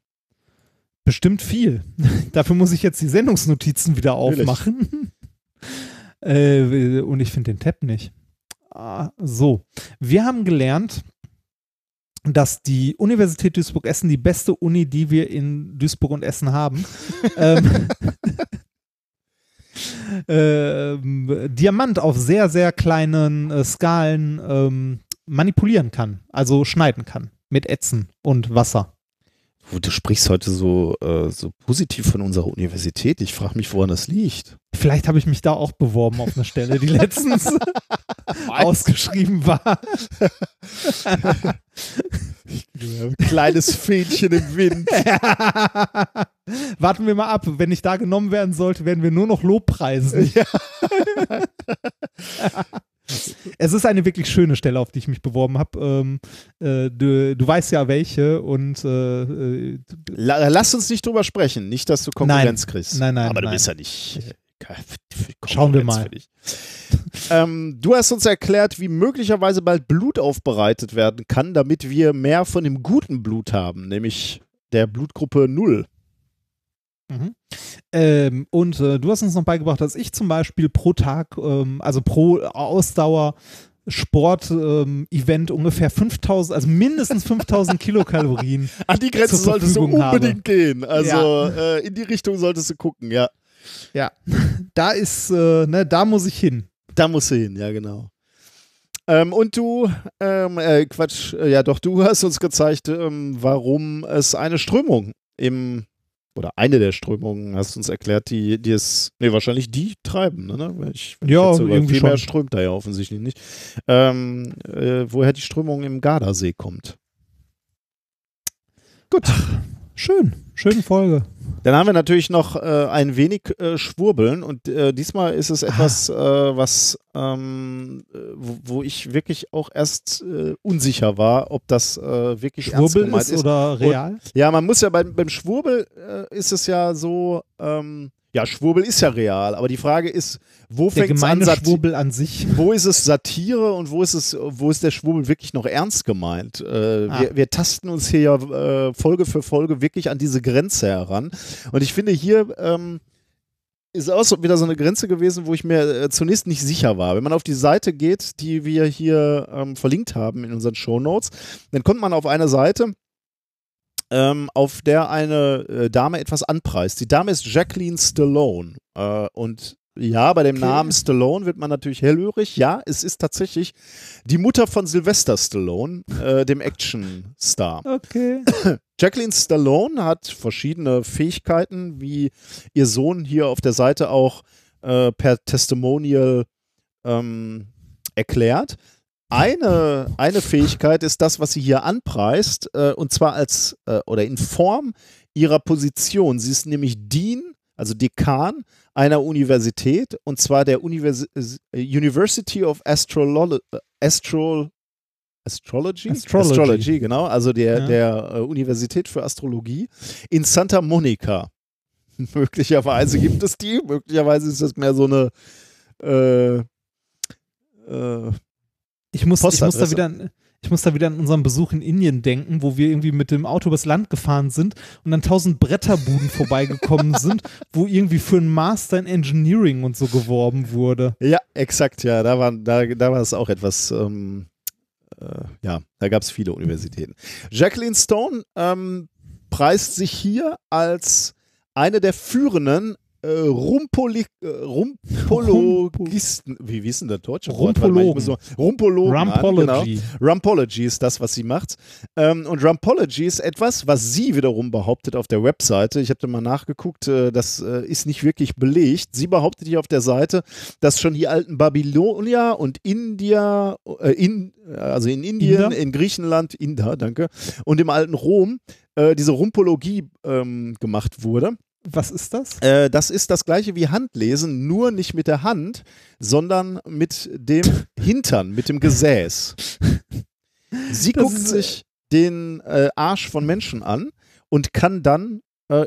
Bestimmt viel. Dafür muss ich jetzt die Sendungsnotizen wieder aufmachen. äh, und ich finde den Tab nicht. Ah, so, wir haben gelernt, dass die Universität Duisburg-Essen die beste Uni, die wir in Duisburg und Essen haben, ähm, ähm, Diamant auf sehr, sehr kleinen äh, Skalen ähm, manipulieren kann, also schneiden kann mit Ätzen und Wasser. Du, sprichst heute so, äh, so positiv von unserer Universität. Ich frage mich, woran das liegt. Vielleicht habe ich mich da auch beworben auf eine Stelle, die letztens ausgeschrieben war. Kleines Fähnchen im Wind. Warten wir mal ab. Wenn ich da genommen werden sollte, werden wir nur noch Lobpreisen. Es ist eine wirklich schöne Stelle, auf die ich mich beworben habe. Ähm, äh, du, du weißt ja welche und äh, äh, La lass uns nicht drüber sprechen. Nicht, dass du Konkurrenz Nein. kriegst. Nein, nein, Aber du nein. bist ja nicht. äh, Schauen wir mal. ähm, du hast uns erklärt, wie möglicherweise bald Blut aufbereitet werden kann, damit wir mehr von dem guten Blut haben, nämlich der Blutgruppe 0. Mhm. Ähm, und äh, du hast uns noch beigebracht, dass ich zum Beispiel pro Tag, ähm, also pro Ausdauer Sport-Event ungefähr 5000, also mindestens 5000 Kilokalorien. An die Grenze solltest du unbedingt gehen. Also Ja. äh, in die Richtung solltest du gucken, ja. Ja, da ist, äh, ne, da muss ich hin. Da musst du hin, ja, genau. Ähm, und du, ähm, äh, Quatsch, äh, ja doch, du hast uns gezeigt, ähm, warum es eine Strömung im, oder eine der Strömungen, hast du uns erklärt, die, die es, nee, wahrscheinlich die treiben, ne? Wenn Ich, Ja, ich irgendwie viel mehr schon. strömt da ja offensichtlich nicht. Ähm, äh, woher die Strömung im Gardasee kommt. Gut. Schön, schöne Folge. Dann haben wir natürlich noch äh, ein wenig äh, Schwurbeln und äh, diesmal ist es etwas, äh, was, ähm, äh, wo, wo ich wirklich auch erst äh, unsicher war, ob das wirklich Schwurbel gemeint ist oder real? Und, ja, man muss ja beim, beim Schwurbel ist es ja so, ähm, Ja, Schwurbel ist ja real, aber die Frage ist, wo Der fängt an? Sati- Schwurbel an sich. Wo ist es Satire und wo ist es, wo ist der Schwurbel wirklich noch ernst gemeint? Äh, Ah. wir, wir tasten uns hier ja äh, Folge für Folge wirklich an diese Grenze heran. Und ich finde hier ähm, ist auch so wieder so eine Grenze gewesen, wo ich mir äh, zunächst nicht sicher war. Wenn man auf die Seite geht, die wir hier ähm, verlinkt haben in unseren Shownotes, dann kommt man auf eine Seite, ähm, auf der eine äh, Dame etwas anpreist. Die Dame ist Jacqueline Stallone. Äh, und ja, bei dem Namen Stallone wird man natürlich hellhörig. Ja, es ist tatsächlich die Mutter von Sylvester Stallone, äh, dem Actionstar. Okay. Jacqueline Stallone hat verschiedene Fähigkeiten, wie ihr Sohn hier auf der Seite auch äh, per Testimonial ähm, erklärt. Eine, eine Fähigkeit ist das, was sie hier anpreist, äh, und zwar als äh, oder in Form ihrer Position. Sie ist nämlich Dean, also Dekan einer Universität, und zwar der Universi University of Astrolo Astro Astrology? Astrology. genau, also der, Ja. der äh, Universität für Astrologie in Santa Monica. möglicherweise gibt es die, möglicherweise ist das mehr so eine äh, äh, Ich muss, ich, muss da wieder, an- ich muss da wieder an unseren Besuch in Indien denken, wo wir irgendwie mit dem Auto übers Land gefahren sind und dann tausend Bretterbuden vorbeigekommen sind, wo irgendwie für einen Master in Engineering und so geworben wurde. Ja, exakt, ja. Da war, da, da war es auch etwas, ähm, äh, ja, da gab es viele Universitäten. Jacqueline Stone ähm, preist sich hier als eine der führenden äh, Rumpoli äh, Rumpologisten. Wie, wie ist denn der deutsche Wort? Muss so- Rumpologen. an, Rumpology. Genau. Rumpology ist das, was sie macht. Ähm, und Rumpology ist etwas, was sie wiederum behauptet auf der Webseite. Ich habe da mal nachgeguckt, äh, das äh, ist nicht wirklich belegt. Sie behauptet hier auf der Seite, dass schon die alten Babylonier und India, äh, in, also in Indien, Inder? in Griechenland, Inder, danke, und im alten Rom diese Rumpologie ähm, gemacht wurde. Was ist das? Äh, das ist das gleiche wie Handlesen, nur nicht mit der Hand, sondern mit dem Hintern, mit dem Gesäß. Sie Das guckt äh, sich den äh, Arsch von Menschen an und kann dann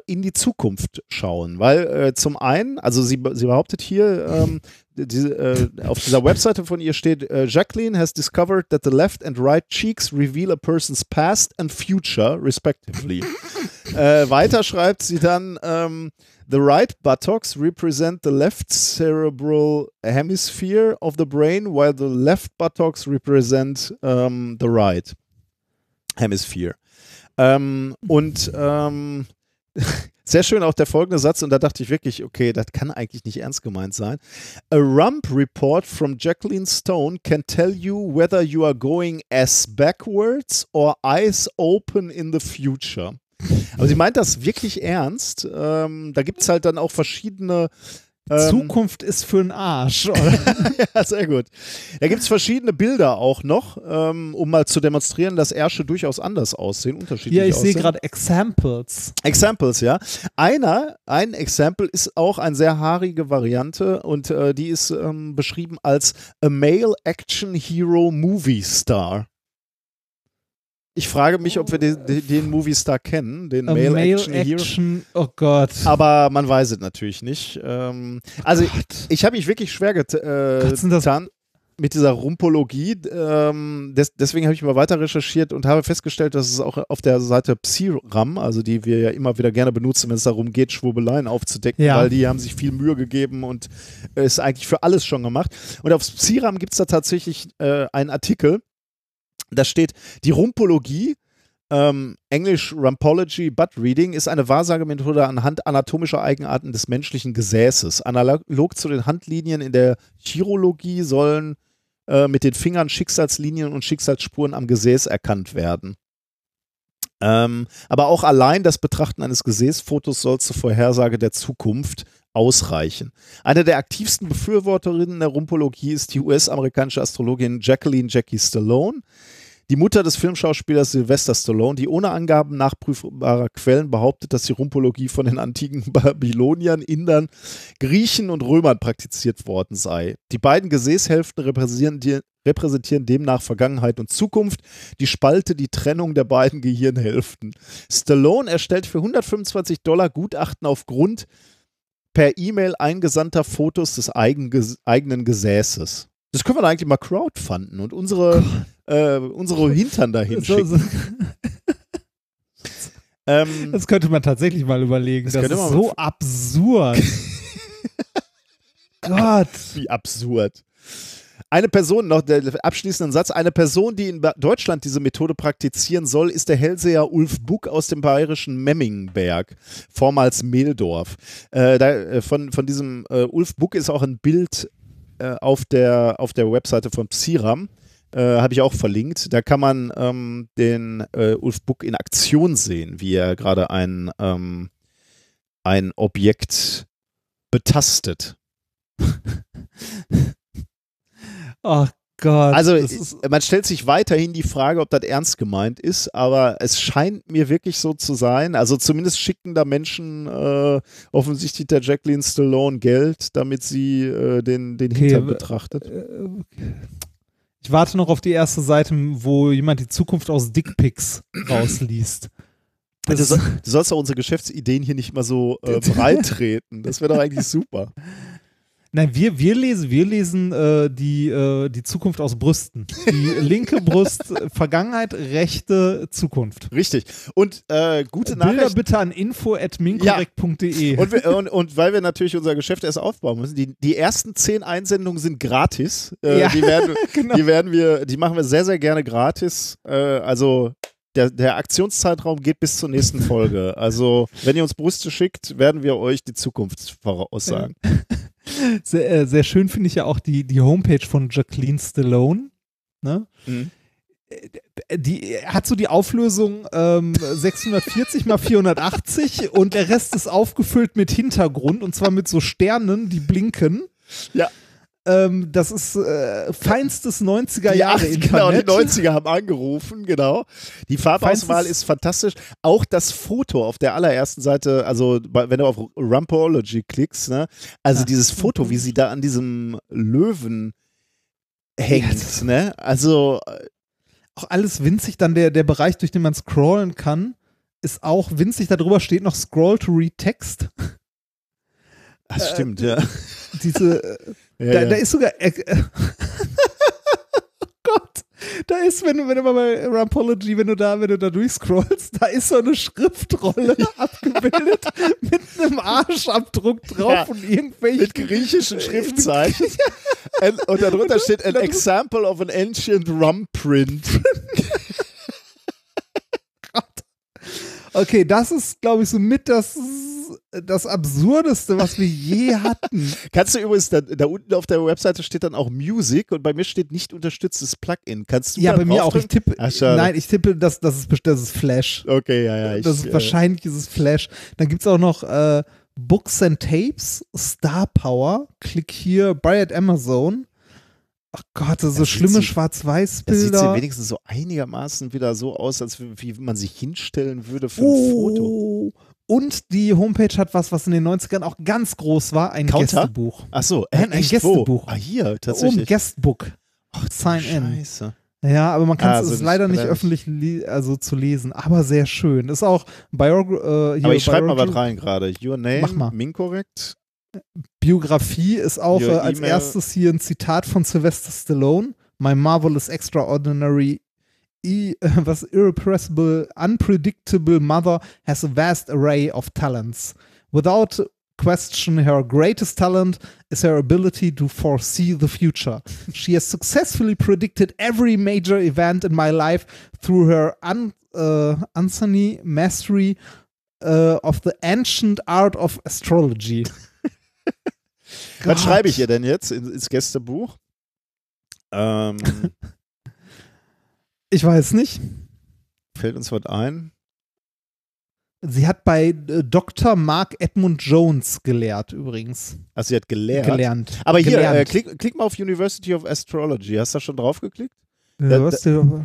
in die Zukunft schauen, weil äh, zum einen, also sie, sie behauptet hier, ähm, diese, äh, auf dieser Webseite von ihr steht, äh, Jacqueline has discovered that the left and right cheeks reveal a person's past and future, respectively. äh, weiter schreibt sie dann, ähm, the right buttocks represent the left cerebral hemisphere of the brain, while the left buttocks represent ähm, the right hemisphere. Ähm, und ähm, sehr schön auch der folgende Satz, und da dachte ich wirklich, okay, das kann eigentlich nicht ernst gemeint sein. A rump report from Jacqueline Stone can tell you whether you are going ass backwards or eyes open in the future. Aber sie meint das wirklich ernst. Ähm, da gibt es halt dann auch verschiedene. Ähm, Zukunft ist für den Arsch. Oder? ja, sehr gut. Da gibt es verschiedene Bilder auch noch, ähm, um mal zu demonstrieren, dass Ärsche durchaus anders aussehen, unterschiedlich ja, ich sehe gerade Examples. Examples, ja. Einer, ein Example ist auch eine sehr haarige Variante und äh, die ist ähm, beschrieben als a male action hero movie star. Ich frage mich, ob wir den, den, Movie Star kennen, den A Male, Male Action, Hero. Action, oh Gott. Aber man weiß es natürlich nicht. Ähm, also ich, ich habe mich wirklich schwer get, äh, Gott, getan mit dieser Rumpologie. Ähm, des, deswegen habe ich mal weiter recherchiert und habe festgestellt, dass es auch auf der Seite Psiram, also die wir ja immer wieder gerne benutzen, wenn es darum geht, Schwurbeleien aufzudecken, Ja. weil die haben sich viel Mühe gegeben und äh, ist eigentlich für alles schon gemacht. Und auf Psiram gibt es da tatsächlich äh, einen Artikel, da steht, die Rumpologie ähm, Englisch Rumpology Butt Reading ist eine Wahrsagemethode anhand anatomischer Eigenarten des menschlichen Gesäßes. Analog zu den Handlinien in der Chirologie sollen äh, mit den Fingern Schicksalslinien und Schicksalsspuren am Gesäß erkannt werden. Ähm, aber auch allein das Betrachten eines Gesäßfotos soll zur Vorhersage der Zukunft ausreichen. Eine der aktivsten Befürworterinnen der Rumpologie ist die US-amerikanische Astrologin Jacqueline Jackie Stallone. Die Mutter des Filmschauspielers Sylvester Stallone, die ohne Angaben nachprüfbarer Quellen behauptet, dass die Rumpologie von den antiken Babyloniern, Indern, Griechen und Römern praktiziert worden sei. Die beiden Gesäßhälften repräsentieren, repräsentieren demnach Vergangenheit und Zukunft, die Spalte die Trennung der beiden Gehirnhälften. Stallone erstellt für 125 Dollar Gutachten aufgrund per E-Mail eingesandter Fotos des eigen, eigenen Gesäßes. Das können wir eigentlich mal crowdfunden und unsere, äh, unsere Hintern dahin So- schicken. so- Ähm, Das könnte man tatsächlich mal überlegen. Das Das, ist so absurd. Gott. Wie absurd. Eine Person, noch der abschließende Satz, eine Person, die in Deutschland diese Methode praktizieren soll, ist der Hellseher Ulf Buck aus dem bayerischen Memmingberg, vormals Mehldorf. Äh, da, äh, von, von diesem äh, Ulf Buck ist auch ein Bild äh, auf, der, auf der Webseite von Psiram. Äh, Habe ich auch verlinkt. Da kann man ähm, den äh, Ulf Buck in Aktion sehen, wie er gerade ein, ähm, ein Objekt betastet. Oh Gott. Also ist, man stellt sich weiterhin die Frage, ob das ernst gemeint ist, aber es scheint mir wirklich so zu sein. Also zumindest schicken da Menschen äh, offensichtlich der Jacqueline Stallone Geld, damit sie äh, den, den Okay, Hintern betrachtet. äh, ich warte noch auf die erste Seite, wo jemand die Zukunft aus Dickpics rausliest. Du, soll, du sollst doch unsere Geschäftsideen hier nicht mal so äh, breit treten. Das wäre doch eigentlich super. Nein, wir, wir lesen, wir lesen äh, die, äh, die Zukunft aus Brüsten. Die linke Brust, äh, Vergangenheit, rechte Zukunft. Richtig. Und äh, gute Bilder Nachricht. bitte an info.minkorrekt.de. Und, wir, und, und weil wir natürlich unser Geschäft erst aufbauen müssen, die, die ersten zehn Einsendungen sind gratis. Äh, Ja, die, werden, genau. die werden wir, die machen wir sehr, sehr gerne gratis. Äh, also der, der Aktionszeitraum geht bis zur nächsten Folge. Also wenn ihr uns Brüste schickt, werden wir euch die Zukunft voraussagen. Sehr, äh, sehr schön finde ich ja auch die, die Homepage von Jacqueline Stallone. Ne? Mhm. Äh, Die hat so die Auflösung ähm, 640 mal 480 und der Rest ist aufgefüllt mit Hintergrund und zwar mit so Sternen, die blinken. Ja. Ähm, das ist äh, feinstes 90er Jahre Die, acht- genau, die Internet. 90er haben angerufen, genau. Die Farbauswahl Feinstes- ist fantastisch. Auch das Foto auf der allerersten Seite, also wenn du auf Rumpology klickst, ne? Also Ja. dieses Foto, wie sie da an diesem Löwen hängt, ne? Also äh, Auch alles winzig, dann der, der Bereich, durch den man scrollen kann, ist auch winzig. Darüber steht noch Scroll to Read Text. das Äh, stimmt, ja. Diese, äh, Ja, da, ja. da ist sogar. Äh, oh Gott, da ist, wenn du, wenn du mal bei Rampology, wenn du da, wenn du da durchscrollst, da ist so eine Schriftrolle abgebildet mit einem Arschabdruck drauf Ja, und irgendwelchen mit griechischen Schriftzeichen. Und, und darunter steht an example of an ancient rum print. Okay, das ist, glaube ich, so mit das, das Absurdeste, was wir je hatten. Kannst du übrigens, da, da unten auf der Webseite steht dann auch Music und bei mir steht nicht unterstütztes Plugin. Kannst du Ja, bei mir auch. Ich tippe, Ach, nein, ich tippe, das, das, ist, das ist Flash. Okay, ja, ja. Ich, das ist äh, wahrscheinlich ist es Flash. Dann gibt es auch noch äh, Books and Tapes, Star Power, klick hier, buy at Amazon. Ach Gott, das ist so Das schlimme sie- Da sieht sie Schwarz-Weiß-Bilder. wenigstens so einigermaßen wieder so aus, als wie, wie man sich hinstellen würde für ein Foto. Und die Homepage hat was, was in den 90ern auch ganz groß war, ein Counter? Gästebuch. Ach so, äh, ein echt, wo? Gästebuch. Ah, hier, tatsächlich. Guestbook. Sign in. Scheiße. Ja, aber man kann Ah, es also ist nicht- leider nicht öffentlich li- also zu lesen, aber sehr schön. Ist auch Biog äh, Aber ich schreibe mal was rein gerade. Your name, Mach mal. Minkorrekt. Biografie ist auch äh, als erstes hier ein Zitat von Sylvester Stallone. My marvelous, extraordinary, e was irrepressible, unpredictable mother has a vast array of talents. Without question, her greatest talent is her ability to foresee the future. She has successfully predicted every major event in my life through her un, uh, uncanny mastery uh, of the ancient art of astrology. Was schreibe ich ihr denn jetzt in, ins Gästebuch? Ähm, Ich weiß nicht. fällt uns was ein? Sie hat bei äh, Dr. Mark Edmund Jones gelehrt, übrigens. Also sie hat gelehrt. Gelernt. Aber hier, Gelernt. äh, klick, klick mal auf University of Astrology. Hast du da schon drauf geklickt? Ja, da- was du,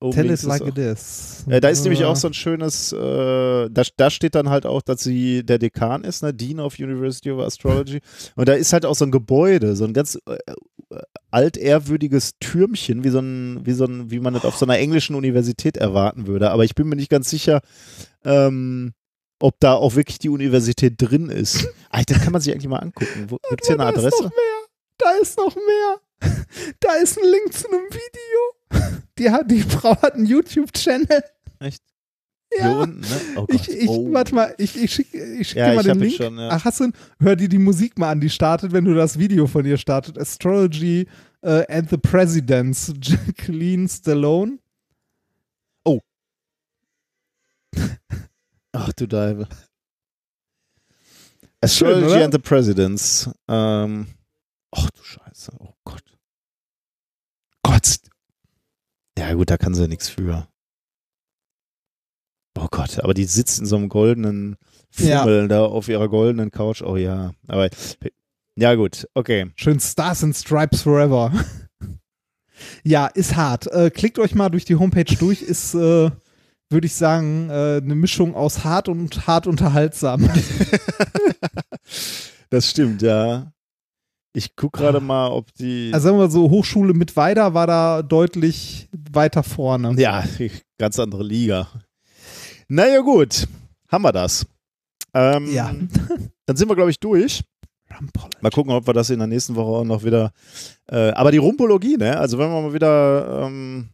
Oben tell it ist like auch- it is. Äh, da ist nämlich auch so ein schönes, äh, da, da steht dann halt auch, dass sie der Dekan ist, ne? Dean of University of Astrology. Und da ist halt auch so ein Gebäude, so ein ganz äh, äh, altehrwürdiges Türmchen, wie so ein, wie so ein, wie man das auf so einer englischen Universität erwarten würde. Aber ich bin mir nicht ganz sicher, ähm, ob da auch wirklich die Universität drin ist. Alter, das kann man sich eigentlich mal angucken. Gibt es hier eine Da ist Adresse? noch mehr. Da ist noch mehr. Da ist ein Link zu einem Video. Die, hat, die Frau hat einen YouTube-Channel. Echt? Ja. Hier unten, ne? Oh Gott. Ich, ich, oh. warte mal, ich, ich schicke schick Ja, dir mal den Link. schon, ja. Ach, hast du, hör dir die Musik mal an, die startet, wenn du das Video von ihr startet. Astrology äh, and the Presidents, Jacqueline Stallone. Ach du. Schön, Astrology oder? and the Presidents. Ähm, ach du Scheiße. Oh Gott. Gott. Ja gut, da kann sie ja nichts für. Oh Gott, aber die sitzt in so einem goldenen Ja. Fummel da auf ihrer goldenen Couch. Oh ja, aber ja gut, okay. Schön Stars and Stripes Forever. ja, ist hart. Äh, klickt euch mal durch die Homepage durch. Ist, äh, würde ich sagen, äh, eine Mischung aus hart und hart unterhaltsam. Das stimmt, ja. Ich guck gerade mal, ob die. Also sagen wir so, Hochschule mit Weida war da deutlich weiter vorne. Ja, ganz andere Liga. Naja, gut. Haben wir das. Ähm, Ja. Dann sind wir, glaube ich, durch. Mal gucken, ob wir das in der nächsten Woche auch noch wieder. Äh, aber die Rumpologie, ne? Also, wenn man mal wieder. Ähm,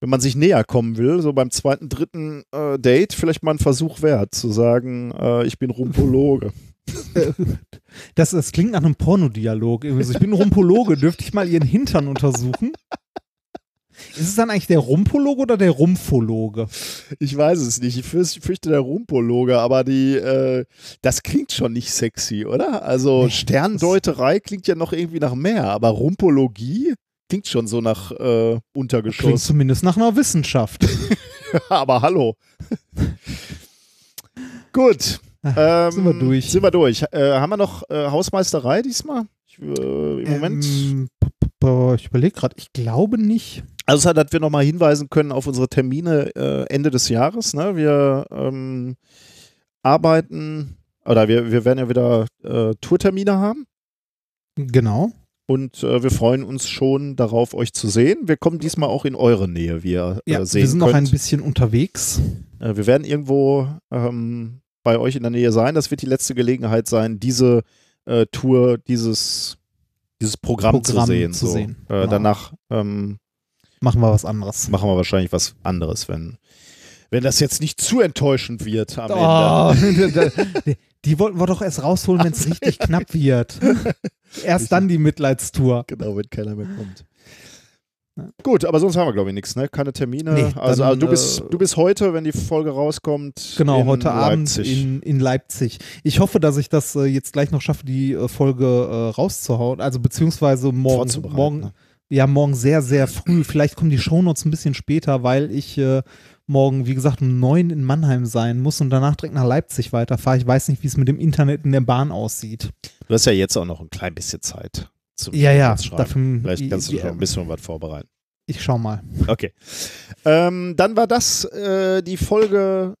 wenn man sich näher kommen will, so beim zweiten, dritten äh, Date, vielleicht mal ein Versuch wert, zu sagen, äh, ich bin Rumpologe. Das, das klingt nach einem Pornodialog. So, ich bin Rumpologe, dürfte ich mal ihren Hintern untersuchen? Ist es dann eigentlich der Rumpologe oder der Rumpfologe? Ich weiß es nicht. Ich fürchte, der Rumpologe, aber die, äh, das klingt schon nicht sexy, oder? Also Sterndeuterei klingt ja noch irgendwie nach mehr, aber Rumpologie klingt schon so nach äh, Klingt Untergeschoss. zumindest nach einer Wissenschaft. aber hallo. Gut. Ähm, sind wir durch. Sind wir durch. Äh, haben wir noch äh, Hausmeisterei diesmal? Ich, äh, Im Moment. Ähm, ich überlege gerade, ich glaube nicht. Also, dass wir nochmal hinweisen können auf unsere Termine äh, Ende des Jahres. Ne? Wir ähm, arbeiten, oder wir, wir werden ja wieder äh, Tourtermine haben Genau. und äh, wir freuen uns schon darauf, euch zu sehen. Wir kommen diesmal auch in eure Nähe, wie ihr Ja, äh, sehen wir sind noch könnt. ein bisschen unterwegs. Äh, wir werden irgendwo ähm, bei euch in der Nähe sein. Das wird die letzte Gelegenheit sein, diese äh, Tour, dieses, dieses Programm, zu Programm sehen. zu so. sehen, Äh, genau. Danach ähm, Machen wir was anderes. machen wir wahrscheinlich was anderes, wenn, wenn das jetzt nicht zu enttäuschend wird am Oh, Ende. die, die wollten wir doch erst rausholen, wenn es richtig knapp wird. Erst dann die Mitleidstour. Genau, wenn keiner mehr kommt. Gut, aber sonst haben wir, glaube ich, nichts, ne? Keine Termine. Nee, also, dann, also du, bist, äh, du bist heute, wenn die Folge rauskommt. Genau, heute Abend Leipzig. in, in Leipzig. Ich hoffe, dass ich das äh, jetzt gleich noch schaffe, die äh, Folge äh, rauszuhauen. Also beziehungsweise morgen, Vorzubereiten, morgen, ne? Ja, morgen sehr, sehr früh. Vielleicht kommen die Shownotes ein bisschen später, weil ich äh, morgen, wie gesagt, um neun in Mannheim sein muss und danach direkt nach Leipzig weiterfahre. Ich weiß nicht, wie es mit dem Internet in der Bahn aussieht. Du hast ja jetzt auch noch ein klein bisschen Zeit. Zum Ja, ja, dafür- Vielleicht kannst du schon ein bisschen was vorbereiten. Ich schau mal. Okay. Ähm, dann war das äh, die Folge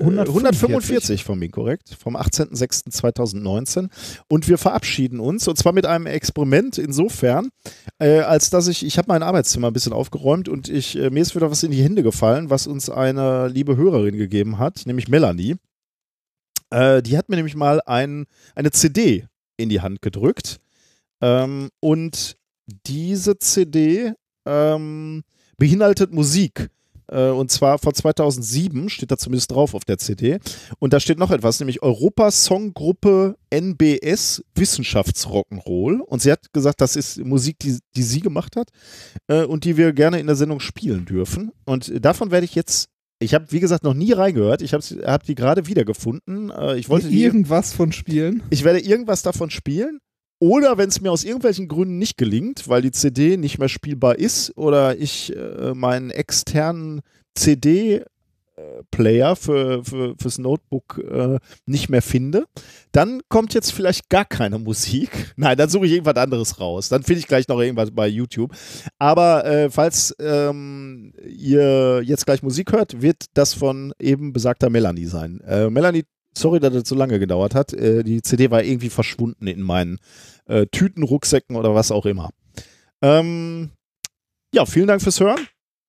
145. 145 von mir, korrekt? Vom 18.06.2019. Und wir verabschieden uns und zwar mit einem Experiment insofern, äh, als dass ich, ich habe mein Arbeitszimmer ein bisschen aufgeräumt und ich, äh, mir ist wieder was in die Hände gefallen, was uns eine liebe Hörerin gegeben hat, nämlich Melanie. Äh, die hat mir nämlich mal ein, eine CD in die Hand gedrückt. Ähm, und diese CD ähm, beinhaltet Musik. Äh, und zwar von 2007, steht da zumindest drauf auf der CD. Und da steht noch etwas, nämlich Europa-Songgruppe NBS Wissenschaftsrock'n'Roll. Und sie hat gesagt, das ist Musik, die, die sie gemacht hat äh, und die wir gerne in der Sendung spielen dürfen. Und davon werde ich jetzt. Ich habe, wie gesagt, noch nie reingehört. Ich habe hab die gerade wiedergefunden. Äh, ich wollte die, Irgendwas von Spielen. ich werde irgendwas davon spielen. Oder wenn es mir aus irgendwelchen Gründen nicht gelingt, weil die CD nicht mehr spielbar ist oder ich äh, meinen externen CD-Player für, für, fürs Notebook äh, nicht mehr finde, dann kommt jetzt vielleicht gar keine Musik. Nein, dann suche ich irgendwas anderes raus. Dann finde ich gleich noch irgendwas bei YouTube. Aber äh, falls ähm, ihr jetzt gleich Musik hört, wird das von eben besagter Melanie sein. Äh, Melanie Sorry, dass das so lange gedauert hat. Äh, die CD war irgendwie verschwunden in meinen äh, Tüten, Rucksäcken oder was auch immer. Ähm, ja, vielen Dank fürs Hören.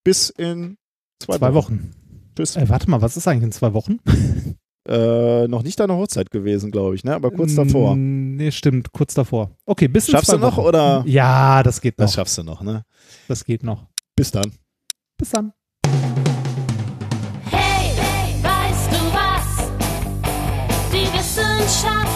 Bis in zwei, Zwei Wochen. Wochen. Tschüss. Äh, warte mal, was ist eigentlich in zwei Wochen? Äh, noch nicht deine Hochzeit gewesen, glaube ich, ne? Aber kurz davor. Nee, stimmt, kurz davor. Okay, bis in Schaffst du noch Wochen. oder? Ja, das geht noch. Das schaffst du noch, ne? Das geht noch. Bis dann. Bis dann. Hey,